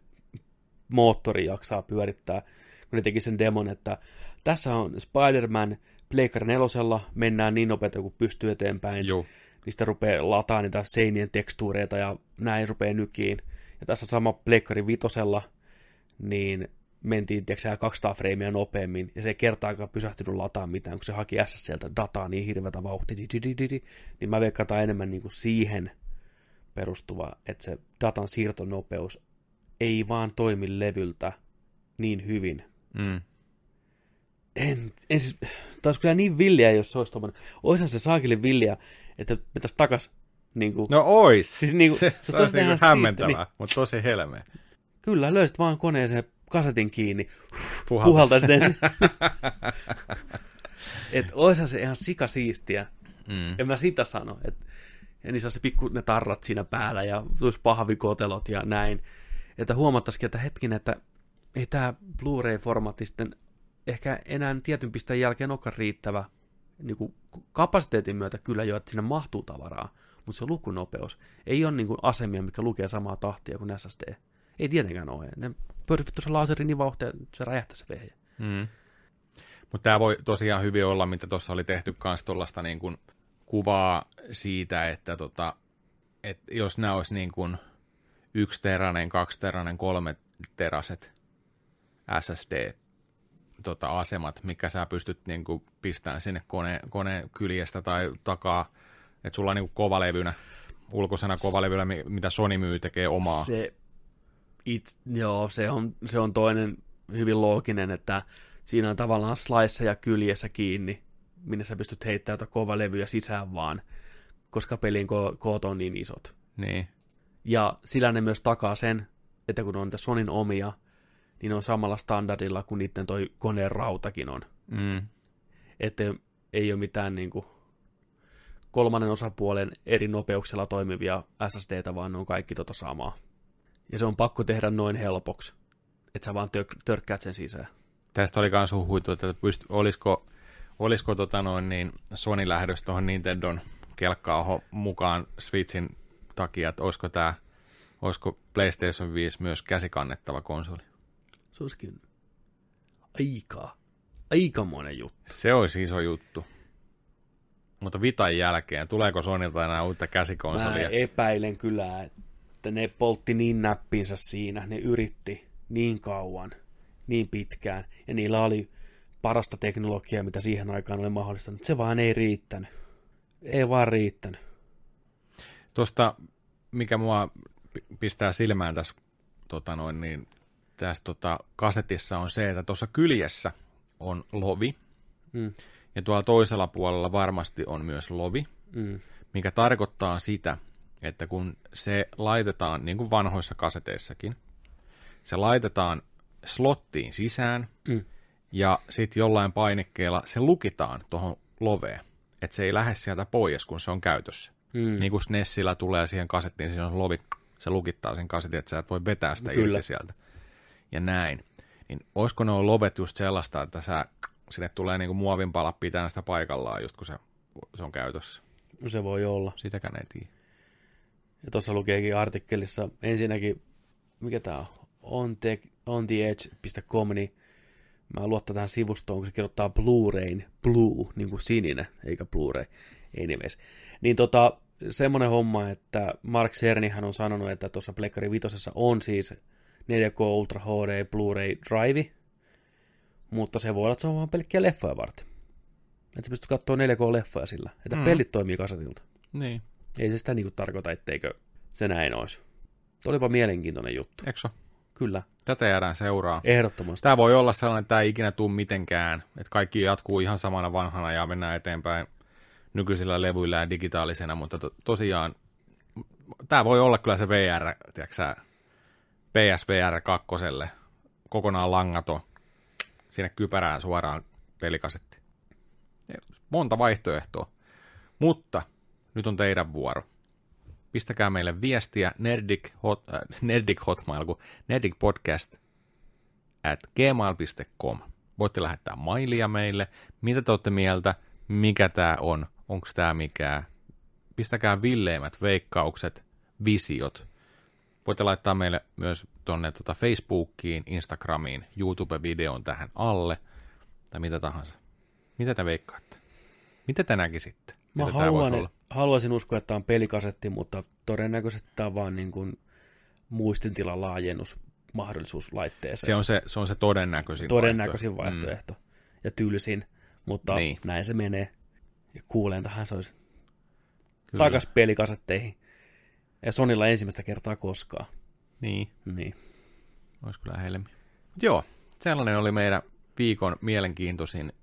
moottori jaksaa pyörittää, kun ne teki sen demon, että tässä on Spider-Man Pleikkari nelosella, mennään niin nopeasti kuin pystyy eteenpäin, Joo. sitten rupeaa lataa niitä seinien tekstuureita ja näin rupeaa nykiin. Ja tässä sama Pleikkari vitosella, niin mentiin tiedätkö, 200 freimiä nopeammin, ja se ei kertaakaan pysähtynyt lataa mitään, kun se haki SSLtä dataa niin hirveätä vauhtia, niin mä veikkaan enemmän niin kuin siihen perustuva, että se datan siirtonopeus ei vaan toimi levyltä niin hyvin. Mm. En, en siis, taas kyllä niin villiä, jos se olisi tommonen. Oishan se saakille villiä, että pitäisi takas niin kuin, No ois. Siis niinku- (laughs) se, se se, olisi siistiä, hämmentävää, mutta tosi helmeä. Kyllä, löysit vaan koneeseen kasetin kiinni, puhaltaisit ensin. (laughs) Et oishan se ihan sikasiistiä. Mm. En mä sitä sano. Et, ja niissä on se pikku ne tarrat siinä päällä ja tulisi pahvikotelot ja näin. Että huomattaisikin, että hetkin, että ei tämä Blu-ray-formaatti sitten ehkä enää tietyn pisteen jälkeen olekaan riittävä niin kuin kapasiteetin myötä kyllä jo, että sinne mahtuu tavaraa, mutta se lukunopeus ei ole niin kuin asemia, mikä lukee samaa tahtia kuin SSD. Ei tietenkään ole. Ne pyörii vittu se laseri niin vauhtia, se räjähtää se vehje. Mm. Mutta tämä voi tosiaan hyvin olla, mitä tuossa oli tehty myös tuollaista niin kuin kuvaa siitä, että tota, et jos nämä olisi niin kuin yksi teranen, kaksi teranen, kolme teraset SSD tota, asemat, mikä sä pystyt niin kuin pistämään sinne kone, koneen kyljestä tai takaa, että sulla on niin kovalevynä, ulkoisena kovalevynä, mi- mitä Sony myy, tekee omaa. Se, it, joo, se on, se on toinen hyvin looginen, että siinä on tavallaan sliceja kyljessä kiinni, minne sä pystyt heittämään jotain kovalevyjä sisään vaan, koska pelin ko- koot on niin isot. Niin. Ja sillä ne myös takaa sen, että kun on niitä Sonin omia, niin ne on samalla standardilla kuin niiden toi koneen rautakin on. Mm. Että ei ole mitään niin kuin kolmannen osapuolen eri nopeuksilla toimivia SSDtä, vaan ne on kaikki tota samaa. Ja se on pakko tehdä noin helpoksi, että sä vaan tör- törkkäät sen sisään. Tästä oli myös huhuitu, että pyst- olisiko, olisiko tota noin, niin Sony lähdössä tuohon Nintendon kelkkaan mukaan Switchin takia, että olisiko tämä olisiko PlayStation 5 myös käsikannettava konsoli. Se olisikin aika, aikamoinen juttu. Se olisi iso juttu. Mutta Vitan jälkeen, tuleeko Sonilta enää uutta Mä käsikonsolia? epäilen kyllä, että ne poltti niin näppinsä siinä, ne yritti niin kauan, niin pitkään, ja niillä oli parasta teknologiaa, mitä siihen aikaan oli mahdollista, mutta se vaan ei riittänyt. Ei vaan riittänyt. Tuosta, mikä mua pi- pistää silmään tässä, tota noin, niin, tässä tota, kasetissa on se, että tuossa kyljessä on lovi, Mm, ja tuolla toisella puolella varmasti on myös lovi, mm, mikä tarkoittaa sitä, että kun se laitetaan, niin kuin vanhoissa kaseteissakin, se laitetaan slottiin sisään, mm. ja sitten jollain painikkeella se lukitaan tuohon loveen, että se ei lähde sieltä pois, kun se on käytössä. Mm. Niin kuin SNESillä tulee siihen kasettiin, siinä on lovi, se lukittaa sen kasetin, että sä et voi vetää sitä Kyllä. irti sieltä. Ja näin. Niin olisiko ne lovet just sellaista, että sä, sinne tulee niinku muovin pala pitää sitä paikallaan, just kun se, se on käytössä. No se voi olla. Sitäkään ei tiedä. Ja tuossa lukeekin artikkelissa ensinnäkin, mikä tämä on, on, te, on theedge.com, niin mä luottan tähän sivustoon, kun se kirjoittaa Blu-rayn, blue, niin kuin sininen, eikä Blu-ray, anyways. Niin tota, semmoinen homma, että Mark Cernihän on sanonut, että tuossa Pleikkari Vitosessa on siis 4K Ultra HD Blu-ray drive, mutta se voi olla, että se on vaan pelkkiä leffoja varten. Että sä pystyt katsoa 4K-leffoja sillä, että Mm. pelit toimii kasetilta. Niin. Ei se sitä niinku tarkoita, etteikö se näin olisi. Olipa mielenkiintoinen juttu. Eikö? Kyllä, Tätä jäädään seuraa. ehdottomasti. Tämä voi olla sellainen, että tämä ei ikinä tule mitenkään, että kaikki jatkuu ihan samana vanhana ja mennään eteenpäin nykyisillä levyillä ja digitaalisena, mutta to, tosiaan tämä voi olla kyllä se VR, tiedätkö PSVR 2, kokonaan langaton, sinne kypärään suoraan pelikasetti. Monta vaihtoehtoa, mutta nyt on teidän vuoro. Pistäkää meille viestiä nerdik, hot, äh, nerdik hotmail, kun nerdik podcast at gmail.com. Voitte lähettää mailia meille, mitä te olette mieltä, mikä tämä on, onko tämä mikään. Pistäkää villeimmät veikkaukset, visiot. Voitte laittaa meille myös tuonne tota Facebookiin, Instagramiin, YouTube-videon tähän alle, tai mitä tahansa. Mitä te veikkaatte? Mitä te näkisitte? Mä Mitä haluan, olla? haluaisin uskoa, että tämä on pelikasetti, mutta todennäköisesti tämä on vaan niin kuin muistintilan laajennus mahdollisuus laitteeseen. Se on se, se on se todennäköisin todennäköisin vaihtoehto. vaihtoehto. Mm. Ja tylsin, mutta Niin. näin se menee. Ja kuulen tähän se olisi Mm, takas pelikasetteihin. Ja Sonilla ensimmäistä kertaa koskaan. Niin, Niin. olisi kyllä helmi. Mut Joo, sellainen oli meidän viikon mielenkiintoisin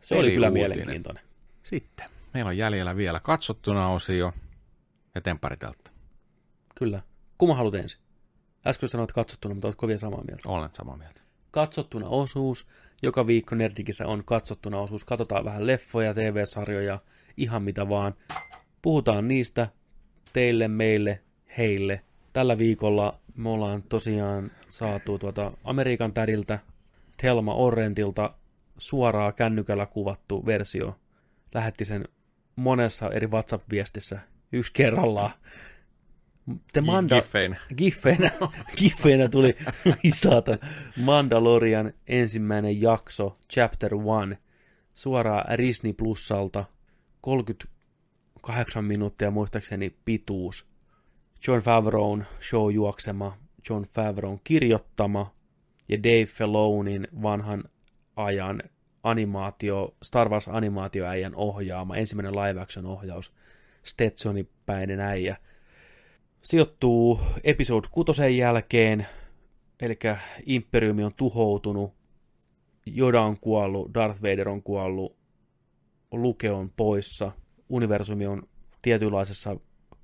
Se oli kyllä mielenkiintoinen. Sitten, meillä on jäljellä vielä katsottuna osio ja temppariteltta. Kyllä. Kumma haluat ensin? Äsken sanoit katsottuna, mutta oletko vielä samaa mieltä? Olen samaa mieltä. Katsottuna osuus. Joka viikko Nerdikissä on katsottuna osuus. Katsotaan vähän leffoja, TV-sarjoja, ihan mitä vaan. Puhutaan niistä teille, meille, heille. Tällä viikolla me ollaan tosiaan saatu tuota Amerikan täriltä, Telma Orrentilta suoraa kännykällä kuvattu versio. Lähetti sen monessa eri WhatsApp-viestissä yksi kerrallaan. Te Manda, Giffein. Giffeinä, giffeinä (laughs) tuli lisätä Mandalorian ensimmäinen jakso, Chapter 1, suoraan Disney Plusalta, 38 minuuttia muistaakseni pituus. John Favreau'n show juoksema, John Favreau'n kirjoittama ja Dave Filonin vanhan ajan animaatio, Star Wars animaatioäijän ohjaama, ensimmäinen live action ohjaus, Stetsoni päinen äijä – sijoittuu episode kutosen jälkeen, eli Imperiumi on tuhoutunut, Yoda on kuollut, Darth Vader on kuollut, Luke on poissa, universumi on tietynlaisessa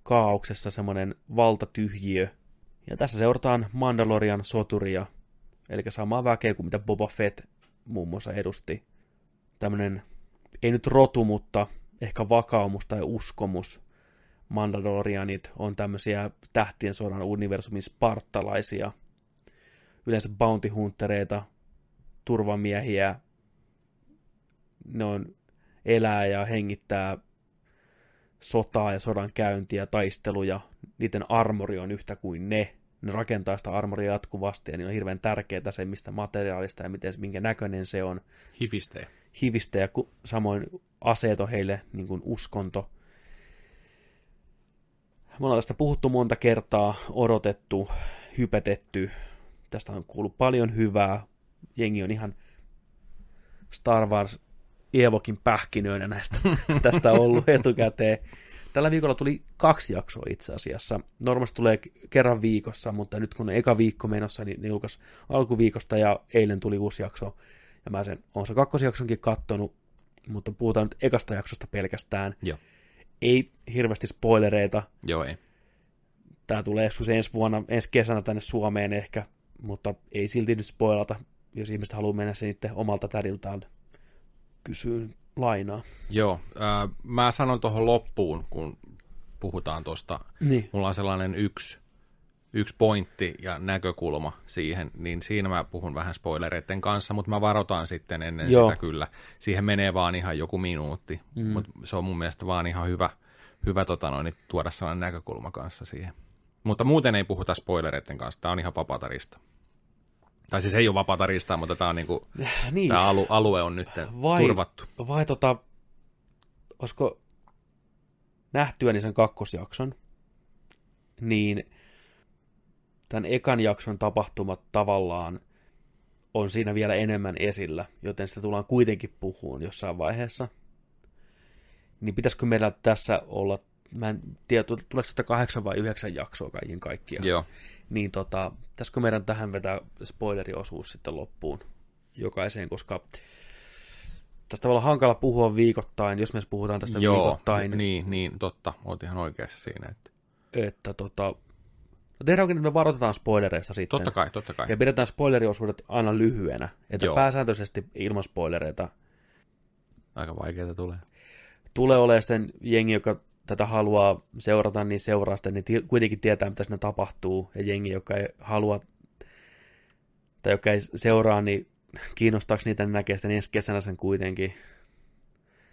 kaauksessa semmoinen valtatyhjiö. Ja tässä seurataan Mandalorian soturia, eli samaa väkeä kuin mitä Boba Fett muun muassa edusti. Tämmöinen, ei nyt rotu, mutta ehkä vakaumus tai uskomus Mandalorianit on tämmöisiä tähtien sodan universumin spartalaisia, yleensä bounty huntereita, turvamiehiä, ne on elää ja hengittää sotaa ja sodan käyntiä, taisteluja, niiden armori on yhtä kuin ne, ne rakentaa sitä armoria jatkuvasti ja niin on hirveän tärkeää se, mistä materiaalista ja miten, minkä näköinen se on, Hifistejä. hivistä ja ku, samoin aseet on heille niin kuin uskonto. Me ollaan tästä puhuttu monta kertaa, odotettu, hypetetty. Tästä on kuullut paljon hyvää. Jengi on ihan Star Wars Evokin pähkinöinä näistä, (laughs) tästä ollut etukäteen. Tällä viikolla tuli kaksi jaksoa itse asiassa. Normaalisti tulee kerran viikossa, mutta nyt kun on eka viikko menossa, niin ne julkaisi alkuviikosta ja eilen tuli uusi jakso. Ja mä sen, on se kakkosjaksonkin kattonut, mutta puhutaan nyt ekasta jaksosta pelkästään. Joo. Ei hirveästi spoilereita. Joo, ei. Tää tulee joskus ensi vuonna, ensi kesänä tänne Suomeen ehkä, mutta ei silti nyt spoilata, jos ihmiset haluaa mennä sen itse omalta tädiltään kysyy lainaa. Joo, äh, mä sanon tuohon loppuun, kun puhutaan tuosta, Niin. mulla on sellainen yksi, yksi pointti ja näkökulma siihen, niin siinä mä puhun vähän spoilereiden kanssa, mutta mä varoitan sitten ennen Joo. sitä kyllä. Siihen menee vaan ihan joku minuutti, mm. mutta se on mun mielestä vaan ihan hyvä, hyvä tota noin, niin tuoda sellainen näkökulma kanssa siihen. Mutta muuten ei puhuta spoilereiden kanssa, tää on ihan vapatarista. Tai siis ei ole vapatarista, mutta tää on niinku, (laughs) niin. tää alu, alue on nyt Vai- turvattu. Vai tota, olisiko nähtyäni sen kakkosjakson, niin tämän ekan jakson tapahtumat tavallaan on siinä vielä enemmän esillä, joten sitä tullaan kuitenkin puhuun jossain vaiheessa. Niin pitäisikö meillä tässä olla, mä en tiedä, tuleeko sitä kahdeksan vai yhdeksän jaksoa kaiken kaikkiaan. Joo. Niin tota, pitäisikö meidän tähän vetää spoileriosuus sitten loppuun jokaiseen, koska tästä voi olla hankala puhua viikoittain, jos me puhutaan tästä Joo, viikoittain, niin, niin, totta. Oot ihan oikeassa siinä. Että... että tota, no tehdäänkö nyt me varoitetaan spoilereista sitten. Totta kai, totta kai. Ja pidetään spoileriosuudet aina lyhyenä, että Joo. pääsääntöisesti ilman spoilereita Aika vaikeaa tulee. tulee olemaan sitten jengi, joka tätä haluaa seurata, niin seuraa sitä, niin kuitenkin tietää, mitä siinä tapahtuu, ja jengi, joka ei halua, tai joka ei seuraa, niin (laughs) kiinnostaako niitä, niin näkee sitten ensi kesänä sen kuitenkin.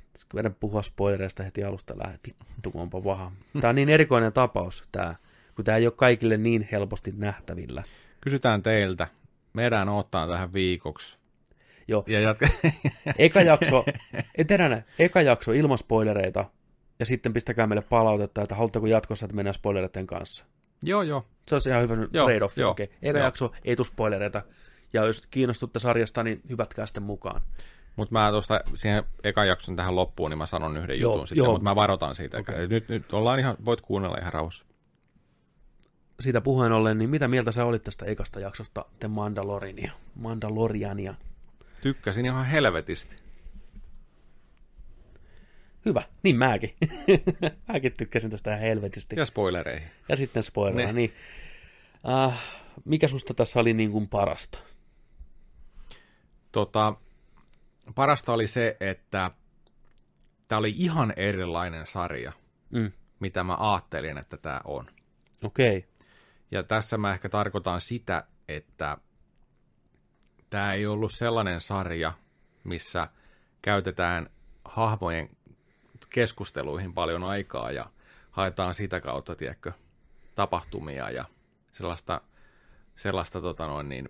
Pitäisikö meidän puhua spoilereista heti alusta lähde, vittu onpa paha. (laughs) Tämä on niin erikoinen tapaus, tämä, kun tämä ei ole kaikille niin helposti nähtävillä. Kysytään teiltä. Meidän ottaa tähän viikoksi. Joo. Ja jatka... Eka jakso, (laughs) etenänä, eka jakso ilman spoilereita, ja sitten pistäkää meille palautetta, että haluatteko jatkossa, että mennään spoilereiden kanssa. joo, joo. Se olisi ihan hyvä trade-off. Eka joo. jakso, ei tule spoilereita. Ja jos kiinnostutte sarjasta, niin hyvätkää sitten mukaan. Mutta mä tuosta siihen ekan jakson tähän loppuun, niin mä sanon yhden Joo, jutun sitten, mutta mä varoitan siitä. Okei. Nyt, nyt ollaan ihan, voit kuunnella ihan rauhassa. Siitä puheen ollen, niin mitä mieltä sä olit tästä ekasta jaksosta The Mandaloriania? Mandaloriania. Tykkäsin ihan helvetisti. Hyvä, niin mäkin. (laughs) mäkin tykkäsin tästä ihan helvetisti. Ja spoilereihin. Ja sitten spoileraa, Ne. niin. Uh, mikä susta tässä oli niin kuin parasta? Tota, parasta oli se, että tämä oli ihan erilainen sarja, Mm. mitä mä ajattelin, että tämä on. Okei, okay. Ja tässä mä ehkä tarkoitan sitä, että tämä ei ollut sellainen sarja, missä käytetään hahmojen keskusteluihin paljon aikaa ja haetaan sitä kautta, tiedätkö, tapahtumia ja sellaista, sellaista tota noin niin,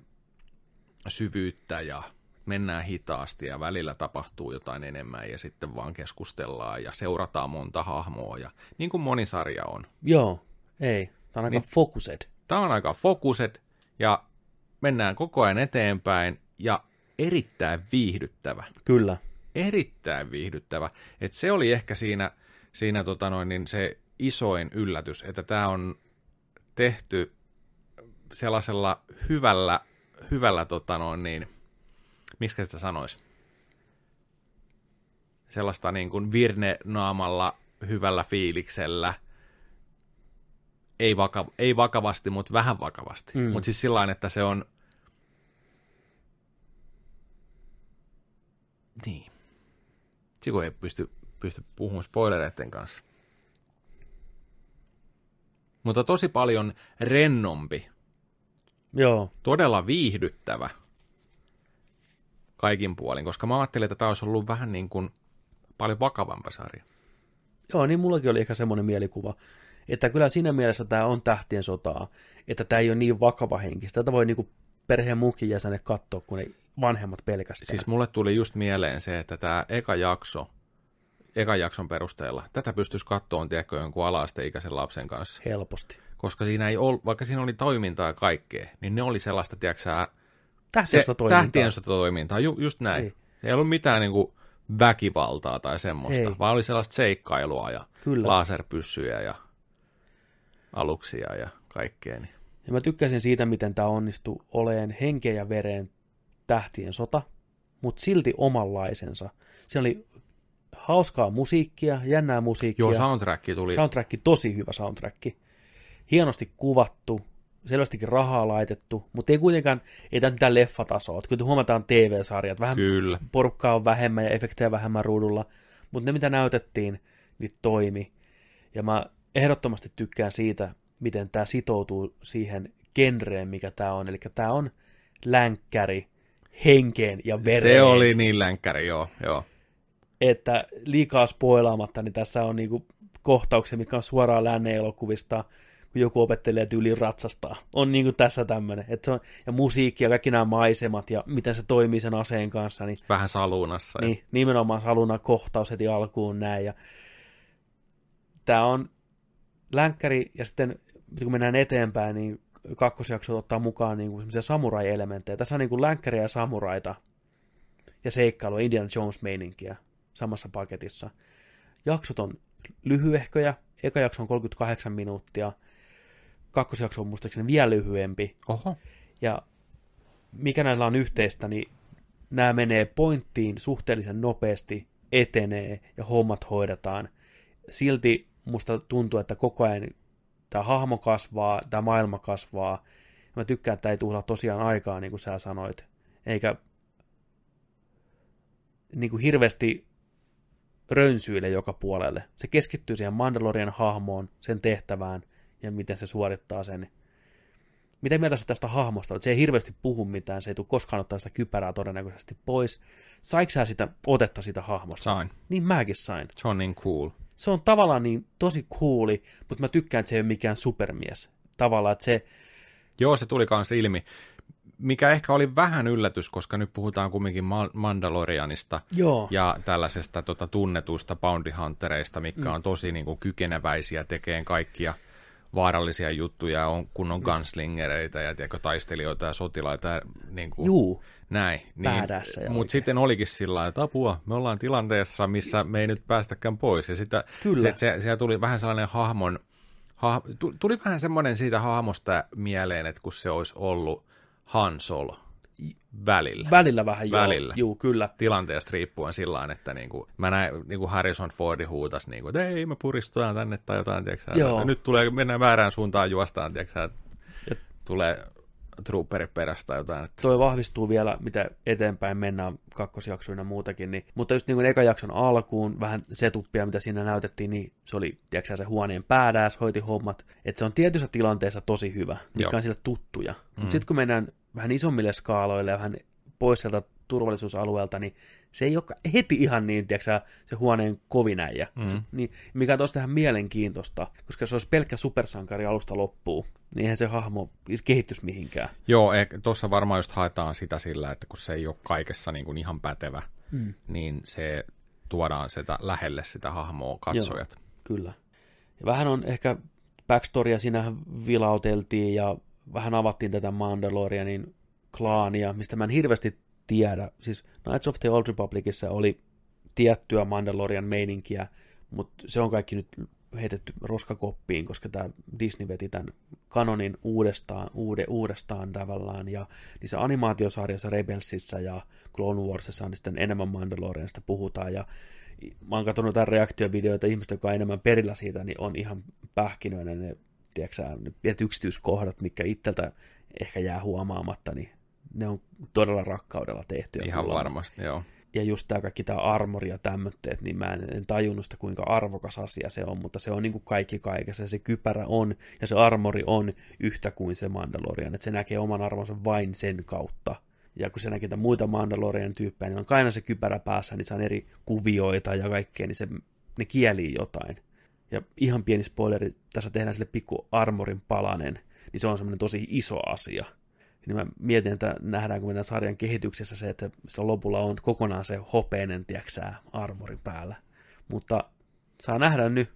syvyyttä ja mennään hitaasti ja välillä tapahtuu jotain enemmän ja sitten vaan keskustellaan ja seurataan monta hahmoa ja niin kuin moni sarja on. joo, ei. Tämä on aika Niin. focused. Tämä on aika fokuset ja mennään koko ajan eteenpäin ja erittäin viihdyttävä. Kyllä, Erittäin viihdyttävä. Et se oli ehkä siinä, siinä tota noin, niin se isoin yllätys, että tämä on tehty sellaisella hyvällä, hyvällä tota noin, niin, miksi sitä sanoisi? Sellaista niin kuin virne-naamalla hyvällä fiiliksellä – ei, vaka, ei vakavasti, mutta vähän vakavasti. Mm. Mm. Mutta siis sillä että se on... Niin. Siku ei pysty, pysty puhumaan spoilereiden kanssa. Mutta tosi paljon rennompi, joo, todella viihdyttävä kaikin puolin, koska mä ajattelin, että tämä olisi ollut vähän niin kuin paljon vakavampi sarja. joo, niin mullakin oli ehkä semmoinen mielikuva, että kyllä siinä mielessä tämä on tähtien sotaa, että tämä ei ole niin vakava henkistä. Tätä voi niinku perheen muukin jäsenet katsoa, kun ne vanhemmat pelkästään. Siis mulle tuli just mieleen se, että tämä eka jakso, eka jakson perusteella, tätä pystyisi kattoon, tiedätkö, jonkun ala-asteikäisen lapsen kanssa. helposti. Koska siinä ei ollut, vaikka siinä oli toimintaa ja kaikkea, niin ne oli sellaista, tiedätkö sota toimintaa. toimintaa, ju, just näin. Ei. Ei. ei ollut mitään niin kuin väkivaltaa tai semmoista, Ei. vaan oli sellaista seikkailua ja Kyllä. laserpyssyjä ja aluksia ja kaikkea. Niin. Ja mä tykkäsin siitä, miten tämä onnistui oleen henkeä ja vereen tähtien sota, mutta silti omanlaisensa. Siinä oli hauskaa musiikkia, jännää musiikkia. Joo, soundtrack tuli. Soundtrack, tosi hyvä soundtrack. Hienosti kuvattu, selvästikin rahaa laitettu, mutta ei kuitenkaan, ei tämä mitään leffatasoa. Kyllä huomataan TV-sarjat, vähän Kyllä. porukkaa on vähemmän ja efektejä vähemmän ruudulla, mutta ne mitä näytettiin, niin toimi. Ja mä ehdottomasti tykkään siitä, miten tämä sitoutuu siihen genreen, mikä tämä on. Eli tämä on länkkäri henkeen ja vereen. Se oli niin länkkäri, joo. joo. Että liikaa spoilaamatta, niin tässä on niinku kohtauksia, mikä on suoraan lännen elokuvista, kun joku opettelee tyyliin ratsastaa. On niinku tässä tämmöinen. Että on, ja musiikki ja kaikki nämä maisemat ja miten se toimii sen aseen kanssa, niin Vähän salunassa. ja- niin, nimenomaan saluna kohtaus heti alkuun näin. Ja tämä on länkkäri, ja sitten kun mennään eteenpäin, niin kakkosjakso ottaa mukaan niin kuin samurai-elementtejä. Tässä on niin kuin länkkäriä ja samuraita ja seikkailua, Indiana Jones-meininkiä samassa paketissa. Jaksot on lyhyehköjä, eka jakso on 38 minuuttia, kakkosjakso on muistaakseni vielä lyhyempi, Oho. ja mikä näillä on yhteistä, niin nämä menee pointtiin suhteellisen nopeasti, etenee ja hommat hoidetaan. Silti musta tuntuu, että koko ajan tämä hahmo kasvaa, tämä maailma kasvaa. Mä tykkään, että ei tuhlaa tosiaan aikaa, niin kuin sä sanoit. Eikä niin kuin hirveästi rönsyile joka puolelle. Se keskittyy siihen Mandalorian hahmoon, sen tehtävään ja miten se suorittaa sen. Mitä mieltä sä tästä hahmosta olet? Se ei hirveästi puhu mitään, se ei tule koskaan ottaa sitä kypärää todennäköisesti pois. Saiko sä sitä otetta sitä hahmosta? Sain. Niin mäkin sain. Se on niin cool. Se on tavallaan niin tosi cooli, mutta mä tykkään, että se ei ole mikään supermies. Tavallaan, että se, Joo, se tuli kanssa ilmi. Mikä ehkä oli vähän yllätys, koska nyt puhutaan kumminkin Ma- Mandalorianista Joo. ja tällaisesta tota, tunnetuista bounty huntereista, mitkä Mm. on tosi niin kuin, kykeneväisiä tekemään kaikkia vaarallisia juttuja, on kunnon gunslingereitä ja tiedätkö, taistelijoita ja sotilaita ja niin kuin, Juu, näin. Niin, Mutta sitten olikin sillä lailla, että apua, me ollaan tilanteessa, missä me ei nyt päästäkään pois. Ja sitä, Kyllä. Se, se, siellä tuli vähän sellainen hahmon, ha, tu- tuli vähän semmoinen siitä hahmosta mieleen, että kun se olisi ollut Han Solo välillä. välillä vähän joo. Välillä. Juu, kyllä. tilanteesta riippuen sillä lailla, että niinku, mä näin, niinku Harrison Fordi huutas, niinku, että ei, me puristutaan tänne tai jotain, tiiäksä, Joo. nyt tulee, mennään väärään suuntaan, juostaan, tiiäksä, Ja- tulee trooperit perästä tai jotain. Että, Toi vahvistuu vielä, mitä eteenpäin mennään kakkosjaksoina ja muutakin. Niin, mutta just niin kuin eka jakson alkuun, vähän setuppia, mitä siinä näytettiin, niin se oli, tiedätkö se huoneen päädääs, hoiti hommat. Että se on tietyissä tilanteessa tosi hyvä, mikä Joo. on sille tuttuja. Mm. Mutta sitten kun mennään vähän isommille skaaloille ja vähän pois sieltä turvallisuusalueelta, niin se ei ole heti ihan niin, tiedätkö se huoneen kovin äijä. Mm. Se, niin, mikä on tosta ihan mielenkiintoista, koska se olisi pelkkä supersankari alusta loppuun, niin eihän se hahmo kehittyisi mihinkään. joo, tuossa varmaan just haetaan sitä sillä, että kun se ei ole kaikessa niin kuin ihan pätevä, Mm. niin se tuodaan sitä lähelle sitä hahmoa katsojat. Kyllä. Ja vähän on ehkä backstoria siinä vilauteltiin ja vähän avattiin tätä Mandalorianin klaania, mistä mä en hirveästi tiedä. Siis Knights of the Old Republicissa oli tiettyä Mandalorian meininkiä, mutta se on kaikki nyt heitetty roskakoppiin, koska tämä Disney veti tämän kanonin uudestaan, uude, uudestaan tavallaan, ja niissä animaatiosarjoissa Rebelsissa ja Clone Warsissa on sitten enemmän Mandalorianista puhutaan, ja mä oon katsonut jotain reaktiovideoita ihmistä, joka on enemmän perillä siitä, niin on ihan pähkinöinen. Ne, tiedätkö, pienet yksityiskohdat, mikä itseltä ehkä jää huomaamatta, niin ne on todella rakkaudella tehty. Ihan mulla varmasti, joo. ja just tämä kaikki tämä armori ja tämmöitteet, niin mä en, en tajunnut sitä, kuinka arvokas asia se on, mutta se on niin kuin kaikki kaikessa, se kypärä on, ja se armori on yhtä kuin se Mandalorian, että se näkee oman arvonsa vain sen kautta. Ja kun se näkee niitä muita Mandalorian tyyppejä, niin on aina se kypärä päässä, niin se on eri kuvioita ja kaikkea, niin se, ne kielii jotain. Ja ihan pieni spoileri, tässä tehdään sille pikku armorin palanen, niin se on semmoinen tosi iso asia niin mä mietin, että nähdäänkö me tämän sarjan kehityksessä se, että se lopulla on kokonaan se hopeinen, tiedäksää, armori päällä. Mutta saa nähdä nyt.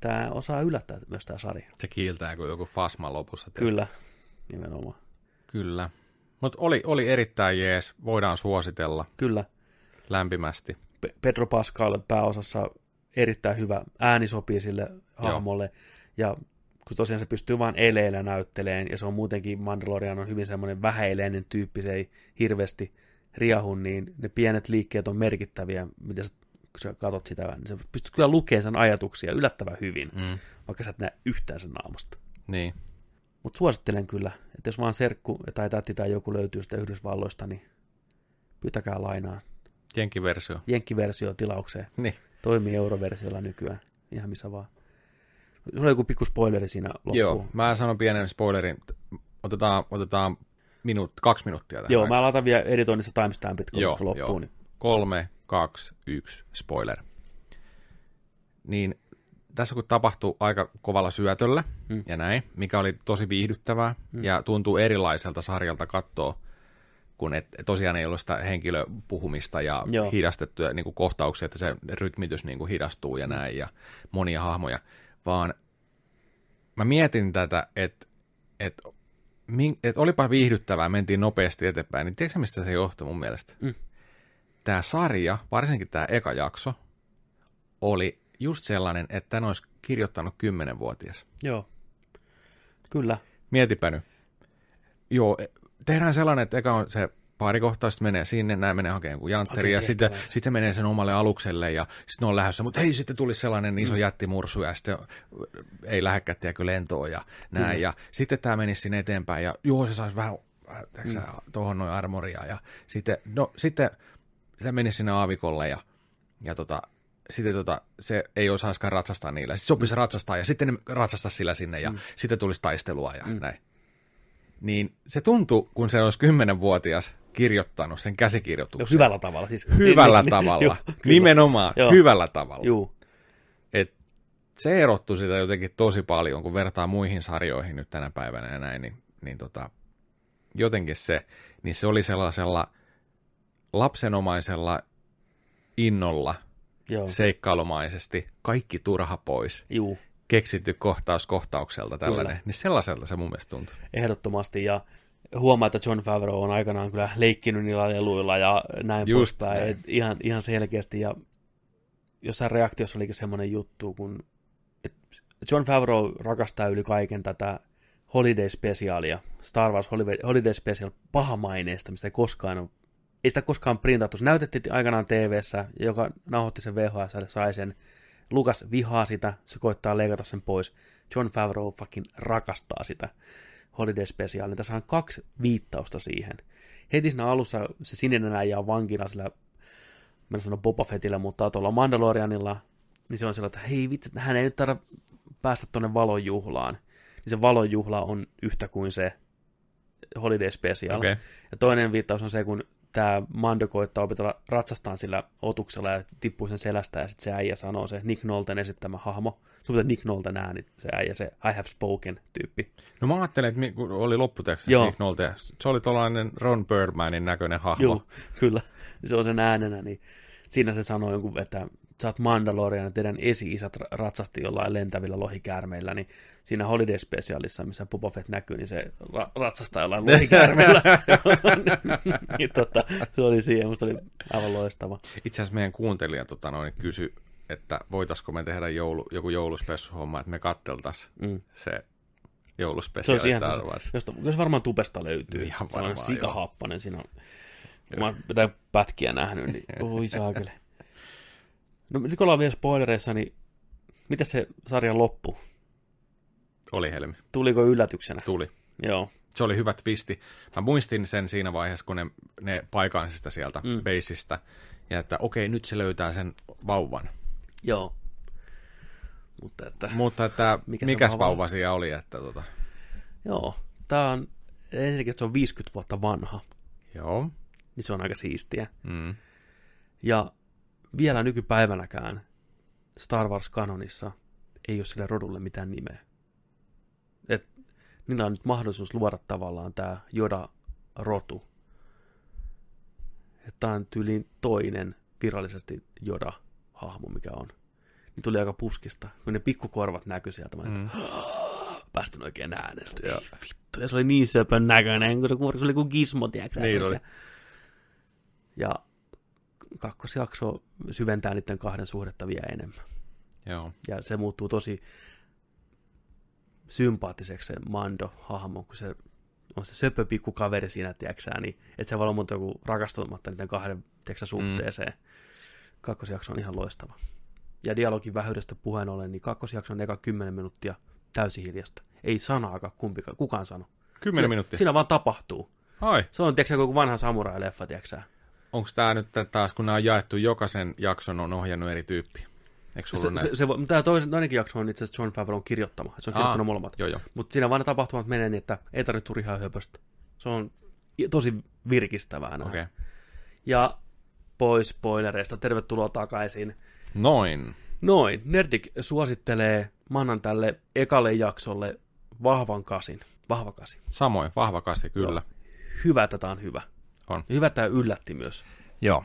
Tämä osaa yllättää myös tämä sarja. Se kiiltää kuin joku fasma lopussa. Kyllä, nimenomaan. Kyllä. Mutta oli, oli erittäin jees, voidaan suositella Kyllä. lämpimästi. Pe- Pedro Pascal pääosassa erittäin hyvä ääni sopii sille hahmolle. Ja kun tosiaan se pystyy vain eleillä näytteleen, ja se on muutenkin, Mandalorian on hyvin semmoinen vähäileinen tyyppi, se ei hirveästi riahu, niin ne pienet liikkeet on merkittäviä, mitä sä, kun sä katot sitä, niin sä pystyt kyllä lukemaan sen ajatuksia yllättävän hyvin, Mm. vaikka sä et näe yhtään sen naamusta. Niin. Mutta suosittelen kyllä, että jos vaan serkku tai täti tai joku löytyy sitä Yhdysvalloista, niin pyytäkää lainaa. Jenkkiversio. Jenkkiversio tilaukseen. Niin. Toimii euroversiolla nykyään. Ihan missä vaan. Sulla oli joku pikku spoileri siinä loppuun. Joo, mä sanon pienen spoilerin. Otetaan, otetaan minuut, kaksi minuuttia tähän. Joo, mä laitan vielä editoinnissa timestampit, kun Joo, loppuu. joo. Niin. Kolme, kaksi, yksi, spoiler. Niin tässä kun tapahtui aika kovalla syötöllä Mm. ja näin, mikä oli tosi viihdyttävää Mm. ja tuntuu erilaiselta sarjalta katsoa, kun et, tosiaan ei ollut sitä henkilöpuhumista ja Joo. hidastettuja niin kuin kohtauksia, että se rytmitys niin kuin hidastuu ja näin ja monia hahmoja, vaan mä mietin tätä, että et, min- et olipa viihdyttävää, mentiin nopeasti eteenpäin, niin tiedätkö mistä se johtui mun mielestä? Mm. Tämä sarja, varsinkin tämä eka jakso, oli just sellainen, että tämän olisi kirjoittanut kymmenenvuotias. Joo. Kyllä. Mietipä nyt. Joo, tehdään sellainen, että eka on se pari kohtaa, sitten menee sinne, näin menee hakemaan jonkun jantteri, ja sitten sit se menee sen omalle alukselle, ja sitten ne on lähdössä, mutta hei, sitten tuli sellainen iso Mm. jättimursu, ja sitten ei lähdekään, tiedäkö, lentoon, ja näin, Kyllä. ja sitten tämä menisi sinne eteenpäin, ja joo, se saisi vähän, mm. Mm. tuohon noin armoria, ja sitten, no, sitten se menisi sinne aavikolle, ja, ja tota, sitten tota, se ei osaiskaan ratsastaa niillä. Sitten sopisi ratsastaa ja sitten ne ratsastaa sillä sinne ja Mm. mm. sitten tulisi taistelua ja Mm. mm. näin. Niin se tuntui, kun se olisi kymmenenvuotias kirjoittanut sen Joo, käsikirjoituksen. hyvällä tavalla. Siis, Hyvällä (laughs) niin, niin, tavalla. joo, (laughs) kyllä. Nimenomaan, Joo. hyvällä tavalla. Juu, Et se erottui sitä jotenkin tosi paljon, kun vertaa muihin sarjoihin nyt tänä päivänä ja näin, niin niin tota, jotenkin se, niin se oli sellaisella lapsenomaisella innolla Joo. seikkailumaisesti kaikki turha pois, Juu, keksitty kohtaus kohtaukselta tällainen, Kyllä. niin sellaiselta se mun mielestä tuntui. ehdottomasti. Ja huomaa, että John Favreau on aikanaan kyllä leikkinyt niillä leluilla ja näin Just poispäin. näin. Ihan, ihan selkeästi. Ja jossain reaktiossa olikin semmoinen juttu, kun John Favreau rakastaa yli kaiken tätä Holiday Specialia, Star Wars Holiday, Special pahamaineesta, mistä ei koskaan ole, ei sitä koskaan printattu. Se näytettiin aikanaan TV-ssä, joka nauhoitti sen VHS, sai sen. Lukas vihaa sitä, se koittaa leikata sen pois. John Favreau fucking rakastaa sitä Holiday Special. Tässä on kaksi viittausta siihen. Heti siinä alussa se sininen äijä on vankina sillä, mä en sano Boba Fettillä, mutta tuolla Mandalorianilla, niin se on sellainen, että hei vitsi, hän ei nyt tarvitse päästä tuonne valonjuhlaan. Niin se valonjuhla on yhtä kuin se Holiday Special. Okay. Ja toinen viittaus on se, kun tämä Mando koittaa opetella ratsastaan sillä otuksella ja tippuu sen selästä, ja sitten se äijä sanoo, se Nick Nolten esittämä hahmo, sun Nick Nolten ääni, se äijä, se I have spoken tyyppi. No mä ajattelin, että kun oli lopputeksti Joo. Nick Nolte, se oli tuollainen Ron Birdmanin näköinen hahmo. Joo, kyllä, se on sen äänenä, niin siinä se sanoo jonkun, että sä oot Mandalorian ja teidän esi-isät ra- ratsasti jollain lentävillä lohikäärmeillä, niin siinä Holiday Specialissa, missä Boba Fett näkyy, niin se ra- ratsastaa jollain (laughs) lohikäärmeillä. (laughs) niin, tota, se oli siihen, musta oli aivan loistava. Itse asiassa meidän kuuntelija tota, noin, kysy, että voitaisiko me tehdä joulu, joku jouluspessuhomma, että me katteltaisiin Mm. se Se jouluspesiaali olisi ihan, josta, jos varmaan tubesta löytyy. Ihan Se on varmaan, sikahappanen siinä. On. Mä oon jotain pätkiä nähnyt, niin (laughs) oi saakele. No nyt kun ollaan vielä spoilereissa, niin miten se sarjan loppu? Oli Helmi, Tuliko yllätyksenä? tuli. Joo, Se oli hyvä twisti. Mä muistin sen siinä vaiheessa, kun ne, ne paikansi sitä sieltä Mm. beisistä. Ja että okei, nyt se löytää sen vauvan. joo. Mutta että, Mutta että Mikä mikäs vauva vauva siellä oli, että tota, joo. Tää on, ensinnäkin, että se on 50 vuotta vanha, joo. niin se on aika siistiä. Mm. Ja vielä nykypäivänäkään Star Wars-kanonissa ei ole sille rodulle mitään nimeä. Niillä on nyt mahdollisuus luoda tavallaan tämä Joda-rotu. Tämä on tyyliin toinen virallisesti Joda-hahmo, mikä on. Niin tuli aika puskista, kun ne pikkukorvat näkyi sieltä. Mä mm. Päästyn oikein ääneltä. Ei vittu, ja se oli niin söpön näköinen, kun se, kun se oli kuin gizmo, tiedätkö? Niin oli. Ja kakkosjakso syventää niiden kahden suhdetta vielä enemmän. Joo. Ja se muuttuu tosi sympaattiseksi se Mando-hahmo, kun se on se söpö pikku kaveri siinä, tiedätkö niin että se voi olla muuta joku rakastumatta niiden kahden tiedätkö, suhteeseen. Mm. Kakkosjakso on ihan loistava. Ja dialogin vähyydestä puheen ollen, niin kakkosjakso on eka 10 minuuttia täysin hiljasta. Ei sanaakaan kumpikaan, kukaan sano. Kymmenen Se- minuuttia. Siinä vaan tapahtuu. Ai, Se on, tiedätkö, joku vanha samurai-leffa, tiedätkö onko tämä nyt taas, kun nämä on jaettu, jokaisen jakson on ohjannut eri tyyppi? Eikö Se, se, se, tämä toisen, toinenkin jakso on itse asiassa John Favreau kirjoittama. Se on kirjoittanut Aa, molemmat. Joo, joo. Mutta siinä vaan ne tapahtumat menee niin, että ei tarvitse turhaa höpöstä. Se on tosi virkistävää. näin. Okei. Okay. Ja pois spoilereista, tervetuloa takaisin. Noin. Noin, Nerdik suosittelee, tälle ekalle jaksolle vahvan kasin. Vahva kasi. Samoin, vahva kasi, kyllä. Hyvä, että tämä on hyvä. On. Hyvä, tämä yllätti myös. Joo.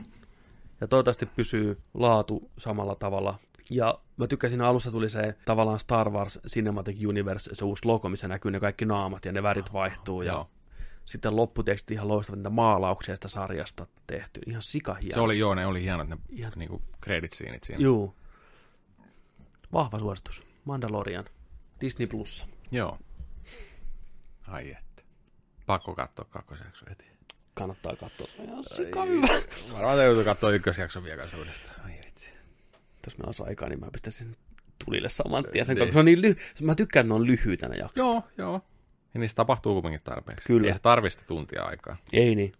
Ja toivottavasti pysyy laatu samalla tavalla. Ja mä tykkäsin, alussa tuli se tavallaan Star Wars Cinematic Universe, se uusi logo, missä näkyy ne kaikki naamat ja ne värit vaihtuu. Ja Joo. sitten lopputekstit ihan loistavat niitä maalauksia tästä sarjasta tehty. Ihan sikahieno. Se oli, joo, ne oli hienot ne Ihan- niinku credit siinä. Juu. Vahva suositus. Mandalorian. Disney Plus. Joo. Ai että. Pakko katsoa kakkosjakso heti. Kannattaa katsoa. Ihan sika hyvä. Varmaan täytyy katsoa ykkösjakson vielä kanssa uudestaan. Ai. Jos meillä olisi aikaa, niin mä pistäisin tulille saman tien sen, Niin. koska se on niin lyhy- Mä tykkään, että ne on lyhyitä ne jaksot. Joo, joo. Ja niistä tapahtuu kuitenkin tarpeeksi. Kyllä. Ei se tarvista tuntia aikaa. Ei niin.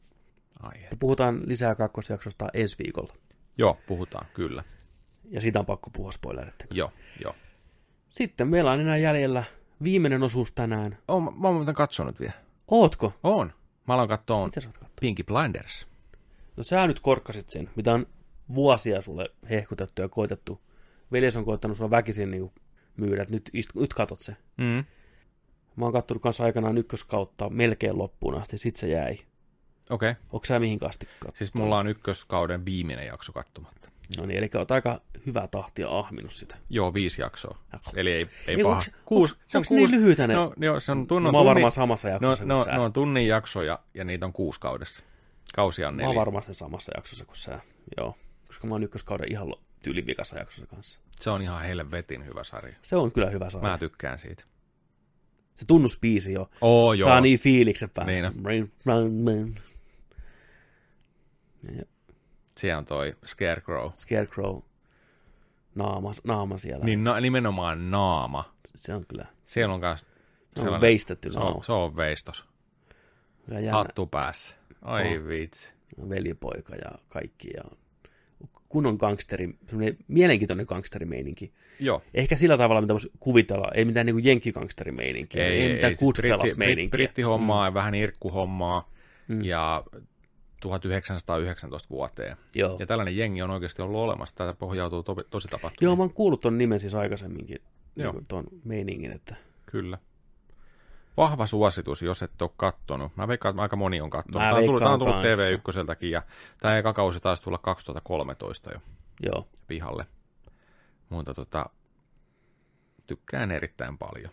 Ai että. Puhutaan lisää kakkosjaksosta ensi viikolla. Joo, puhutaan, kyllä. Ja siitä on pakko puhua spoilereiden. Joo, joo. Sitten meillä on enää jäljellä viimeinen osuus tänään. Oh, mä, mä oon muuten katsonut vielä. Ootko? On. Mä aloin katsoa? Pinky Blinders. No sä nyt korkkasit sen, mitä on vuosia sulle hehkutettu ja koitettu. Veljes on koittanut sulla väkisin niin myydä, että nyt, istu, nyt katot se. Mm. Mä oon kattonut kanssa aikanaan ykköskautta melkein loppuun asti, sit se jäi. Okei. Okay. Onko sä mihin asti kattonut? Siis mulla on ykköskauden viimeinen jakso kattomatta. No niin, eli oot aika hyvää tahtia ahminut sitä. Joo, viisi jaksoa. Eli ei, ei Niin, paha. onks- Kuusi, onks- onks niin lyhyitä ne? No, joo, se on, tunn, No, no, mä oon varmaan samassa no, jaksossa no, kuin sä. no, on tunnin jaksoja ja niitä on kuusi kaudessa. Kausia on Mä oon neljä. varmasti samassa jaksossa kuin sä. Joo, koska mä oon ykköskauden ihan tyylin vikassa jaksossa kanssa. Se on ihan helvetin hyvä sarja. Se on kyllä hyvä sarja. Mä tykkään siitä. Se tunnuspiisi jo. Oo, joo. Saa niin fiiliksen päälle. Niin on. Rain. Ja Siellä on toi Scarecrow. Scarecrow naama, naama siellä. Niin na, nimenomaan naama. Se on kyllä Siellä on kans se on veistetty se on, se on veistos. Hattu päässä. Ai On. vitsi. velipoika ja kaikki. Ja kunnon gangsteri, semmoinen mielenkiintoinen gangsterimeininki. Joo. Ehkä sillä tavalla, mitä voisi kuvitella. Ei mitään niin jenkkigangsterimeininkiä. Ei, ei mitään siis Goodfellas-meininkiä. brittihommaa ja vähän irkkuhommaa Mm. ja 1919 vuoteen. Joo. Ja tällainen jengi on oikeasti ollut olemassa. Tämä pohjautuu to, tosi tapahtumiin. Joo, mä oon kuullut ton nimen siis aikaisemminkin. Joo. Niin ton meiningin, että Kyllä. Vahva suositus, jos et ole kattonut. Mä veikkaan, että aika moni on kattonut. Mä Tämä on tullut, tämä on tullut kanssa. TV1 ja tämä eka kausi taisi tulla 2013 jo joo. pihalle. Mutta tota, tykkään erittäin paljon.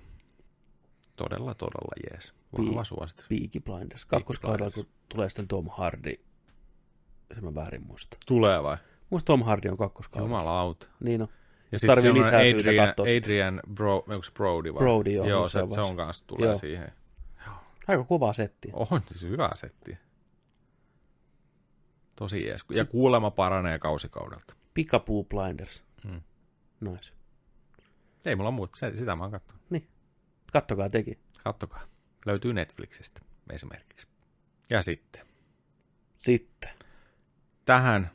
Todella, todella jees. Vahva Pi- suositus. Peaky Blinders. Kakkoskaudella, kun tulee sitten Tom Hardy. Se mä väärin muista. Tulee vai? Muista Tom Hardy on kakkoskaudella. Jumalauta. Niin on. Ja Jos tarvii lisää Adrian, katsoa. Adrian Bro, onko se Brody vai? Brody, joo, joo se, se on kanssa tulee Joo. siihen. Aika kova setti. On siis hyvä setti. Tosi jees. Ja kuulema paranee kausikaudelta. Pikapoo Blinders. Hmm. Nice. Ei mulla muuta, se, sitä mä oon katsonut. Kattokaa teki. Kattokaa. Löytyy Netflixistä esimerkiksi. Ja sitten Sitten. tähän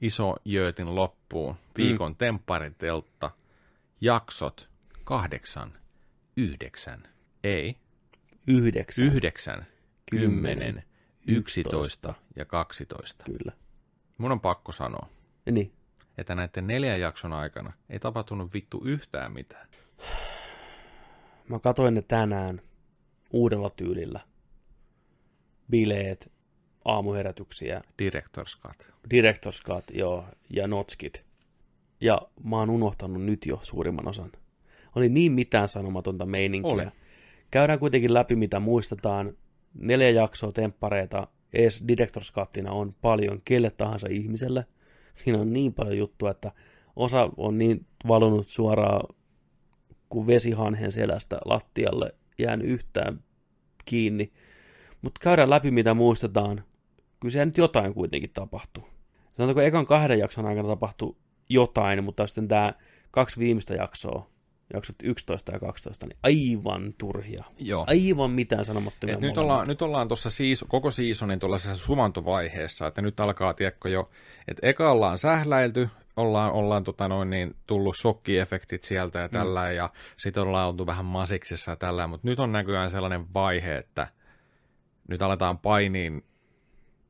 iso jöötin loppuun viikon mm. temppariteltta jaksot kahdeksan, yhdeksän, ei, Yhdeksän. yhdeksän, Kymmenen, yksitoista ja kaksitoista. Kyllä. Mun on pakko sanoa, Niin. että näiden neljän jakson aikana ei tapahtunut vittu yhtään mitään. Mä katoin ne tänään uudella tyylillä. Bileet, aamuherätyksiä, Director's Cut. Director's Cut, joo, ja Notskit. Ja mä oon unohtanut nyt jo suurimman osan. Oli niin mitään sanomatonta meininkiä. Oli. Käydään kuitenkin läpi, mitä muistetaan. Neljä jaksoa temppareita, ees Director's Cuttina on paljon kelle tahansa ihmiselle. Siinä on niin paljon juttua, että osa on niin valunut suoraan kuin vesihanhen selästä lattialle, jäänyt yhtään kiinni. Mutta käydään läpi, mitä muistetaan. Kyllä siellä nyt jotain kuitenkin tapahtuu. Sanotaanko ekan kahden jakson aikana tapahtui jotain, mutta sitten tämä kaksi viimeistä jaksoa, jaksot 11 ja 12, niin aivan turhia. Joo. Aivan mitään sanomattomia. Nyt, ollaan, nyt ollaan tuossa siis, koko seasonin tuollaisessa suvantovaiheessa, että nyt alkaa, tiedätkö jo, että eka ollaan sähläilty, ollaan, ollaan tota noin, niin, tullut shokkiefektit sieltä ja tällä, mm. ja sitten ollaan oltu vähän masiksissa ja tällä, mutta nyt on näköjään sellainen vaihe, että nyt aletaan painiin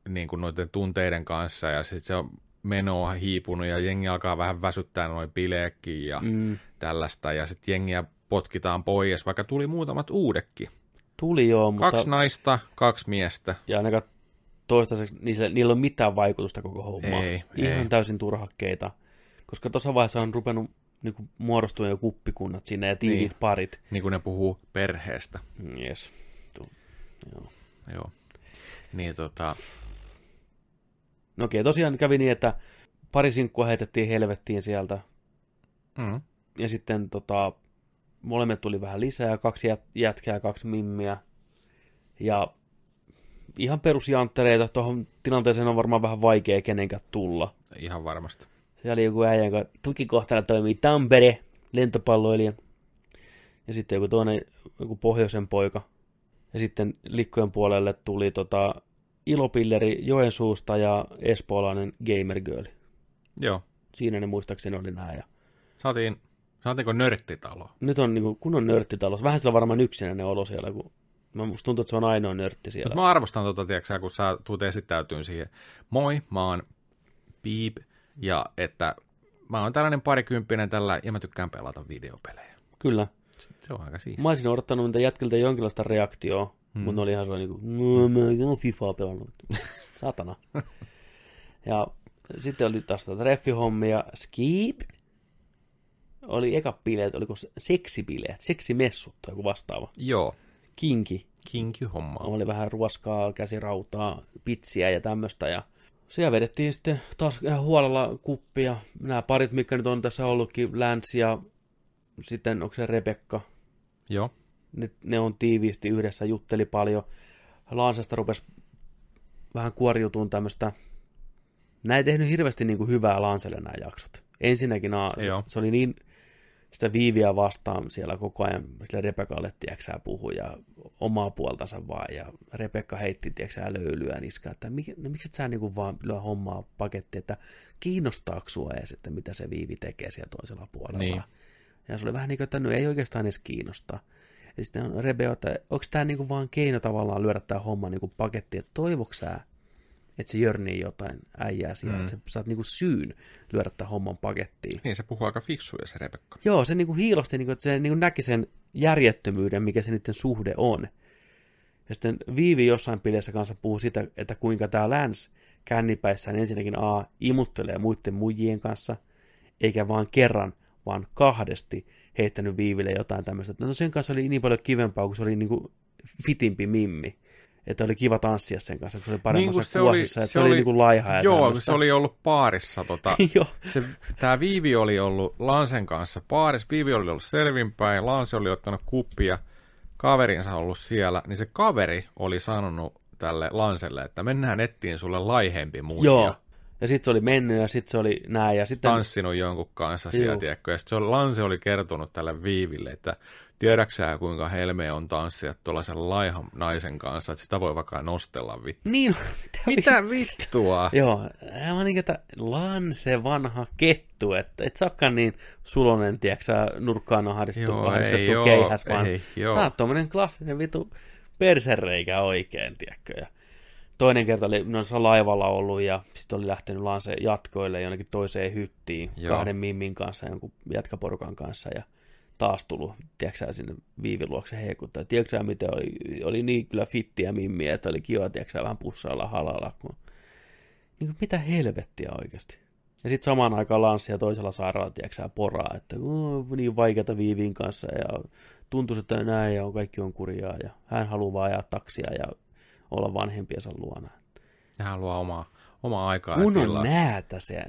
niin kuin noiden tunteiden kanssa, ja sitten se on meno on hiipunut, ja jengi alkaa vähän väsyttää noin bileekkiin ja Mm, tällaista, ja sitten jengiä potkitaan pois, vaikka tuli muutamat uudekin. tuli joo, mutta... Kaksi naista, kaksi miestä. Ja ainakaan toistaiseksi niillä, niillä on mitään vaikutusta koko hommaan. Ei, Ihan ei. täysin turhakkeita. Koska tuossa vaiheessa on rupenut niin kuin, muodostua jo kuppikunnat sinne ja tiivit Niin. parit. Niin kuin ne puhuu perheestä. Mm, Yes. Joo. Joo. Niin tota, No okei, tosiaan kävi niin, että pari sinkkua heitettiin helvettiin sieltä. mm, Ja sitten tota, molemmat tuli vähän lisää, kaksi jät- jätkää, kaksi mimmiä. Ja ihan perusjanttereita, tuohon tilanteeseen on varmaan vähän vaikea kenenkään tulla. ihan varmasti. Siellä oli joku äijä, joka tukikohtana toimii Tampere, lentopalloilija. Ja sitten joku toinen, joku pohjoisen poika. Ja sitten Likkojen puolelle tuli tota, Ilopilleri Joensuusta ja espoolainen Gamer Girl. Joo. Siinä ne muistaakseni oli nämä. Ja Saatiin, saatiinko nörttitalo? nyt on niin kunnon nörttitalous. Vähän sillä on varmaan yksinäinen olo siellä, kun mä musta tuntuu, että se on ainoa nörtti siellä. Mut mä arvostan tota, tiedätkö, sä, kun sä tuut esittäytyyn siihen. Moi, mä oon Piip, ja että mä oon tällainen parikymppinen tällä, ja mä tykkään pelata videopelejä. Kyllä. Se on aika siistiä. Mä olisin odottanut niitä jätkiltä jonkinlaista reaktioa, mutta ne oli ihan sellainen niin kuin, no, mä en ole FIFAa pelannut. (laughs) Satana. ja sitten oli taas tätä treffihommia. Skip. Oli eka bileet, oliko se seksibileet, seksimessut tai joku vastaava. Joo, Kinki. kinky homma. Oli vähän ruoskaa, käsirautaa, pitsiä ja tämmöistä. Ja siellä vedettiin sitten taas ihan huolella kuppia. Nämä parit, mitkä nyt on tässä ollutkin, Lance ja sitten onko se Rebekka. Joo, Ne, ne on tiiviisti yhdessä, jutteli paljon. Lansesta rupesi vähän kuoriutuun tämmöistä. Nämä ei tehnyt hirveästi niin kuin hyvää Lanselle nämä jaksot. Ensinnäkin a, se, se, oli niin sitä viiviä vastaan siellä koko ajan sille Rebekalle, tiedätkö puhui ja omaa puoltansa vaan, ja Rebekka heitti, tiedätkö löylyä niskaa, että mik, no miksi et sä niinku vaan lyö hommaa paketti, että kiinnostaako sua edes, että mitä se viivi tekee siellä toisella puolella. Niin. Ja se oli vähän niin kuin, että no ei oikeastaan edes kiinnosta. Ja sitten on Rebe, että onko tämä niinku vaan keino tavallaan lyödä tämä homma niinku pakettiin, että toivoks sä, että se jörnii jotain äijää siellä, Mm. että sä saat niinku syyn lyödä tämän homman pakettiin. niin se puhuu aika fiksuja se Rebekka. Joo, se niinku hiilosti, niinku, että se niinku näki sen järjettömyyden, mikä se niiden suhde on. Ja sitten Viivi jossain pidessä kanssa puhuu sitä, että kuinka tämä Lance kännipäissään ensinnäkin A imuttelee muiden muijien kanssa, eikä vaan kerran, vaan kahdesti heittänyt Viiville jotain tämmöistä. No sen kanssa oli niin paljon kivempaa, kun se oli niinku fitimpi mimmi. Että oli kiva tanssia sen kanssa, kun se oli paremmassa Niin, se oli- kuosissa, että se se oli, oli- niinku laiha ja Joo, kun tämmöistä. se oli ollut paarissa. Tota, (laughs) se, tämä Viivi oli ollut Lansen kanssa paarissa. Viivi oli ollut selvinpäin, Lanse oli ottanut kuppia, kaverinsa ollut siellä, niin se kaveri oli sanonut tälle Lanselle, että mennään ettiin sulle laihempi muija. joo. Ja sitten se oli mennyt ja sitten se oli näin. Ja sitten tanssinut jonkun kanssa siellä, tiedätkö? Ja sitten Lanse oli kertonut tälle Viiville, että tiedäksä kuinka helmeä on tanssia tuollaisen laihan naisen kanssa, että sitä voi vaikka nostella vittu. Niin, (laughs) Mitä vittua? Joo, mä niin, että Lanse vanha kettu, että et saakaan niin sulonen, tiedätkö sä, nurkkaan ahdistettu, Joo, ahdistettu ei keihäs, vaan ei, joo. sä oot tommonen klassinen vitu persereikä oikein, tiedätkö, ja toinen kerta oli noissa laivalla ollut ja sitten oli lähtenyt Lanse jatkoille jonnekin toiseen hyttiin Joo. kahden mimmin kanssa, jonkun jätkäporukan kanssa ja taas tullut, tiedätkö sinne viivin luokse heikuttaa. Tiedätkö miten oli, oli niin kyllä fittiä mimmiä, että oli kiva, tiedätkö vähän pussailla halalla, kun niin kuin, mitä helvettiä oikeasti. Ja sitten samaan aikaan lanssia toisella sairaalla, tiedätkö poraa, että "Oo, niin vaikeata viivin kanssa ja tuntuu, että näin ja kaikki on kurjaa ja hän haluaa vaan ajaa taksia ja olla vanhempiensa luona. Ja haluaa omaa, omaa aikaa Mun on tilaa. näätä se,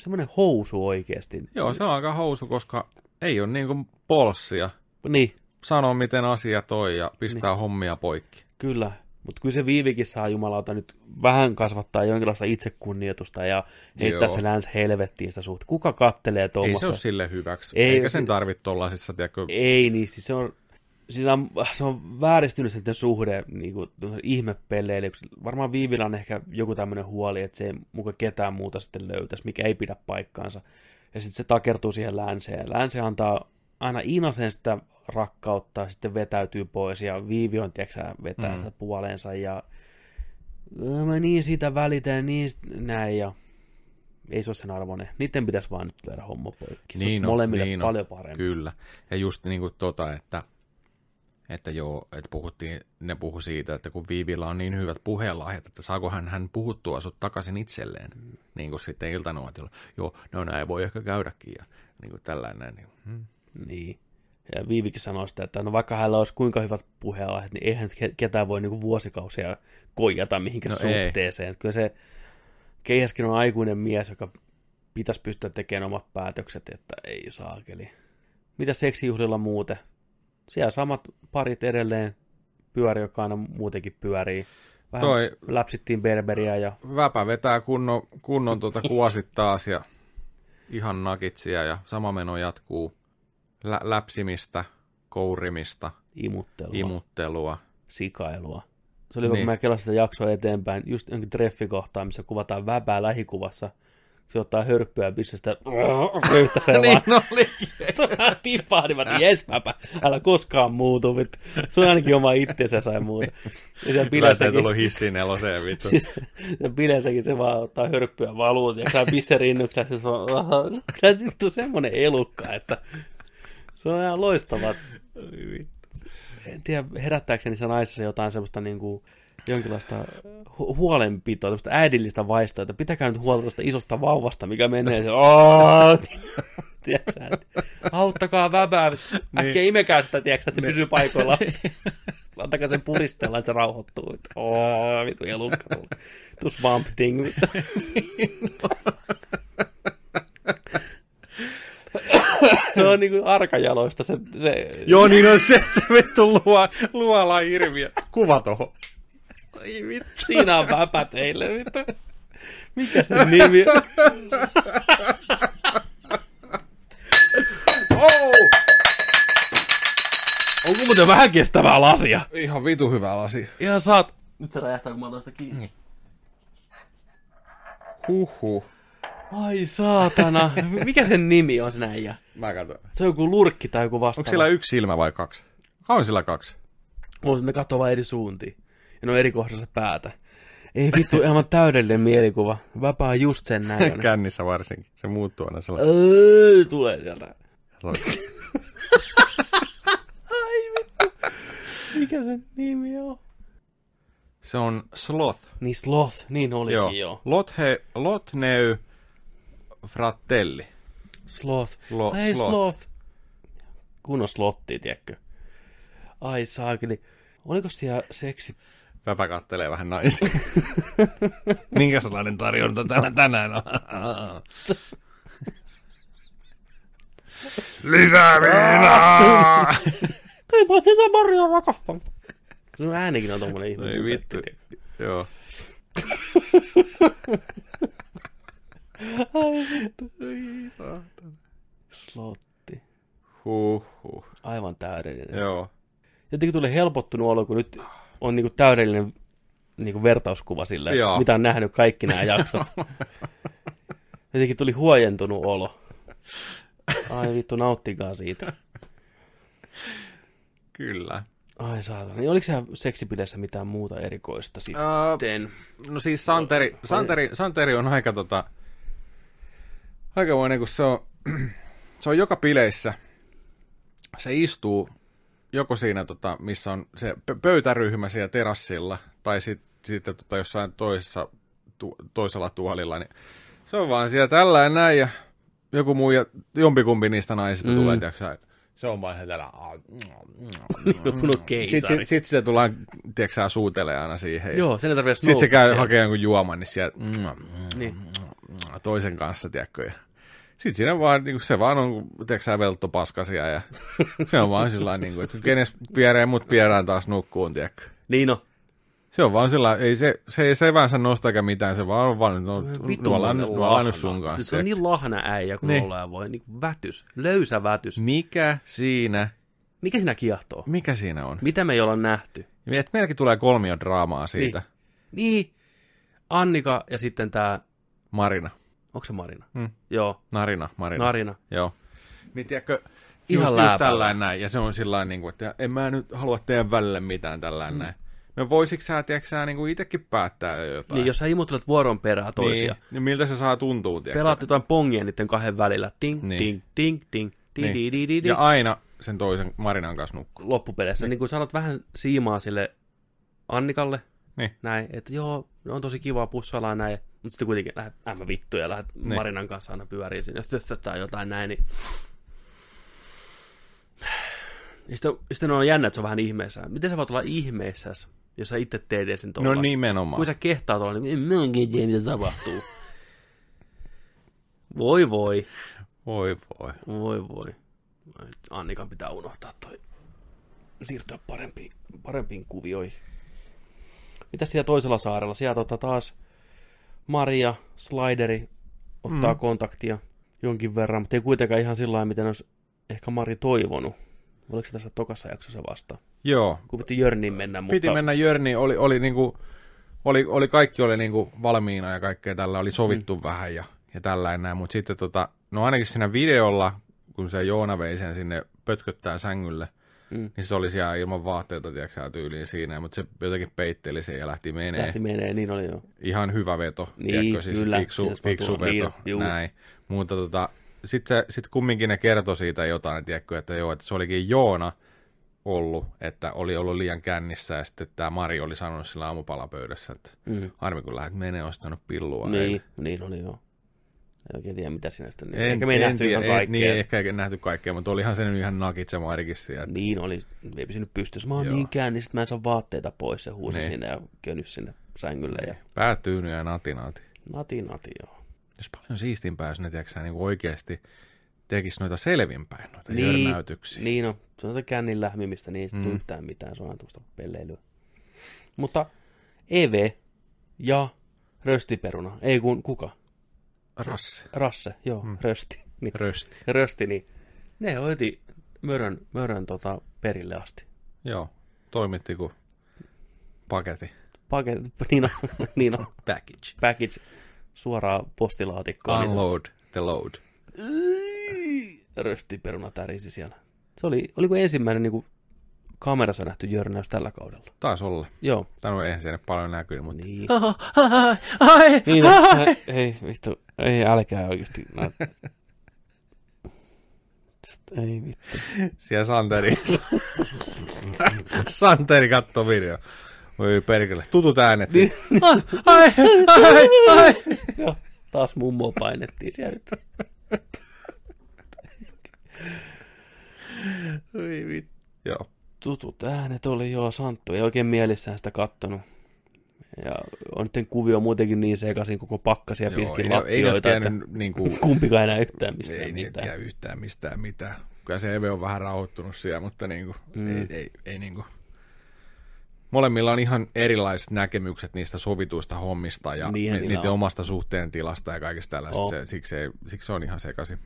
semmoinen housu oikeasti. Joo, se on aika housu, koska ei ole niinku polssia. Niin, Sanoo, miten asia toi ja pistää niin. hommia poikki. Kyllä, mutta kyllä se Viivikin saa jumalauta nyt vähän kasvattaa jonkinlaista itsekunnioitusta ja heittää Joo. se läns helvettiin sitä suhteen. Kuka kattelee Ei tuommoista? se ole sille hyväksi. Ei, Ei, Eikä sen siis- tarvitse tollasissa, tiedätkö, Ei niin, siis se on, siinä on, se on vääristynyt sitten suhde niin kuin, ihmepeleille. Varmaan Viivillä on ehkä joku tämmöinen huoli, että se ei muka ketään muuta sitten löytäisi, mikä ei pidä paikkaansa. Ja sitten se takertuu siihen länseen. Länse antaa aina Inasen sitä rakkautta, ja sitten vetäytyy pois, ja Viivi on, tiedätkö vetää Mm. sitä puoleensa, ja "Ää, mä niin siitä välitän, niin näin, ja ei se ole sen arvoinen. Niiden pitäisi vaan nyt lyödä homma poikki. Se Niin on, molemmille niin on. paljon parempi. Kyllä. Ja just niin kuin tota, että, että joo, että puhuttiin, ne puhu siitä, että kun Viivillä on niin hyvät puheenlahjat, että saako hän, hän puhuttua sut takaisin itselleen. Mm. Niin kuin sitten iltanuotilla. Joo, no näin voi ehkä käydäkin ja niin kuin tällainen. Niin, hmm. Niin. Ja Viivikin sanoi sitä, että no vaikka hänellä olisi kuinka hyvät puheenaiheet, niin eihän ketään voi niinku vuosikausia koijata mihinkään No ei. suhteeseen. Kyllä se keihäskin on aikuinen mies, joka pitäisi pystyä tekemään omat päätökset, että ei saakeli. Mitä seksijuhlilla muuten? Siellä samat parit edelleen pyörii, joka aina muutenkin pyörii. Vähän Toi- läpsittiin Berberiä ja Väpä vetää kunnon, kunnon tuota kuosit taas ja ihan nakitsia ja sama meno jatkuu. Lä- läpsimistä, kourimista, imuttelua, imuttelua. sikailua. Se oli, kun Niin. mä kelasin sitä jaksoa eteenpäin, just jonkin treffikohtaa, missä kuvataan väpää lähikuvassa. Se ottaa hörppyä bissestä, röyhtäsee (laughs) niin vaan. oli. Tippaa, (laughs) niin mä että jes väpä, älä koskaan muutu, vittu. Se on ainakin oma itsensä sai muuta. Ja se ei tullut hissiin neloseen vittu. (laughs) siis, se bileessäkin se vaan ottaa hörppyä valuut ja saa pisserinnuksessa, se on, se on vittu semmonen elukka, että Se on ihan loistavat. En tiedä, herättääkseni se naisessa jotain semmoista niin kuin, jonkinlaista hu- huolenpitoa, tämmöistä äidillistä vaistoa, että pitäkää nyt huolta tuosta isosta vauvasta, mikä menee. Se! Tiedätkö auttakaa väbää, äkkiä imekää sitä, tiedätkö, että se pysyy paikoillaan. Antakaa sen puristella, että se rauhoittuu. Oo, vitu elukka. Tuu swamp thing. se on niinku arkajaloista se, se Joo, niin on se, se vittu luo, luola hirviö. Kuva toho. Ai vittu. Siinä on väpä teille, vittu. Mikä se nimi on? (laughs) Oh! Onko muuten vähän kestävää lasia? Ihan vitu hyvä lasi. Ihan saat... Nyt se räjähtää, kun mä otan sitä kiinni. Huhhuh. Ai saatana. Mikä sen nimi on se näijä? Mä katson. Se on joku lurkki tai joku vastaava. Onko sillä yksi silmä vai kaksi? Kauan sillä kaksi? On, ne katsoo vaan eri suuntiin. Ja ne on eri kohdassa päätä. Ei vittu, (laughs) aivan täydellinen mielikuva. On just sen näköinen. (laughs) Kännissä varsinkin. Se muuttuu aina sellainen. Öö, tulee sieltä. (laughs) Ai vittu. Mikä sen nimi on? Se on Sloth. Niin Sloth, niin olikin Joo. joo. Lothe, Lotneu Fratelli. Sloth. Lo- Ai sloth. sloth. Kunnon slotti, tiedätkö? Ai saakeli. Oliko siellä seksi? Väpä kattelee vähän naisia. (laughs) Minkä sellainen tarjonta täällä tänään on? (laughs) Lisää viinaa! (laughs) Kai mä sitä Maria rakastan. Sun äänikin on tommonen ihme. Ei vittu. Joo. Ai vittu. Slotti. Huhhuh. Aivan täydellinen. Joo. Jotenkin tuli helpottunut olo, kun nyt on niinku täydellinen niinku vertauskuva sille, Joo. mitä on nähnyt kaikki nämä (laughs) jaksot. Jotenkin tuli huojentunut olo. Ai vittu, nauttikaa siitä. Kyllä. Ai saatana. Niin oliko siellä seksipileissä mitään muuta erikoista sitten? No siis Santeri, Santeri, Santeri on aika tota, aikamoinen, kun se on, (clears throat) se on joka bileissä, se istuu joko siinä, tota, missä on se pö- pöytäryhmä siellä terassilla, tai sit, sitten tota, jossain toisessa, tu, toisella tuolilla, niin se on vaan siellä tällä ja näin, ja joku muu, ja jompikumpi niistä naisista mm. tulee, tiiäksä, se on vaan se täällä, Joku sitten sit, sit se tullaan, tiiäksä, suutelee aina siihen. Joo, sen ei tarvitse sitten se käy siellä. hakemaan jonkun juoman, niin sieltä Niin. toisen kanssa, tiedätkö. Ja sitten siinä vaan, niin se vaan on, tiedätkö sä, velttopaskasia ja se on vaan sillä niin kuin, että kenes viereen mut vierään taas nukkuun, tiedätkö. Niin no. Se on vaan sillä ei se, se ei se vaan nosta eikä mitään, se vaan on vaan, no, lahna. sun kanssa. Se on niin lahna äijä, kun Niin. ollaan voi. Niin kuin vätys. Löysä vätys. Mikä siinä, Mikä siinä kiehtoo? mikä siinä on? Mitä me ei olla nähty? Et meilläkin tulee kolmiodraamaa siitä. Niin. Annika ja sitten tää, Marina. Onko se Marina? Hmm. Joo, Narina, Marina. Narina. Joo. Niin tiedätkö, Ihan just, just tällainen näin, ja se on sillä niin kuin, että en mä nyt halua teidän välille mitään tällainen mm. näin. No voisitko sä, tiedätkö sä, niin kuin itsekin päättää jo jotain? Niin, jos sä imuttelet vuoron perään toisia. Niin, niin miltä se saa tuntua, tiedätkö? Pelaat jotain pongia niiden kahden välillä. Ding, Niin. ding, ding, ding, ding, Niin. ding, ding, ding, Ja aina sen toisen Marinan kanssa nukkuu. loppupeleissä. Niin. niin kuin sanot vähän siimaa sille Annikalle, Niin. näin, että joo, on tosi kiva pussailla näin, mutta sitten kuitenkin lähdet ämmä vittu ja lähdet Niin. Marinan kanssa aina pyöriin sinne, tai jotain näin, niin... Ja sitten, sitten on jännä, että se on vähän ihmeessä. Miten sä voit olla ihmeessä, jos sä itse teet sen tuolla? No nimenomaan. Kun sä kehtaat olla, niin en mä oikein tiedä, mitä tapahtuu. Voi voi, Voi voi. voi voi. Annikan pitää unohtaa toi. Siirtyä parempiin, parempiin kuvioihin. Mitäs siellä toisella saarella? Siellä tota taas Maria, Slideri ottaa mm. kontaktia jonkin verran, mutta ei kuitenkaan ihan sillä lailla, miten olisi ehkä Mari toivonut. Oliko se tässä tokassa jaksossa vasta? Joo. Kun piti Jörniin mennä, mutta... Piti mennä Jörni, oli, oli, niinku, oli, oli, kaikki oli niinku valmiina ja kaikkea tällä oli sovittu mm. vähän ja, ja tällainen näin, mutta sitten tota, no ainakin siinä videolla, kun se Joona vei sen sinne pötköttää sängylle, Mm. niin se oli siellä ilman vaatteita, tiedätkö tyyliin siinä, mutta se jotenkin peitteli sen ja lähti menee. Lähti menee, niin oli jo. Ihan hyvä veto, Niin, tiedätkö, siis kyllä, fiksu, siis vaan fiksu tuo- veto, niin, juu. näin. Mutta tota, sitten sit kumminkin ne kertoi siitä jotain, tiedätkö, että joo, että se olikin Joona ollut, että oli ollut liian kännissä ja sitten tämä Mari oli sanonut sillä aamupalapöydässä, että Mm. harmi kun lähdet menee ostanut pillua. Niin, niin oli joo. En oikein tiedä, mitä sinä sitten... En, Eikä me ei nähty tiedä, ihan kaikkea. Niin, ehkä ei nähty kaikkea, mutta olihan se nyt ihan nakit se Marikin sieltä. Niin oli, ei pysynyt pystyssä. Mä oon Joo. niin käänni, sit mä en saa vaatteita pois. Se huusi Niin. sinne ja könys sinne sängylle. Ja Päätyyny ja nati nati. nati nati, joo. Jos paljon siistimpää, jos ne tiedätkö, niin oikeasti tekisi noita selvinpäin, noita Niin, jörnäytyksiä. Niin no, se on se kännin lähmimistä, niin ei Mm. yhtään mitään, se on tuosta pelleilyä. Mutta EV ja röstiperuna, ei kun kuka? Rasse. Rasse, joo, Mm. rösti. (laughs) Niin, Rösti. rösti, niin ne hoiti mörön, mörön tota perille asti. Joo. Toimitti kuin paketti. Paket, (laughs) niin on, (laughs) niin on, Package. package suoraan postilaatikkoon. niin Unload the load. Röstiperuna tärisi siellä. Se oli, oliko ensimmäinen niin kuin, kamerassa nähty jörnäys tällä kaudella? Taisi olla. Joo. Tai no eihän siellä paljon näkynyt, mutta... Niin. Ai, ai, Niin, no, ä- ei, vittu, ei älkää oikeasti. Nää... Ei vittu. Siellä Santeri. Santeri katsoo video. Voi perkele. Tutut äänet. Niin. Ai, ai, ai. Joo, taas mummo painettiin siellä. Oi vittu. Joo. Tutut äänet oli joo, Santtu ei oikein mielissään sitä kattonut. Ja on nyt kuvio muutenkin niin sekaisin koko pakkasia Joo, pitkin ei, ne- ei lattioita, että tiennyt niinku... kumpikaan enää yhtään mistään Ei mitään. tiedä yhtään mistään mitään. Kyllä se Eve on vähän rauhoittunut siellä, mutta niinku, mm. Mm. ei, ei, ei niinku. Molemmilla on ihan erilaiset näkemykset niistä sovituista hommista ja Niinhän ni, niiden on. omasta suhteen tilasta ja kaikesta tällaista. On. Se, siksi, ei, siksi se on ihan sekaisin.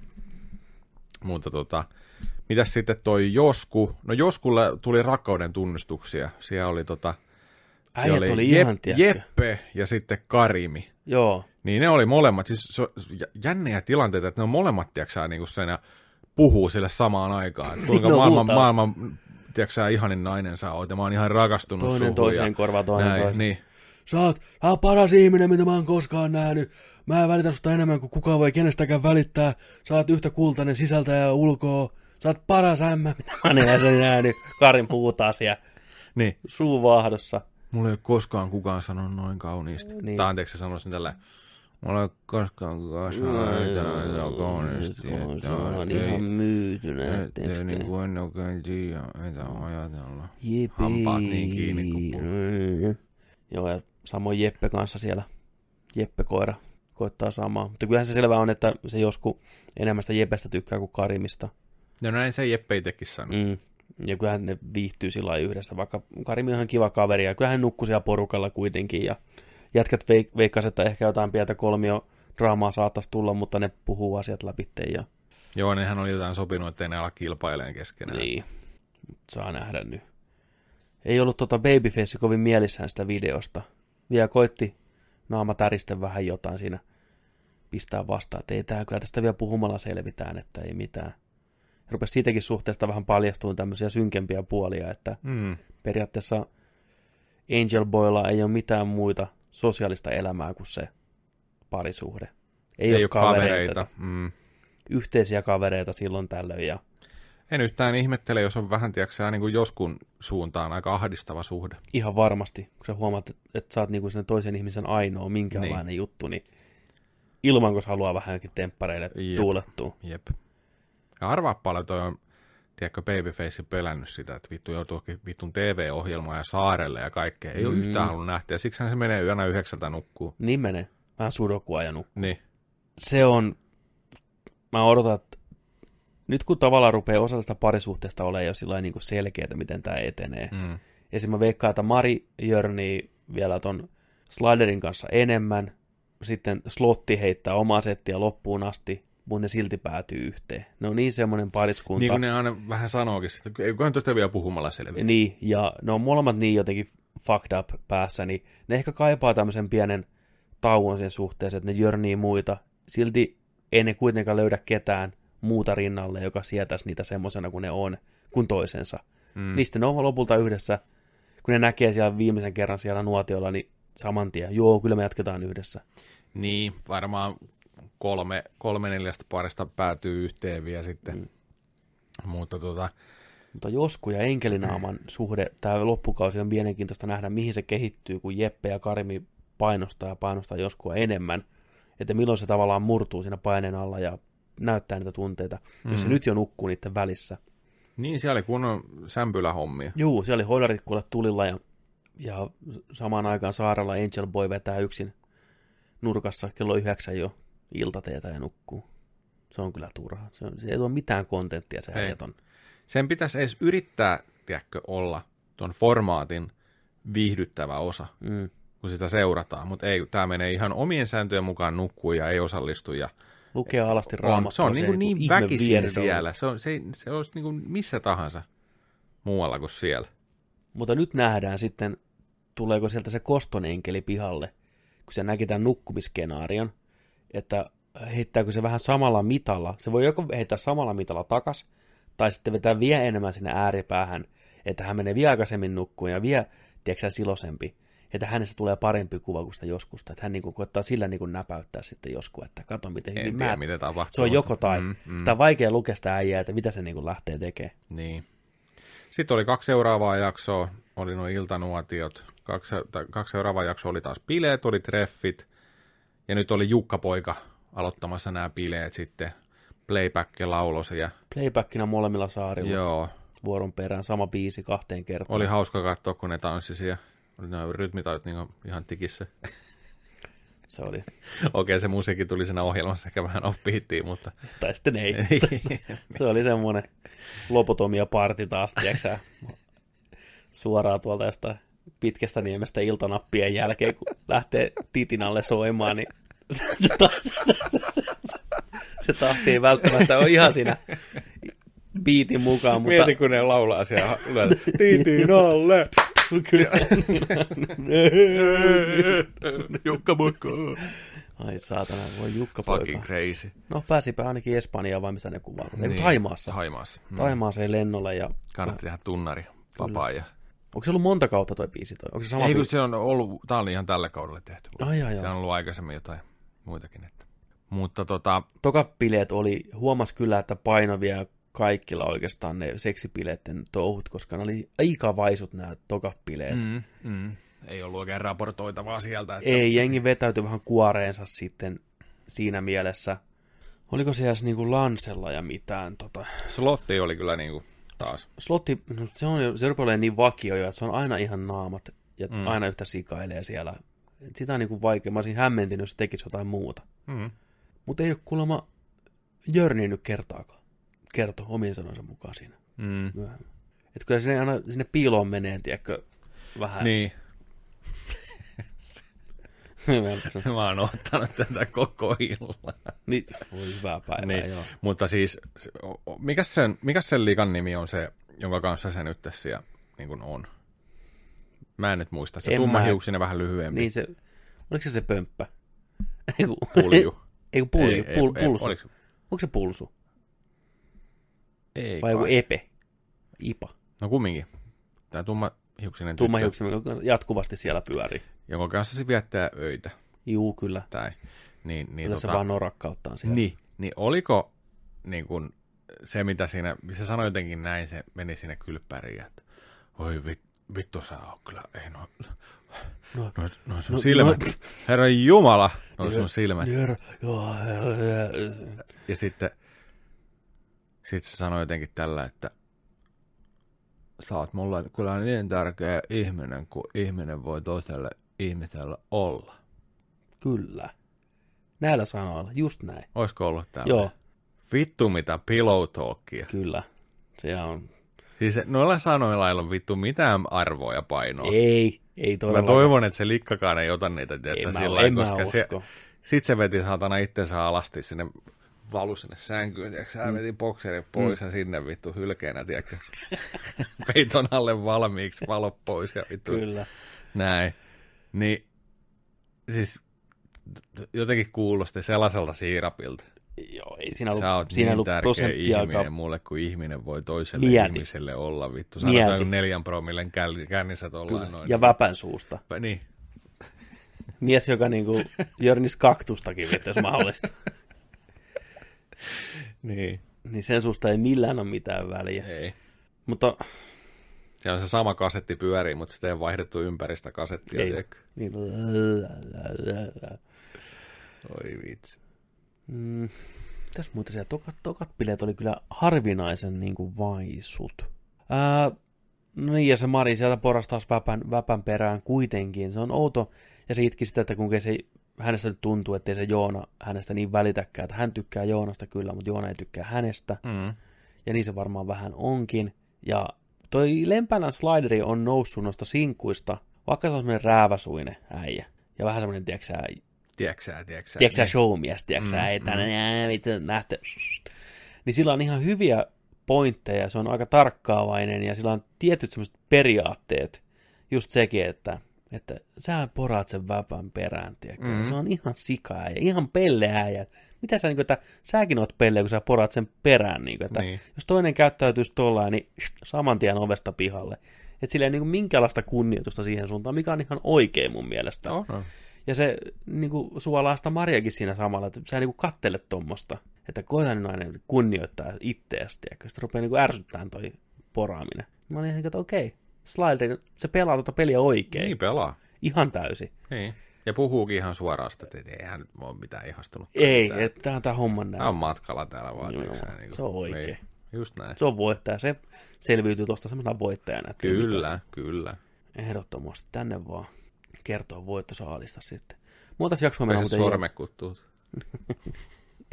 Mutta tota, mitäs sitten toi Josku? No Joskulle tuli rakkauden tunnustuksia. Siellä oli tota, siellä Äijät oli ihan, tiedätkö? Jeppe ja sitten Karimi. Joo, Niin ne oli molemmat, siis se, on jänniä tilanteita, että ne on molemmat, tiedätkö niin sen ja puhuu sille samaan aikaan. Että kuinka No, maailman, huutaa. maailman tiedätkö sä, ihanin nainen sä oot, ja mä oon ihan rakastunut toinen suhun. toiseen ja korvaan, toinen näin, toiseen. Niin. Sä oot, sä oot paras ihminen, mitä mä oon koskaan nähnyt. Mä en välitä susta enemmän kuin kukaan voi kenestäkään välittää. Sä oot yhtä kultainen sisältä ja ulkoa. Sä oot paras ämmä, mitä mä oon edes nähnyt. Karin puhutaan siellä niin. suu vaahdossa. Mulla ei ole koskaan kukaan sanonut noin kauniisti. Niin. Niin. Tai anteeksi, sanoisin tällä. Mulla ei ole koskaan kukaan sanonut noin kauniisti. Se on, että se on ei- ihan myyty ei- tekstejä. niinku en oikein tiedä, mitä ajatella. Jepi. hampaat niin kiinni kuin. Mm. Joo, ja samoin Jeppe kanssa siellä. Jeppe koira koittaa samaa. Mutta kyllähän se selvä on, että se joskus enemmän sitä Jepestä tykkää kuin Karimista. No näin se Jeppe itsekin sanoi. Mm. Ja kyllähän ne viihtyy sillä yhdessä, vaikka Karimi on ihan kiva kaveri, ja kyllähän hän nukkui siellä porukalla kuitenkin, ja jätkät veik- veikkas, että ehkä jotain pientä kolmio draamaa saattaisi tulla, mutta ne puhuu asiat läpi, ja Joo, nehän oli jotain sopinut, ettei ne ala kilpailemaan keskenään. niin, Mut saa nähdä nyt. Ei ollut tota Babyface kovin mielissään sitä videosta. Vielä koitti naama täristen vähän jotain siinä pistää vastaan, että ei tää kyllä tästä vielä puhumalla selvitään, että ei mitään. Rupesi siitäkin suhteesta vähän paljastumaan tämmöisiä synkempiä puolia, että Mm. periaatteessa Angel Boylla ei ole mitään muita sosiaalista elämää kuin se parisuhde. Ei, Ei, ole ole kavereita. kavereita. Mm. Yhteisiä kavereita silloin tällöin. Ja, En yhtään ihmettele, jos on vähän, tiedätkö, niin kuin joskun suuntaan aika ahdistava suhde. ihan varmasti, kun sä huomaat, että, sä oot niinku sen toisen ihmisen ainoa minkälainen niin. juttu, niin ilman, kun haluaa vähänkin temppareille Jep. tuulettua. Jep. Ja arvaa paljon toi on, tiedätkö, Babyface pelännyt sitä, että vittu joutuukin vittun TV-ohjelmaan ja saarelle ja kaikkea. Ei mm. ole yhtään halunnut siksi se menee yönä yhdeksältä nukkuu. Niin menee. Vähän sudokua ja nukkuu. Niin. Se on, mä odotan, että nyt kun tavallaan rupeaa osa tästä parisuhteesta olemaan jo sillä niin selkeää, miten tämä etenee. Mm. Mm. Esimerkiksi mä veikkaan, että Mari jörnii vielä ton sliderin kanssa enemmän. Sitten slotti heittää omaa settiä loppuun asti, mutta ne silti päätyy yhteen. Ne on niin semmoinen pariskunta. Niin kuin ne aina vähän sanookin, että eiköhän tuosta vielä puhumalla selviä. Niin, ja ne on molemmat niin jotenkin fucked up päässä, niin ne ehkä kaipaa tämmöisen pienen tauon sen suhteeseen, että ne jörnii muita. Silti ei ne kuitenkaan löydä ketään muuta rinnalle, joka sietäisi niitä semmoisena kuin ne on, kuin toisensa. Mm. Niistä ne on lopulta yhdessä, kun ne näkee siellä viimeisen kerran siellä nuotiolla, niin saman tien, joo, kyllä me jatketaan yhdessä. Niin, varmaan kolme, kolme neljästä parista päätyy yhteen vielä sitten. Mm. Mutta tota, mutta Josku ja Enkelinaaman suhde, tämä loppukausi on mielenkiintoista nähdä, mihin se kehittyy, kun Jeppe ja Karimi painostaa ja painostaa Joskua enemmän. Että milloin se tavallaan murtuu siinä paineen alla ja näyttää niitä tunteita, mm. jos se nyt jo nukkuu niiden välissä. Niin, siellä oli kunnon sämpylähommia. Juu, siellä oli hoidarit kuule tulilla ja, ja samaan aikaan saarella Angel Boy vetää yksin nurkassa kello yhdeksän jo iltateetä ja nukkuu. Se on kyllä turha. Se, on, se ei tuo mitään kontenttia se on. Sen pitäisi edes yrittää, tiedätkö, olla tuon formaatin viihdyttävä osa, mm. kun sitä seurataan. Mutta ei, tämä menee ihan omien sääntöjen mukaan nukkuu ja ei osallistu ja Lukee alasti raamattua. Se on, se niin, niin väkisin siellä. Se, on, se, se olisi niin kuin missä tahansa muualla kuin siellä. Mutta nyt nähdään sitten, tuleeko sieltä se kostonenkeli pihalle, kun se näki tämän nukkumiskenaarion, että heittääkö se vähän samalla mitalla. Se voi joko heittää samalla mitalla takas, tai sitten vetää vielä enemmän sinne ääripäähän, että hän menee vielä aikaisemmin nukkuun ja vielä, tiedätkö silosempi että hänestä tulee parempi kuva kuin sitä joskusta. Että hän niin kuin koettaa sillä niin kuin näpäyttää sitten joskus, että kato miten hyvin en tiedä, mitä tapahtuu. Se on joko tai. Mm, mm. Sitä on vaikea lukea sitä äijää, että mitä se niin kuin lähtee tekemään. Niin. Sitten oli kaksi seuraavaa jaksoa, oli nuo iltanuotiot. Kaksi, kaksi seuraavaa jaksoa oli taas bileet, oli treffit. Ja nyt oli Jukka Poika aloittamassa nämä bileet sitten. Playback ja laulosi. Ja... Playbackina molemmilla saarilla. Joo. Vuoron perään, sama biisi kahteen kertaan. Oli hauska katsoa, kun ne tanssisi ja oli nämä rytmitajut niin ihan tikissä. Se oli. (laughs) Okei, se musiikki tuli siinä ohjelmassa ehkä vähän offbeattiin, mutta... Tai sitten ei. (laughs) (laughs) se oli semmoinen lopotomia parti taas, tiedätkö suoraan tuolta jostain pitkästä niemestä iltanappien jälkeen, kun lähtee titinalle soimaan, niin se, se, se, se tahti ei välttämättä ole ihan siinä biitin mukaan. Mutta... Mieti, kun ne laulaa siellä titinalle. Kyllä. Jukka Moikka. Ai saatana, voi Jukka poika. Fucking crazy. No pääsipä ainakin Espanjaan vai missä ne kuvaa. Niin, Taimaassa. Taimaassa. Mm. Taimaaseen lennolle. Ja... Kannatti tehdä tunnari. Papaa ja... Onko se ollut monta kautta toi biisi toi? Onko se sama Ei, kun se on ollut, tää oli ihan tällä kaudella tehty. Ai, ai, se on ollut aikaisemmin jotain muitakin. Että. Mutta tota... Tokapileet oli, huomas kyllä, että painavia kaikilla oikeastaan ne seksipileiden touhut, koska ne oli aika vaisut nämä tokapileet. Mm, mm. Ei ollut oikein raportoitavaa sieltä. Että... Ei, jengi vetäytyi vähän kuoreensa sitten siinä mielessä. Oliko se edes niinku Lansella ja mitään? Tota... Slotti oli kyllä niinku taas. Slotti, no se, on, se rupeaa niin vakio jo, että se on aina ihan naamat ja mm. aina yhtä sikailee siellä. Et sitä on niinku vaikea. Mä olisin hämmentynyt, jos tekisi jotain muuta. Mm. Mutta ei ole kuulemma jörninyt kertaakaan kertoi omien sanoinsa mukaan siinä. Mm. Että kyllä sinne, aina, sinne piiloon menee, tiedätkö, vähän. Niin. (laughs) Mä oon ottanut tätä koko illan. Niin, voi hyvää päivää, niin. joo. Mutta siis, mikä sen, mikä sen liikan nimi on se, jonka kanssa se nyt tässä niin kuin on? Mä en nyt muista. Se tummahiuksinen vähän lyhyempi. Niin se, oliko se se pömppä? (laughs) Pulju. (laughs) Ei kun pulju, ei, pul, ei, pulsu. Oliko... Onko se pulsu? Ei Vai joku epe? Ipa? No kumminkin. Tämä tumma hiuksinen Tumma hiuksinen jatkuvasti siellä pyörii. Jonka kanssa se viettää öitä. Juu, kyllä. Tai, niin, niin, kyllä tota, se vaan on rakkauttaan siellä. Niin, niin oliko niin kun, se, mitä siinä, se sanoi jotenkin näin, se meni sinne kylppäriin, että oi vit, vittu sä oot kyllä, ei no, no, no, no sun no, silmät, no, herra jumala, no sun silmät. Herra, joo, ja sitten sitten se sanoi jotenkin tällä, että sä oot mulle kyllä niin tärkeä ihminen, kuin ihminen voi toiselle ihmiselle olla. Kyllä. Näillä sanoilla, just näin. Olisiko ollut tällä? Joo. Vittu mitä pillow talkia. Kyllä. Se on... Siis noilla sanoilla ei ole vittu mitään arvoa ja painoa. Ei, ei todella. Mä toivon, että se likkakaan ei ota niitä, tiedätkö, en sillä en koska se, sit se veti saatana itsensä alasti sinne valu sinne sänkyyn, tiedätkö, sä mm. veti bokserin pois mm. ja sinne vittu hylkeenä, tiedätkö, (laughs) peiton alle valmiiksi, valo pois ja vittu. Kyllä. Näin. Niin, siis jotenkin kuulosti sellaiselta siirapilta. Joo, ei siinä ollut, Sä oot siinä niin tärkeä ihminen mulle, kun ihminen voi toiselle Mieti. ihmiselle olla, vittu. Sanotaan Mieti. neljän promillen kännissä tuolla noin. Ja väpän suusta. Pä, niin. Mies, joka niinku jörnis kaktustakin, vittu, jos mahdollista. (laughs) Niin. niin sen susta ei millään ole mitään väliä. Ei. Mutta Ja se sama kasetti pyörii, mutta sitä ei vaihdettu ympäri sitä kasettia. Ei. tiedätkö? niin, Oi vitsi. Mm, tässä muuten siellä tokat, tokat bileet oli kyllä harvinaisen niin kuin vaisut. Ää, no niin, ja se Mari sieltä porastaa väpän, väpän perään kuitenkin. Se on outo, ja se itki sitä, että kuinka se hänestä nyt tuntuu, ettei se Joona hänestä niin välitäkään, että hän tykkää Joonasta kyllä, mutta Joona ei tykkää hänestä. Mm. ja niin se varmaan vähän onkin. Ja toi Lempänän slideri on noussut noista sinkuista, vaikka se on semmoinen rääväsuinen äijä. Ja vähän semmoinen, tiedätkö sä? tiedätkö sä Niin. showmies, tiedätkö sä, Mm, ei tänne, mm. vittu, nähty. Niin sillä on ihan hyviä pointteja, se on aika tarkkaavainen ja sillä on tietyt semmoiset periaatteet. Just sekin, että, että sä poraat sen väpän perään, tiedätkö? Mm. Se on ihan sikaa ja ihan pelleää ja mitä sä, niin kuin, että säkin oot pelleä, kun sä poraat sen perään, niin kuin, että Niin. jos toinen käyttäytyisi tollain, niin saman tien ovesta pihalle. Että sillä ei niin minkäänlaista kunnioitusta siihen suuntaan, mikä on ihan oikein mun mielestä. On. Ja se niin kuin, suolaa sitä Mariakin siinä samalla, että sä niin kuin kattele tuommoista. Että koita nyt aina kunnioittaa itteäsi, tiedätkö? Sitten rupeaa niin kuin ärsyttämään toi poraaminen. Mä olin ihan, että okei, Slider, se pelaa tuota peliä oikein. Niin pelaa. Ihan täysin. Niin. Ja puhuukin ihan suoraan sitä, että eihän nyt ole mitään ihastunut. Ei, että tää on tää homman näin. Tää on matkalla täällä vaan. Joo, sä, niin se on oikein. Niin. Just näin. Se on voittaja. Se selviytyy tuosta semmoisena voittajana. Kyllä, kyllä. Ehdottomasti tänne vaan kertoo voittosaalista sitten. Montas jaksoa meillä muuten sormekuttuut.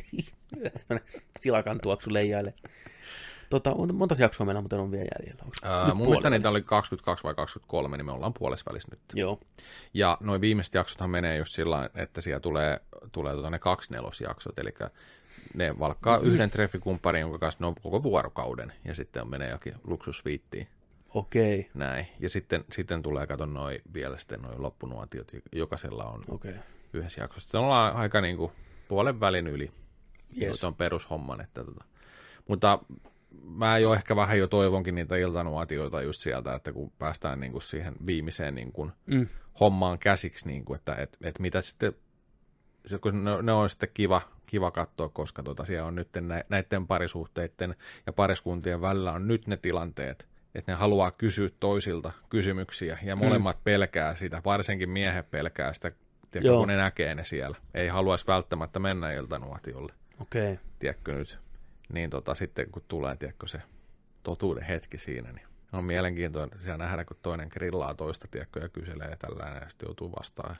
(laughs) silakan tuoksu leijailee. Tota, monta- jaksoa meillä muuten on vielä jäljellä? Onks Ää, mun mielestä niitä oli 22 vai 23, niin me ollaan puolessa välissä nyt. Joo, Ja noin viimeiset jaksothan menee just sillä että siellä tulee, tulee tota ne kaksi nelosjaksot, eli ne valkkaa Mm. yhden treffikumppanin, jonka kanssa ne on koko vuorokauden, ja sitten menee jokin luksusviittiin, okei, näin. Ja sitten, sitten tulee, kato noin vielä sitten noin loppunuotiot, jokaisella on okei. yhdessä jaksossa. Sitten ollaan aika niin kuin puolen välin yli, Yes. yes. on perushomman. Että tota. Mutta mä jo ehkä vähän jo toivonkin niitä iltanuotioita just sieltä, että kun päästään niin kuin siihen viimeiseen niin kuin Mm. hommaan käsiksi, niin kuin, että et, et mitä sitten, se, kun ne, ne on sitten kiva, kiva katsoa, koska tota, siellä on nyt nä, näiden parisuhteiden ja pariskuntien välillä on nyt ne tilanteet, että ne haluaa kysyä toisilta kysymyksiä ja molemmat mm. pelkää sitä, varsinkin miehet pelkää sitä, tiedätkö, kun ne näkee ne siellä. Ei haluaisi välttämättä mennä iltanuotiolle, Okei. tiedätkö nyt. Niin tota, sitten kun tulee, tiedätkö, se totuuden hetki siinä, niin on mielenkiintoinen siellä nähdä, kun toinen grillaa toista, tiedätkö, ja kyselee tällainen, ja sitten joutuu vastaan.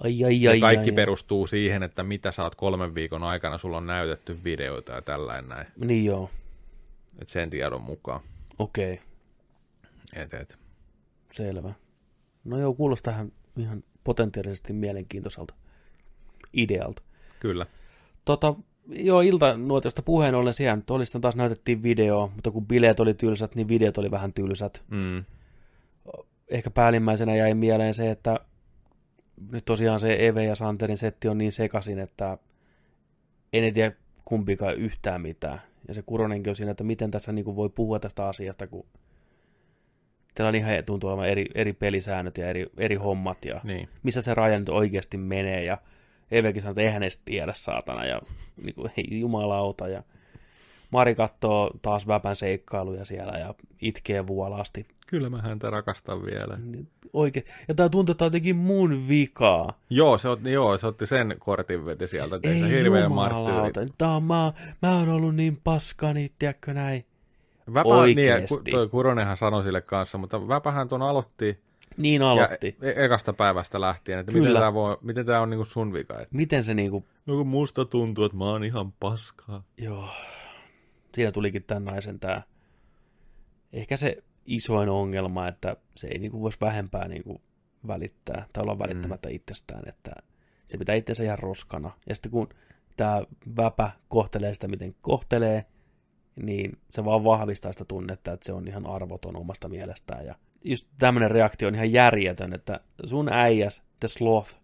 Ai, ai, Ja ai, kaikki ai, perustuu siihen, että mitä sä oot kolmen viikon aikana, sulla on näytetty videoita ja tällainen näin. ai. Niin joo, Et sen tiedon mukaan. okei, Et, et. selvä. No joo, kuulostaa ihan, ihan potentiaalisesti mielenkiintoiselta idealta. Kyllä. Tota, joo, iltanuotiosta puheen ollen siellä nyt oli taas näytettiin video, mutta kun bileet oli tylsät, niin videot oli vähän tylsät. Mm. Ehkä päällimmäisenä jäi mieleen se, että nyt tosiaan se Eve ja Santerin setti on niin sekasin, että en tiedä kumpikaan yhtään mitään. Ja se Kuronenkin on siinä, että miten tässä niin kuin voi puhua tästä asiasta, kun teillä on ihan tuntuu olevan eri, eri pelisäännöt ja eri, eri hommat ja Niin. missä se raja nyt oikeasti menee. Ja Evekin sanoi, että eihän edes tiedä saatana ja niin kuin, ei jumalauta. Ja Mari katsoo taas väpän seikkailuja siellä ja itkee vuolaasti. Kyllä mä häntä rakastan vielä. Niin, Oikein. Ja tää tuntuu, että jotenkin mun vikaa. Joo, se otti, joo, se otti sen kortin veti sieltä. Ei hirveän marttyyri. jumalauta. Tää on, mä, mä oon ollut niin paskani, tiedätkö näin. Väpä, niin, ja Oikeesti. ku- toi Kuronenhan sanoi sille kanssa, mutta Väpähän ton aloitti, Niin aloitti. ja e- ekasta päivästä lähtien, että Kyllä. miten tämä, voi, miten tämä on niinku sun vika. Et, Miten se niinku, no kun musta tuntuu, että mä oon ihan paskaa. joo, siinä tulikin tämän naisen tää, ehkä se isoin ongelma, että se ei niinku voisi vähempää niinku välittää, tai olla välittämättä mm. itsestään, että se pitää itsensä ihan roskana. Ja sitten kun tämä väpä kohtelee sitä, miten kohtelee, niin se vaan vahvistaa sitä tunnetta, että se on ihan arvoton omasta mielestään. Ja just tämmöinen reaktio on ihan järjetön, että sun äijäs, The Sloth,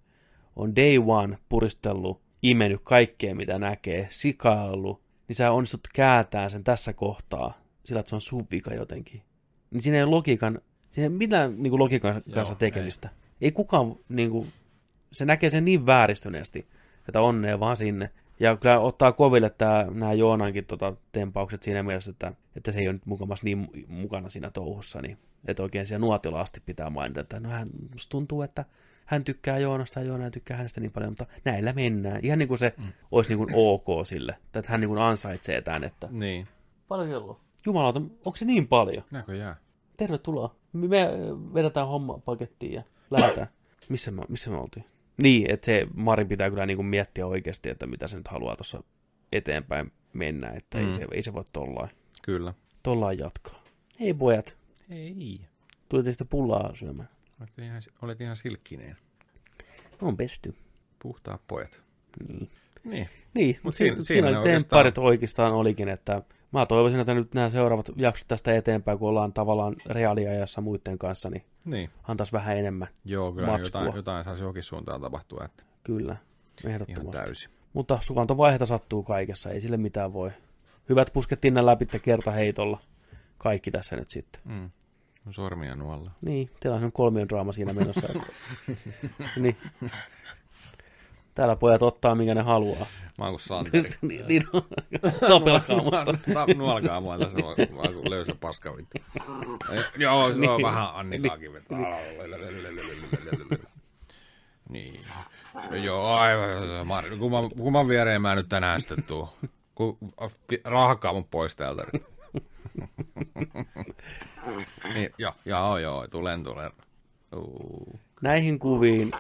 on day one puristellut, imennyt kaikkea, mitä näkee, sikaillut, niin sä onnistut kääntään sen tässä kohtaa, sillä että se on sun vika jotenkin. Niin siinä ei ole logiikan, siinä ei ole mitään niin kuin logiikan kanssa Joo, tekemistä. Ei, ei kukaan, niin kuin, se näkee sen niin vääristyneesti, että onnea vaan sinne. Ja kyllä ottaa koville tää, nämä Joonankin tota, tempaukset siinä mielessä, että, että se ei ole nyt mukamassa niin mukana siinä touhussa, niin että oikein siellä nuotiolla asti pitää mainita, että no hän, musta tuntuu, että hän tykkää Joonasta ja Joona tykkää hänestä niin paljon, mutta näillä mennään. Ihan niin kuin se mm. olisi niin kuin ok sille, että hän niin kuin ansaitsee tämän, että Niin. paljon kello? Jumalauta, onko se niin paljon? Näköjään. Tervetuloa. Me vedetään homma pakettiin ja lähdetään. Missä me, missä me oltiin? Niin, että se Mari pitää kyllä niin kuin miettiä oikeasti, että mitä se nyt haluaa tuossa eteenpäin mennä, että mm. ei, se, ei se voi tollain, Kyllä. tollain jatkaa. Hei pojat, Ei. tulitte sitä pullaa syömään. Olet ihan, olet ihan silkkineen. On pesty. Puhtaat pojat. Niin. Niin. Niin, Mut mutta siinä- siinä, siinä teidän oikeastaan- parit oikeastaan olikin, että mä toivoisin, että nyt nämä seuraavat jaksot tästä eteenpäin, kun ollaan tavallaan reaaliajassa muiden kanssa, niin Niin. antaisi vähän enemmän. Joo, kyllä Matskua. jotain, jotain saisi johonkin suuntaan tapahtua, että Kyllä, ihan ehdottomasti. täysin. Mutta suvantovaiheita sattuu kaikessa, ei sille mitään voi. Hyvät puskettiin ne läpi kertaheitolla. Kaikki tässä nyt sitten. Mm. Sormia nuolla. Niin, teillä on kolmion draama siinä menossa. Että... (laughs) niin. Täällä pojat ottaa, minkä ne haluaa. Mä oon kuin Santeri. niin, niin (laughs) on. Tapelkaa musta. Nuolkaa mua tässä vaan vaan kuin löysä paska vittu. Joo, se on Niin. vähän Annikaakin vetää. Niin. Joo, aivan. Kumman, kumman viereen mä nyt tänään sitten tuu. Ku, rahkaa mun pois täältä (laughs) niin, joo, joo, joo, tulen, tulen. Uu. Näihin kuviin,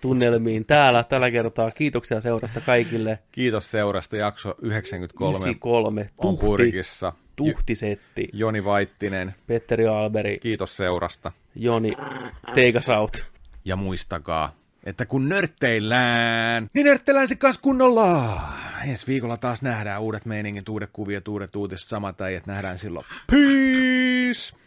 tunnelmiin täällä tällä kertaa. Kiitoksia seurasta kaikille. Kiitos seurasta, jakso 93 93, on tuhti, purkissa. tuhtisetti. Joni Vaittinen, Petteri Alberi, kiitos seurasta. Joni, take us out. Ja muistakaa, että kun nörtteillään, niin nörtteillään se kanssa kunnolla. Ensi viikolla taas nähdään uudet meiningit, uudet kuviot, uudet uutiset, samat äijät nähdään silloin. Peace!